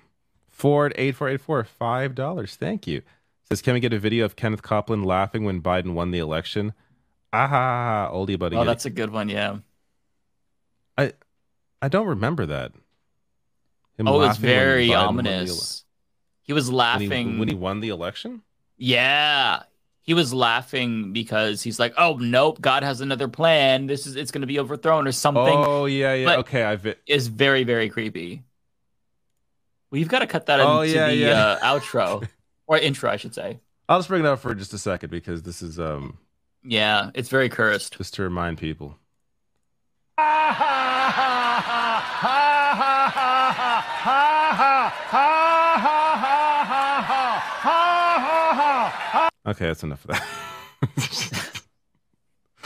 [SPEAKER 15] Ford eight four eight four five dollars. Thank you. Says, can we get a video of Kenneth Copeland laughing when Biden won the election? Ah, oldie buddy.
[SPEAKER 12] oh, that's a good one. Yeah.
[SPEAKER 15] I I don't remember that. Him
[SPEAKER 12] oh, it's
[SPEAKER 15] laughing
[SPEAKER 12] very ominous. He was
[SPEAKER 15] ele- when
[SPEAKER 12] laughing
[SPEAKER 15] he, when he won the election.
[SPEAKER 12] Yeah. He was laughing because he's like, "Oh nope, God has another plan. This is it's going to be overthrown or something."
[SPEAKER 15] Oh yeah, yeah.
[SPEAKER 12] But
[SPEAKER 15] okay, I've
[SPEAKER 12] is very very creepy. We've got to cut that
[SPEAKER 15] Oh,
[SPEAKER 12] into
[SPEAKER 15] yeah,
[SPEAKER 12] the
[SPEAKER 15] yeah.
[SPEAKER 12] Uh, outro *laughs* or intro, I should say.
[SPEAKER 15] I'll just bring it up for just a second because this is um
[SPEAKER 12] Yeah, it's very cursed.
[SPEAKER 15] just to remind people. Okay, that's enough of that.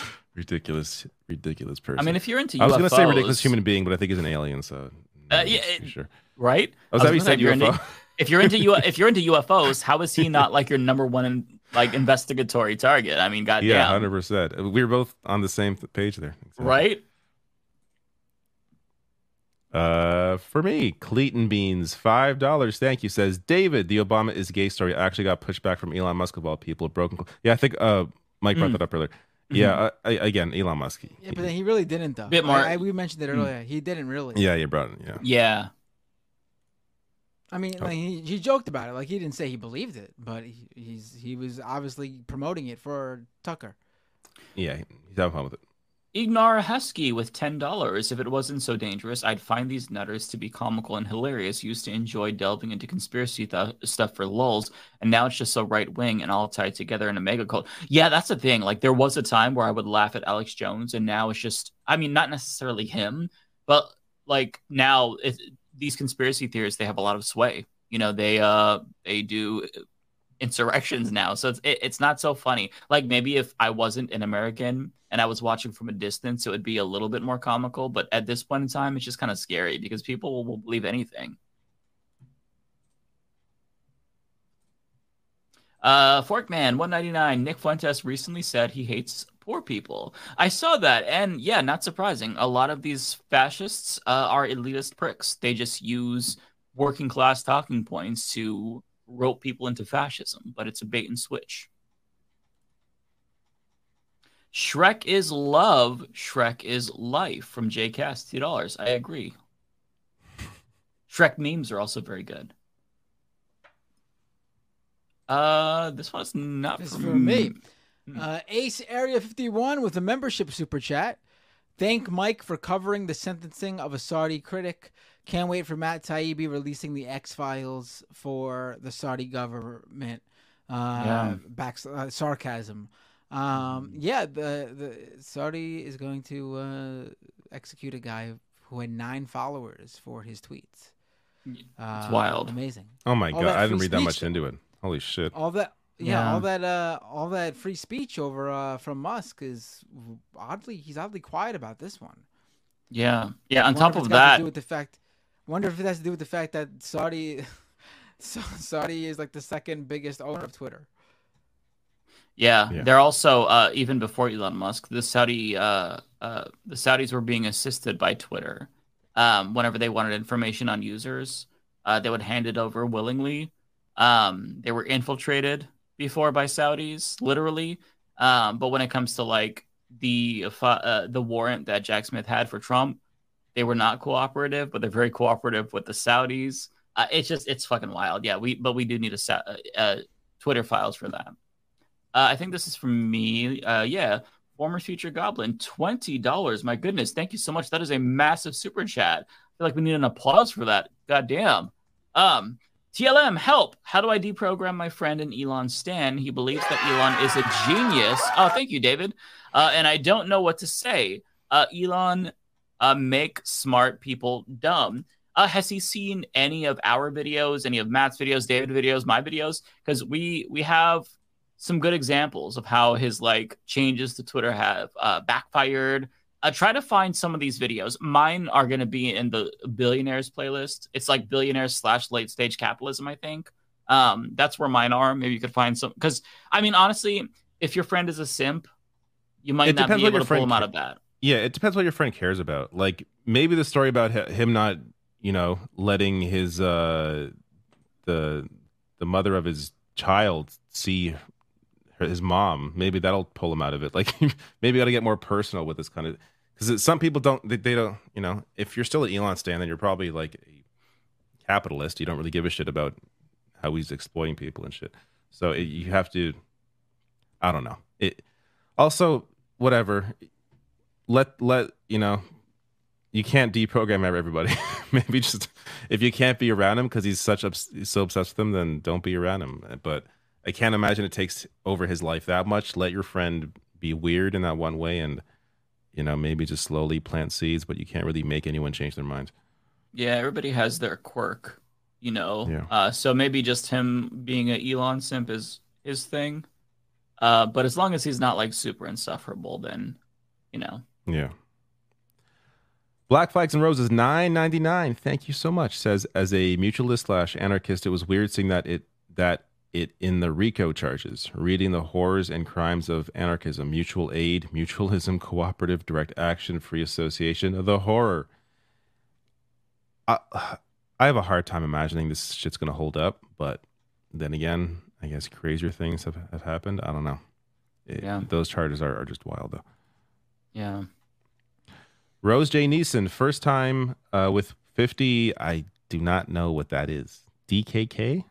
[SPEAKER 15] *laughs* ridiculous, ridiculous person.
[SPEAKER 12] I mean, if you're into
[SPEAKER 15] I was gonna say ridiculous human being, but I think he's an alien. So
[SPEAKER 12] Uh, yeah, it-
[SPEAKER 15] sure.
[SPEAKER 12] right?
[SPEAKER 15] Oh,
[SPEAKER 12] I was
[SPEAKER 15] what you said,
[SPEAKER 12] if you're into-
[SPEAKER 15] UFO?
[SPEAKER 12] If you're into U- if you're into UFOs, how is he not like your number one like investigatory target? I mean, goddamn,
[SPEAKER 15] Yeah, hundred percent. We were both on the same th- page there.
[SPEAKER 12] right?
[SPEAKER 15] Uh, for me, Cleaton Beans, five dollars. Thank you. Says David, the Obama is gay story actually got pushed back from Elon Musk of all people. Broken. Yeah, I think uh Mike brought
[SPEAKER 6] Mm.
[SPEAKER 15] that up earlier.
[SPEAKER 12] Mm-hmm.
[SPEAKER 15] Yeah, uh, I, again, Elon Musk.
[SPEAKER 6] yeah, but then he really didn't though.
[SPEAKER 12] Bit more-
[SPEAKER 6] I, I- we mentioned it
[SPEAKER 12] Hmm.
[SPEAKER 6] earlier. He didn't really.
[SPEAKER 15] Yeah, you brought it. Yeah.
[SPEAKER 12] Yeah.
[SPEAKER 6] I mean, oh. like, he, he joked about it. Like he didn't say he believed it, but he, he's he was obviously promoting it for Tucker.
[SPEAKER 15] Yeah, he's having fun with it.
[SPEAKER 12] Ignar Husky with ten dollars. If it wasn't so dangerous, I'd find these nutters to be comical and hilarious. Used to enjoy delving into conspiracy th- stuff for lulls, and now it's just so right wing and all tied together in a mega cult. Yeah, that's the thing. Like there was a time where I would laugh at Alex Jones, and now it's just. I mean, not necessarily him, but like now it, these conspiracy theorists they have a lot of sway. You know, they uh they do insurrections now, so it's it, it's not so funny. Like maybe if I wasn't an American and I was watching from a distance, it would be a little bit more comical. But at this point in time, it's just kind of scary because people will believe anything. Uh, Forkman, 199. Nick Fuentes recently said he hates poor people. I saw that, and yeah, not surprising. A lot of these fascists uh, are elitist pricks. They just use working class talking points to rope people into fascism, but it's a bait and switch. Shrek is love, Shrek is life from JCast, $2. I agree. Shrek memes are also very good. Uh, this one's not
[SPEAKER 6] This
[SPEAKER 12] for
[SPEAKER 6] me.
[SPEAKER 12] Hmm.
[SPEAKER 6] Uh, Ace Area 51 with a membership super chat. Thank Mike for covering the sentencing of a Saudi critic. Can't wait for Matt Taibbi releasing the X Files for the Saudi government. Uh,
[SPEAKER 12] Yeah.
[SPEAKER 6] Back uh, sarcasm. Um, yeah, the the Saudi is going to uh, execute a guy who had nine followers for his tweets. Uh,
[SPEAKER 12] wild.
[SPEAKER 6] Amazing.
[SPEAKER 15] Oh my
[SPEAKER 6] All
[SPEAKER 15] god, I didn't
[SPEAKER 6] free
[SPEAKER 15] read that much into it. Holy shit.
[SPEAKER 6] all that yeah,
[SPEAKER 12] Yeah.
[SPEAKER 6] all that uh all that free speech over uh from Musk is oddly he's oddly quiet about this one.
[SPEAKER 12] Yeah. Yeah. On top
[SPEAKER 6] if it's
[SPEAKER 12] of
[SPEAKER 6] got to
[SPEAKER 12] that,
[SPEAKER 6] do with the fact wonder if it has to do with the fact that Saudi *laughs* Sa- Saudi is like the second biggest owner of Twitter.
[SPEAKER 12] Yeah,
[SPEAKER 15] Yeah.
[SPEAKER 12] they're also uh, even before Elon Musk, the Saudi uh, uh, the Saudis were being assisted by Twitter. Um, whenever they wanted information on users, uh, they would hand it over willingly. Um, they were infiltrated before by Saudis, literally. Um, but when it comes to like the uh, the warrant that Jack Smith had for Trump, they were not cooperative, but they're very cooperative with the Saudis. Uh, it's just it's fucking wild. Yeah, we but we do need a Sa- uh, uh, Twitter files for that. Uh, I think this is from me. Yeah, former future goblin, twenty dollars. My goodness, thank you so much. That is a massive super chat. I feel like we need an applause for that. God damn. Um, TLM, help! How do I deprogram my friend in Elon Stan? He believes that Elon is a genius. Oh, thank you, David. Uh, and I don't know what to say. Uh, Elon, uh, make smart people dumb. Uh, has he seen any of our videos, any of Matt's videos, David videos, my videos? Because we we have some good examples of how his like changes to Twitter have uh, backfired. Uh, try to find some of these videos. Mine are going to be in the billionaires playlist. It's like billionaires slash late stage capitalism, I think. Um, that's where mine are. Maybe you could find some because I mean, honestly, if your friend is a simp, you might
[SPEAKER 15] It
[SPEAKER 12] not be able to pull him out of that.
[SPEAKER 15] Yeah, it depends what your friend cares about. Like maybe the story about him not, you know, letting his uh the the mother of his child see his mom. Maybe that'll pull him out of it. *laughs* Like maybe got to get more personal with this kind of because some people don't. They, they don't. You know, if you're still an Elon stan, then you're probably like a capitalist. You don't really give a shit about how he's exploiting people and shit. So it, you have to. I don't know. It also whatever. Let let you know. You can't deprogram everybody. *laughs* Maybe just if you can't be around him because he's such he's so obsessed with him, then don't be around him. But I can't imagine it takes over his life that much. Let your friend be weird in that one way, and you know maybe just slowly plant seeds. But you can't really make anyone change their mind.
[SPEAKER 12] Yeah, everybody has their quirk, you know.
[SPEAKER 15] Yeah.
[SPEAKER 12] Uh, so maybe just him being an Elon simp is his thing. Uh, but as long as he's not like super insufferable, then you know.
[SPEAKER 15] Yeah. Black Flags and Roses nine ninety nine. Thank you so much. Says as a mutualist slash anarchist, it was weird seeing that it that it in the RICO charges, reading the horrors and crimes of anarchism, mutual aid, mutualism, cooperative, direct action, free association, the horror. I I have a hard time imagining this shit's gonna hold up, but then again, I guess crazier things have, have happened. I don't know. It-
[SPEAKER 12] Yeah.
[SPEAKER 15] Those charges are, are just wild though.
[SPEAKER 12] Yeah.
[SPEAKER 15] Rose J. Neeson, first time uh, with 50. I do not know what that is. DKK?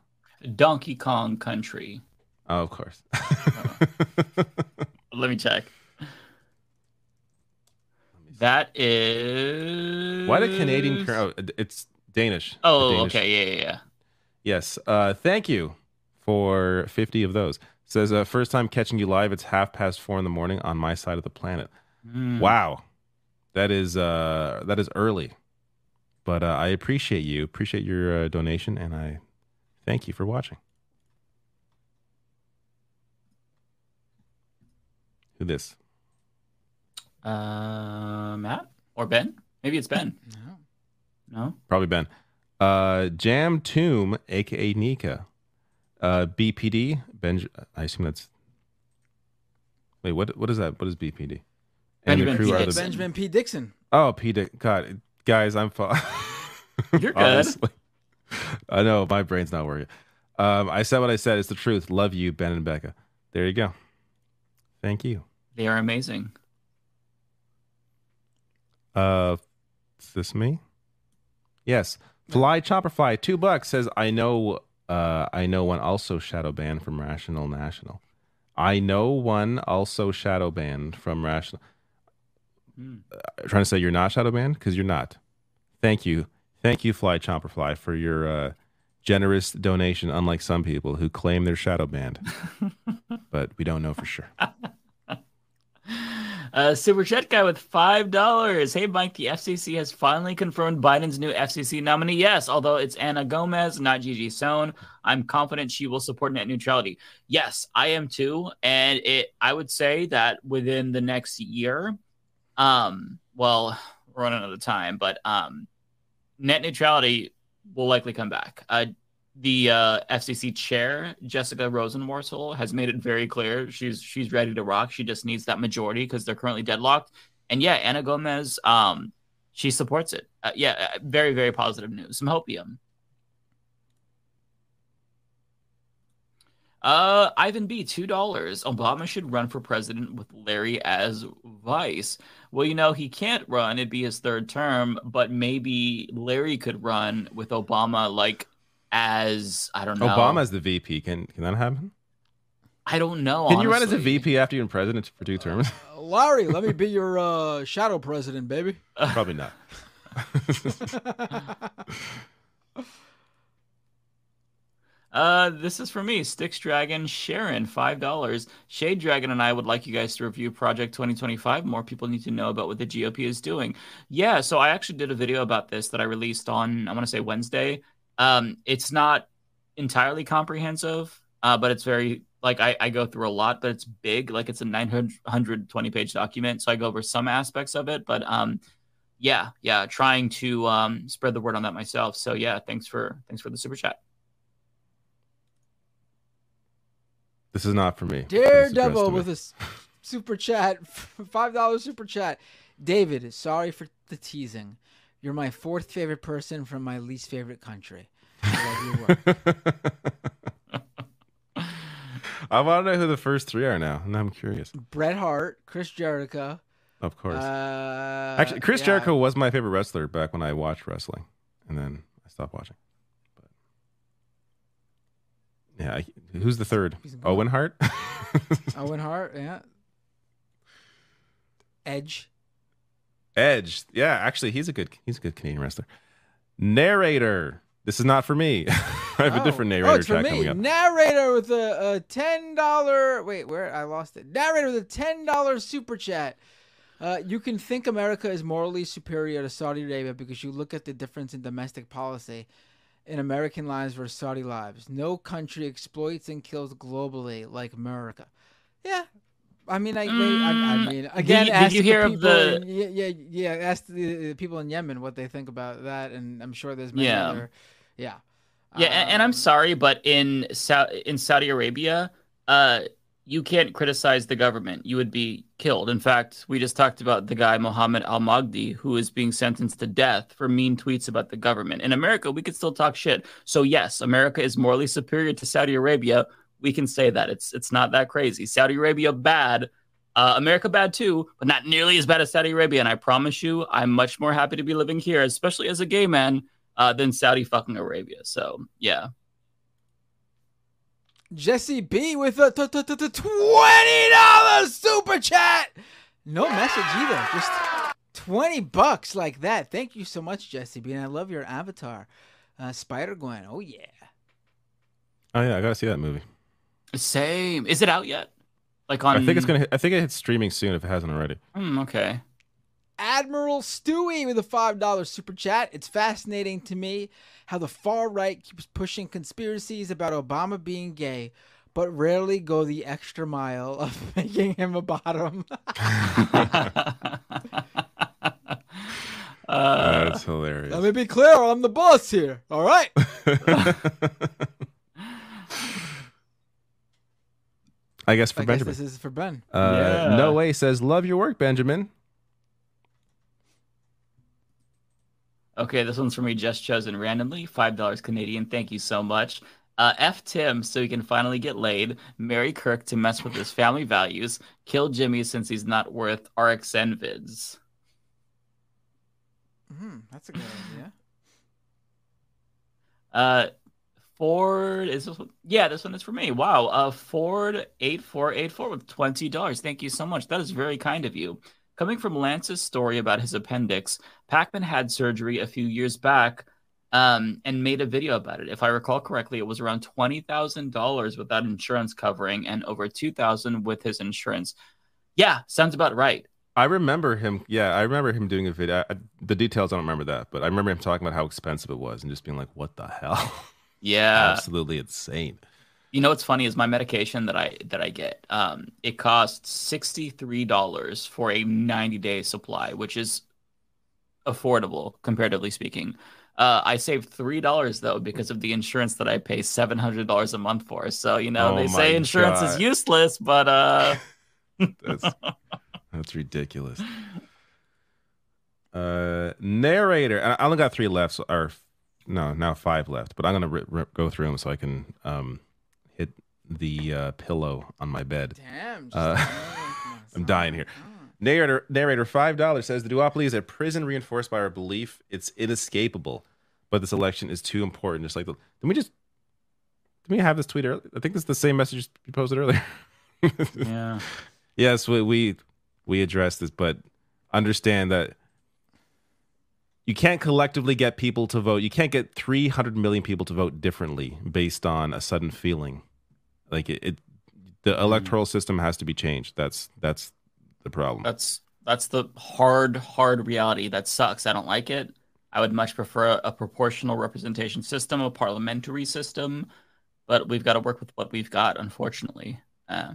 [SPEAKER 12] Donkey Kong Country.
[SPEAKER 15] Oh, of course.
[SPEAKER 12] Let me check. That is.
[SPEAKER 15] Why the Canadian? cur- Oh, it's Danish.
[SPEAKER 12] Oh,
[SPEAKER 15] Danish-
[SPEAKER 12] okay, yeah, yeah, yeah.
[SPEAKER 15] Yes. Uh, thank you for 50 of those. Says, uh, first time catching you live. It's half past four in the morning on my side of the planet.
[SPEAKER 12] Mm.
[SPEAKER 15] Wow. That is uh, that is early. But uh, I appreciate you. Appreciate your uh, donation. And I thank you for watching. Who this?
[SPEAKER 12] Uh, Matt or Ben? Maybe it's Ben.
[SPEAKER 6] No.
[SPEAKER 12] No.
[SPEAKER 15] Probably Ben. Uh, Jam Tomb, aka Nika. Uh, BPD. Ben, I assume that's. Wait, what? What is that? What is BPD? And the
[SPEAKER 12] Benjamin
[SPEAKER 15] crew
[SPEAKER 12] P.
[SPEAKER 15] are the-
[SPEAKER 12] Dixon.
[SPEAKER 6] Benjamin P. Dixon.
[SPEAKER 15] Oh, P. Dick. God, guys, I'm. Fa- *laughs*
[SPEAKER 12] You're good. *laughs*
[SPEAKER 15] I know my brain's not working. Um, I said what I said. It's the truth. Love you, Ben and Becca. There you go. Thank you.
[SPEAKER 12] They are amazing.
[SPEAKER 15] Uh, is this me? Yes. Fly Chopper Fly, two bucks says I know. Uh, I know one also shadow banned from Rational National. I know one also shadow banned from Rational.
[SPEAKER 12] Hmm.
[SPEAKER 15] Uh, trying to say you're not shadow banned because you're not. Thank you, thank you, Fly Chopper Fly, for your uh, generous donation. Unlike some people who claim they're shadow banned, *laughs* but we don't know for sure. *laughs*
[SPEAKER 12] Uh, Super Chat guy with five dollars. Hey Mike, the FCC has finally confirmed Biden's new FCC nominee. Yes, although it's Anna Gomez, not Gigi Sohn. I'm confident she will support net neutrality. Yes, I am too, and it. I would say that within the next year, um, well, we're running out of time, but um, net neutrality will likely come back. Uh, the uh, FCC chair, Jessica Rosenworcel, has made it very clear she's she's ready to rock. She just needs that majority because they're currently deadlocked. And yeah, Anna Gomez, um, she supports it. Uh, yeah, uh, very very positive news. Some hopium. Uh, Ivan B, two dollars. Obama should run for president with Larry as vice. Well, you know he can't run; it'd be his third term. But maybe Larry could run with Obama, like as I don't know.
[SPEAKER 15] Obama's the VP. Can can that happen?
[SPEAKER 12] I don't know.
[SPEAKER 15] Can you run as a. VP after you're in president for two terms?
[SPEAKER 6] Larry, let me be your uh, shadow president, baby.
[SPEAKER 15] Probably not. *laughs* *laughs*
[SPEAKER 12] Uh, this is for me, Styx Dragon Sharon, five dollars. Shade Dragon and I would like you guys to review Project 2025. More people need to know about what the GOP is doing. Yeah, so I actually did a video about this that I released on I want to say Wednesday. Um, it's not entirely comprehensive, uh, but it's very like I, I go through a lot, but it's big. Like it's a 920 page document, so I go over some aspects of it. But um, yeah, yeah, trying to um spread the word on that myself. So yeah, thanks for thanks for the super chat.
[SPEAKER 15] This is not for me. This is addressed
[SPEAKER 6] Daredevil with a super chat, *laughs* five dollars super chat. David, sorry for the teasing. You're my fourth favorite person from my least favorite country. I love your work. *laughs*
[SPEAKER 15] I want to know who the first three are now. Now I'm curious.
[SPEAKER 6] Bret Hart, Chris Jericho.
[SPEAKER 15] Of course.
[SPEAKER 6] Uh,
[SPEAKER 15] Actually, Chris
[SPEAKER 6] yeah.
[SPEAKER 15] Jericho was my favorite wrestler back when I watched wrestling, and then I stopped watching. Yeah, who's the third? Owen Hart. *laughs*
[SPEAKER 6] Owen Hart, yeah. Edge.
[SPEAKER 15] Edge. Yeah, actually, he's a good he's a good Canadian wrestler. Narrator. This is not for me. *laughs* I have a different narrator
[SPEAKER 6] Oh, it's for me.
[SPEAKER 15] coming up.
[SPEAKER 6] Narrator with a, a ten dollar. Wait, where I lost it. Narrator with a ten dollar super chat. Uh, you can think America is morally superior to Saudi Arabia because you look at the difference in domestic policy in American lives versus Saudi lives. No country exploits and kills globally like America. Yeah. I mean, I, I, I, I mean, again,
[SPEAKER 12] Mm. you- did you
[SPEAKER 6] the
[SPEAKER 12] hear of the-
[SPEAKER 6] in- yeah, yeah, yeah, ask the, the people in Yemen what they think about that, and I'm sure there's many
[SPEAKER 12] Yeah.
[SPEAKER 6] other, yeah.
[SPEAKER 12] Yeah, and, and I'm sorry, but in Sa- in Saudi Arabia, uh, you can't criticize the government. You would be killed. In fact, we just talked about the guy Mohammed Al Magdi, who is being sentenced to death for mean tweets about the government. In America, we could still talk shit. So yes, America is morally superior to Saudi Arabia. We can say that it's it's not that crazy. Saudi Arabia bad. Uh, America bad too, but not nearly as bad as Saudi Arabia. And I promise you, I'm much more happy to be living here, especially as a gay man, uh, than Saudi fucking Arabia. So yeah.
[SPEAKER 6] Jesse B with a t- t- t- t- twenty dollars super chat. No message either. Just twenty bucks like that. Thank you so much, Jesse B. And I love your avatar, uh, Spider Gwen. Oh yeah.
[SPEAKER 15] Oh yeah, I gotta see that movie.
[SPEAKER 12] Same. Is it out yet? Like on?
[SPEAKER 15] I think it's gonna. Hit, I think it hits streaming soon if it hasn't already.
[SPEAKER 12] Hmm, okay.
[SPEAKER 6] Admiral Stewie with a five dollar super chat. It's fascinating to me how the far right keeps pushing conspiracies about Obama being gay, but rarely go the extra mile of *laughs* making him a bottom. *laughs*
[SPEAKER 15] That's *laughs* hilarious.
[SPEAKER 6] Let me be clear, I'm the boss here. All right.
[SPEAKER 15] I guess for
[SPEAKER 6] I guess
[SPEAKER 15] Benjamin.
[SPEAKER 6] this is for Ben.
[SPEAKER 15] Uh,
[SPEAKER 6] Yeah.
[SPEAKER 15] No way says love your work, Benjamin.
[SPEAKER 12] Okay, this one's for me, just chosen randomly. Five dollars Canadian. Thank you so much. Uh, F Tim so he can finally get laid. Marry Kirk to mess with his family values. Kill Jimmy since he's not worth RXN vids.
[SPEAKER 6] Hmm, that's a good idea.
[SPEAKER 12] Uh, Ford is this one? Yeah, this one is for me. Wow. Uh, Ford eight four eight four with twenty dollars. Thank you so much. That is very kind of you. Coming from Lance's story about his appendix, Pakman had surgery a few years back, um, and made a video about it. If I recall correctly, it was around twenty thousand dollars without insurance covering, and over two thousand with his insurance. Yeah, sounds about right.
[SPEAKER 15] I remember him. Yeah, I remember him doing a video. I, the details, I don't remember that, but I remember him talking about how expensive it was and just being like, "What the hell?" *laughs*
[SPEAKER 12] Yeah,
[SPEAKER 15] absolutely insane.
[SPEAKER 12] You know what's funny is my medication that I that I get. Um, it costs sixty three dollars for a ninety day supply, which is affordable comparatively speaking. Uh, I saved three dollars though because of the insurance that I pay seven hundred dollars a month for. So you know
[SPEAKER 15] Oh
[SPEAKER 12] they say insurance is useless, but uh, *laughs*
[SPEAKER 15] That's that's ridiculous. Uh, narrator. I only got three left, so, or no, now five left. But I'm gonna go through them so I can um the uh, pillow on my bed.
[SPEAKER 6] Damn, just
[SPEAKER 15] Uh, *laughs* *laughs* I'm dying here. Narrator, narrator, five dollars says the duopoly is a prison reinforced by our belief it's inescapable, but this election is too important. Just like the, did we just did we have this tweet earlier? I think this is the same message you posted earlier. *laughs*
[SPEAKER 12] yeah.
[SPEAKER 15] Yes, we we we addressed this, but understand that you can't collectively get people to vote. You can't get 300 million people to vote differently based on a sudden feeling. Like it, it the electoral system has to be changed. That's that's the problem.
[SPEAKER 12] That's that's the hard, hard reality that sucks. I don't like it. I would much prefer a, proportional representation system, a parliamentary system, but we've got to work with what we've got, unfortunately. Uh,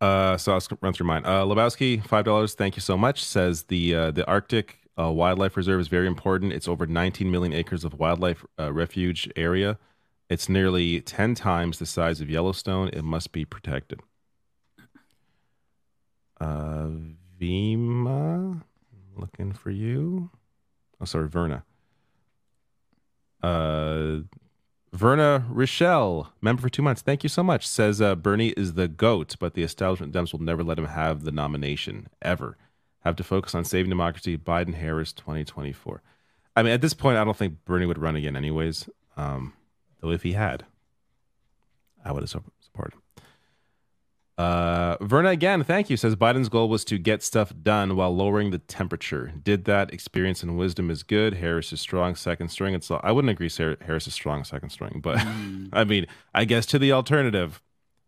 [SPEAKER 15] Uh, so I'll run through mine. Uh, Lebowski, five dollars. Thank you so much. Says the uh, the Arctic uh, Wildlife Reserve is very important. It's over 19 million acres of wildlife uh, refuge area. It's nearly 10 times the size of Yellowstone. It must be protected. Uh, Vima, looking for you. Oh, sorry, Verna. Uh, Verna Rochelle, member for two months. Thank you so much. Says uh, Bernie is the goat, but the establishment Dems will never let him have the nomination ever. Have to focus on saving democracy. Biden Harris 2024. I mean, at this point, I don't think Bernie would run again, anyways. Um, though if he had, I would have supported him. Uh, Verna again, thank you. Says Biden's goal was to get stuff done while lowering the temperature. Did that. Experience and wisdom is good. Harris is strong second string. It's I wouldn't agree. Sarah- Harris is strong second string, but *laughs* I mean, I guess to the alternative.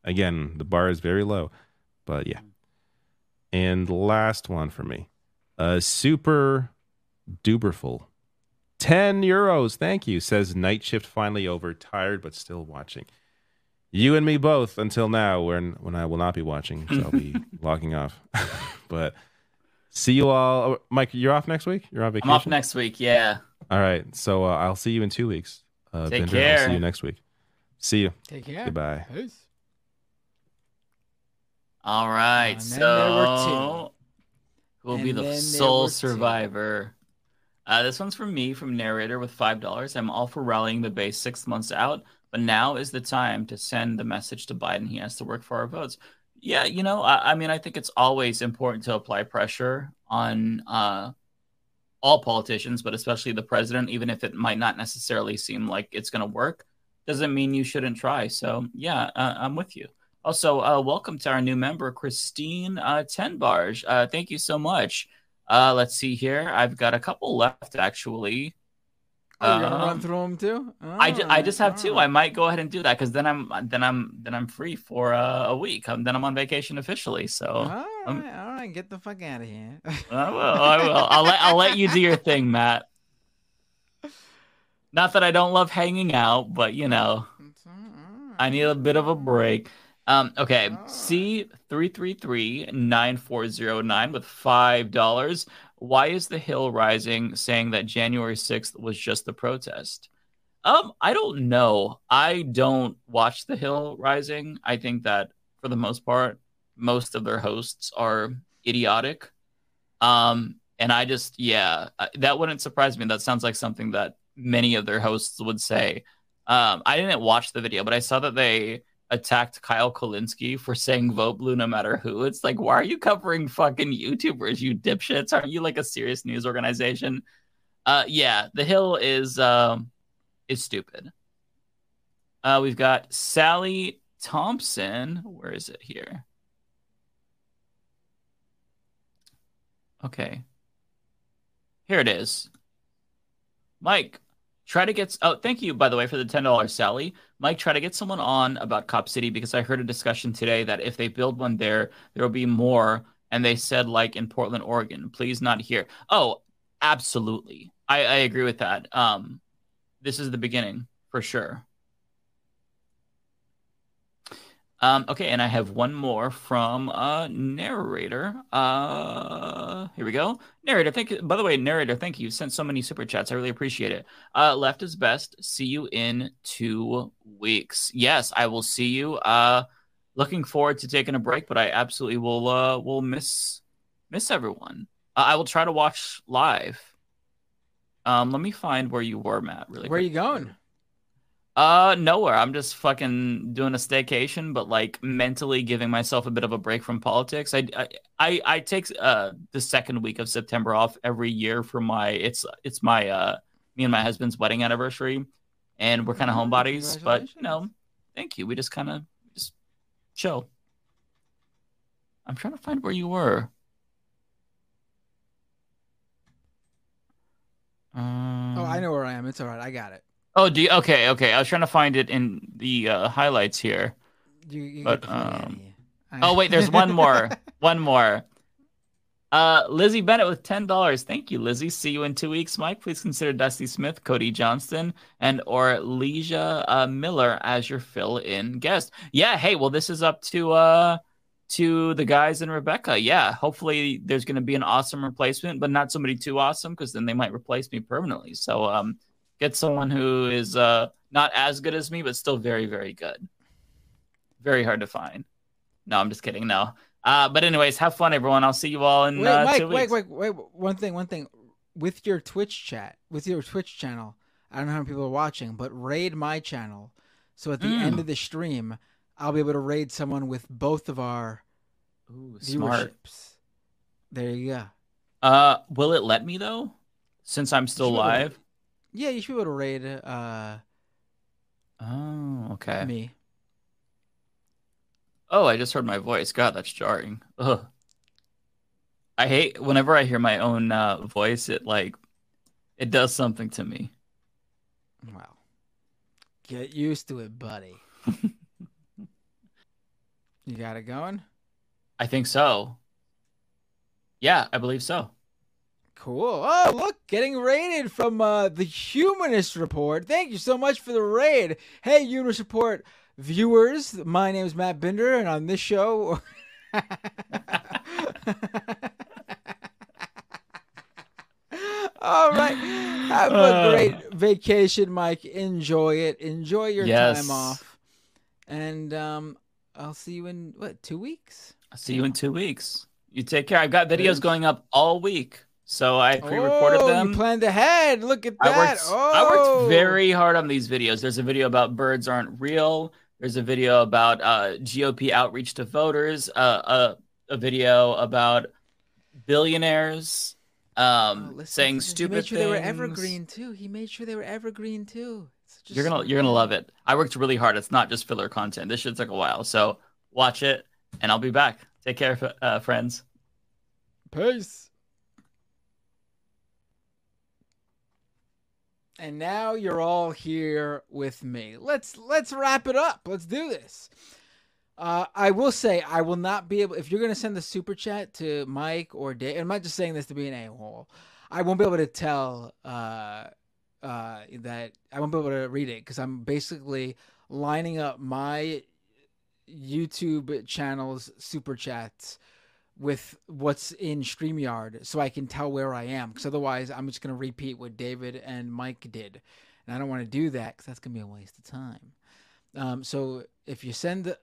[SPEAKER 15] Again, the bar is very low, but yeah. And last one for me, uh, super duberful. 10 euros. Thank you. Says night shift finally over. Tired, but still watching. You and me both until now, when, when I will not be watching. *laughs* So I'll be logging off. *laughs* but see you all. oh, Mike, you're off next week? You're on vacation?
[SPEAKER 12] I'm off next week. Yeah.
[SPEAKER 15] All right. So uh, I'll see you in two weeks. Uh,
[SPEAKER 12] Take
[SPEAKER 15] Bender, I'll
[SPEAKER 12] care.
[SPEAKER 15] see you next week. See you.
[SPEAKER 6] Take care.
[SPEAKER 15] Goodbye.
[SPEAKER 6] Peace.
[SPEAKER 12] All right.
[SPEAKER 6] And then there were
[SPEAKER 12] so, who will be the sole
[SPEAKER 6] were two.
[SPEAKER 12] survivor? Uh, this one's from me, from narrator with five dollars. I'm all for rallying the base six months out, but now is the time to send the message to Biden. He has to work for our votes. Yeah, you know, I, I mean, I think it's always important to apply pressure on uh, all politicians, but especially the president, even if it might not necessarily seem like it's going to work. Doesn't mean you shouldn't try. So yeah, uh, I'm with you. Also, uh, welcome to our new member, Christine uh, Tenbarge. Uh, thank you so much. Uh, let's see here. I've got a couple left, actually.
[SPEAKER 6] Oh, you're gonna
[SPEAKER 12] Um,
[SPEAKER 6] run through them too?
[SPEAKER 12] I, ju- I just have two. I might go ahead and do that because then I'm then I'm then I'm free for uh, a week. Um, then I'm on vacation officially. So
[SPEAKER 6] All
[SPEAKER 12] um,
[SPEAKER 6] all right, get the fuck out of here. *laughs*
[SPEAKER 12] I will. I will. I'll let I'll let you do your thing, Matt. Not that I don't love hanging out, but you know, I need a bit of a break. Um, okay, C three three three nine four zero nine with five dollars. Why is the hill rising? Saying that January sixth was just the protest. Um, I don't know. I don't watch the hill rising. I think that for the most part, most of their hosts are idiotic. Um, And I just, yeah, that wouldn't surprise me. That sounds like something that many of their hosts would say. Um, I didn't watch the video, but I saw that they attacked Kyle Kulinski for saying vote blue no matter who. It's like, why are you covering fucking YouTubers, you dipshits? Aren't you like a serious news organization? Uh, yeah, the Hill is um is stupid. Uh, we've got Sally Thompson. Where is it here? Okay. Here it is. Mike, try to get. Oh, thank you, by the way, for the $10, Sally. Mike, try to get someone on about Cop City because I heard a discussion today that if they build one there, there will be more. And they said, like in Portland, Oregon, please not here. Oh, absolutely. I, I agree with that. Um, this is the beginning for sure. Um, okay, and I have one more from uh narrator. Uh here we go. Narrator, thank you. By the way, narrator, thank you. You sent so many super chats. I really appreciate it. Uh left is best. See you in two weeks. Yes, I will see you. Uh looking forward to taking a break, but I absolutely will uh will miss miss everyone. Uh, I will try to watch live. Um, let me find where you were, Matt. Really
[SPEAKER 6] Where
[SPEAKER 12] quick.
[SPEAKER 6] you going?
[SPEAKER 12] Uh, nowhere. I'm just fucking doing a staycation, but like mentally giving myself a bit of a break from politics. I I I, I take uh the second week of September off every year for my it's it's my uh me and my husband's wedding anniversary, and we're kind of homebodies. But you know, thank you. We just kind of just chill. I'm trying to find where you were. Um,
[SPEAKER 6] Oh, I know where I am. It's all right. I got it.
[SPEAKER 12] Oh, do you, okay, okay. I was trying to find it in the uh, highlights here.
[SPEAKER 6] You, you
[SPEAKER 12] but um, oh wait, there's one more, *laughs* one more. Uh, Lizzie Bennett with ten dollars. Thank you, Lizzie. See you in two weeks, Mike. Please consider Dusty Smith, Cody Johnston, and or Leisha uh, Miller as your fill-in guest. Yeah. Hey, well, this is up to uh to the guys and Rebecca. Yeah. Hopefully, there's going to be an awesome replacement, but not somebody too awesome because then they might replace me permanently. So um, get someone who is uh not as good as me, but still very, very good. Very hard to find. No, I'm just kidding. No. Uh, but anyways, have fun, everyone. I'll see you all in
[SPEAKER 6] Wait,
[SPEAKER 12] uh,
[SPEAKER 6] Mike,
[SPEAKER 12] two
[SPEAKER 6] wait,
[SPEAKER 12] weeks.
[SPEAKER 6] wait, wait. One thing, one thing. With your Twitch chat, with your Twitch channel, I don't know how many people are watching, but raid my channel. So at the
[SPEAKER 12] Mm.
[SPEAKER 6] end of the stream, I'll be able to raid someone with both of our
[SPEAKER 12] smart.
[SPEAKER 6] viewerships. There you go.
[SPEAKER 12] Uh, will it let me though? Since I'm still
[SPEAKER 6] Sure.
[SPEAKER 12] live.
[SPEAKER 6] Yeah, you should be able to raid uh
[SPEAKER 12] Oh, okay.
[SPEAKER 6] me.
[SPEAKER 12] Oh, I just heard my voice. God, that's jarring. Ugh. I hate whenever I hear my own uh, voice. It like it does something to me.
[SPEAKER 6] Well, get used to it, buddy. *laughs* you got it going?
[SPEAKER 12] I think so. Yeah, I believe so.
[SPEAKER 6] Cool. Oh, look, getting raided from uh, the Humanist Report. Thank you so much for the raid. Hey, Humanist Report viewers, my name is Matt Binder, and on this show. *laughs* All right. Have a
[SPEAKER 12] Uh.
[SPEAKER 6] great vacation, Mike. Enjoy it. Enjoy your
[SPEAKER 12] Yes.
[SPEAKER 6] time off. And um, I'll see you in, what, two weeks?
[SPEAKER 12] I'll see you in two weeks. You take care. I've got videos going up all week, so I pre-recorded
[SPEAKER 6] oh,
[SPEAKER 12] them.
[SPEAKER 6] You planned ahead. Look at that.
[SPEAKER 12] I worked,
[SPEAKER 6] oh.
[SPEAKER 12] I worked very hard on these videos. There's a video about birds aren't real. There's a video about uh, GOP outreach to voters. Uh, a, a video about billionaires um, saying
[SPEAKER 6] He
[SPEAKER 12] stupid
[SPEAKER 6] made sure they were evergreen too. He made sure they were evergreen too. Just
[SPEAKER 12] You're gonna you're gonna love it. I worked really hard. It's not just filler content. This shit took a while. So watch it, and I'll be back. Take care, uh, friends.
[SPEAKER 6] Peace. And now you're all here with me. Let's let's wrap it up. Let's do this. Uh, I will say I will not be able if you're gonna send the super chat to Mike or Dave. I'm not just saying this to be an a hole. I won't be able to tell uh, uh, that I won't be able to read it because I'm basically lining up my YouTube channel's super chats with what's in StreamYard so I can tell where I am. Because otherwise, I'm just going to repeat what David and Mike did. And I don't want to do that because that's going to be a waste of time. Um, so if you send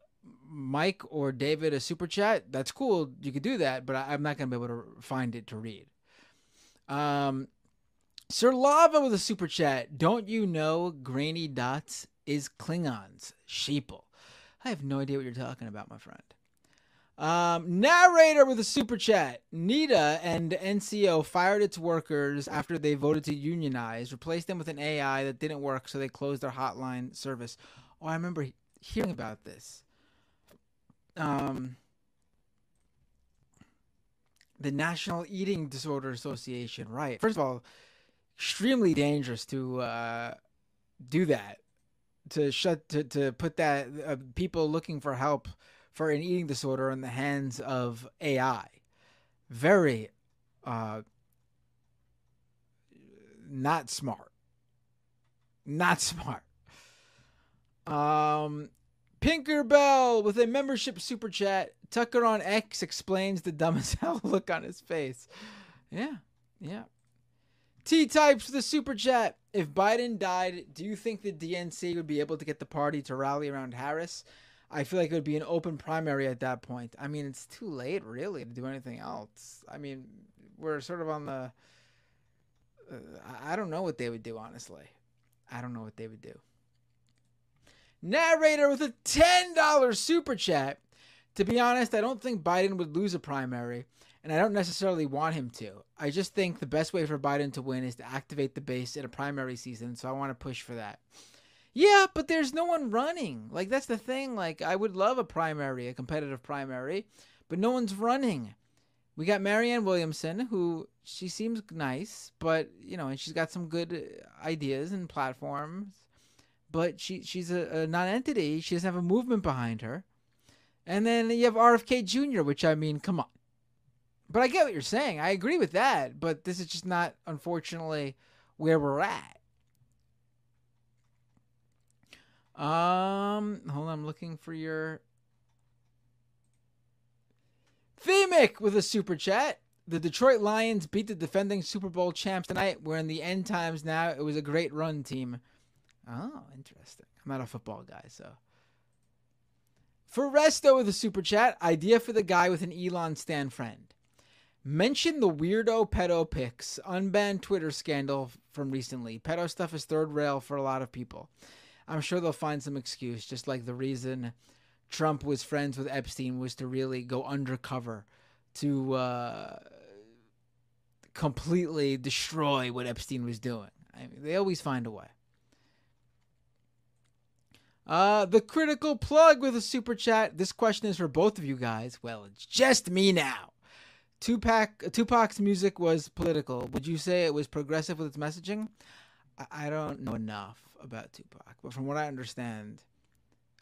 [SPEAKER 6] Mike or David a super chat, that's cool. You could do that, but I, I'm not going to be able to find it to read. Um, Sir Lava with a super chat. Don't you know Grainy Dots is Klingons? Sheeple. I have no idea what you're talking about, my friend. Um, narrator with a super chat. NEDA and NCO fired its workers after they voted to unionize, replaced them with an AI that didn't work, so they closed their hotline service. Oh, I remember hearing about this. Um, the National Eating Disorder Association, right? First of all, extremely dangerous to uh, do that, to shut to to put that uh, people looking for help for an eating disorder in the hands of AI. Very uh, not smart. Not *laughs* smart. Um, Pinker Bell with a membership super chat. Tucker on X explains the dumb as *laughs* hell look on his face. Yeah, yeah. T types the super chat. If Biden died, do you think the DNC would be able to get the party to rally around Harris? I feel like it would be an open primary at that point. I mean, it's too late, really, to do anything else. I mean, we're sort of on the. Uh, I don't know what they would do, honestly. I don't know what they would do. Narrator with a $10 super chat. To be honest, I don't think Biden would lose a primary, and I don't necessarily want him to. I just think the best way for Biden to win is to activate the base in a primary season, so I want to push for that. Yeah, but there's no one running. Like, that's the thing. Like, I would love a primary, a competitive primary, but no one's running. We got Marianne Williamson, who she seems nice, but, you know, and she's got some good ideas and platforms but she she's a, a non-entity. She doesn't have a movement behind her. And then you have RFK Jr., which I mean, come on. But I get what you're saying. I agree with that. But this is just not, unfortunately, where we're at. Um, hold on, I'm looking for your Themic with a super chat. The Detroit Lions beat the defending Super Bowl champs tonight. We're in the end times now. It was a great run team. Oh, interesting. I'm not a football guy, so. For Resto with a super chat, idea for the guy with an Elon Stan friend. Mention the weirdo pedo pics, unbanned Twitter scandal from recently. Pedo stuff is third rail for a lot of people. I'm sure they'll find some excuse, just like the reason Trump was friends with Epstein was to really go undercover to uh, completely destroy what Epstein was doing. I mean, they always find a way. Uh, the critical plug with a super chat. This question is for both of you guys. Well, it's just me now. Tupac, Tupac's music was political. Would you say it was progressive with its messaging? I, don't know enough about Tupac, but from what I understand,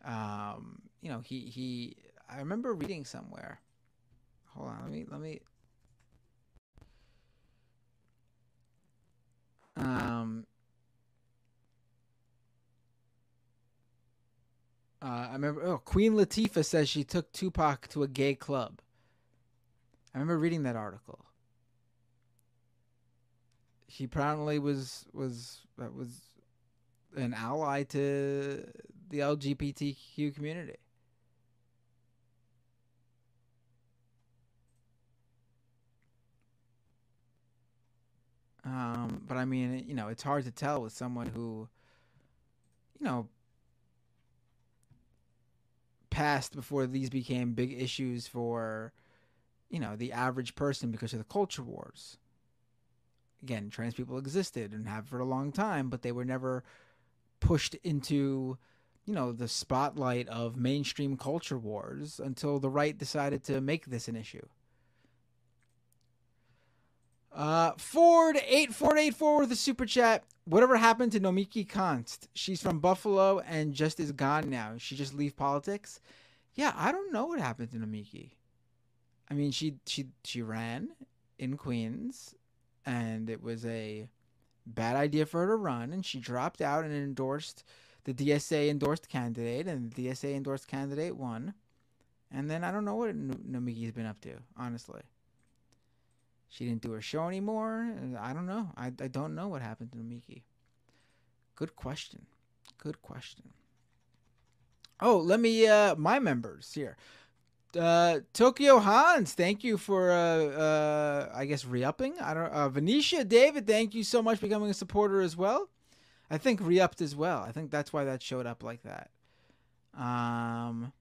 [SPEAKER 6] um, you know, he he. I remember reading somewhere. Hold on, let me let me. Um, Uh, I remember. Oh, Queen Latifah says she took Tupac to a gay club. I remember reading that article. He apparently was was uh, was an ally to the LGBTQ community. Um, but I mean, you know, it's hard to tell with someone who, you know, passed before these became big issues for you know the average person because of the culture wars again trans people existed and have for a long time but they were never pushed into you know the spotlight of mainstream culture wars until the right decided to make this an issue uh, Ford eight four eight four with a super chat. Whatever happened to Nomiki Konst? She's from Buffalo and just is gone now. She just leave politics. Yeah, I don't know what happened to Nomiki. I mean, she she she ran in Queens, and it was a bad idea for her to run, and she dropped out and endorsed the DSA endorsed candidate, and the DSA endorsed candidate won. And then I don't know what Nomiki's been up to, honestly. She didn't do her show anymore. I don't know. I, I don't know what happened to Miki. Good question. Good question. Oh, let me uh my members here. Uh, Tokyo Hans, thank you for uh, uh, I guess re-upping. I don't. Uh, Venetia David, thank you so much for becoming a supporter as well. I think re-upped as well. I think that's why that showed up like that. Um.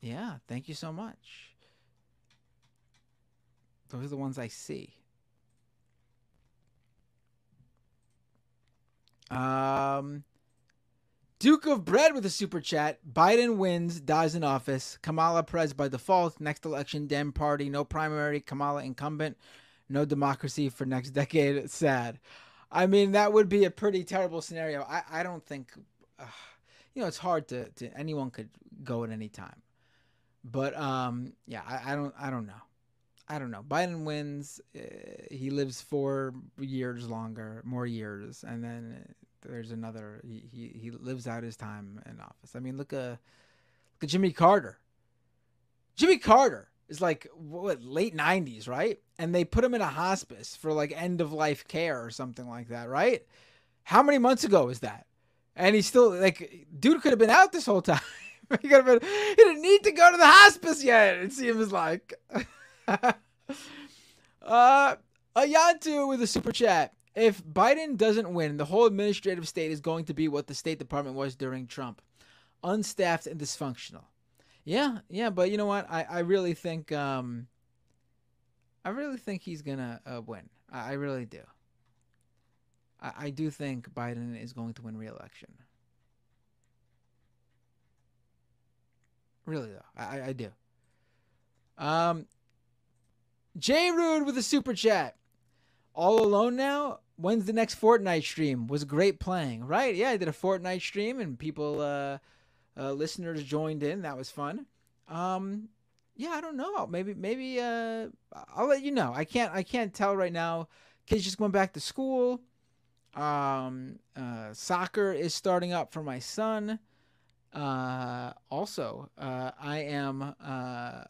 [SPEAKER 6] Yeah, thank you so much. Those are the ones I see. Um, Duke of Bread with a super chat. Biden wins, dies in office. Kamala pres by default. Next election, Dem party. No primary. Kamala incumbent. No democracy for next *laughs* decade. It's Sad. I mean, that would be a pretty terrible scenario. I, I don't think, uh, you know, it's hard to, to anyone could go at any time. But um, yeah, I, I don't I don't know. I don't know. Biden wins. Uh, he lives four years longer, more years, and then there's another. He, he, he lives out his time in office. I mean, look at look at Jimmy Carter. Jimmy Carter is like what late '90s, right? And they put him in a hospice for like end of life care or something like that, right? How many months ago was that? And he's still like, dude could have been out this whole time. *laughs* he could have been. He didn't need to go to the hospice yet. It seems like. *laughs* uh, Ayantu with a super chat. If Biden doesn't win, the whole administrative state is going to be what the State Department was during Trump unstaffed and dysfunctional. Yeah, yeah, but you know what? I, I really think um I really think he's gonna uh, win. I, I really do. I, I do think Biden is going to win re-election. Really though, I I do. Um, J Rude with a super chat. All alone now. When's the next Fortnite stream? Was great playing, right? Yeah, I did a Fortnite stream and people, uh, uh, listeners joined in. That was fun. Um, yeah, I don't know. Maybe, maybe, uh, I'll let you know. I can't, I can't tell right now. Kids just went back to school. Um, uh, soccer is starting up for my son. Uh, also, uh, I am, uh,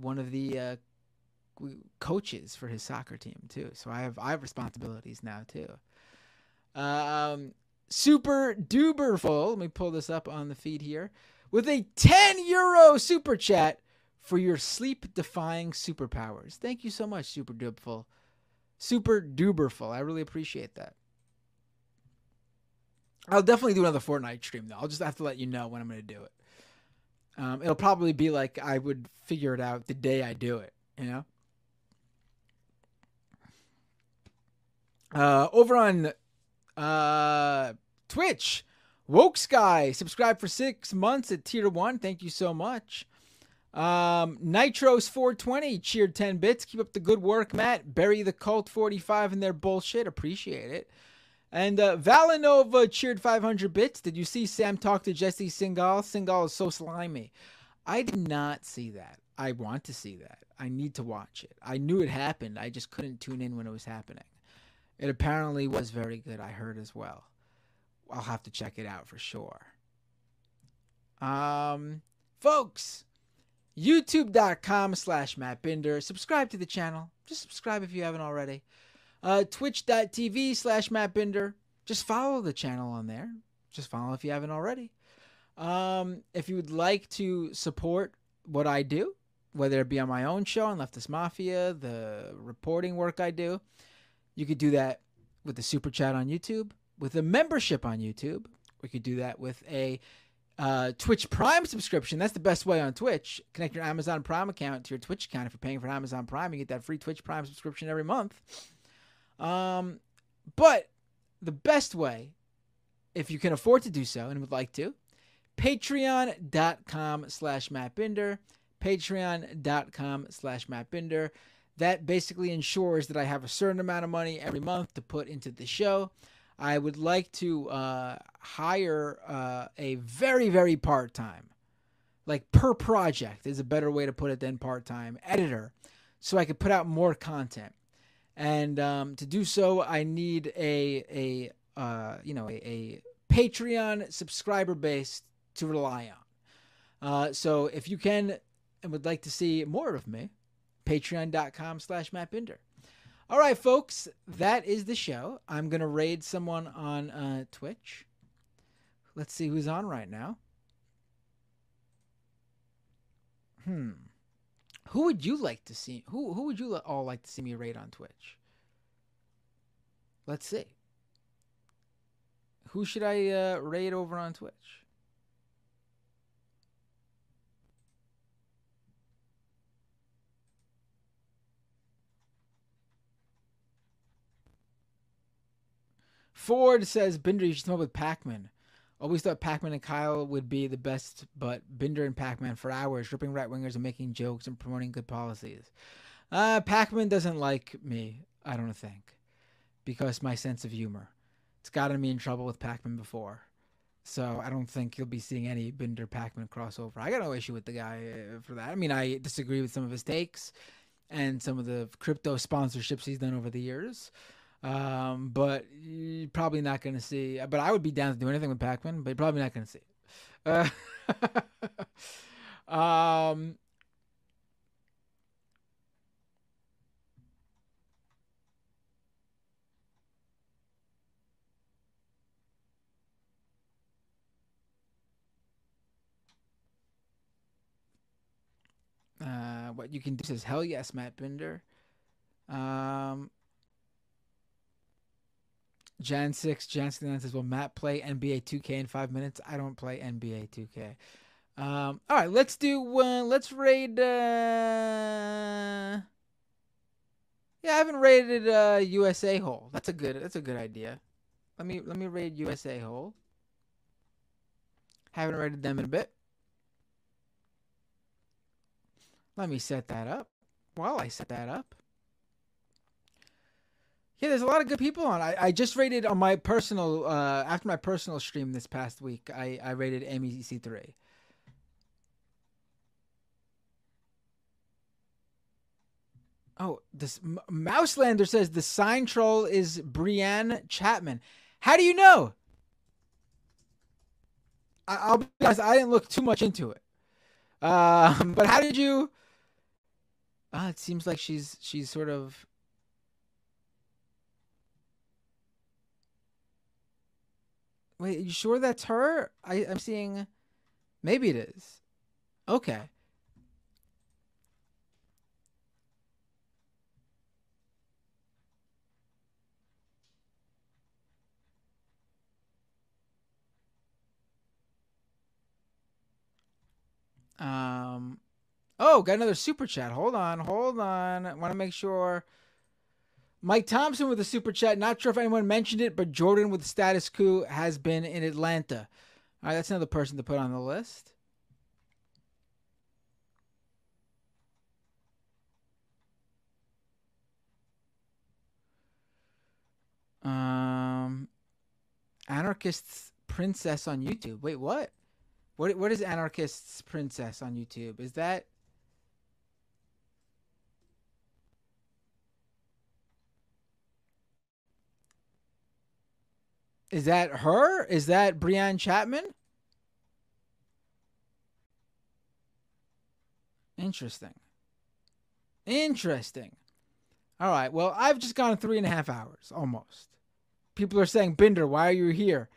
[SPEAKER 6] one of the, uh, coaches for his soccer team too. So I have I have responsibilities now too. Um, super duper full. Let me pull this up on the feed here with a 10 euro super chat for your sleep defying superpowers. Thank you so much, super duperful. Super duperful. I really appreciate that. I'll definitely do another Fortnite stream though. I'll just have to let you know when I'm going to do it. Um, it'll probably be like I would figure it out the day I do it, you know? Uh, over on uh, Twitch, Woke Sky subscribed for six months at tier one. Thank you so much. Um, Nitros 420 cheered 10 bits. Keep up the good work, Matt. Bury the cult 45 in their bullshit. Appreciate it. And uh, Valinova cheered 500 bits. Did you see Sam talk to Jesse Singal? Singal is so slimy. I did not see that. I want to see that. I need to watch it. I knew it happened. I just couldn't tune in when it was happening. It apparently was very good, I heard as well. I'll have to check it out for sure. Um, folks, youtube.com slash Matt Binder. Subscribe to the channel. Just subscribe if you haven't already. Uh, twitch.tv slash Matt Binder. Just follow the channel on there. Just follow if you haven't already. Um, if you would like to support what I do, whether it be on my own show on Leftist Mafia, the reporting work I do, you could do that with a super chat on YouTube, with a membership on YouTube. We could do that with a uh, Twitch Prime subscription. That's the best way on Twitch. Connect your Amazon Prime account to your Twitch account. If you're paying for Amazon Prime, you get that free Twitch Prime subscription every month. Um, but the best way, if you can afford to do so and would like to, patreon.com slash Matt Binder. Patreon.com slash Matt Binder. That basically ensures that I have a certain amount of money every month to put into the show. I would like to uh, hire uh, a very, very part time, like per project is a better way to put it than part time editor, so I could put out more content. And um, to do so, I need a a uh, you know a, a Patreon subscriber base to rely on. Uh, so if you can and would like to see more of me, patreon.com slash mattbinder. All right, folks, that is the show. I'm going to raid someone on uh, Twitch. Let's see who's on right now. Hmm. Who would you like to see? Who who would you all like to see me raid on Twitch? Let's see. Who should I uh, raid over on Twitch? Ford says Binder, you should come up with Pakman. Always thought Pakman and Kyle would be the best, but Binder and Pakman for hours, ripping right wingers and making jokes and promoting good policies. Uh, Pakman doesn't like me, I don't think, because my sense of humor. It's gotten me in trouble with Pakman before. So I don't think you'll be seeing any Binder Pakman crossover. I got no issue with the guy uh, for that. I mean, I disagree with some of his takes and some of the crypto sponsorships he's done over the years. Um, but you're probably not going to see. But I would be down to do anything with Pakman, but you're probably not going to see. Uh, *laughs* um, uh, what you can do says hell yes, Matt Binder. Um, Jan six, Jan sixty nine says, "Will Matt play NBA 2K in five minutes?" I don't play NBA 2K. Um, all right, let's do. Uh, let's raid. Uh... Yeah, I haven't raided uh, USA Hole. That's a good. That's a good idea. Let me let me raid USA Hole. Haven't raided them in a bit. Let me set that up. While I set that up. Yeah, there's a lot of good people on. I, I just rated on my personal uh after my personal stream this past week. I I rated MEC three. Oh, this M- Mouselander says the sign troll is Brienne Chapman. How do you know? I, I'll be honest, I didn't look too much into it. Um, but how did you? Ah, it seems like she's she's sort of Wait, you sure that's her? I, I'm seeing. Maybe it is. Okay. Um. Oh, got another super chat. Hold on, hold on. I want to make sure. Mike Thompson with a super chat. Not sure if anyone mentioned it, but Jordan with status quo has been in Atlanta. All right, that's another person to put on the list. Um, Anarchist's Princess on YouTube. Wait, what? What? What is Anarchist's Princess on YouTube? Is that? Is that her? Is that Brienne Chapman? Interesting. Interesting. All right. Well, I've just gone three and a half hours almost. People are saying, Binder, why are you here?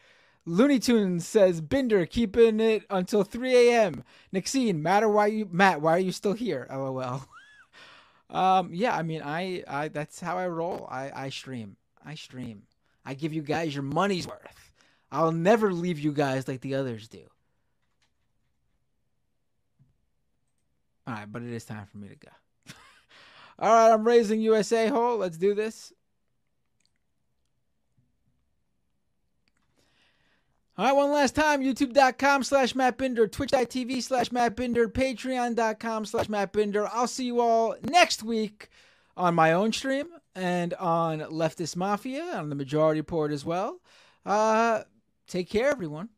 [SPEAKER 6] Looney Tunes says, Binder, keeping it until 3 a.m. Nixine, matter why you Matt, why are you still here? LOL. *laughs* um, yeah, I mean, I, I that's how I roll. I, I stream. I stream. I give you guys your money's worth. I'll never leave you guys like the others do. All right, but it is time for me to go. *laughs* All right, I'm raising USA Hole. Let's do this. All right, one last time, youtube.com slash Matt Binder, twitch.tv slash Matt Binder, patreon.com slash Matt Binder. I'll see you all next week on my own stream and on Leftist Mafia, on the Majority Report as well. Uh, take care, everyone.